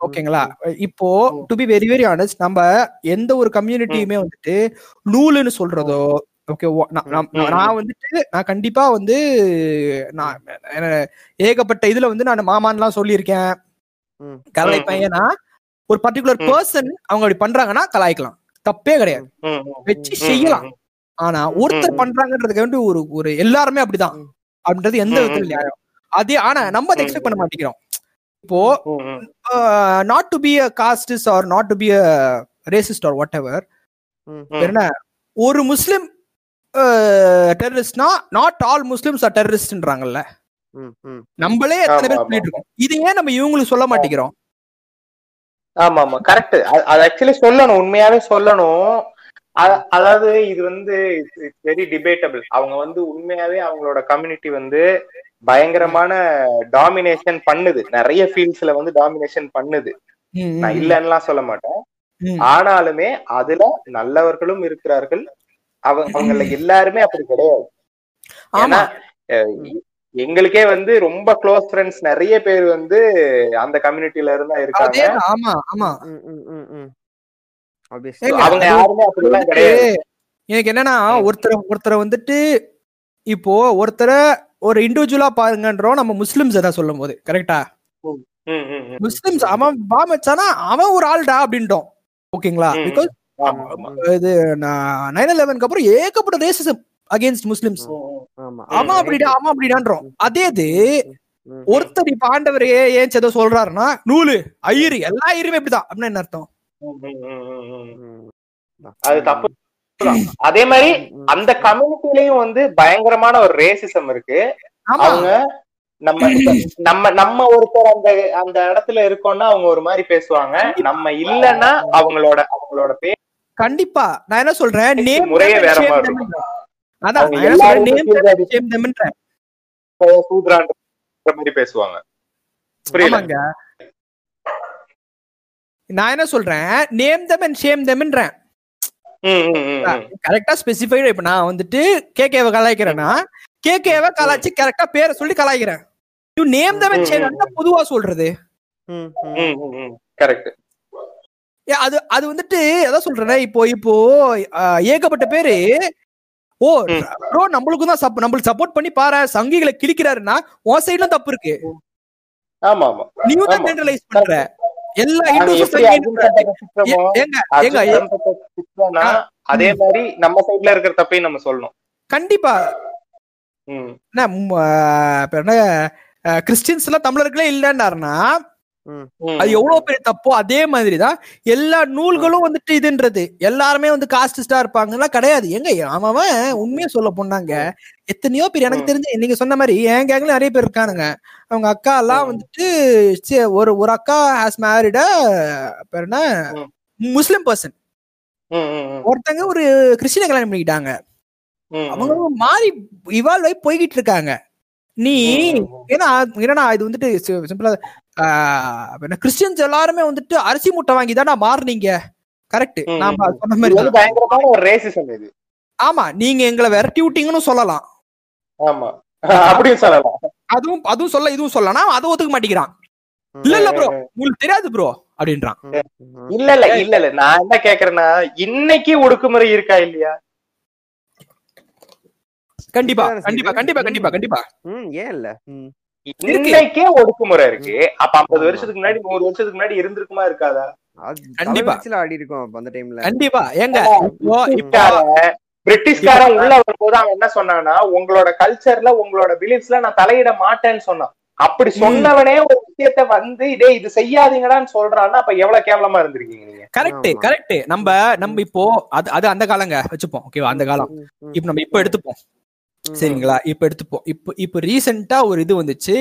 ஓகேங்களா? இப்போ to be very very honest நம்ம எந்த ஒரு கம்யூனிட்டியுமே வந்துட்டு நூலுன்னு சொல்றதோ ஓகே நான் வந்துட்டு நான் கண்டிப்பா வந்து நான் ஏகப்பட்ட இதுல வந்து நான் மாமான்லாம் சொல்லியிருக்கேன். கலாய்ப்பேன் ஏன்னா ஒரு பர்டிகுலர். பர்சன் அவங்க அப்படி பண்றாங்கன்னா கலாய்க்கலாம். தப்பே கிடையாது. வச்சு செய்யலாம். ஆனா ஒருத்தர். பண்றாங்கன்றதுக்கு வந்து ஒரு ஒரு எல்லாருமே அப்படிதான். அப்படின்றது எந்த விதத்துல. நியாயம். அதே ஆனா நம்ம அதை. எக்ஸ்பெக்ட் பண்ண மாட்டேங்கிறோம். இப்போ. Not to be a casteist or not to be a racist or whatever. என்ன? ஒரு முஸ்லிம் டெரரிஸ்ட்னா நாட் ஆல் முஸ்லிம்ஸ் ஆர் டெரரிஸ்ட்ன்றாங்கல்ல. நம்மளே எத்தனை பேர். சொல்லிட்டு இருக்கோம் இது ஏன் நம்ம இவங்களுக்கு சொல்ல மாட்டேங்கிறோம்? ஆமா ஆமா. கரெக்ட் அது ஆக்சுவலி சொல்லணும். உண்மையாவே சொல்லணும். அதாவது இது வந்து வெரி டிபேட்டபிள் அவங்க வந்து உண்மையாவே அவங்களோட கம்யூனிட்டி வந்து பயங்கரமான டாமினேஷன் பண்ணுது. நிறைய ஃபீல்ட்ஸ்ல வந்து டாமினேஷன் பண்ணுது. நான் இல்லைன்னுலாம் சொல்ல மாட்டேன். ஆனாலுமே அதுல நல்லவர்களும் இருக்கிறார்கள். அவங்க அவங்கள எல்லாருமே அப்படி கிடையாது. எ- எங்களுக்கே வந்து ரொம்ப க்ளோஸ் ஃப்ரெண்ட்ஸ் நிறைய பேர் வந்து அந்த கம்யூனிட்டில இருந்தா இருக்காங்க. ஆமா ஆமா. அவங்க யாருமே அப்படிலாம் கிடையாது. எனக்கு என்னன்னா ஒருத்தரை ஒருத்தரை வந்துட்டு இப்போ ஒருத்தரை ஒரு இண்டிவிஜுவலா பாருங்கன்றோம் நம்ம முஸ்லிம்ஸ் எதாவது சொல்லும் போது கரெக்டா. முஸ்லிம்ஸ் அவன் பாம் வச்சானா அவன் ஒரு ஆள்டா அப்படின்ட்டோம் ஓகேங்களா. பிகாஸ் ஆமா, ஆமா. இது நைன் லெவனுக்கு அப்புறம் ஏகப்பட்ட ரேசிசம் அகேன்ஸ்ட் முஸ்லிம்ஸ். ஆமா. அவன் அப்படிடா அவன் அப்படிடான்றோம் அதே இது. ஒருத்தர் இப்ப ஆண்டவர் ஏ- ஏன் ஏதோ சொல்றாருன்னா நூலு ஐயரு எல்லா ஐயருமே இப்படிதான் அப்படின்னு என்ன அர்த்தம். அது தப்பு. [clears throat] அதே மாதிரி அந்த கம்யூனிட்டிலயும் வந்து பயங்கரமான ஒரு ரேசிசம் இருக்கு. அவங்க நம்ம நம்ம நம்ம ஒருத்தர் அந்த அந்த இடத்துல இருக்கோம்னா அவங்க ஒரு மாதிரி பேசுவாங்க. நம்ம இல்லைன்னா அவங்களோட அவங்களோட பேர் கண்டிப்பா. நான் என்ன சொல்றேன்? நேம் முறையே வேற மாதிரி மாதிரி பேசுவாங்க. புரியல. ஆமாங்க. நான் என்ன சொல்றேன்? நேம் தம் அண்ட் ஷேம் தம்ன்றேன். கரெக்டா ஸ்பெசிஃபைடு இப்ப நான் வந்துட்டு கேகேவை கலாய்க்கிறேன்னா கேகேவை கலாய்ச்சி கரெக்டா பேரை சொல்லி கலாய்க்கிறேன். யூ நேம் தம் பொதுவா சொல்றது. கரெக்ட் அது அது வந்துட்டு எதை சொல்றேன் இப்போ இப்போ ஏகப்பட்ட பேரு ஓ. ப்ரோ நம்மளுக்கும் தான் சப் நம்மளுக்கு சப்போர்ட் பண்ணி பாரு சங்கிகளை கிழிக்கிறாருன்னா உன் சைடுல தப்பு இருக்கு. ஆமா ஆமா. நீயும் தான். ஜெனரலைஸ் பண்ற. எல்லா அதே மாதிரி நம்ம சைடுல இருக்கிற தப்பையும் நம்ம சொல்லணும். கண்டிப்பா. என்ன? கிறிஸ்டியன்ஸ் எல்லாம் தமிழர்களே இல்லைன்னாருன்னா. அது எவ்வளவு பெரிய தப்போ அதே மாதிரிதான் எல்லா நூல்களும் வந்துட்டு இதுன்றது. எல்லாருமே வந்து காஸ்டிஸ்டா இருப்பாங்கன்னா கிடையாது. எங்க அவன் உண்மையா சொல்ல போனாங்க. எத்தனையோ பேர் எனக்கு. தெரிஞ்சு நீங்க சொன்ன மாதிரி என் கேங்ல நிறைய பேர் இருக்கானுங்க. அவங்க அக்கா எல்லாம். வந்துட்டு ஒரு ஒரு அக்கா ஹாஸ் மேரிட பேர் என்ன. Muslim person. ஒருத்தங்க ஒரு கிறிஸ்டியனை கல்யாணம் பண்ணிக்கிட்டாங்க. அவங்க மாறி இவால்வ் ஆகி போய்கிட்டு இருக்காங்க. நீ. ஏன்னா ஏன்னா இது வந்துட்டு சிம்பிளா கிறிஸ்டியன்ஸ் எல்லாருமே வந்துட்டு அரிசி முட்டை வாங்கி தானே மாறுனீங்க. கரெக்ட் நாம. சொன்ன மாதிரி. பயங்கரமான ஒரு ரேசிசம் இது. ஆமா நீங்க எங்களை விரட்டி விட்டீங்கன்னு சொல்லலாம். ஆமா. அப்படின்னு சொல்லலாம். அதுவும் அதுவும் சொல்ல இதுவும் சொல்லலாம். அதை ஒத்துக்க மாட்டேங்கிறான். இல்ல இல்ல ப்ரோ உங்களுக்கு தெரியாது ப்ரோ அப்படின்றான். இல்ல இல்ல இல்ல இல்ல. நான் என்ன கேக்குறேன்னா இன்னைக்கு ஒடுக்குமுறை இருக்கா இல்லையா? கண்டிப்பா கண்டிப்பா. கண்டிப்பா கண்டிப்பா. கண்டிப்பா. ம், ஏன் இல்ல. இன்னைக்கே ஒடுக்குமுறை இருக்கு. அப்ப ஐம்பது. வருஷத்துக்கு முன்னாடி நூறு வருஷத்துக்கு முன்னாடி இருந்திருக்குமா இருக்காதா? கண்டிப்பா. தலைவலிச்சுல ஆடி இருக்கும் அப்ப அந்த டைம்ல கண்டிப்பா. ஏங்க இப்போ இப்போ பிரிட்டிஷ்காரன் உள்ள வரும்போது அவன் என்ன சொன்னான்னா உங்களோட கல்ச்சர்ல உங்களோட பிலீஃப்ஸ்ல நான் தலையிட மாட்டேன்னு சொன்னான். அப்படி சொன்னவனே ஒரு விஷயத்த வந்து இதே இது செய்யாதீங்கடான்னு சொல்றான்னா அப்ப எவ்வளவு கேவலமா இருந்திருக்கீங்க நீங்க? கரெக்ட். கரெக்ட் நம்ம நம்ம இப்போ அது அது அந்த காலங்க வச்சுப்போம். ஓகேவா? அந்த காலம். இப்போ நம்ம இப்போ எடுத்துப்போம். சரிங்களா? இப்போ எடுத்துப்போம். இப்போ இப்போ ரீசெண்டா ஒரு இது வந்துச்சு.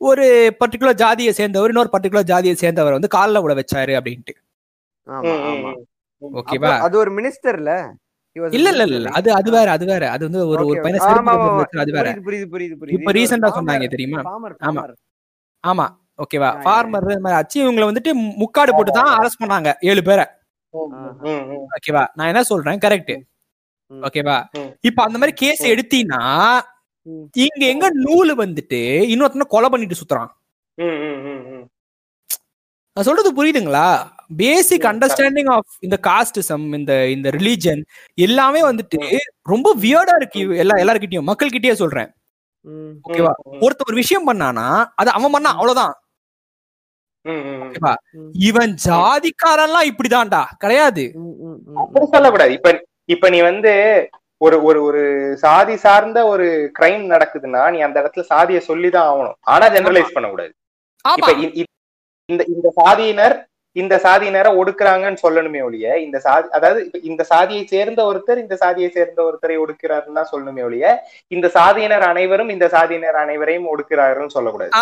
ஒரு பர்டிகுலர் ஜாதியை சேர்ந்தவர் இன்னொரு பர்டிகுலர் ஜாதியை சேர்ந்தவர் வந்து காலில் விட வச்சாரு அப்படின்ட்டு. ஓகேவா அது ஒரு மினிஸ்டர்ல இல்ல இல்ல இல்ல. அது அது வேற அது வேற. அது வந்து ஒரு ஒரு பையனை அது வேற. புரியுது புரியுது புரியுது இப்ப ரீசெண்டா சொன்னாங்க தெரியுமா? ஆமா. ஆமா. ஓகேவா ஃபார்மர் இந்த மாதிரி ஆச்சு. இவங்களை வந்துட்டு முக்காடு போட்டு தான் அரெஸ்ட் பண்ணாங்க ஏழு பேரை. ஓகேவா நான் என்ன சொல்றேன்? கரெக்ட். ஓகேவா. இப்ப அந்த மாதிரி கேஸ் எடுத்தீங்கன்னா. இங்க எங்க நூலு வந்துட்டு இன்னொருத்தன கொலை பண்ணிட்டு சுத்துறான். நான் சொல்றது புரியுதுங்களா? பேசிக் அண்டர்ஸ்டாண்டிங் ஆஃப் இந்த காஸ்டிசம் இந்த இந்த ரிலீஜன் எல்லாமே வந்துட்டு ரொம்ப வியர்டா இருக்கு. எல்லா எல்லார்கிட்டயும் மக்கள்கிட்டயே சொல்றேன். ஓகேவா? ஒருத்த ஒரு விஷயம் பண்ணானா அது அவன் பண்ணா அவ்வளவுதான். இவன் ஜாதிக்காரன்லாம் இப்படிதான்டா. கிடையாது. அப்படி சொல்லக்கூடாது. இப்ப இப்ப நீ வந்து ஒரு ஒரு ஒரு சாதி சார்ந்த ஒரு கிரைம் நடக்குதுன்னா நீ அந்த இடத்துல சாதியை சொல்லிதான் ஆகணும். ஆனா ஜெனரலைஸ் பண்ணக்கூடாது. இப்ப இந்த இந்த சாதியினர் இந்த சாதியினரை ஒடுக்குறாங்கன்னு சொல்லணுமே ஒழிய இந்த சாதி அதாவது இந்த சாதியை சேர்ந்த ஒருத்தர் இந்த சாதியை சேர்ந்த ஒருத்தரை ஒடுக்கிறாருன்னு தான் சொல்லணுமே ஒழிய இந்த சாதியினர் அனைவரும் இந்த சாதியினர் அனைவரையும் ஒடுக்கிறாருன்னு சொல்லக்கூடாது.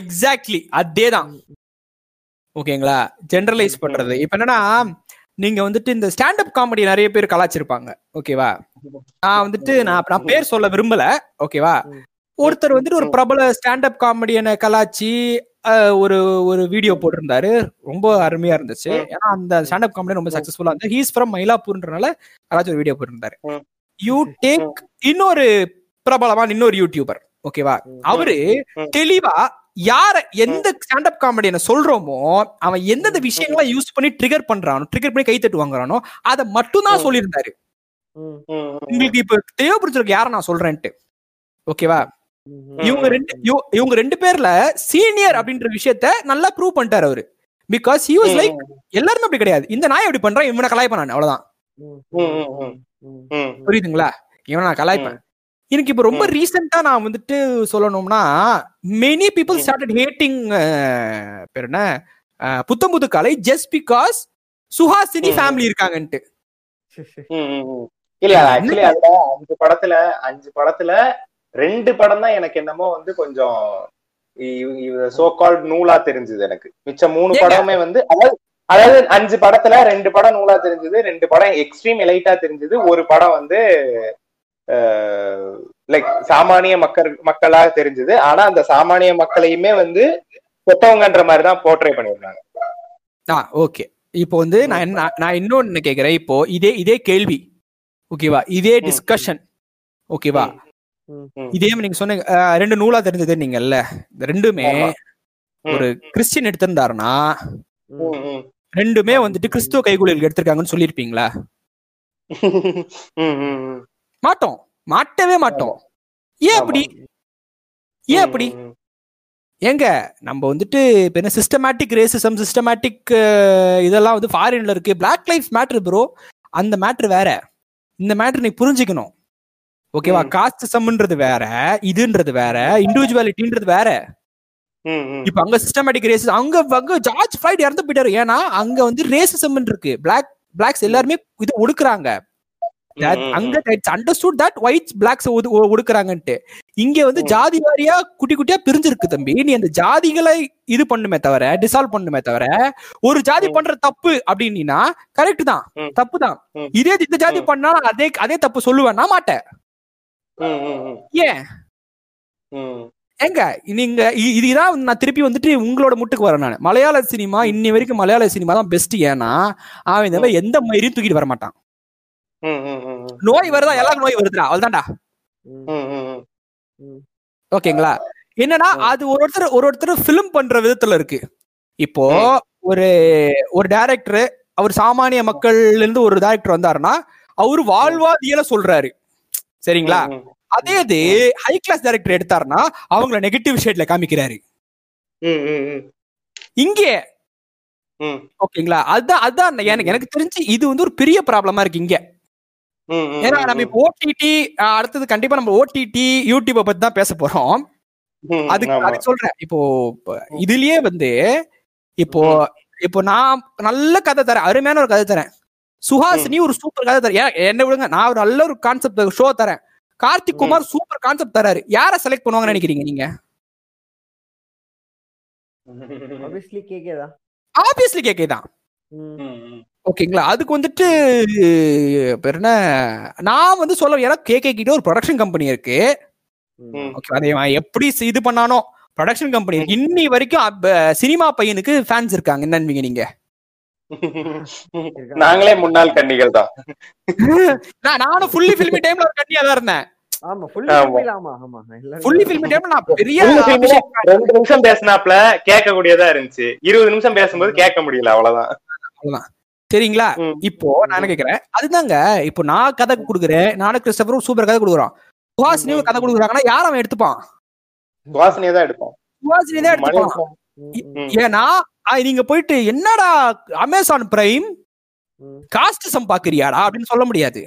எக்ஸாக்ட்லி அதேதான். ஓகேங்களா ஜெனரலைஸ் பண்றது. இப்ப என்னன்னா நீங்க வந்துட்டு இந்த ஸ்டாண்டப் காமெடி நிறைய பேர் கலாச்சிருப்பாங்க. ஓகேவா? நான் வந்துட்டு நான் நான் பேர் சொல்ல விரும்பல. ஓகேவா? ஒருத்தர் வந்துட்டு ஒரு பிரபல ஸ்டாண்டப் காமெடியனை கலாச்சி ஒரு ஒரு வீடியோ போட்டிருந்தாரு. ரொம்ப அருமையா இருந்துச்சு. ஏன்னா அந்த ஸ்டாண்டப் காமெடி ரொம்ப சக்சஸ்ஃபுல்லா இருந்துச்சு ஹீஸ் ஃப்ரம் மயிலாப்பூர்ன்றனால கலாச்சி ஒரு வீடியோ போட்டிருந்தாரு. யூ டேக் இன்னொரு பிரபலமான இன்னொரு யூடியூபர் ஓகேவா? அவரு. தெளிவா யார எந்த ஸ்டாண்டப் காமெடியனை சொல்றோமோ அவன் எந்தெந்த விஷயங்களை யூஸ் பண்ணி ட்ரிகர் பண்றானோ ட்ரிகர் பண்ணி கை தட்டு வாங்குறானோ அதை மட்டும் தான் ம். சொல்லியிருந்தாரு. உங்களுக்கு இப்ப தேவைப்படுத்திருக்கு யார நான் சொல்றேன்ட்டு? ஓகேவா? இவங்க ரெண்டு இவ- இவங்க ரெண்டு பேர்ல சீனியர் அப்படின்ற விஷயத்த நல்லா ப்ரூவ் பண்ணிட்டாரு அவரு. பிகாஸ் he was லைக் எல்லாருமே அப்படி கிடையாது. இந்த நாய் அப்படி பண்றான் இவனை கலாய்ப்பான் நான் அவ்வளவுதான். புரியுதுங்களா? இவனை நான் கலாய்ப்பேன். எனக்கு இப்ப ரொம்ப ரீசெண்டா நான் வந்துட்டு சொல்லணும்னா மெனி பீப்புள் ஸ்டார்டட் ஹேட்டிங் பேர் என்ன Putham Pudhu Kaalai just because Suhasini. Family இருக்காங்கன்ட்டு. இல்ல ஆக்சுவலி அதுல அஞ்சு படத்துல அஞ்சு படத்துல ரெண்டு படம் தான் எனக்கு என்னமோ வந்து கொஞ்சம் சோ கால்ட் நூலா தெரிஞ்சது எனக்கு மிச்சம் மூணு? படமே வந்து அதாவது அதாவது அஞ்சு படத்துல ரெண்டு படம் நூலா தெரிஞ்சது ரெண்டு படம் எக்ஸ்ட்ரீம் எலைட்டா தெரிஞ்சது ஒரு படம் வந்து லைக் சாமானிய மக்கள் மக்களா தெரிஞ்சது. ஆனா அந்த சாமானிய மக்களையுமே வந்து கொத்தவங்கன்ற மாதிரி தான் போர்ட்ரே பண்ணிருந்தாங்க ஆ ஓகே இப்போ வந்து நான் நான் இன்னொன்னு கேக்குறேன். இப்போ இதே இதே கேள்வி. ஓகேவா இதே. டிஸ்கஷன் ஓகேவா. இதே நீங்க சொன்ன அஹ், ரெண்டு நூலா தெரிஞ்சது நீங்கல்ல? ரெண்டுமே. ஒரு கிறிஸ்டியன் எடுத்திருந்தாருன்னா. ரெண்டுமே வந்துட்டு கிறிஸ்துவ கைகூலிகள் எடுத்திருக்காங்கன்னு [laughs] ம். மாட்டோம். மாட்டவே மாட்டோம். ஏன் அப்படி? ஏன் அப்படி? ஏங்க நம்ம வந்துட்டு இப்ப என்ன சிஸ்டமேட்டிக் ரேசிசம் சிஸ்டமேட்டிக் இதெல்லாம் வந்து ஃபாரின்ல இருக்கு. பிளாக் லைஃப் மேட்ரு ப்ரோ அந்த மேட்ரு வேற. இந்த மேட்ரு நீ புரிஞ்சுக்கணும். ஓகேவா ம். காஸ்டிசம்ன்றது வேற. இதுன்றது வேற. இண்டிவிஜுவாலிட்டின்றது வேற. இப்ப அங்க சிஸ்டமேட்டிக் ரேசிஸ் அங்க அங்க ஜார்ஜ் ஃபிளைட் இறந்து போயிட்டாரு. ஏன்னா அங்க வந்து ரேசிசம் இருக்கு. பிளாக் பிளாக்ஸ் எல்லாருமே இது ஒடுக்குறாங்க. அங்க அண்டர்ஸ்டுட் தட் ஒயிட்ஸ் பிளாக்ஸ் ஒடுக்குறாங்கன்ட்டு இங்க வந்து. ஜாதி வாரியா குட்டி குட்டியா பிரிஞ்சிருக்கு தம்பி நீ அந்த ஜாதிகளை இது பண்ணுமே தவிர டிசால்வ் பண்ணுமே தவிர ஒரு ஜாதி. பண்ற தப்பு அப்படின்னா கரெக்ட் தான். தப்பு தான். இதே இந்த ஜாதி. பண்ணா அதே அதே தப்பு சொல்லுவேன் நான் மாட்டேன். ஏன். ஏங்க நீங்க இதுதான் நான் திருப்பி வந்துட்டு உங்களோட முட்டுக்கு வரேன் நான் மலையாள சினிமா இன்னி வரைக்கும் மலையாள சினிமா தான் பெஸ்ட் ஏன்னா அவன் எந்த மயிரையும் தூக்கிட்டு வர மாட்டான். நோய் வருதா? எல்லாருக்கும் நோய் வருதுடா. ம். ஓகேங்களா? என்னன்னா. அது ஒரு ஒருத்தர் ஒரு ஒருத்தர் ஃபிலிம் பண்ற விதத்துல இருக்கு. இப்போ ஒரு ஒரு டைரக்டர் அவர் சாமானிய மக்கள்ல இருந்து ஒரு டைரக்டர் வந்தாருன்னா அவரு வாழ்வாதியல சொல்றாரு. சரிங்களா. அதே இது ஹை கிளாஸ் டைரக்டர் எடுத்தாருன்னா அவங்கள நெகட்டிவ் ஷேட்ல காமிக்கிறாரு. ம், ம், ம். இங்கே. ம். ஓகேங்களா? அதுதான் அதுதான் எனக்கு எனக்கு தெரிஞ்சு இது வந்து ஒரு பெரிய ப்ராப்ளமா இருக்கு இங்க. ஏன்னா நம்ம இப்போ ஓடிடி அடுத்தது கண்டிப்பா நம்ம ஓடிடி யூடியூப பத்தி தான் பேச போறோம். அதுக்கு. அதுக்கு சொல்றேன். இப்போ இதுலயே வந்து இப்போ இப்போ நான் நல்ல கதை தரேன். அருமையான ஒரு கதை தரேன். சுஹாசினி ஒரு சூப்பர் கதை தரேன் என்ன விடுங்க. நான் ஒரு நல்ல ஒரு கான்செப்ட் ஷோ தரேன். கார்த்திக் குமார் சூப்பர் கான்செப்ட் தராரு. யாரை செலக்ட் பண்ணுவாங்கன்னு நினைக்கிறீங்க நீங்க? தான். ஆப்வியஸ்லி கேக்கே தான். ம், ம். ஓகேங்களா? அதுக்கு வந்துட்டு பேர் என்ன நான் வந்து சொல்ல எனக்கு கேகே கிட்ட ஒரு ப்ரொடக்ஷன் கம்பெனி இருக்கு. அதை எப்படி இது பண்ணானோ ப்ரொடக்ஷன் கம்பெனி இன்னி வரைக்கும் சினிமா பையனுக்கு ஃபேன்ஸ் இருக்காங்க. என்னன்னு நீங்க? [laughs] நாங்களே முன்னாள் கன்னிகள் தான். [laughs] நான் நானும் ஃபுல்லி ஃபில்மி டைம்ல ஒரு கண்ணியா தான் இருந்தேன். [laughs] நிமிஷம் பேசினாப்ல கேட்க கூடியதா இருந்துச்சு. இருபது நிமிஷம் பேசும்போது கேட்க முடியல அவ்வளவுதான். சரிங்களா. இப்போ நான் என்ன கேக்குறேன்? அதுதாங்க இப்போ நான் கதை கொடுக்குறேன். நானும் கிறிஸ்டபரும் சூப்பர் கதை கொடுக்குறோம். சுஹாசினி கதை கொடுக்குறாங்கன்னா யார் அவன் எடுத்துப்பான்? வாசனையை தான் எடுப்போம். சுஹாசினி தான் எடுத்துப்பான். ஏன்னா நீங்க போயிட்டு என்னடா அமேசான் பிரைம் ம், காஸ்டிசம் பாக்குறியாடா? அப்படின்னு சொல்ல முடியாது.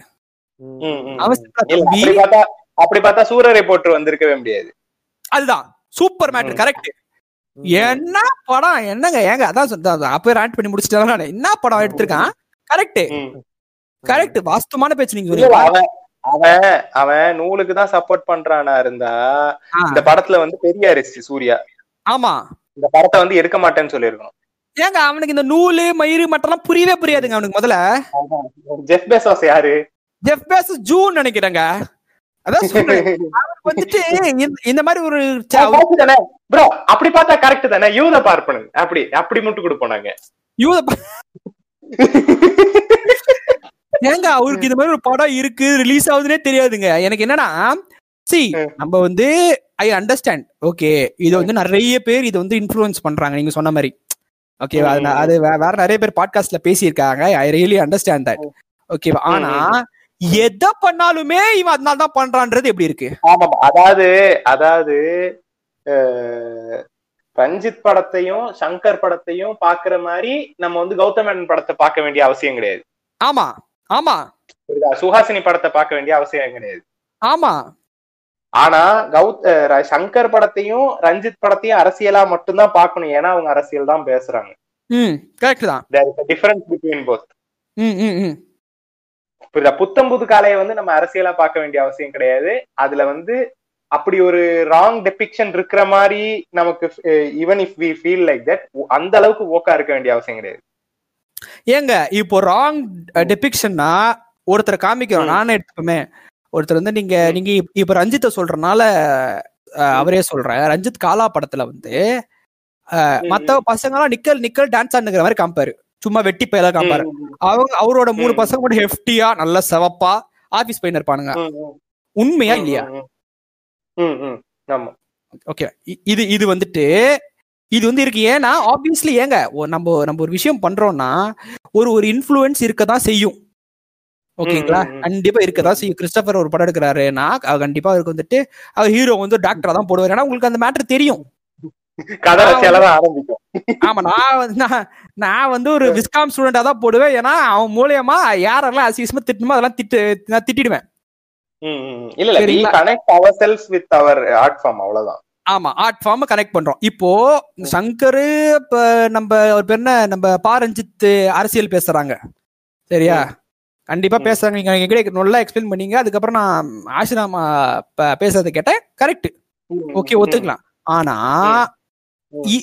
அப்படி பார்த்தா சூரரை போட்டு வந்திருக்கவே முடியாது. அதுதான். Super matter. கரெக்ட். என்ன படம்? என்னங்க? ஏங்க அதான் அதான் அப்பவே ரேண்ட் பண்ணி முடிச்சிட்டேன் நானு. என்ன படம் எடுத்திருக்கான்? கரெக்ட். கரெக்ட் வாஸ்தவமான பேச்சு நீங்க சொல்லுங்க அவன் அவன் நூலுக்கு தான் சப்போர்ட் பண்றானா இருந்தா இந்த படத்துல வந்து பெரிய அரிசி சூர்யா. ஆமா. இந்த படத்தை வந்து எடுக்க மாட்டேன்னு சொல்லியிருக்கணும். ஏங்க அவனுக்கு இந்த நூலு மயிறு மட்டெல்லாம் புரியவே புரியாதுங்க அவனுக்கு முதல்ல. ஜெஃப் பெசோஸ் யாரு? ஜெஃப் பேசஸ் ஜூன் நினைக்கிறேங்க. அதான் [laughs] வந்துட்டு இந்த- மாதிரி ஒரு ப்ரோ அப்படி பார்த்தா கரெக்ட் தானே? யூத பார்ப்பனு அப்படி அப்படி முட்டு கொடுப்போம் நாங்க. யூத ஏங்க அவருக்கு இந்த மாதிரி ஒரு படம் இருக்கு ரிலீஸ் ஆகுதுன்னே தெரியாதுங்க. எனக்கு என்னன்னா சி. நம்ம வந்து ஐ அண்டர்ஸ்டாண்ட் ஓகே இது வந்து நிறைய பேர் இது வந்து இன்ஃப்ளூயன்ஸ் பண்றாங்க நீங்க சொன்ன மாதிரி. ஓகே அது வேற நிறைய பேர் பாட்காஸ்ட்ல பேசியிருக்காங்க. ஐ ரியலி அண்டர்ஸ்டாண்ட் தட் ஓகேவா ஆனா எதை பண்ணாலுமே இவன் அதனால தான் பண்றான்றது எப்படி இருக்கு? ஆமா அதாவது அதாவது ரஞ்சித் படத்தையும் சங்கர் படத்தையும் பாக்குற மாதிரி நம்ம வந்து கௌதம் மேனன் படத்தை பார்க்க வேண்டிய அவசியம் கிடையாது. ஆமா ஆமா. சுஹாசினி படத்தை பார்க்க வேண்டிய அவசியம் கிடையாது. ஆமா. ஆனா கௌத் சங்கர் படத்தையும் ரஞ்சித் படத்தையும் அரசியலா மட்டும்தான் பார்க்கணும். ஏன்னா அவங்க அரசியல் தான் பேசுறாங்க. ம் கரெக்ட் தான். டிஃபரன்ஸ் பிட்வீன் போத் ம் ம் ம். புரியுதா? புத்தம் புது காலையை வந்து நம்ம அரசியலா பார்க்க வேண்டிய அவசியம் கிடையாது. அதுல வந்து அப்படி ஒரு ராங் டெபிக்ஷன் இருக்கிற மாதிரி நமக்கு even if we feel like that அந்த அளவுக்கு ஓக்கா இருக்க வேண்டிய அவசியம் கிடையாது. ஏங்க இப்போ ராங் டெபிக்ஷன்னா ஒருத்தரை காமிக்கிறோம். நானே எடுத்துப்போமே. ஒருத்தர் வந்து நீங்க நீங்க இப்ப- ரஞ்சித்தை சொல்றனால அவரே சொல்றேன் ரஞ்சித் காலா படத்துல வந்து மத்த பசங்க எல்லாம் நிக்கல் நிக்கல் டான்ஸ் ஆடுங்கிற மாதிரி காம்பாரு சும்மா வெட்டி பயில காம்பாரு அவங்க அவரோட மூணு. பசங்க கூட ஹெஃப்டியா நல்ல செவப்பா ஆபீஸ் பையன் இருப்பானுங்க. உண்மையா இல்லையா? ஓகே. இது இது வந்துட்டு இது வந்து இருக்கு. ஏன்னா ஆப்வியஸ்லி ஏங்க நம்ம நம்ம ஒரு விஷயம் பண்றோம்னா ஒரு ஒரு இன்ஃப்ளூயன்ஸ் இருக்க தான் செய்யும். ஓகேங்களா. கண்டிப்பா இருக்கதான் செய்யும். கிறிஸ்டபர் ஒரு படம் எடுக்கிறாருன்னா கண்டிப்பா அவருக்கு வந்துட்டு அவர் ஹீரோ வந்து டாக்டரா தான் போடுவார். ஏன்னா உங்களுக்கு அந்த மேட்டர் தெரியும். ஆமா நான் வந்து நான் வந்து ஒரு விஸ்காம் ஸ்டூடெண்டா தான் போடுவேன். ஏன்னா அவன் மூலியமா யாரெல்லாம் அசிசமா திட்டணுமோ அதெல்லாம் திட்டு நான் திட்டிடுவேன். இல்ல இல்ல we சரிங்களா? connect ourselves with our art form அவ்வளவுதான். ஆமா ஆர்ட் ஃபார்ம் கனெக்ட் பண்றோம். இப்போ சங்கரு இப்ப நம்ம ஒரு பேர் என்ன நம்ம பாரஞ்சித் அரசியல் பேசுறாங்க. சரியா? கண்டிப்பா. பேசுறாங்க. நீங்க எங்கிட்ட நல்லா எக்ஸ்பிளைன் பண்ணீங்க. அதுக்கப்புறம் நான் ஆசிராமா பேசுறதை கேட்டேன். கரெக்ட் ஓகே ஒத்துக்கலாம். ஆனா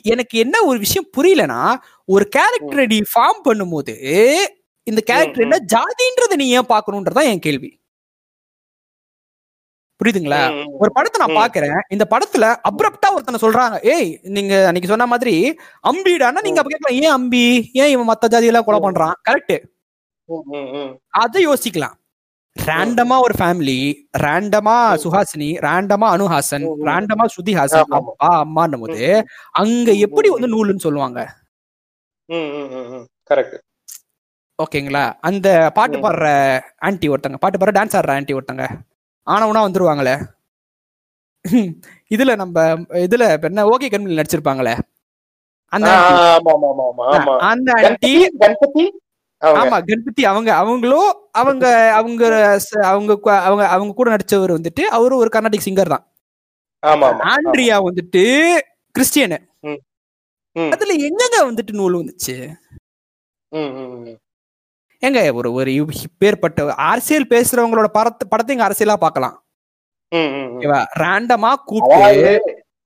எனக்கு என்ன ஒரு விஷயம் புரியலனா ஒரு கேரக்டரை நீ ஃபார்ம் பண்ணும்போது இந்த கேரக்டர் என்ன ஜாதின்றதை நீ ஏன் பார்க்கணுன்றதான் என் கேள்வி. புரியுதுங்களா? ஒரு படத்தை நான். பாக்குறேன். இந்த படத்துல அப்ரப்டா ஒருத்தனை சொல்றாங்க ஏய் நீங்க அன்னைக்கு சொன்ன மாதிரி அம்பிடானா நீங்க அப்ப கேட்கலாம் ஏன் அம்பி? ஏன் இவன் மத்த ஜாதி எல்லாம் கொலை பண்றான்? கரெக்ட். அதை யோசிக்கலாம். ரேண்டமா ஒரு ஃபேமிலி ரேண்டமா சுஹாசினி ரேண்டமா அனுஹாசன். ரேண்டமா ஸ்ருதிஹாசன் ஆமா, ஆமா. அப்பா அம்மான்னும் போது அங்க எப்படி வந்து நூலுன்னு சொல்லுவாங்க? correct. ஓகேங்களா? அந்த பாட்டு. பாடுற ஆன்ட்டி ஒருத்தங்க பாட்டு பாடுற டான்ஸ் ஆடுற ஆன்ட்டி ஒருத்தங்க. ஆனவனா வந்துருவாங்களே? இதுல நம்ம இதுல என்ன ஓகே கண்மணி நடிச்சிருப்பாங்களே? அந்த. அந்த கணபதி அவங்க. ஆமா கணபதி அவங்க அவங்களும் அவங்க அவங்க அவங்க அவங்க அவங்க கூட நடிச்சவர் வந்துட்டு அவரும் ஒரு கர்நாடிக் சிங்கர் தான். ஆண்ட்ரியா வந்துட்டு கிறிஸ்டியனு. அதுல எங்கங்க வந்துட்டு நூல் வந்துச்சு. ஏங்க ஒரு ஒரு பேர்பட்ட அரசியல் பேசுறவங்களோட படத்தை படத்தை இங்க அரசியலா பார்க்கலாம். ம், ம், ம். ஓகேவா ரேண்டமா கூப்பிட்டு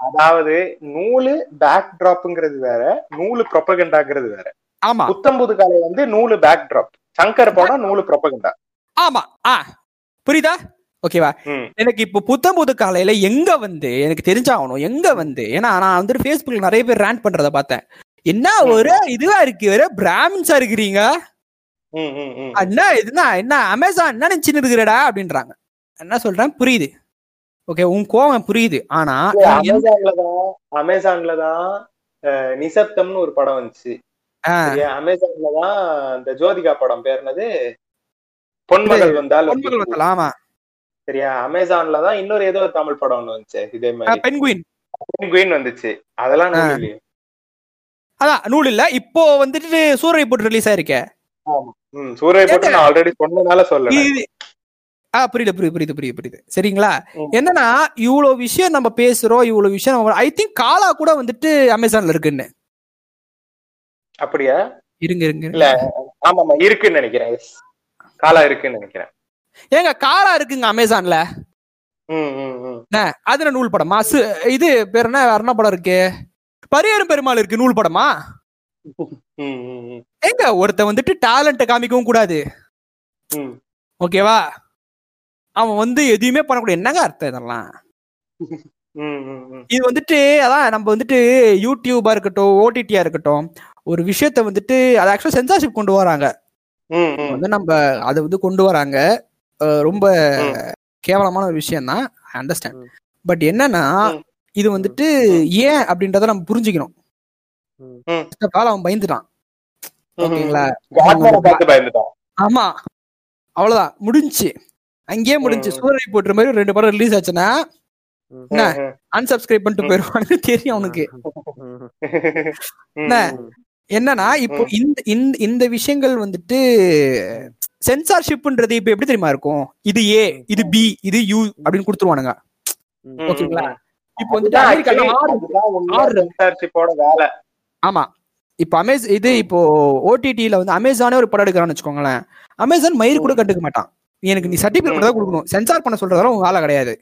அதாவது நூலு பேக் டிராப்ங்கிறது வேற நூலு ப்ரொபகண்டாங்கிறது வேற. ஆமா. புத்தம்புது காலை வந்து நூலு பேக் டிராப் சங்கர் படம் நூலு ப்ரொபகண்டா ஆமா. ஆ புரியுதா? ஓகேவா. எனக்கு இப்போ புத்தம் புது காலையில எங்க வந்து எனக்கு தெரிஞ்சாகணும் எங்க வந்து ஏன்னா நான் வந்துட்டு ஃபேஸ்புக்ல நிறைய பேர் ரேண்ட் பண்றத பார்த்தேன். என்ன ஒரு இதுவா இருக்கு ஒரு பிராமின்ஸா இருக்கிறீங்க. என்ன இதுனா என்ன? அமேசான் என்ன நினைச்சுன்னு இருக்கிறடா அப்படின்றாங்க. என்ன சொல்றேன்? புரியுது. ஓகே உன் கோவம் புரியுது. ஆனா இல்ல, நீ எந்த- அமேசான்ல தான் அமேசான்ல தான் அஹ், நிசப்தம்னு ஒரு படம் வந்துச்சு. அமேசான்ல தான் இந்த ஜோதிகா படம் பேர் என்னது? பொன்மகள் வந்தால் பொன்மகள் வந்தலாம் ஆமா. சரியா? அமேசான்ல தான் இன்னொரு ஏதோ ஒரு தமிழ் படம் ஒண்ணு வந்துச்சு இதே மாதிரி. பென்குயின் குயின் வந்துச்சு. அதெல்லாம் நூல் இல்லையே. அதான் நூல் இல்ல. இப்போ வந்துட்டு சூரிய போட்டு ரிலீஸ் ஆயிருக்கே. ம் சூரிய போட்டு நான் ஆல்ரெடி சொன்னனால சொல்லல. இது ஆ புரியுது புரியுது புரியுது புரியுது புரியுது. சரிங்களா. என்னன்னா இவ்வளவு விஷயம் நம்ம பேசுறோம் இவ்வளவு விஷயம் ஐ திங்க் காலா கூட வந்துட்டு அமேசான்ல இருக்குன்னு. அப்படியா? இருங்க இருங்க இல்ல ஆமா ஆமா இருக்குன்னு நினைக்கிறேன். காலா இருக்குன்னு நினைக்கிறேன். ஏங்க காலா இருக்குங்க அமேசான்ல ம் ம் ம். என்ன அதுல நூல் படமா. இது பேர் என்ன? வேற என்ன படம் இருக்கு? பரியரும் பெருமாள் இருக்கு நூல் படமா? ம் ம் ம். ஏங்க ஒருத்தன் வந்துட்டு டேலண்ட்டை காமிக்கவும் கூடாது. ஓகேவா அவன் வந்து எதையுமே பண்ணக்கூடாது. என்னங்க அர்த்தம் இதெல்லாம்? இது வந்துட்டு அதான் நம்ம வந்துட்டு யூடியூபா இருக்கட்டும் ஓடிடியா இருக்கட்டும் ஒரு விஷயத்த வந்துட்டு அது ஆக்சுவலா சென்சார்ஷிப் கொண்டு வராங்க. வந்து நம்ம அதை வந்து கொண்டு வராங்க. ரொம்ப. கேவலமான ஒரு விஷயம் தான் அண்டர்ஸ்டாண்ட். பட் என்னன்னா. இது வந்துட்டு ஏன் அப்படின்றத நம்ம புரிஞ்சுக்கணும். அவன் பயந்துட்டான். ஓகேங்களா? ஆமா. அவ்வளவுதான். முடிஞ்சுச்சு. அங்கேயே முடிஞ்சு. சூரிய போட்டுற மாதிரி ரெண்டு படம் ரிலீஸ் ஆச்சுன்னா என்ன? அன்சப்ஸ்கிரைப் பண்ணிட்டு. போயிருவான்னு தெரியும் அவனுக்கு. என்ன? என்னன்னா இப்போ. இந்த இந்த இந்த விஷயங்கள் வந்துட்டு சென்சார்ஷிப்ன்றது இப்ப எப்படி தெரியுமா இருக்கும்? இது ஏ இது பி இது யூ அப்படின்னு கொடுத்துருவானுங்க. ஓகேங்களா. இப்போ வந்துட்டு ஆமா. இப்போ அமேஸ் இது இப்போ ஓடிடில வந்து அமேசானே ஒரு படம் எடுக்கிறான்னு வச்சுக்கோங்களேன். அமேசான் மயிர் கூட கண்டுக்க மாட்டான். நீ எனக்கு நீ சர்டிபிகேட் தான் கொடுக்கணும். சென்சார் பண்ண சொல்றதால உங்க ஆள கிடையாது.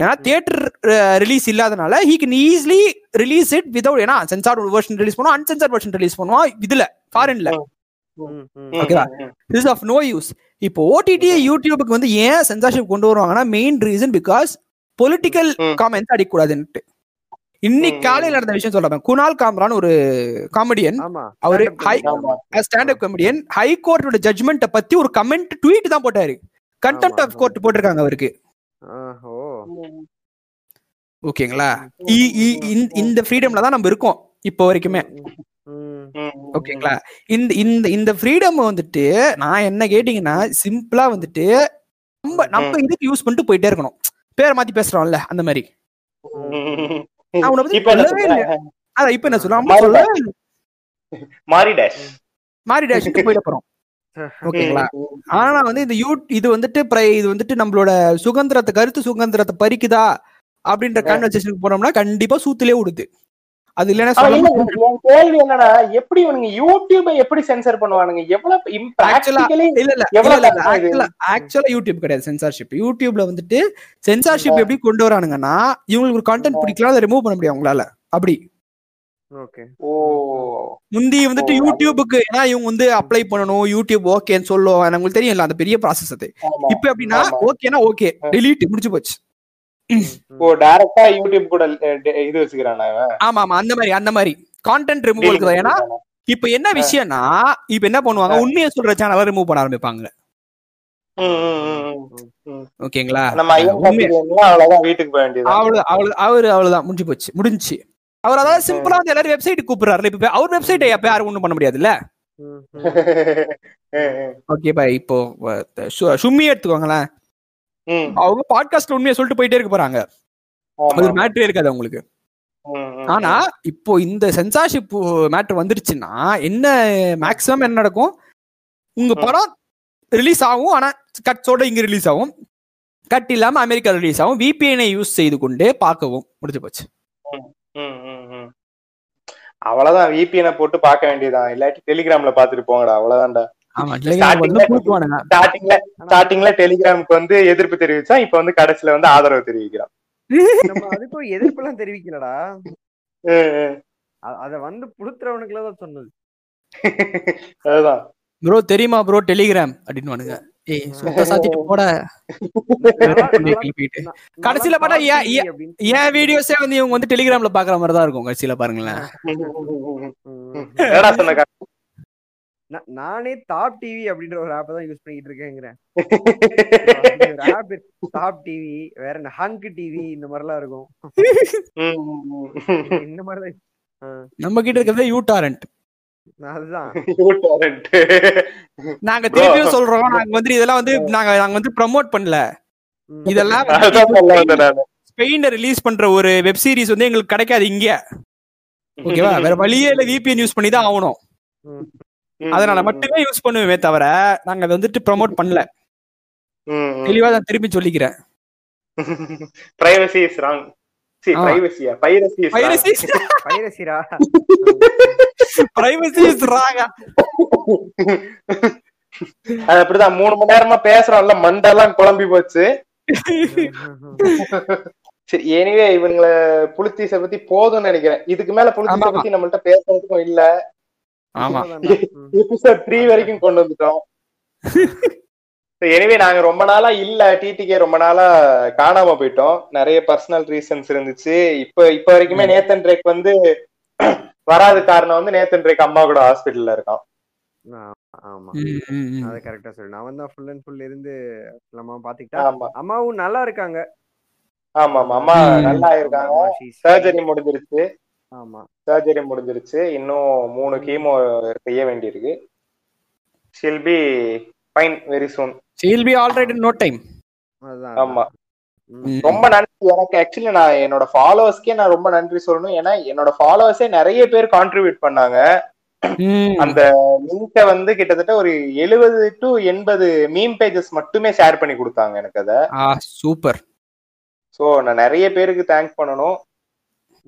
ஏன்னா தியேட்டர் ரிலீஸ் இல்லாதனால he can easily release it without ஏன்னா சென்சார் வெர்ஷன் ரிலீஸ் பண்ணுவோம் அன்சென்சார் வெர்ஷன் ரிலீஸ் பண்ணுவான் இதுல ஃபாரின்ல. ஓகேவா திஸ் ஆஃப் நோ யூஸ் இப்போ ஓடிடி யூடியூபுக்கு வந்து ஏன் சென்சார்ஷிப் கொண்டு வருவாங்கன்னா main reason because political. Comments அடிக்கக்கூடாதுன்ட்டு. இன்னைக்கு. காலையில நடந்த விஷயம் சொல்றேன் குணால் காம்ரான் ஒரு காமெடியன் அவரு stand-up high- comedy. ஆமா ஸ்டாண்ட் அப் காமெடியன் ஹை கோர்ட்டோட ஜட்மெண்ட்டை பத்தி ஒரு கமெண்ட் ட்வீட் தான் போட்டாரு. கண்டெம்ட் ஆஃப் கோர்ட் போட்டிருக்காங்க அவருக்கு. ஓகேங்களா? இ- இ- இந்த- ஃப்ரீடம்ல தான் நம்ம இருக்கோம் இப்போ வரைக்குமே. ஓகேங்களா? இந்த இந்த இந்த ஃப்ரீடம் வந்துட்டு நான் என்ன கேட்டீங்கன்னா சிம்பிளா வந்துட்டு நம்ம நம்ம இதுக்கு யூஸ் பண்ணிட்டு போயிட்டே இருக்கணும். பேரை மாத்தி பேசுறோம்ல அந்த மாதிரி. உன்னை பத்தி இப்ப என்ன சொல்லவே இல்ல. சொல்ற? அதான் இப்ப என்ன சொல்ல சொல்ல மாரி டேஷ் மாறி டேஷுக்கு போயிட போறோம். [laughs] ஓகேங்களா? ஆனா வந்து இந்த யூ இது வந்துட்டு பிரை- இது வந்துட்டு நம்மளோட சுதந்திரத்தை கருத்து சுதந்திரத்தை பறிக்குதா? அப்படின்ற கான்வர்சேஷனுக்கு போனோம்னா கண்டிப்பா சூத்திலே விடுது அது இல்லைன்னா கேள்வி என்னன்னா எப்படி இவனுங்க யூடியூப எப்படி சென்சர் பண்ணுவானுங்க? எவ்வளவு? ஆக்சுவலா ஆக்சுவலா யூடியூப் கிடையாது சென்சார்ஷிப் யூடியூப்ல வந்துட்டு சென்சார்ஷிப் எப்படி கொண்டு வரானுங்கன்னா இவங்களுக்கு ஒரு கண்டென்ட் பிடிக்கலாம் அதை ரிமூவ் பண்ண முடியும் அவங்களால. அப்படி. ஓகே. ஓ. முந்தி வந்துட்டு யூடியூபுக்கு ஏன்னா இவங்க வந்து அப்ளை பண்ணணும் யூடியூப் ஓகேன்னு சொல்லுவோம் உங்களுக்கு தெரியும்ல அந்த பெரிய ப்ராசஸ் அது. இப்ப எப்படின்னா. ஓகேனா ஓகே டெலீட் முடிஞ்சு போச்சு. ஓ டைரக்டா யூடியூப் கூட இது வச்சுக்கிறானா? ஆமா ஆமா அந்த மாதிரி அந்த மாதிரி. கான்டென்ட் ரிமூவலுக்கு தான். ஏன்னா இப்ப என்ன விஷயம்னா இப்ப என்ன பண்ணுவாங்க? உண்மையை சொல்ற சேனலை ரிமூவ் பண்ண ஆரம்பிப்பாங்க. ஓகேங்களா? நம்ம அவ்வளவுதான் வீட்டுக்கு போக வேண்டியது அவளு அவளு அவரு அவ்வளவுதான். முடிஞ்சு போச்சு முடிஞ்சுச்சு அவர் அதாவது சிம்பிளா வந்து எல்லாரும் வெப்சைட் கூப்பிடுறாரு இப்ப அவர் வெப்சைட் எப்ப யாரும் ஒண்ணும் பண்ண முடியாதுல்ல? ஓகே பா [laughs] இப்போ சும்மி எடுத்துக்கோங்களேன். அவங்க பாட்காஸ்ட் உண்மையை சொல்லிட்டு போயிட்டே இருக்க போறாங்க. அது மேட்ரே இருக்காது அவங்களுக்கு. ஆனா இப்போ இந்த சென்சார்ஷிப் மேட்டர் வந்துருச்சுன்னா என்ன மேக்ஸிமம் என்ன நடக்கும்? உங்க. படம் ரிலீஸ் ஆகும் ஆனா கட்ஸோட இங்க ரிலீஸ் ஆகும். கட் இல்லாம அமெரிக்கா ரிலீஸ் ஆகும். விபிஎனை யூஸ் செய்து கொண்டே பார்க்கவும் முடிஞ்சு போச்சு. அவ்வளவுதான் விபிஎன போட்டு பார்க்க வேண்டியதுதான். இல்லாட்டி டெலிகிராம்ல பாத்துட்டு போங்கடா. அவ்வளவுதான்டா. ஸ்டார்டிங்ல ஸ்டார்டிங்ல டெலிகிராமுக்கு வந்து எதிர்ப்பு தெரிவிச்சா இப்ப வந்து கடைசியில வந்து ஆதரவு தெரிவிக்கிறான். நம்ம அதுக்கும் எதிர்ப்பெல்லாம் தெரிவிக்கலடா. [laughs] அத வந்து புடுத்துறவனுக்குல தான் சொன்னது. [laughs] அதுதான். ப்ரோ தெரியுமா ப்ரோ டெலிகிராம் [laughs] அப்படின்னு வானுங்க ஏய் சொத்த சாத்திட்டு போட. கடைசியில பார்த்தா ஏன் வீடியோஸே வந்து இவங்க வந்து டெலிகிராம்ல பாக்குற மாதிரி தான் இருக்கும் கடைசியில பாருங்களேன் ம். என்னடா சொன்ன நா- நானே டாப் டிவி அப்படின்ற ஒரு ஆப் தான் யூஸ் பண்ணிட்டு இருக்கேங்கிறேன் [laughs] ஒரு ஆப் டாப் டிவி வேற என்ன ஹங்க் டிவி இந்த மாதிரிலாம் இருக்கும். இந்த மாதிரி தான் நம்ம கிட்ட இருக்கிறது யூ டாரண்ட் அதுதான் நாங்க. திருப்பியும் சொல்றோம். நாங்க வந்து இதெல்லாம் வந்து நாங்க நாங்க வந்து ப்ரமோட் பண்ணல. இதெல்லாம். [laughs] ஸ்பெயின்ல ரிலீஸ் பண்ற ஒரு வெப் சீரிஸ் வந்து எங்களுக்கு கிடைக்காது இங்க. ஓகேவா வேற வழியே இல்ல விபிஎன் யூஸ் பண்ணி தான் ஆகணும். அதனால மட்டுமே யூஸ் பண்ணுவேமே தவிர நாங்க அதை வந்துட்டு ப்ரமோட் பண்ணல. தெளிவா நான் திருப்பி சொல்லிக்கிறேன். Privacy is wrong. See ah. privacy யா piracy is wrong. பைரசி பைரசிரா பிரைவசி இஸ் அது அப்படிதான். மூணு மணி நேரமா பேசுறோம்ல மண்டெல்லாம் குழம்பி போச்சு. [laughs] சரி எனிவே இவங்கள புலித்தீச பத்தி போதும்னு நினைக்கிறேன். இதுக்கு மேல புலித்தீச. பத்தி நம்மள்ட்ட பேசுறதுக்கும் இல்ல. ஆமா. எபிசோட் த்ரீ [laughs] வரைக்கும் கொண்டு வந்துட்டோம். [laughs] எனிவே நாங்க ரொம்ப நாளா இல்ல. டிடிகே ரொம்ப நாளா காணாம போயிட்டோம். நிறைய பர்சனல் ரீசன்ஸ் இருந்துச்சு. இப்ப இப்ப வரைக்குமே நேத்தன் ட்ரேக் வந்து [clears throat] வராத காரணம் வந்து நேத்தன் ட்ரேக் அம்மா கூட ஹாஸ்பிட்டல்ல இருக்கான். ஆமா. அத கரெக்டா சொல்லு. நான் தான் ஃபுல் அண்ட் ஃபுல் இருந்து நம்ம பாத்துக்கிட்டா ஆமா. அம்மாவும் நல்லா இருக்காங்க. ஆமா ஆமா. அம்மா. நல்லா இருக்காங்க. சர்ஜரி முடிஞ்சிருச்சு. ஆமா. சர்ஜரி முடிஞ்சிருச்சு. இன்னும் மூணு கீமோ செய்ய வேண்டியிருக்கு. She'll be fine very soon she'll be all right in no time. அதுதான் ஆமா. ரொம்ப நன்றி. எனக்கு ஆக்சுவலி நான் என்னோட ஃபாலோவர்ஸ்க்கே நான் ரொம்ப நன்றி சொல்லணும். ஏன்னா என்னோட ஃபாலோவர்ஸே நிறைய பேர் கான்ட்ரிபியூட் பண்ணாங்க. ம். அந்த லிங்கை வந்து கிட்டத்தட்ட ஒரு எழுபது டு எண்பது மீம் பேஜஸ் மட்டுமே ஷேர் பண்ணி கொடுத்தாங்க எனக்கு அதை. சூப்பர் ஸோ நான் நிறைய பேருக்கு தேங்க் பண்ணணும்.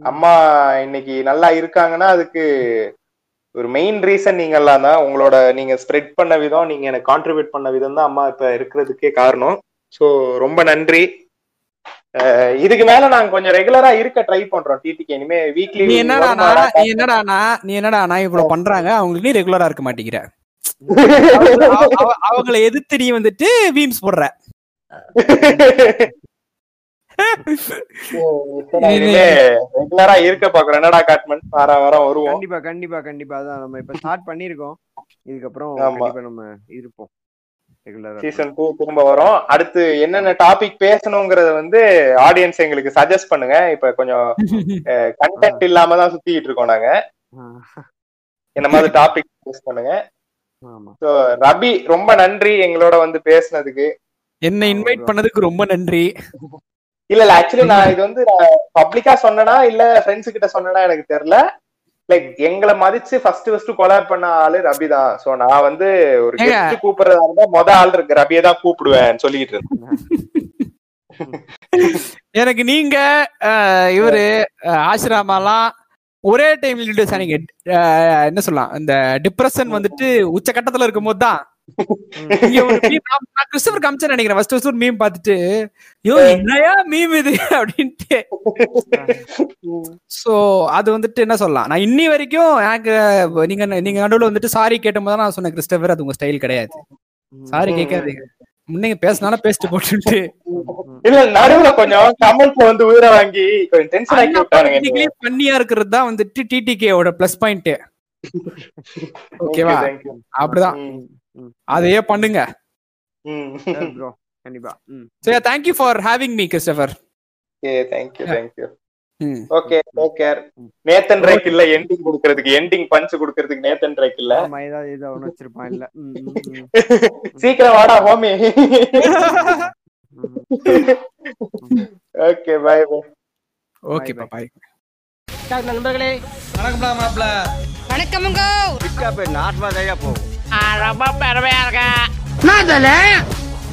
அம்மா இன்னைக்கு நல்லா இருக்காங்கன்னா அதுக்கு ஒரு மெயின் ரீசன் நீங்க எல்லாம் தான். உங்களோட நீங்க ஸ்ப்ரெட் பண்ண விதம் நீங்க எனக்கு கான்ட்ரிபியூட் பண்ண விதம் தான் அம்மா இப்ப இருக்கிறதுக்கே காரணம். ஸோ ரொம்ப நன்றி. இதுக்கு மேல நாங்க கொஞ்சம் ரெகுலரா இருக்க ட்ரை பண்றோம் டிடிக்கு இனிமே வீக்லி நீ என்னடானா நீ என்னடானா நீ என்னடானா இவ்வளவு பண்றாங்க? அவங்களுக்கு நீ ரெகுலரா இருக்க மாட்டேங்கிற. [laughs] அவங்கள- அவ- அவ- அவங்கள எதிர்த்து நீ வந்துட்டு மீம்ஸ் போடுற. [laughs] ரெகுலரா இருக்க பாக்குறோம் என்னடா காட்மன் வார வாரம் வருவோம். கண்டிப்பா கண்டிப்பா கண்டிப்பா. அதான் நம்ம இப்ப ஸ்டார்ட் பண்ணிருக்கோம் இதுக்கப்புறம் ஆமா. கண்டிப்பா நம்ம இருப்போம். ரெகுலரா சீசன் டூ திரும்ப வரும். அடுத்து என்னென்ன டாபிக் பேசணுங்கிறத வந்து ஆடியன்ஸ் எங்களுக்கு சஜஸ்ட் பண்ணுங்க. இப்ப கொஞ்சம் [laughs] கண்டென்ட் இல்லாம தான் சுத்திட்டு இருக்கோம் நாங்க. இந்த மாதிரி டாபிக் சஜஸ்ட் பண்ணுங்க. ரபி ரொம்ப நன்றி எங்களோட வந்து பேசுனதுக்கு. என்னை இன்வைட் பண்ணதுக்கு ரொம்ப நன்றி. [laughs] இல்ல இல்ல ஆக்சுவலி நான் இது வந்து பப்ளிக்கா சொன்னனா இல்ல ஃப்ரெண்ட்ஸ் கிட்ட சொன்னனா எனக்கு தெரியல. லைக் எங்களை மதிச்சு ஃபர்ஸ்ட் ஃபர்ஸ்ட் கொலாப் பண்ண ஆளு ரபி தான். சோ நான் வந்து ஒரு. கெஸ்ட் கூப்பிடுறதா இருந்தா மொத ஆள் இருக்கு. ரபியை தான் கூப்பிடுவேன் சொல்லிட்டு இருந்தேன். [laughs] எனக்கு நீங்க இவரு ஆசிராமாலாம் ஒரே டைம்ல இன்ட்ரடியூஸ் ஆனீங்க. என்ன சொல்லலாம்? இந்த டிப்ரெஷன் வந்துட்டு உச்ச கட்டத்துல இருக்கும் போது தான் கிறிஸ்டபர் காமிச்சேன் நினைக்கிறேன். ஃபர்ஸ்ட் ஃபர்ஸ்ட் ஒரு மீம் பார்த்துட்டு ஐயோ என்னையா மீம் இது? அப்படின்ட்டு. சோ அது வந்துட்டு என்ன சொல்லலாம்? நான் இன்னி வரைக்கும் எனக்கு நீங்க நீங்க நடுவுல வந்துட்டு சாரி கேட்டும் போது நான் சொன்னேன் கிறிஸ்டபர் அது உங்க ஸ்டைல் கிடையாது. சாரி கேட்காதீங்க முன்னைங்க பேசினாலும் பேசிட்டு போட்டுட்டு. இல்ல நடுவுல கொஞ்சம் கமெண்ட்ல வந்து உயிரை வாங்கி கொஞ்சம் டென்ஷன் ஆக்கி விட்டானுங்க என்னைய. பண்ணியா இருக்கிறது தான் வந்துட்டு டிடிகேவோட பிளஸ் பாயிண்ட் ஓகேவா. அப்படிதான். அதையே பண்ணுங்க. ம். ப்ரோ கண்டிப்பா. ம். So thank you for having me Christopher Okay, thank you, thank you. Okay, take care. Nathan rack இல்ல எண்டிங் கொடுக்கறதுக்கு எண்டிங் பஞ்ச் கொடுக்கறதுக்கு நேத்தன் ரேக் இல்ல. ஆமா ஏதாவது ஏதாவது ஒண்ணு வச்சிருப்பான் இல்ல. [laughs] சீக்கிரம் வாடா homie. Okay bye bye okay bye நண்பர்களே வணக்கமுங்க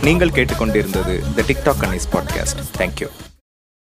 நீங்கள் கேட்டுக்கொண்டிருந்தது the TikTok Annie's podcast thank you